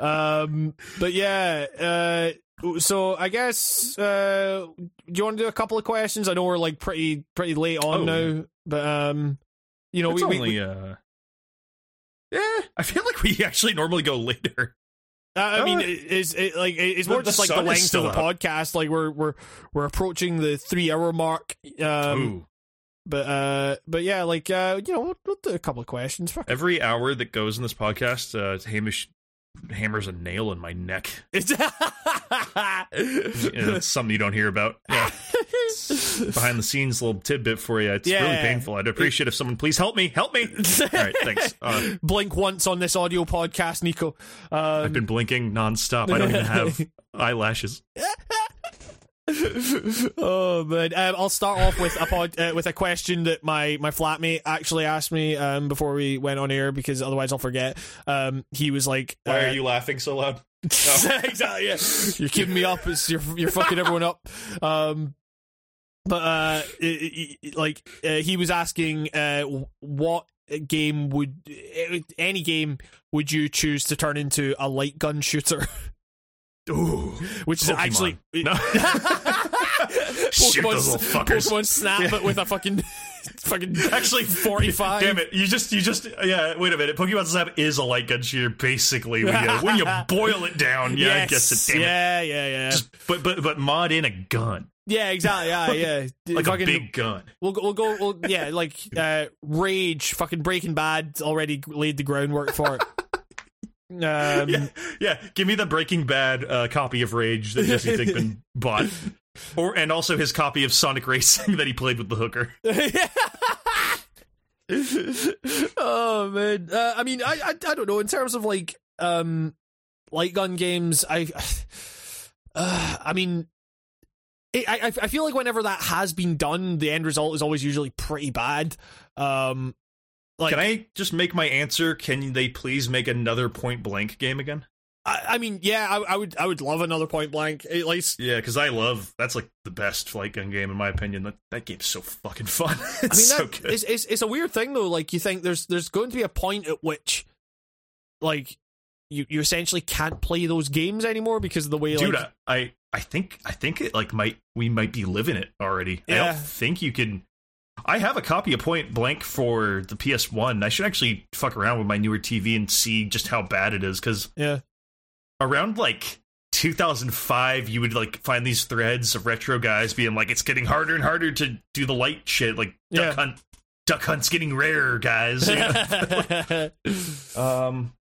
[SPEAKER 2] um, but yeah. Uh, so I guess uh, do you want to do a couple of questions? I know we're like pretty pretty late on
[SPEAKER 1] Oh.
[SPEAKER 2] now, but um, you know
[SPEAKER 1] It's
[SPEAKER 2] we,
[SPEAKER 1] only
[SPEAKER 2] we
[SPEAKER 1] uh. Yeah, I feel like we actually normally go later.
[SPEAKER 2] Uh, I mean,
[SPEAKER 1] Uh,
[SPEAKER 2] it- it's it, like it- it's more
[SPEAKER 1] the
[SPEAKER 2] just like the length of the
[SPEAKER 1] up.
[SPEAKER 2] podcast. Like we're we're we're approaching the three hour mark. Um,
[SPEAKER 1] Ooh.
[SPEAKER 2] But uh, but yeah, like uh, you know, we'll, we'll do a couple of questions. Fuck.
[SPEAKER 1] Every hour that goes in this podcast, uh, Hamish hammers a nail in my neck.
[SPEAKER 2] It's
[SPEAKER 1] Yeah, It's something you don't hear about. Yeah. Behind the scenes little tidbit for you. It's really painful. I'd appreciate if someone please help me. Help me. All right, thanks. Uh,
[SPEAKER 2] Blink once on this audio podcast, Nico. Um,
[SPEAKER 1] I've been blinking nonstop. I don't even have eyelashes.
[SPEAKER 2] oh man, um, I'll start off with a pod, uh, with a question that my my flatmate actually asked me um, before we went on air because otherwise I'll forget. Um, he was like,
[SPEAKER 4] Why
[SPEAKER 2] uh,
[SPEAKER 4] are you laughing so loud?
[SPEAKER 2] exactly. Yeah, you're keeping me up. It's, you're you're fucking everyone up. Um, but uh, i- i- like uh, he was asking, uh, what game would any game would you choose to turn into a light gun shooter?
[SPEAKER 1] Ooh.
[SPEAKER 2] Which is
[SPEAKER 1] Pokemon.
[SPEAKER 2] actually
[SPEAKER 1] No. Shoot those little fuckers.
[SPEAKER 2] Pokemon Snap it with a fucking fucking
[SPEAKER 1] Actually,
[SPEAKER 2] forty five.
[SPEAKER 1] Damn it! You just, you just, yeah. Wait a minute. Pokemon Snap is a light gun shooter, basically. When you, when you boil it down, yeah, I guess it. Damn it.
[SPEAKER 2] yeah, yeah, yeah,
[SPEAKER 1] Just, but, but, but mod in a gun,
[SPEAKER 2] yeah. Exactly. Yeah, yeah.
[SPEAKER 1] like
[SPEAKER 2] fucking,
[SPEAKER 1] a big gun.
[SPEAKER 2] We'll go. We'll go. We'll, yeah, like uh, Rage. Fucking Breaking Bad already laid the groundwork for it. Um,
[SPEAKER 1] Yeah, yeah. Give me the Breaking Bad uh, copy of Rage that Jesse Pinkman bought, or and also his copy of Sonic Racing that he played with the hooker.
[SPEAKER 2] oh man, uh, I mean, I, I I don't know. In terms of like um light gun games, I uh, I mean. It, I I feel like whenever that has been done, the end result is always usually pretty bad. Um, like
[SPEAKER 1] Can I just make my answer? Can they please make another point blank game again?
[SPEAKER 2] I, I mean, yeah, I, I would I would love another point blank. At least
[SPEAKER 1] Yeah, because I love that's like the best light gun game in my opinion. That that game's so fucking fun.
[SPEAKER 2] I mean,
[SPEAKER 1] it's so good.
[SPEAKER 2] it's, it's it's a weird thing though. Like you think there's there's going to be a point at which, like, you you essentially can't play those games anymore because of the way
[SPEAKER 1] Dude,
[SPEAKER 2] like
[SPEAKER 1] I, I I think I think it like might we might be living it already. I don't think you can. I have a copy of Point Blank for the PS One. I should actually fuck around with my newer TV and see just how bad it is because
[SPEAKER 2] yeah.
[SPEAKER 1] around like 2005 you would like find these threads of retro guys being like it's getting harder and harder to do the light shit. Like duck hunt duck hunt's getting rarer guys. Um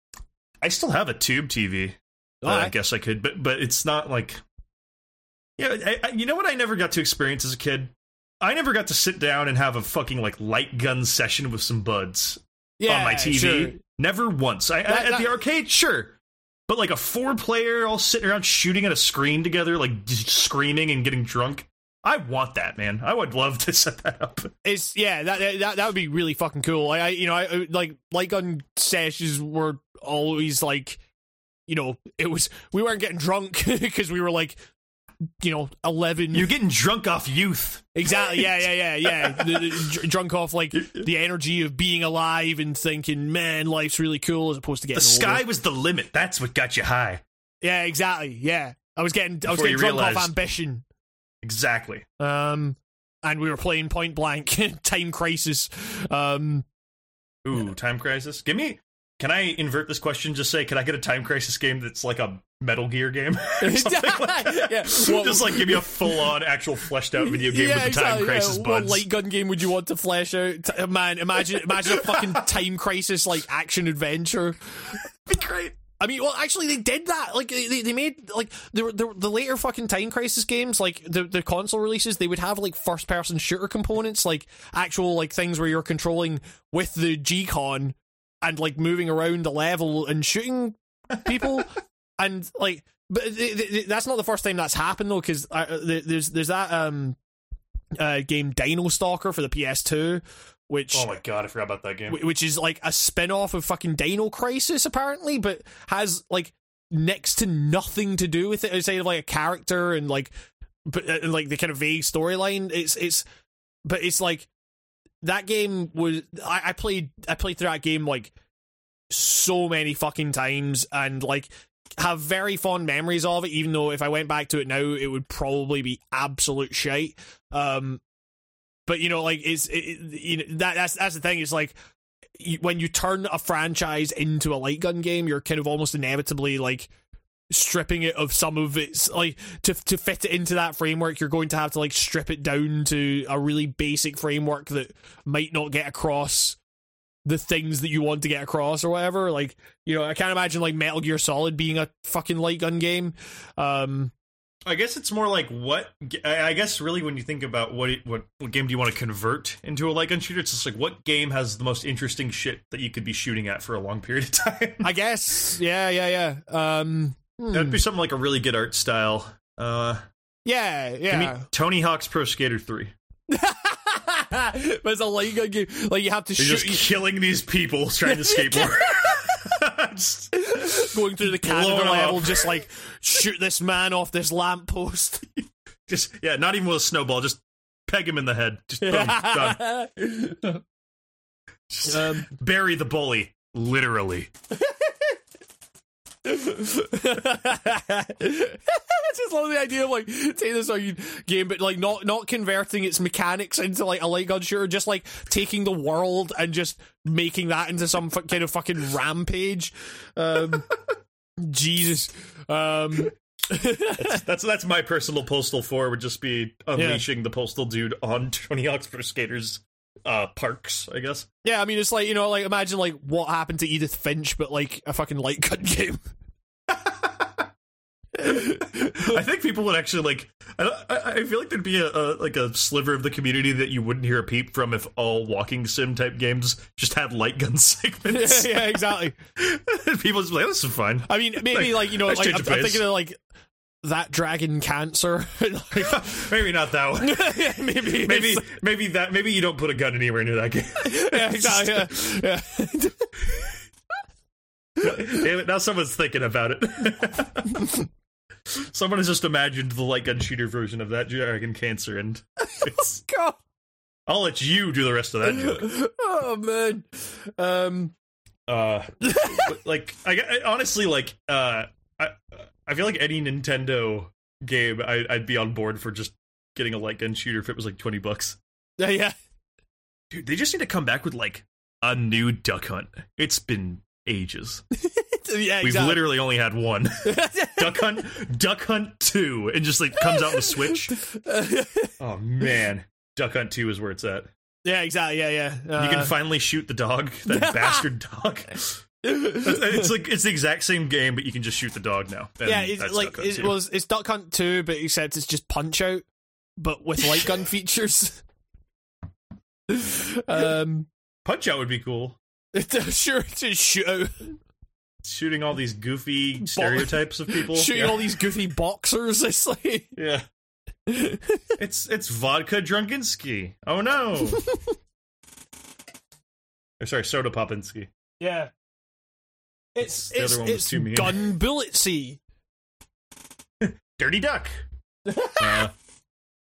[SPEAKER 1] i still have a tube tv that i
[SPEAKER 2] Alright.
[SPEAKER 1] guess i could but but it's not like yeah I, I, you know what i never got to experience as a kid i never got to sit down and have a fucking like light gun session with some buds
[SPEAKER 2] yeah,
[SPEAKER 1] on my TV.
[SPEAKER 2] sure.
[SPEAKER 1] Never once. I,
[SPEAKER 2] That-
[SPEAKER 1] at
[SPEAKER 2] that-
[SPEAKER 1] the arcade, sure. But like a four player all sitting around shooting at a screen together, like screaming and getting drunk. I want that, man. I would love to set that up.
[SPEAKER 2] It's yeah, that that that would be really fucking cool. I, I you know, I I- like light gun sessions were always like, you know, it was we weren't getting drunk because we were like, you know, eleven.
[SPEAKER 1] You're getting drunk off youth.
[SPEAKER 2] exactly, yeah, yeah, yeah, yeah. The- the- drunk off like the energy of being alive and thinking, man, life's really cool as opposed to getting
[SPEAKER 1] The sky
[SPEAKER 2] older.
[SPEAKER 1] was the limit. That's what got you high.
[SPEAKER 2] Yeah, exactly. Yeah, I was getting I was getting drunk off ambition.
[SPEAKER 1] Exactly.
[SPEAKER 2] Um, and we were playing Point Blank, Time Crisis. Um,
[SPEAKER 1] Ooh, time crisis. Give me. Can I invert this question? Just say, can I get a time crisis game that's like a Metal Gear game? or something like that?
[SPEAKER 2] Yeah, well-
[SPEAKER 1] Just like give me a full on, actual fleshed out video game with the time crisis
[SPEAKER 2] yeah.
[SPEAKER 1] buds.
[SPEAKER 2] What light gun game would you want to flesh out? T- Man, imagine imagine a fucking time crisis like action adventure.
[SPEAKER 1] be great.
[SPEAKER 2] I mean, well, actually, they did that. Like, they, they made like the, the the later fucking Time Crisis games, like the the console releases, they would have like first person shooter components, like actual like things where you're controlling with the G-Con and like moving around the level and shooting people, and like, but th- th- th- that's not the first time that's happened though, because uh, th- there's there's that um uh game Dino Stalker for the PS2, which
[SPEAKER 1] Oh my god, I forgot about that game.
[SPEAKER 2] wh- which is like a spin-off of fucking Dino Crisis apparently, but has like next to nothing to do with it outside of like a character and like but uh, and, like the kind of vague storyline. It's it's but it's like that game was I, I played I played through that game like so many fucking times and like have very fond memories of it even though if I went back to it now it would probably be absolute shite. Um but you know like it's it, you know that that's that's the thing it's like when you turn a franchise into a light gun game you're kind of almost inevitably like stripping it of some of its like to to fit it into that framework you're going to have to like strip it down to a really basic framework that might not get across the things that you want to get across or whatever like you know i can't imagine like metal gear solid being a fucking light gun game um
[SPEAKER 1] I guess it's more like what I guess really when you think about what it, what what game do you want to convert into a light gun shooter, it's just like what game has the most interesting shit that you could be shooting at for a long period of time.
[SPEAKER 2] i guess yeah yeah yeah um hmm.
[SPEAKER 1] That'd be something like a really good art style. Uh,
[SPEAKER 2] yeah yeah
[SPEAKER 1] Tony Hawk's Pro Skater Three.
[SPEAKER 2] but it's a light gun game like you have to
[SPEAKER 1] You're
[SPEAKER 2] shoot
[SPEAKER 1] just killing these people trying to skateboard.
[SPEAKER 2] Going through the Canada level, just like shoot this man off this lamppost.
[SPEAKER 1] just yeah, not even with a snowball, just peg him in the head. Just boom, done. Just
[SPEAKER 2] Um,
[SPEAKER 1] bury the bully, literally.
[SPEAKER 2] I just love the idea of like taking this game, but like not not converting its mechanics into like a light gun shooter, just like taking the world and just making that into some fu- kind of fucking rampage. Um, Jesus. Um,
[SPEAKER 1] That's that's my personal postal four would just be unleashing the postal dude on Tony Hawk's Pro Skaters uh parks, I guess.
[SPEAKER 2] yeah, I mean, it's like you know, like imagine like what happened to Edith Finch, but like a fucking light gun game.
[SPEAKER 1] I think people would actually like. I, don't- I feel like there'd be a, a like a sliver of the community that you wouldn't hear a peep from if all walking sim type games just had light gun segments.
[SPEAKER 2] yeah, exactly.
[SPEAKER 1] people just be like, "This is fun."
[SPEAKER 2] I mean, maybe like you know, like I'm, I'm thinking of like that dragon cancer. like,
[SPEAKER 1] maybe not that one.
[SPEAKER 2] yeah, maybe,
[SPEAKER 1] Maybe maybe that maybe you don't put a gun anywhere near that game.
[SPEAKER 2] yeah, exactly. Yeah, yeah.
[SPEAKER 1] Damn it! Now someone's thinking about it. Someone has just imagined the light gun shooter version of that dragon cancer, and it's,
[SPEAKER 2] God.
[SPEAKER 1] I'll let you do the rest of that joke.
[SPEAKER 2] Oh man. Um.
[SPEAKER 1] Uh, like I, I honestly like uh, I I feel like any Nintendo game I, I'd be on board for just getting a light gun shooter if it was like twenty bucks.
[SPEAKER 2] Yeah, yeah.
[SPEAKER 1] Dude, they just need to come back with like a new Duck Hunt. It's been ages.
[SPEAKER 2] yeah, exactly.
[SPEAKER 1] We've literally only had one. Duck Hunt, Duck Hunt Two, and just like comes out on the Switch. Oh man, Duck Hunt Two is where it's at.
[SPEAKER 2] yeah, exactly. Yeah, yeah. Uh,
[SPEAKER 1] You can finally shoot the dog, that bastard dog. It's like it's the exact same game, but you can just shoot the dog now.
[SPEAKER 2] Yeah, it's
[SPEAKER 1] that's
[SPEAKER 2] like
[SPEAKER 1] Duck Hunt
[SPEAKER 2] it
[SPEAKER 1] 2.
[SPEAKER 2] was. It's Duck Hunt Two, but except it's just Punch Out, but with light gun features. um,
[SPEAKER 1] Punch Out would be cool.
[SPEAKER 2] sure, just shoot out,
[SPEAKER 1] Shooting all these goofy stereotypes of people.
[SPEAKER 2] shooting
[SPEAKER 1] yeah.
[SPEAKER 2] all these goofy boxers. It's like,
[SPEAKER 1] yeah. it's it's Vodka Drunkenski. Oh no. or sorry, soda popinski.
[SPEAKER 2] yeah, it's
[SPEAKER 1] The
[SPEAKER 2] it's,
[SPEAKER 1] other one was
[SPEAKER 2] it's
[SPEAKER 1] too
[SPEAKER 2] gun bulletsy.
[SPEAKER 1] Dirty duck. uh,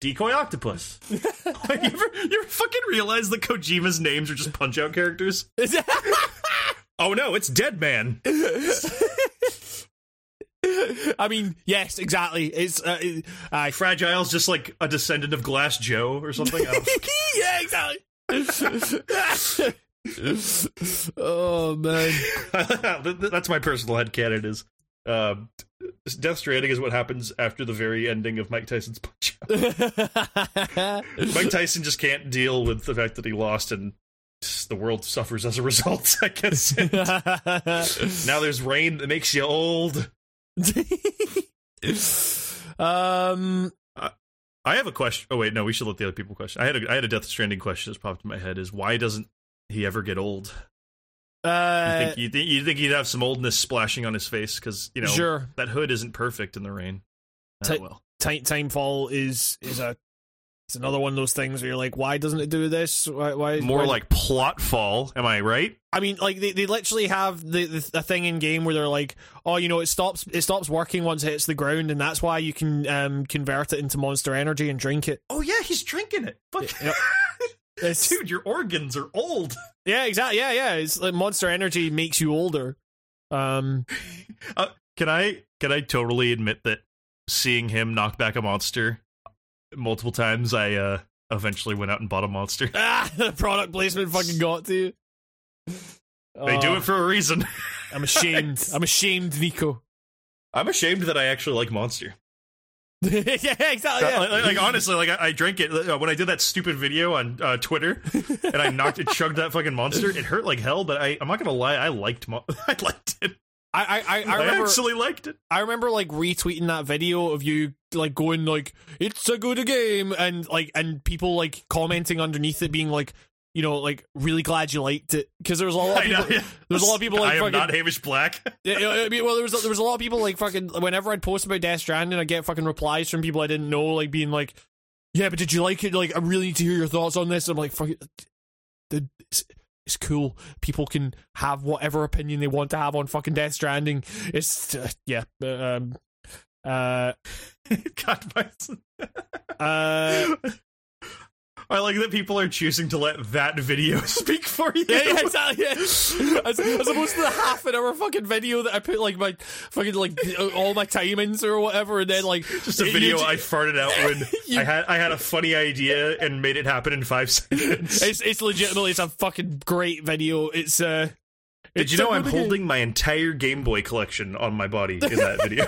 [SPEAKER 1] decoy octopus. you, ever, you ever fucking realize that Kojima's names are just punch out characters? Oh no, it's Deadman.
[SPEAKER 2] I mean, yes, exactly. It's uh, it- uh,
[SPEAKER 1] Fragile's just like a descendant of Glass Joe or something.
[SPEAKER 2] Yeah, exactly. oh man.
[SPEAKER 1] That's my personal headcanon is uh, Death Stranding is what happens after the very ending of Mike Tyson's Punch Out. Mike Tyson just can't deal with the fact that he lost and the world suffers as a result, I guess. now there's rain that makes you old.
[SPEAKER 2] um
[SPEAKER 1] I have a question. Oh wait, no, we should let the other people question. I had a I had a Death Stranding question that's popped in my head. Is why doesn't he ever get old? You
[SPEAKER 2] uh
[SPEAKER 1] think you think, you think he'd have some oldness splashing on his face because you know
[SPEAKER 2] Sure.
[SPEAKER 1] that hood isn't perfect in the rain. Ah, well,
[SPEAKER 2] time timefall is is a it's another one of those things where you're like, why doesn't it do this? Why? why
[SPEAKER 1] more
[SPEAKER 2] why-
[SPEAKER 1] like plot fall. Am I right?
[SPEAKER 2] I mean, like they, they literally have the, the the thing in game where they're like, oh, you know, it stops it stops working once it hits the ground, and that's why you can um convert it into Monster Energy and drink it.
[SPEAKER 1] Oh yeah, he's drinking it. Fuck.
[SPEAKER 2] Yep. It's,
[SPEAKER 1] Dude, your organs are old.
[SPEAKER 2] yeah, exactly. Yeah, yeah. It's like Monster Energy makes you older. Um,
[SPEAKER 1] Uh, can I can I totally admit that seeing him knock back a monster multiple times, I uh eventually went out and bought a monster.
[SPEAKER 2] ah, the product placement fucking got to you.
[SPEAKER 1] They do
[SPEAKER 2] Oh,
[SPEAKER 1] it for a reason.
[SPEAKER 2] I'm ashamed. I'm ashamed, Nico.
[SPEAKER 1] I'm ashamed that I actually like monster.
[SPEAKER 2] yeah, exactly. Yeah.
[SPEAKER 1] Like, like- like, honestly, like I, I drank it uh, when I did that stupid video on uh, Twitter, and I knocked it, chugged that fucking monster. It hurt like hell, but I, I'm not gonna lie, I liked, mon- I liked it.
[SPEAKER 2] I, I, I, I
[SPEAKER 1] I,
[SPEAKER 2] remember.
[SPEAKER 1] actually liked it.
[SPEAKER 2] I remember like retweeting that video of you like going like it's a good game and like and people like commenting underneath it being like you know like really glad you liked it because there was a lot of people
[SPEAKER 1] yeah.
[SPEAKER 2] there's a lot of people like
[SPEAKER 1] I am
[SPEAKER 2] fucking
[SPEAKER 1] not Hamish Black.
[SPEAKER 2] Yeah, I mean, well there was there was a lot of people like fucking whenever I'd post about Death Stranding I get fucking replies from people I didn't know like being like yeah but did you like it? Like I really need to hear your thoughts on this. I'm like fucking the it's, it's cool. People can have whatever opinion they want to have on fucking Death Stranding. It's uh, yeah um uh
[SPEAKER 1] God,
[SPEAKER 2] uh
[SPEAKER 1] I like that people are choosing to let that video speak for you.
[SPEAKER 2] Yeah, yeah, exactly. Yeah. As, as opposed to the half an hour fucking video that I put like my fucking like all my timings or whatever, and then like
[SPEAKER 1] Just a video
[SPEAKER 2] you-
[SPEAKER 1] I farted out when
[SPEAKER 2] You-
[SPEAKER 1] I had I had a funny idea and made it happen in five seconds.
[SPEAKER 2] It's it's legitimately it's a fucking great video. It's uh.
[SPEAKER 1] Did you know I'm
[SPEAKER 2] game.
[SPEAKER 1] holding my entire Game Boy collection on my body in that video?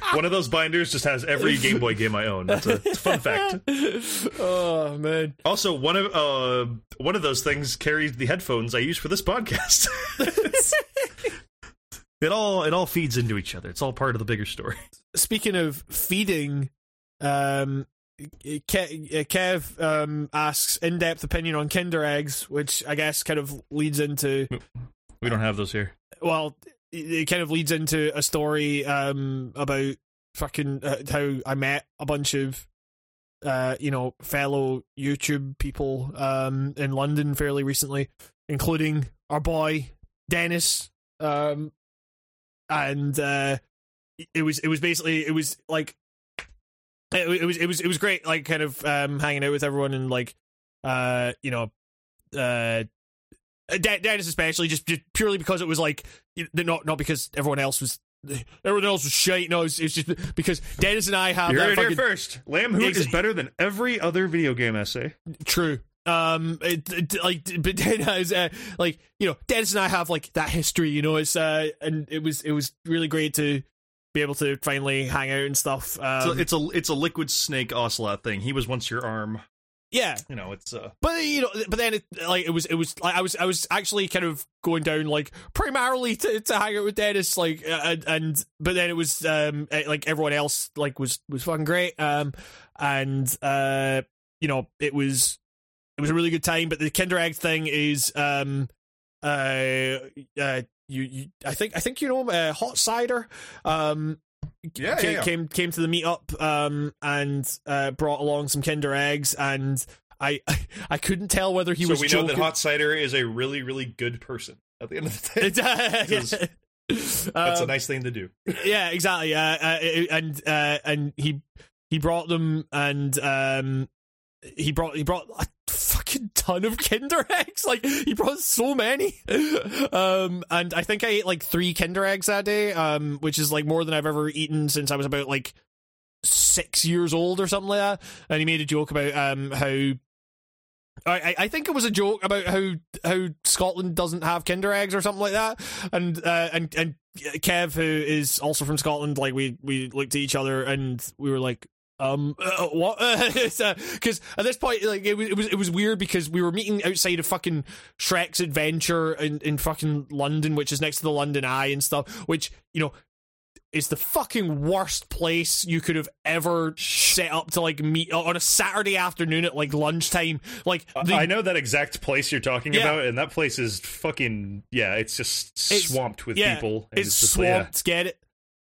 [SPEAKER 1] One of those binders just has every Game Boy game I own. That's a, it's a fun fact.
[SPEAKER 2] oh man.
[SPEAKER 1] Also, one of uh, one of those things carries the headphones I use for this podcast. It all it all feeds into each other. It's all part of the bigger story.
[SPEAKER 2] speaking of feeding, um, Kev um, asks in-depth opinion on Kinder eggs, which I guess kind of leads into
[SPEAKER 1] We don't have those here.
[SPEAKER 2] well, it kind of leads into a story um, about fucking uh, how I met a bunch of uh, you know fellow YouTube people um, in London fairly recently, including our boy Dennis, um, and uh, it was it was basically it was like it, it was it was it was great like kind of um, hanging out with everyone and like uh you know uh Dan- Dennis especially just, just purely because it was like not not because everyone else was everyone else was shite. No, it's, it's just because Dennis and I have
[SPEAKER 1] You
[SPEAKER 2] that
[SPEAKER 1] heard it here first. Lamb Hoot
[SPEAKER 2] Exa-
[SPEAKER 1] is better than every other video game essay.
[SPEAKER 2] true. Um, it, it- like, but Dennis, uh, like you know, Dennis and I have like that history. You know, it's uh, and it was it was really great to be able to finally hang out and stuff.
[SPEAKER 1] So
[SPEAKER 2] Um,
[SPEAKER 1] it's a it's a liquid snake ocelot thing. He was once your arm.
[SPEAKER 2] Yeah,
[SPEAKER 1] You know, it's uh
[SPEAKER 2] But you know, but then it like it was it was like I was I was actually kind of going down like primarily to, to hang out with Dennis like and, and but then it was um eh, like everyone else like was was fucking great um and uh you know it was it was a really good time but the Kinder Egg thing is um uh uh you, you I think I think you know uh, hot cider um
[SPEAKER 1] Yeah,
[SPEAKER 2] came,
[SPEAKER 1] yeah, yeah.
[SPEAKER 2] came came to the meetup um and uh brought along some Kinder eggs and I I couldn't tell whether he
[SPEAKER 1] so
[SPEAKER 2] was
[SPEAKER 1] we
[SPEAKER 2] joking.
[SPEAKER 1] know that Hot Cider is a really really good person. At the end of the day,
[SPEAKER 2] It's-
[SPEAKER 1] that's a
[SPEAKER 2] Um,
[SPEAKER 1] nice thing to do.
[SPEAKER 2] yeah, exactly. Uh, uh, and uh, and he he brought them, and um, he brought he brought a fucking ton of Kinder eggs. Like he brought so many. Um, and I think I ate like three Kinder eggs that day, um, which is like more than I've ever eaten since I was about like six years old or something like that. And he made a joke about um how. I, I- think it was a joke about how how Scotland doesn't have Kinder eggs or something like that, and uh, and and Kev, who is also from Scotland, like we we looked at each other and we were like, um, uh, what? Because at this point, like it was, it was it was weird because we were meeting outside of fucking Shrek's Adventure in in fucking London, which is next to the London Eye and stuff, which you know is the fucking worst place you could have ever set up to like meet on a Saturday afternoon at like lunchtime. Like the,
[SPEAKER 1] I know that exact place you're talking
[SPEAKER 2] Yeah.
[SPEAKER 1] about, and that place is fucking yeah. It's just
[SPEAKER 2] It's-
[SPEAKER 1] swamped with
[SPEAKER 2] yeah,
[SPEAKER 1] people. and
[SPEAKER 2] it's
[SPEAKER 1] just like, yeah.
[SPEAKER 2] swamped. Get it?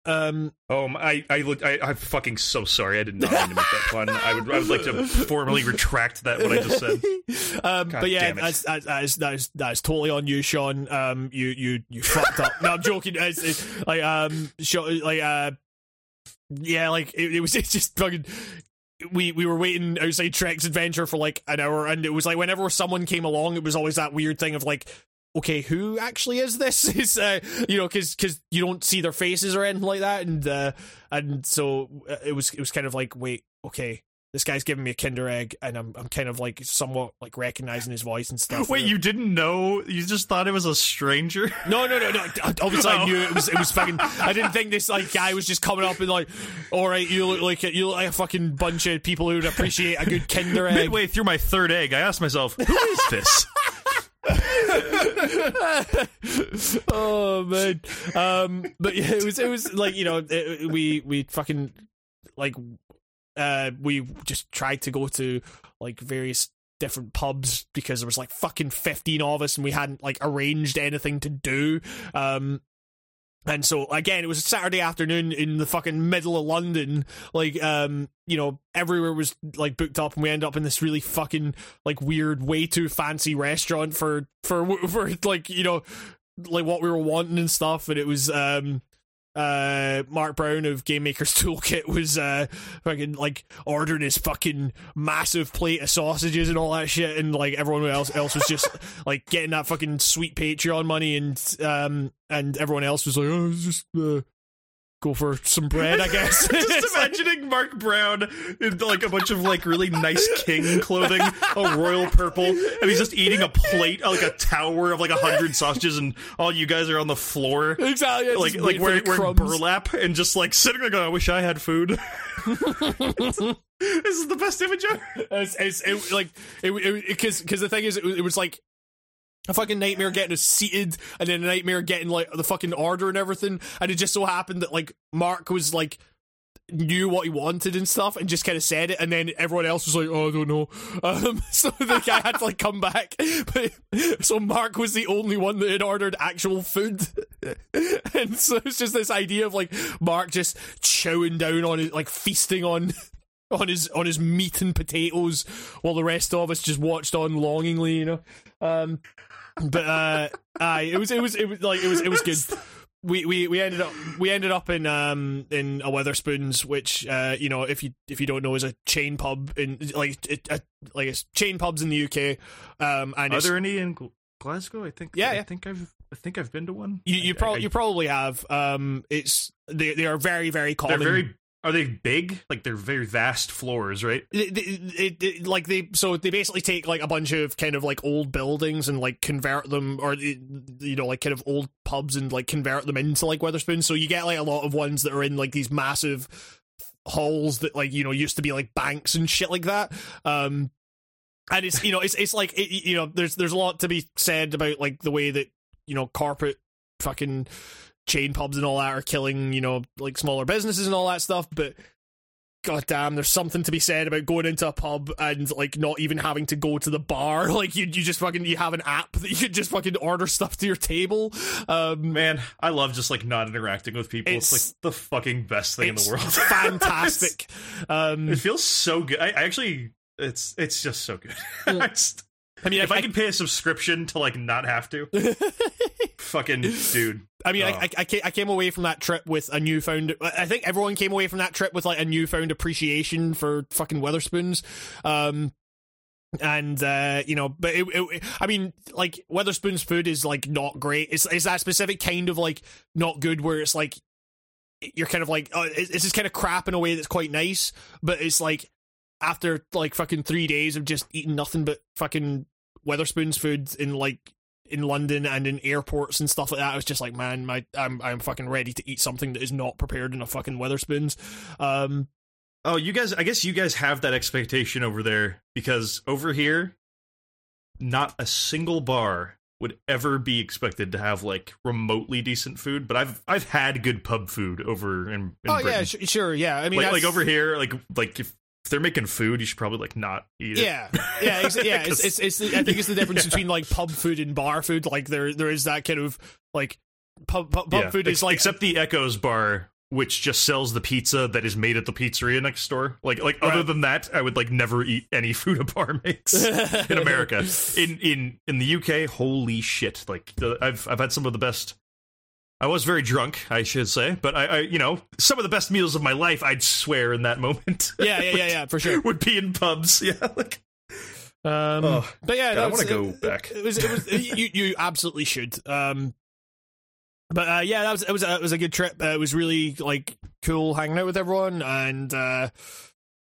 [SPEAKER 2] Um,
[SPEAKER 1] Oh, I, look, I, I'm fucking so sorry. I did not mean to make that pun. I would, I would like to formally retract that what I just said.
[SPEAKER 2] um,
[SPEAKER 1] God
[SPEAKER 2] but yeah, that's, that's, that's, that's, that's totally on you, Sean. Um, you, you, you fucked up. No, I'm joking. It's, it's like, um, Sean, like, uh, yeah, like it, it was it's just fucking. We we were waiting outside Shrek's Adventure for like an hour, and it was like whenever someone came along, it was always that weird thing of like, okay, who actually is this? Is uh, you know, because because you don't see their faces or anything like that, and uh, and so uh, it was it was kind of like, wait, okay, this guy's giving me a Kinder egg, and I'm I'm kind of like somewhat like recognizing his voice and stuff.
[SPEAKER 1] Wait, you didn't know? You just thought it was a stranger?
[SPEAKER 2] No, no, no, no. Obviously, I
[SPEAKER 1] Oh.
[SPEAKER 2] knew it was. It was fucking. I didn't think this like guy was just coming up and like, all right, you look like a, you look like a fucking bunch of people who would appreciate a good Kinder egg.
[SPEAKER 1] Midway through my third egg, I asked myself, "Who is this?"
[SPEAKER 2] oh man. Um, but yeah, it was it was like you know it, we we fucking like uh we just tried to go to like various different pubs because there was like fucking 15 of us and we hadn't like arranged anything to do um and so again it was a saturday afternoon in the fucking middle of london. Like um you know everywhere was like booked up and we end up in this really fucking like weird way too fancy restaurant for for for like you know like what we were wanting and stuff. And it was um uh Mark Brown of Game Maker's Toolkit was uh fucking like ordering his fucking massive plate of sausages and all that shit and like everyone else else was just like getting that fucking sweet Patreon money and um and everyone else was like oh it's just uh, go for some bread I guess
[SPEAKER 1] just imagining Mark Brown in like a bunch of like really nice king clothing, a royal purple, and he's just eating a plate, like a tower of like a hundred sausages, and all you guys are on the floor.
[SPEAKER 2] exactly yeah,
[SPEAKER 1] Like, like wearing, wearing burlap and just like sitting there going, I wish I had food. this is the best image ever.
[SPEAKER 2] it's, it's it, like it because because the thing is it, it was like a fucking nightmare getting us seated, and then a nightmare getting like the fucking order and everything. And it just so happened that like Mark was like knew what he wanted and stuff and just kind of said it and then everyone else was like oh I don't know. Um, so the guy had to like come back. But, so Mark was the only one that had ordered actual food. And so it's just this idea of like Mark just chowing down on it like feasting on on his on his meat and potatoes while the rest of us just watched on longingly you know um but uh aye, it was it was it was like it was it was good we, we, we ended up we ended up in um in a Wetherspoons, which uh you know if you if you don't know is a chain pub in like it, a, like it's chain pubs in the UK um and
[SPEAKER 1] Are there any in Glasgow? I think.
[SPEAKER 2] Yeah,
[SPEAKER 1] I
[SPEAKER 2] yeah.
[SPEAKER 1] think I've. I think I've been to one.
[SPEAKER 2] you you,
[SPEAKER 1] I-
[SPEAKER 2] prob-
[SPEAKER 1] I-
[SPEAKER 2] you probably have um it's they they are very very
[SPEAKER 1] They're
[SPEAKER 2] common
[SPEAKER 1] very. Are they big? Like they're very vast floors, right?
[SPEAKER 2] It- it- it- like they so they basically take like a bunch of kind of like old buildings and like convert them or you know like kind of old pubs and like convert them into like Wetherspoons so you get like a lot of ones that are in like these massive halls that like you know used to be like banks and shit like that um and it's you know it's it's like you know there's there's a lot to be said about like the way that you know corporate fucking chain pubs and all that are killing you know like smaller businesses and all that stuff but god damn there's something to be said about going into a pub and like not even having to go to the bar like you you just fucking you have an app that you can just fucking order stuff to your table um
[SPEAKER 1] Man, I love just like not interacting with people. It's,
[SPEAKER 2] It's-
[SPEAKER 1] like the fucking best thing in the world.
[SPEAKER 2] fantastic um
[SPEAKER 1] it feels so good. I, I actually, it's it's just so good. I just-
[SPEAKER 2] i mean
[SPEAKER 1] if I,
[SPEAKER 2] I,
[SPEAKER 1] could pay a subscription to like not have to, fucking dude.
[SPEAKER 2] I mean,
[SPEAKER 1] Oh.
[SPEAKER 2] I, I, I came away from that trip with a newfound. I think everyone came away from that trip with like a newfound appreciation for fucking Wetherspoons. Um, and uh, you know, but it, it, I mean, like Wetherspoons food is like not great. It's it's that specific kind of like not good where it's like you're kind of like oh, it's it's just kind of crap in a way that's quite nice, but it's like after like fucking three days of just eating nothing but fucking Wetherspoons food in like in London and in airports and stuff like that. I was just like, man, my I'm I'm fucking ready to eat something that is not prepared in a fucking Wetherspoons. Um,
[SPEAKER 1] Oh, you guys, I guess you guys have that expectation over there because over here, not a single bar would ever be expected to have like remotely decent food. But I've I've had good pub food over in, in
[SPEAKER 2] oh yeah, sh- sure, yeah. I mean,
[SPEAKER 1] like, like over here, like like if, if they're making food, you should probably like not eat it.
[SPEAKER 2] Yeah, yeah, ex- yeah. It's, it's, it's the, I think it's the difference between like pub food and bar food. Like there, there is that kind of like pub pub, pub
[SPEAKER 1] Yeah,
[SPEAKER 2] food
[SPEAKER 1] ex-
[SPEAKER 2] is like
[SPEAKER 1] except the Echoes bar, which just sells the pizza that is made at the pizzeria next door. Like like other than that, I would like never eat any food a bar makes in America. In in in the UK, holy shit! Like the, I've I've had some of the best. I was very drunk, I should say, but I, I you know some of the best meals of my life. I'd swear in that moment.
[SPEAKER 2] yeah, yeah, yeah, yeah, for sure.
[SPEAKER 1] would be in pubs. Yeah, like
[SPEAKER 2] Um,
[SPEAKER 1] Oh,
[SPEAKER 2] but yeah,
[SPEAKER 1] God, I wanna go
[SPEAKER 2] it-
[SPEAKER 1] back.
[SPEAKER 2] It was, it was, you, you absolutely should. Um, but uh, yeah, that was it was a, it was a good trip. Uh, it was really like cool hanging out with everyone, and uh,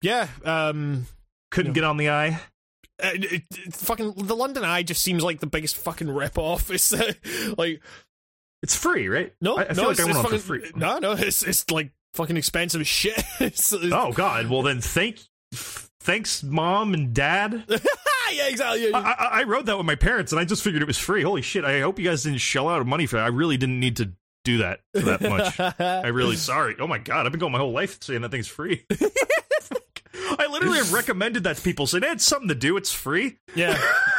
[SPEAKER 2] yeah, um,
[SPEAKER 1] couldn't get on the eye.
[SPEAKER 2] uh, it, it- fucking the London Eye just seems like the biggest fucking rip off. It's uh, like
[SPEAKER 1] It's free, right?
[SPEAKER 2] no,
[SPEAKER 1] I, I
[SPEAKER 2] no,
[SPEAKER 1] feel like
[SPEAKER 2] it's,
[SPEAKER 1] I
[SPEAKER 2] it's fucking,
[SPEAKER 1] free.
[SPEAKER 2] No, no, it's it's like fucking expensive as shit. It's- it's-
[SPEAKER 1] Oh God! Well then, thank, thanks, mom and dad.
[SPEAKER 2] yeah, exactly.
[SPEAKER 1] I, I, I wrote that with my parents, and I just figured it was free. Holy shit! I hope you guys didn't shell out of money for that. I really didn't need to do that for that much. I really sorry. Oh my god! I've been going my whole life saying that thing's free. I literally have recommended that to people, saying hey, it's something to do. It's free.
[SPEAKER 2] Yeah.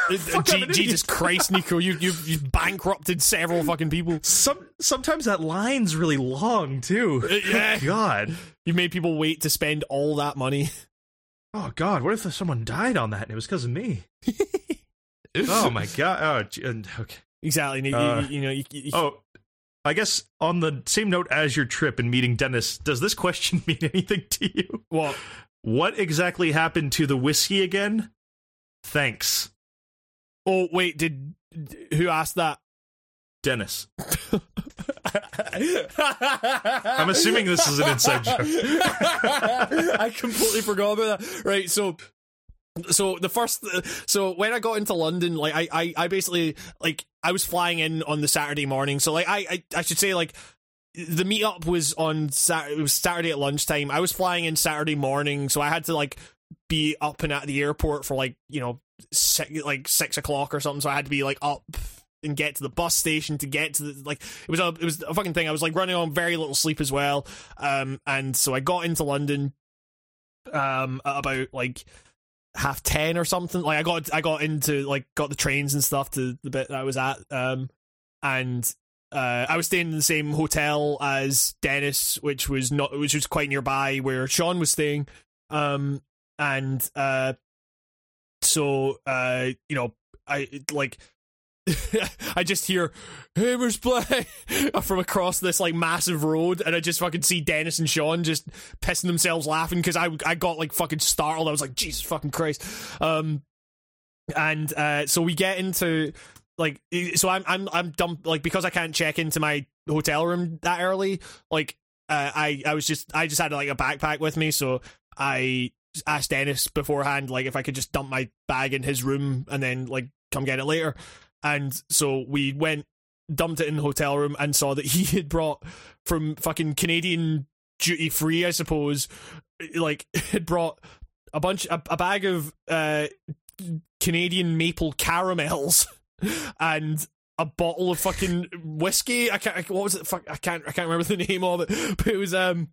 [SPEAKER 2] Je-
[SPEAKER 1] I'm
[SPEAKER 2] Jesus. Christ, Nico, you you you bankrupted several fucking people.
[SPEAKER 1] Some sometimes that line's really long too.
[SPEAKER 2] yeah.
[SPEAKER 1] God.
[SPEAKER 2] You made people wait to spend all that money.
[SPEAKER 1] Oh God. What if someone died on that and it was because of me? oh my God. Oh, okay.
[SPEAKER 2] Exactly. You,
[SPEAKER 1] Uh,
[SPEAKER 2] you, you know. You,
[SPEAKER 1] Oh, I guess on the same note as your trip and meeting Dennis, does this question mean anything to you?
[SPEAKER 2] Well,
[SPEAKER 1] What exactly happened to the whiskey again? Thanks,
[SPEAKER 2] Oh wait, did who asked that?
[SPEAKER 1] Dennis. I'm assuming this is an inside joke.
[SPEAKER 2] I completely forgot about that. Right, so so the first so when I got into London, like I I, I basically like I was flying in on the Saturday morning. So like I I, I should say like the meetup was on Sat- it was Saturday at lunchtime. I was flying in Saturday morning, so I had to like be up and at the airport for like you know six, like six o'clock or something. So I had to be like up and get to the bus station to get to the like it was a it was a fucking thing. I was like running on very little sleep as well. Um, and so I got into London um about like half ten or something. Like I got I got into like got the trains and stuff to the bit that I was at. Um, and uh, I was staying in the same hotel as Dennis, which was not which was quite nearby where Sean was staying. Um, and uh, so uh, you know, I like. I just hear Hammers play from across this like massive road, and I just fucking see Dennis and Sean just pissing themselves laughing because I I got like fucking startled. I was like, Jesus fucking Christ. Um, and uh, so we get into like so I'm I'm I'm dumb like because I can't check into my hotel room that early. Like uh, I I was just I just had like a backpack with me, so I asked Dennis beforehand like if I could just dump my bag in his room and then like come get it later. And so we went dumped it in the hotel room and saw that he had brought from fucking Canadian duty free, I suppose, like had brought a bunch a, a bag of uh Canadian maple caramels and a bottle of fucking whiskey. I can't. What was it? Fuck, I can't. I can't remember the name of it. But it was um.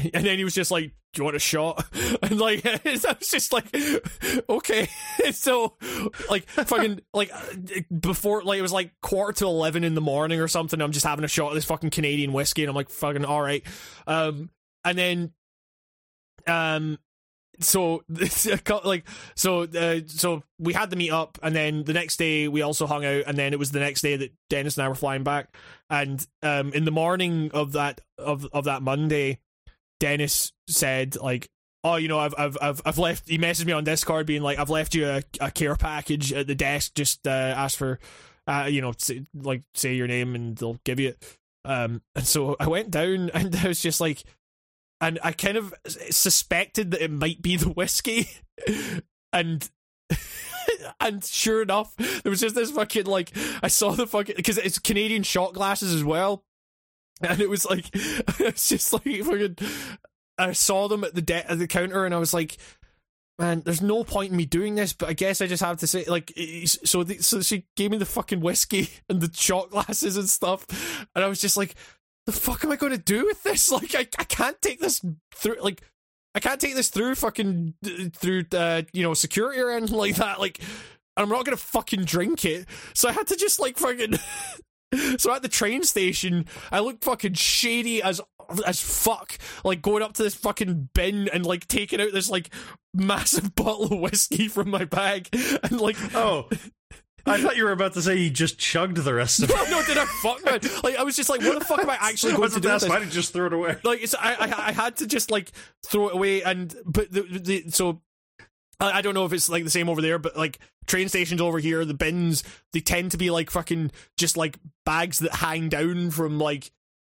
[SPEAKER 2] And then he was just like, "Do you want a shot?" And like, I was just like, "Okay." so, like, fucking, like, before, like, it was like quarter to eleven in the morning or something. I'm just having a shot of this fucking Canadian whiskey, and I'm like, "Fucking all right." Um, and then, um, so like so uh, so we had the meet up and then the next day we also hung out and then it was the next day that Dennis and I were flying back and um in the morning of that of of that Monday Dennis said like oh you know I've I've I've, I've left he messaged me on Discord being like I've left you a, a care package at the desk. Just uh ask for uh you know say, like say your name and they'll give you. It um and so I went down and I was just like and I kind of suspected that it might be the whiskey, and and sure enough, there was just this fucking like I saw the fucking because it's Canadian shot glasses as well, and it was like it's just like fucking. I saw them at the de- at the counter, and I was like, man, there's no point in me doing this, but I guess I just have to say, like, so the, so she gave me the fucking whiskey and the shot glasses and stuff, and I was just like, the fuck am I going to do with this? Like, I, I can't take this through, like, I can't take this through fucking, through, uh, you know, security or anything like that. Like, I'm not going to fucking drink it. So I had to just, like, fucking. So at the train station, I looked fucking shady as as fuck, like going up to this fucking bin and like taking out this like massive bottle of whiskey from my bag and like
[SPEAKER 1] oh I thought you were about to say you just chugged the rest of it.
[SPEAKER 2] no, did I fuck man? Like I was just like, what the fuck am I actually going to do? With this?
[SPEAKER 1] You just throw it away?
[SPEAKER 2] Like it's, I, I, I had to just like throw it away, and but the, the so I, don't know if it's like the same over there, but like train stations over here, the bins they tend to be like fucking just like bags that hang down from like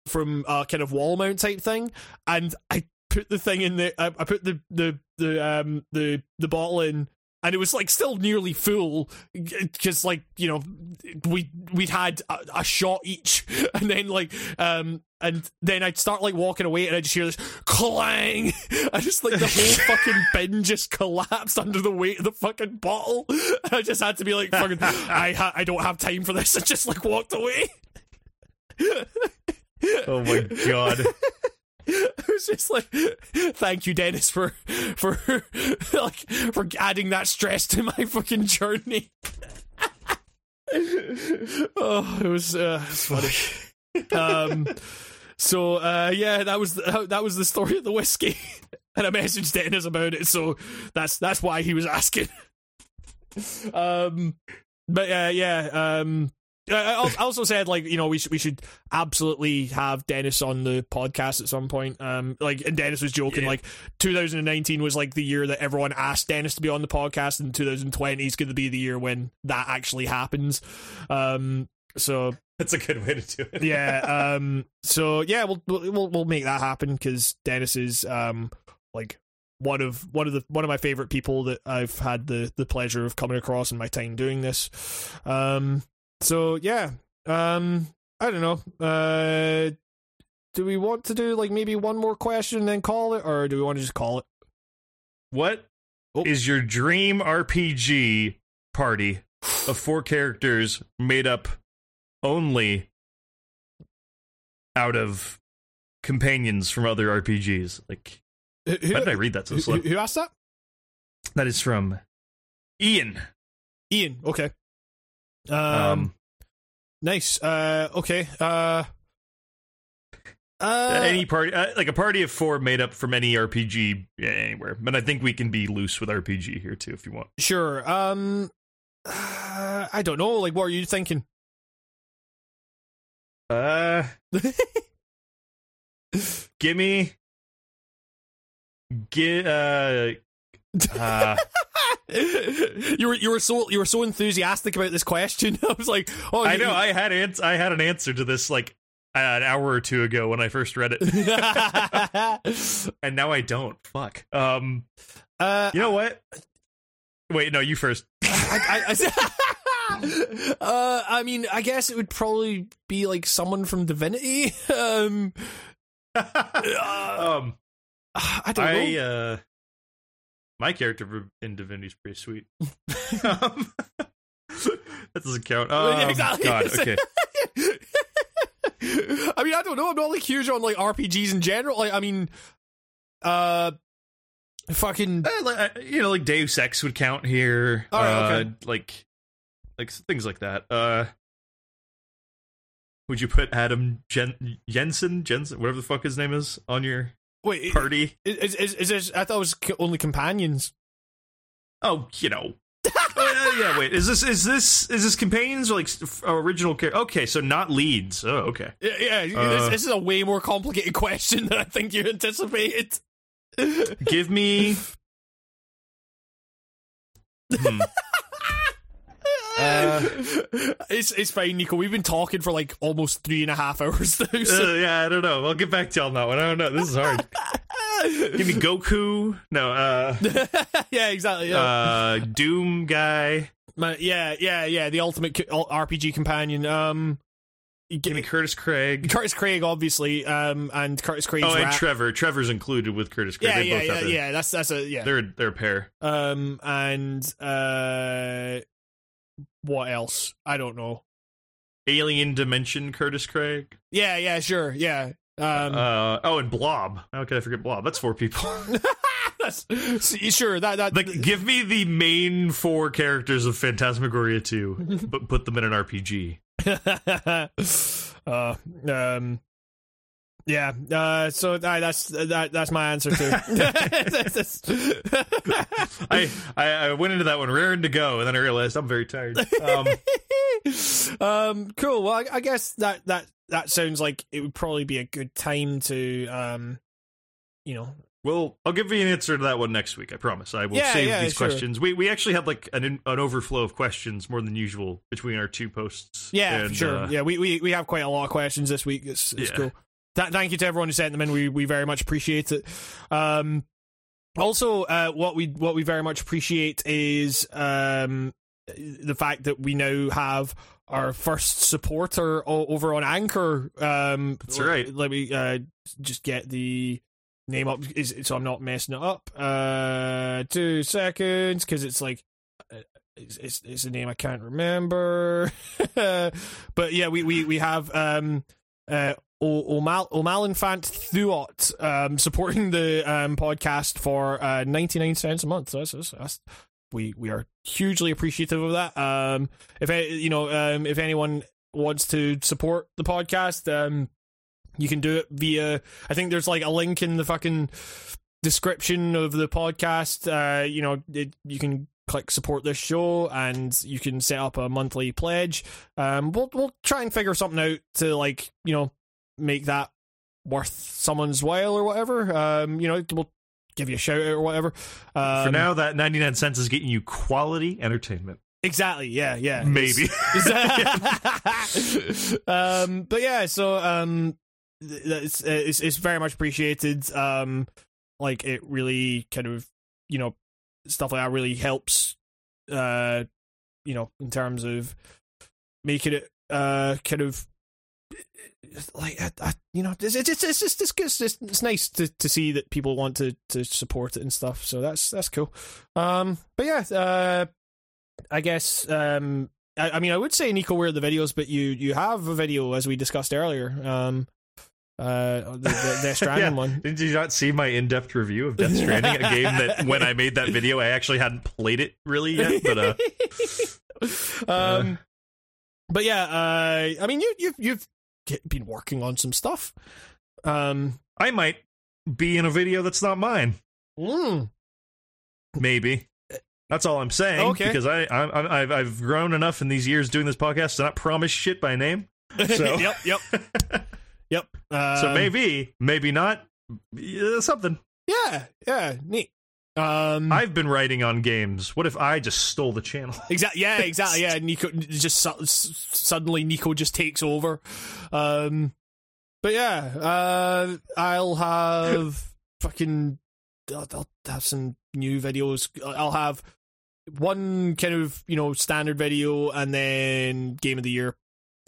[SPEAKER 2] from a kind of wall mount type thing, and I put the thing in the I, I put the the the um the the bottle in and it was like still nearly full because like you know we we'd had a, a, shot each. And then like um and then I'd start like walking away and I just hear this clang. I just like the whole fucking bin just collapsed under the weight of the fucking bottle. And I just had to be like fucking I ha- I don't have time for this. I just like walked away.
[SPEAKER 1] Oh my god.
[SPEAKER 2] It was just like thank you dennis for for like for adding that stress to my fucking journey. Oh it was uh funny. Um so uh yeah that was the, that was the story of the whiskey and i messaged dennis about it so that's that's why he was asking um but uh, yeah um I also said like you know we should we should absolutely have Dennis on the podcast at some point. Um, like and Dennis was joking
[SPEAKER 1] Yeah.
[SPEAKER 2] like 2019 was like the year that everyone asked Dennis to be on the podcast, and 2020 is going to be the year when that actually happens. Um, so
[SPEAKER 1] That's a good way to do it.
[SPEAKER 2] yeah, um, so yeah, we'll we'll we'll make that happen because Dennis is um like one of one of the one of my favorite people that I've had the the pleasure of coming across in my time doing this. Um, so yeah, um, I don't know. Uh, do we want to do like maybe one more question and then call it, or do we want to just call it?
[SPEAKER 1] What
[SPEAKER 2] Oh.
[SPEAKER 1] is your dream RPG party of four characters made up only out of companions from other RPGs. Like,
[SPEAKER 2] Who, who,
[SPEAKER 1] why did I read that so
[SPEAKER 2] who,
[SPEAKER 1] slow?
[SPEAKER 2] who asked that?
[SPEAKER 1] That is from Ian.
[SPEAKER 2] Ian. Okay. Um,
[SPEAKER 1] Um,
[SPEAKER 2] nice. Uh, okay. Uh, uh,
[SPEAKER 1] any party, uh, like a party of four made up from any RPG yeah, anywhere. But I think we can be loose with RPG here too, if you want.
[SPEAKER 2] sure. Um, uh, I don't know. Like, what are you thinking?
[SPEAKER 1] Uh, gimme, get uh, uh
[SPEAKER 2] you were you were so you were so enthusiastic about this question. I was like, oh,
[SPEAKER 1] I
[SPEAKER 2] you-
[SPEAKER 1] know I had ans- I had an answer to this like an hour or two ago when I first read it, and now I don't. Fuck. Um,
[SPEAKER 2] uh,
[SPEAKER 1] you know what? Wait, no, you first.
[SPEAKER 2] I, I, I, uh, I mean, I guess it would probably be like someone from Divinity. Um, uh,
[SPEAKER 1] um,
[SPEAKER 2] I don't
[SPEAKER 1] I
[SPEAKER 2] know.
[SPEAKER 1] uh, my character in Divinity is pretty sweet. um, that doesn't count. Um,
[SPEAKER 2] Exactly.
[SPEAKER 1] God, okay.
[SPEAKER 2] I mean, I don't know. I'm not like huge on like RPGs in general. Like, I mean, uh, fucking
[SPEAKER 1] Uh, like, uh, you know, like Deus Ex would count here.
[SPEAKER 2] Right,
[SPEAKER 1] uh,
[SPEAKER 2] okay.
[SPEAKER 1] Like, like things like that. Uh, would you put Adam Jen- Jensen, Jensen, whatever the fuck his name is, on your
[SPEAKER 2] wait.
[SPEAKER 1] party?
[SPEAKER 2] Is, is, is this, I thought it was only companions.
[SPEAKER 1] Oh, you know. Uh, yeah, wait. Is this is this is this companions or like original? Char- okay, so not leads. Oh, okay.
[SPEAKER 2] Yeah, yeah
[SPEAKER 1] Uh.
[SPEAKER 2] this, this is a way more complicated question than I think you anticipated.
[SPEAKER 1] Give me. Hmm. Uh,
[SPEAKER 2] it's it's fine, Nico. We've been talking for like almost three and a half hours now.
[SPEAKER 1] uh, yeah, I don't know. I'll get back to you on that one. I don't know. This is hard. Give me Goku. No. Uh.
[SPEAKER 2] yeah, exactly. Yeah.
[SPEAKER 1] uh Doom guy.
[SPEAKER 2] Ma- yeah, yeah, yeah. The ultimate co- RPG companion. Um,
[SPEAKER 1] Give me Curtis Craig.
[SPEAKER 2] Curtis Craig, obviously. Um, and Curtis Craig's
[SPEAKER 1] Oh, and
[SPEAKER 2] rap.
[SPEAKER 1] Trevor. Trevor's included with Curtis Craig.
[SPEAKER 2] yeah,
[SPEAKER 1] they
[SPEAKER 2] yeah,
[SPEAKER 1] both
[SPEAKER 2] yeah,
[SPEAKER 1] have a,
[SPEAKER 2] yeah. That's that's a yeah.
[SPEAKER 1] They're they're a pair.
[SPEAKER 2] Um, and uh, what else? I don't know.
[SPEAKER 1] Alien Dimension Curtis Craig.
[SPEAKER 2] Yeah, yeah, sure, yeah. Um,
[SPEAKER 1] uh oh, and Blob. How could I forget Blob? That's four people.
[SPEAKER 2] that's sure that that
[SPEAKER 1] like, give me the main four characters of Phantasmagoria 2, but put them in an RPG.
[SPEAKER 2] uh, um, yeah. Uh, so that, that's that, that's my answer too.
[SPEAKER 1] I, I I went into that one raring to go, and then I realized I'm very tired. Um,
[SPEAKER 2] um, cool. Well, I, I guess that that that sounds like it would probably be a good time to um, you know,
[SPEAKER 1] well, I'll give you an answer to that one next week. I promise. I will
[SPEAKER 2] Yeah,
[SPEAKER 1] save
[SPEAKER 2] yeah,
[SPEAKER 1] these
[SPEAKER 2] sure.
[SPEAKER 1] questions. We we actually had like an an overflow of questions more than usual between our two posts.
[SPEAKER 2] yeah,
[SPEAKER 1] and,
[SPEAKER 2] sure.
[SPEAKER 1] uh,
[SPEAKER 2] yeah, we, we we have quite a lot of questions this week. It's, it's
[SPEAKER 1] Yeah.
[SPEAKER 2] cool. Th- thank you to everyone who sent them in. We we very much appreciate it. Um, also, uh, what we what we very much appreciate is um, the fact that we now have our first supporter o- over on Anchor. Um,
[SPEAKER 1] That's right.
[SPEAKER 2] Let me uh, just get the name up, is so I'm not messing it up. Uh, two seconds, because it's like. uh, It's, it's, it's a name I can't remember, but yeah, we we we have um uh O- Omal Omalinfant Thuot um supporting the um podcast for uh 99 cents a month. That's, that's, that's we we are hugely appreciative of that. Um, if you know, um, if anyone wants to support the podcast, um, you can do it via. I think there's like a link in the fucking description of the podcast. Uh, you know, it, you can click support this show and you can set up a monthly pledge. Um, we'll we'll try and figure something out to like you know make that worth someone's while or whatever. Um, you know, we'll give you a shout out or whatever. Um,
[SPEAKER 1] For now, that 99 cents is getting you quality entertainment.
[SPEAKER 2] Exactly. Yeah. Yeah.
[SPEAKER 1] Maybe.
[SPEAKER 2] um, but yeah, so um, it's, it's it's very much appreciated. Um, like it really kind of you know stuff like that really helps. Uh, you know, in terms of making it uh kind of like I, I, you know, it's it's it's it's just it's, it's, it's, it's nice to, to see that people want to, to support it and stuff. So that's that's cool. Um, but yeah, uh, I guess um, I, I mean I would say Nico where the videos, but you you have a video as we discussed earlier. Um, uh, the, the Death Stranding
[SPEAKER 1] Yeah.
[SPEAKER 2] one.
[SPEAKER 1] Did you not see my in-depth review of Death Stranding, a game that when I made that video, I actually hadn't played it really yet? But uh,
[SPEAKER 2] um, but yeah, uh, I mean, you you've you've get- been working on some stuff. Um,
[SPEAKER 1] I might be in a video that's not mine.
[SPEAKER 2] mm,
[SPEAKER 1] Maybe. That's all I'm saying.
[SPEAKER 2] Okay.
[SPEAKER 1] Because I, I, I've I've grown enough in these years doing this podcast to not promise shit by name. So
[SPEAKER 2] yep, yep, yep. Um,
[SPEAKER 1] so maybe, maybe not. Yeah, something.
[SPEAKER 2] yeah, yeah, neat. Um,
[SPEAKER 1] I've been writing on games. What if I just stole the channel?
[SPEAKER 2] Exactly. Yeah. Exactly. Yeah. Nico just su- suddenly Nico just takes over. Um, but yeah, uh, I'll have fucking. I'll, I'll have some new videos. I'll have one kind of you know standard video and then game of the year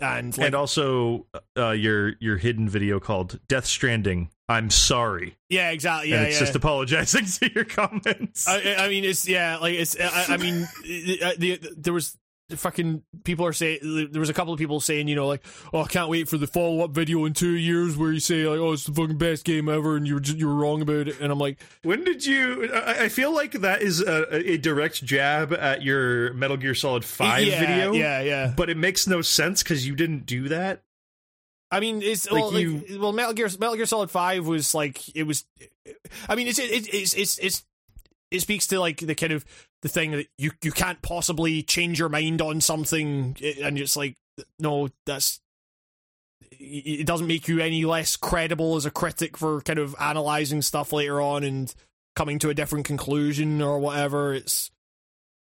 [SPEAKER 2] and like
[SPEAKER 1] and also uh, your your hidden video called Death Stranding. I'm sorry,
[SPEAKER 2] yeah exactly yeah
[SPEAKER 1] and it's
[SPEAKER 2] yeah.
[SPEAKER 1] just apologizing to your comments.
[SPEAKER 2] I, I mean, it's yeah, like it's. I, I mean, the, the, there was fucking people are saying there was a couple of people saying you know like oh I can't wait for the follow up video in two years where you say like oh it's the fucking best game ever and you're just, you were wrong about it and I'm like
[SPEAKER 1] when did you? I, I feel like that is a, a direct jab at your Metal Gear Solid Five
[SPEAKER 2] yeah,
[SPEAKER 1] video.
[SPEAKER 2] yeah yeah
[SPEAKER 1] but it makes no sense because you didn't do that.
[SPEAKER 2] I mean it's
[SPEAKER 1] Like
[SPEAKER 2] well, like,
[SPEAKER 1] you-
[SPEAKER 2] well Metal Gear Metal Gear Solid Five was like it was I mean it's it, it's it's it's it speaks to like the kind of the thing that you you can't possibly change your mind on something eh, and it's like no that's it doesn't make you any less credible as a critic for kind of analyzing stuff later on and coming to a different conclusion or whatever. It's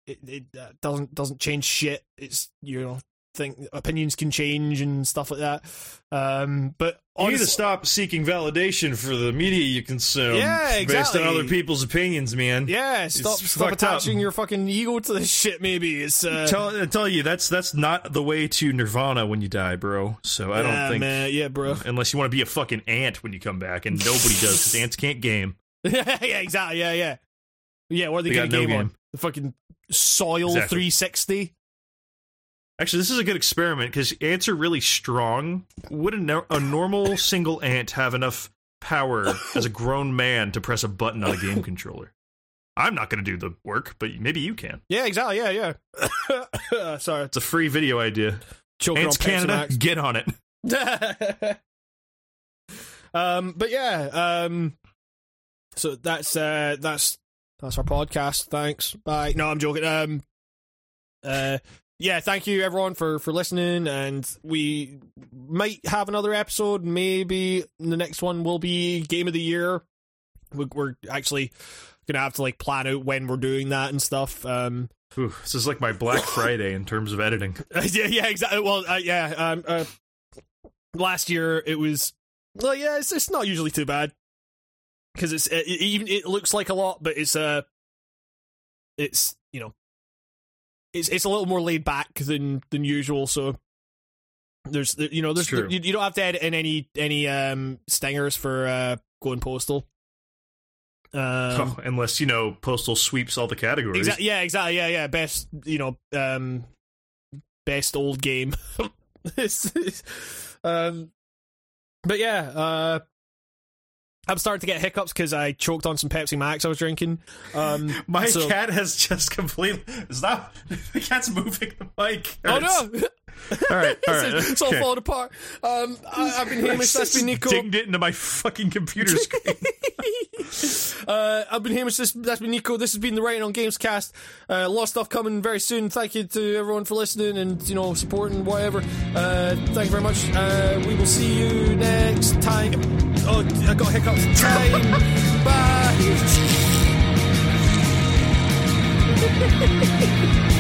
[SPEAKER 2] it, it doesn't doesn't change shit. It's you know think opinions can change and stuff like that um but
[SPEAKER 1] You need to stop seeking validation for the media you consume.
[SPEAKER 2] Yeah, exactly.
[SPEAKER 1] Based on other people's opinions, man.
[SPEAKER 2] yeah stop stop
[SPEAKER 1] fucked up.
[SPEAKER 2] attaching your fucking ego to this shit maybe it's uh
[SPEAKER 1] Tell, I tell you, that's that's not the way to Nirvana when you die, bro. So I don't think,
[SPEAKER 2] man, yeah bro
[SPEAKER 1] unless you want to be a fucking ant when you come back, and nobody does because ants can't game.
[SPEAKER 2] yeah, exactly. Yeah, yeah, yeah. What are they,
[SPEAKER 1] They
[SPEAKER 2] gonna
[SPEAKER 1] got no
[SPEAKER 2] game, on? The fucking soil
[SPEAKER 1] Exactly.
[SPEAKER 2] 360.
[SPEAKER 1] Actually, this is a good experiment because ants are really strong. Would a, no- a normal single ant have enough power as a grown man to press a button on a game controller? I'm not going to do the work, but maybe you can.
[SPEAKER 2] Yeah, exactly. Yeah, yeah. Sorry,
[SPEAKER 1] It's a free video idea.
[SPEAKER 2] choking
[SPEAKER 1] Ants Canada, get on it.
[SPEAKER 2] um, but yeah, um, so that's uh, that's that's our podcast. Thanks. Bye. No, I'm joking. Um, uh, yeah, thank you everyone for for listening, and we might have another episode. Maybe the next one will be game of the year. We- We're actually gonna have to like plan out when we're doing that and stuff. Um,
[SPEAKER 1] Ooh, this is like my Black Friday in terms of editing.
[SPEAKER 2] yeah, yeah, exactly. Well, uh, yeah. Um, uh, last year it was. Well, yeah, it's it's not usually too bad because it's it, it- even it looks like a lot, but it's uh, it's you know, it's it's a little more laid back than than usual. So there's you know there's you, you don't have to edit in any any um stingers for uh going postal. Um,
[SPEAKER 1] Oh, unless you know Postal sweeps all the categories.
[SPEAKER 2] Exa- yeah, exactly. Yeah, yeah. Best, you know, um, best old game. Um, but yeah, uh, I'm starting to get hiccups because I choked on some Pepsi Max I was drinking. Um,
[SPEAKER 1] My
[SPEAKER 2] so-
[SPEAKER 1] cat has just completely stop. The cat's moving the mic.
[SPEAKER 2] Oh
[SPEAKER 1] It's-
[SPEAKER 2] no!
[SPEAKER 1] All right, all right.
[SPEAKER 2] it's, it's all
[SPEAKER 1] okay.
[SPEAKER 2] falling apart. Um, I, I've been Hamish. That's been Nico.
[SPEAKER 1] Dinged it into my fucking computer screen.
[SPEAKER 2] Uh, I've been Hamish. This, that's been Nico. This has been the Writing on Games cast. Uh, a lot of stuff coming very soon. Thank you to everyone for listening and you know supporting whatever. Uh, thank you very much. Uh, we will see you next time. Oh, I got hiccups. Time. Bye.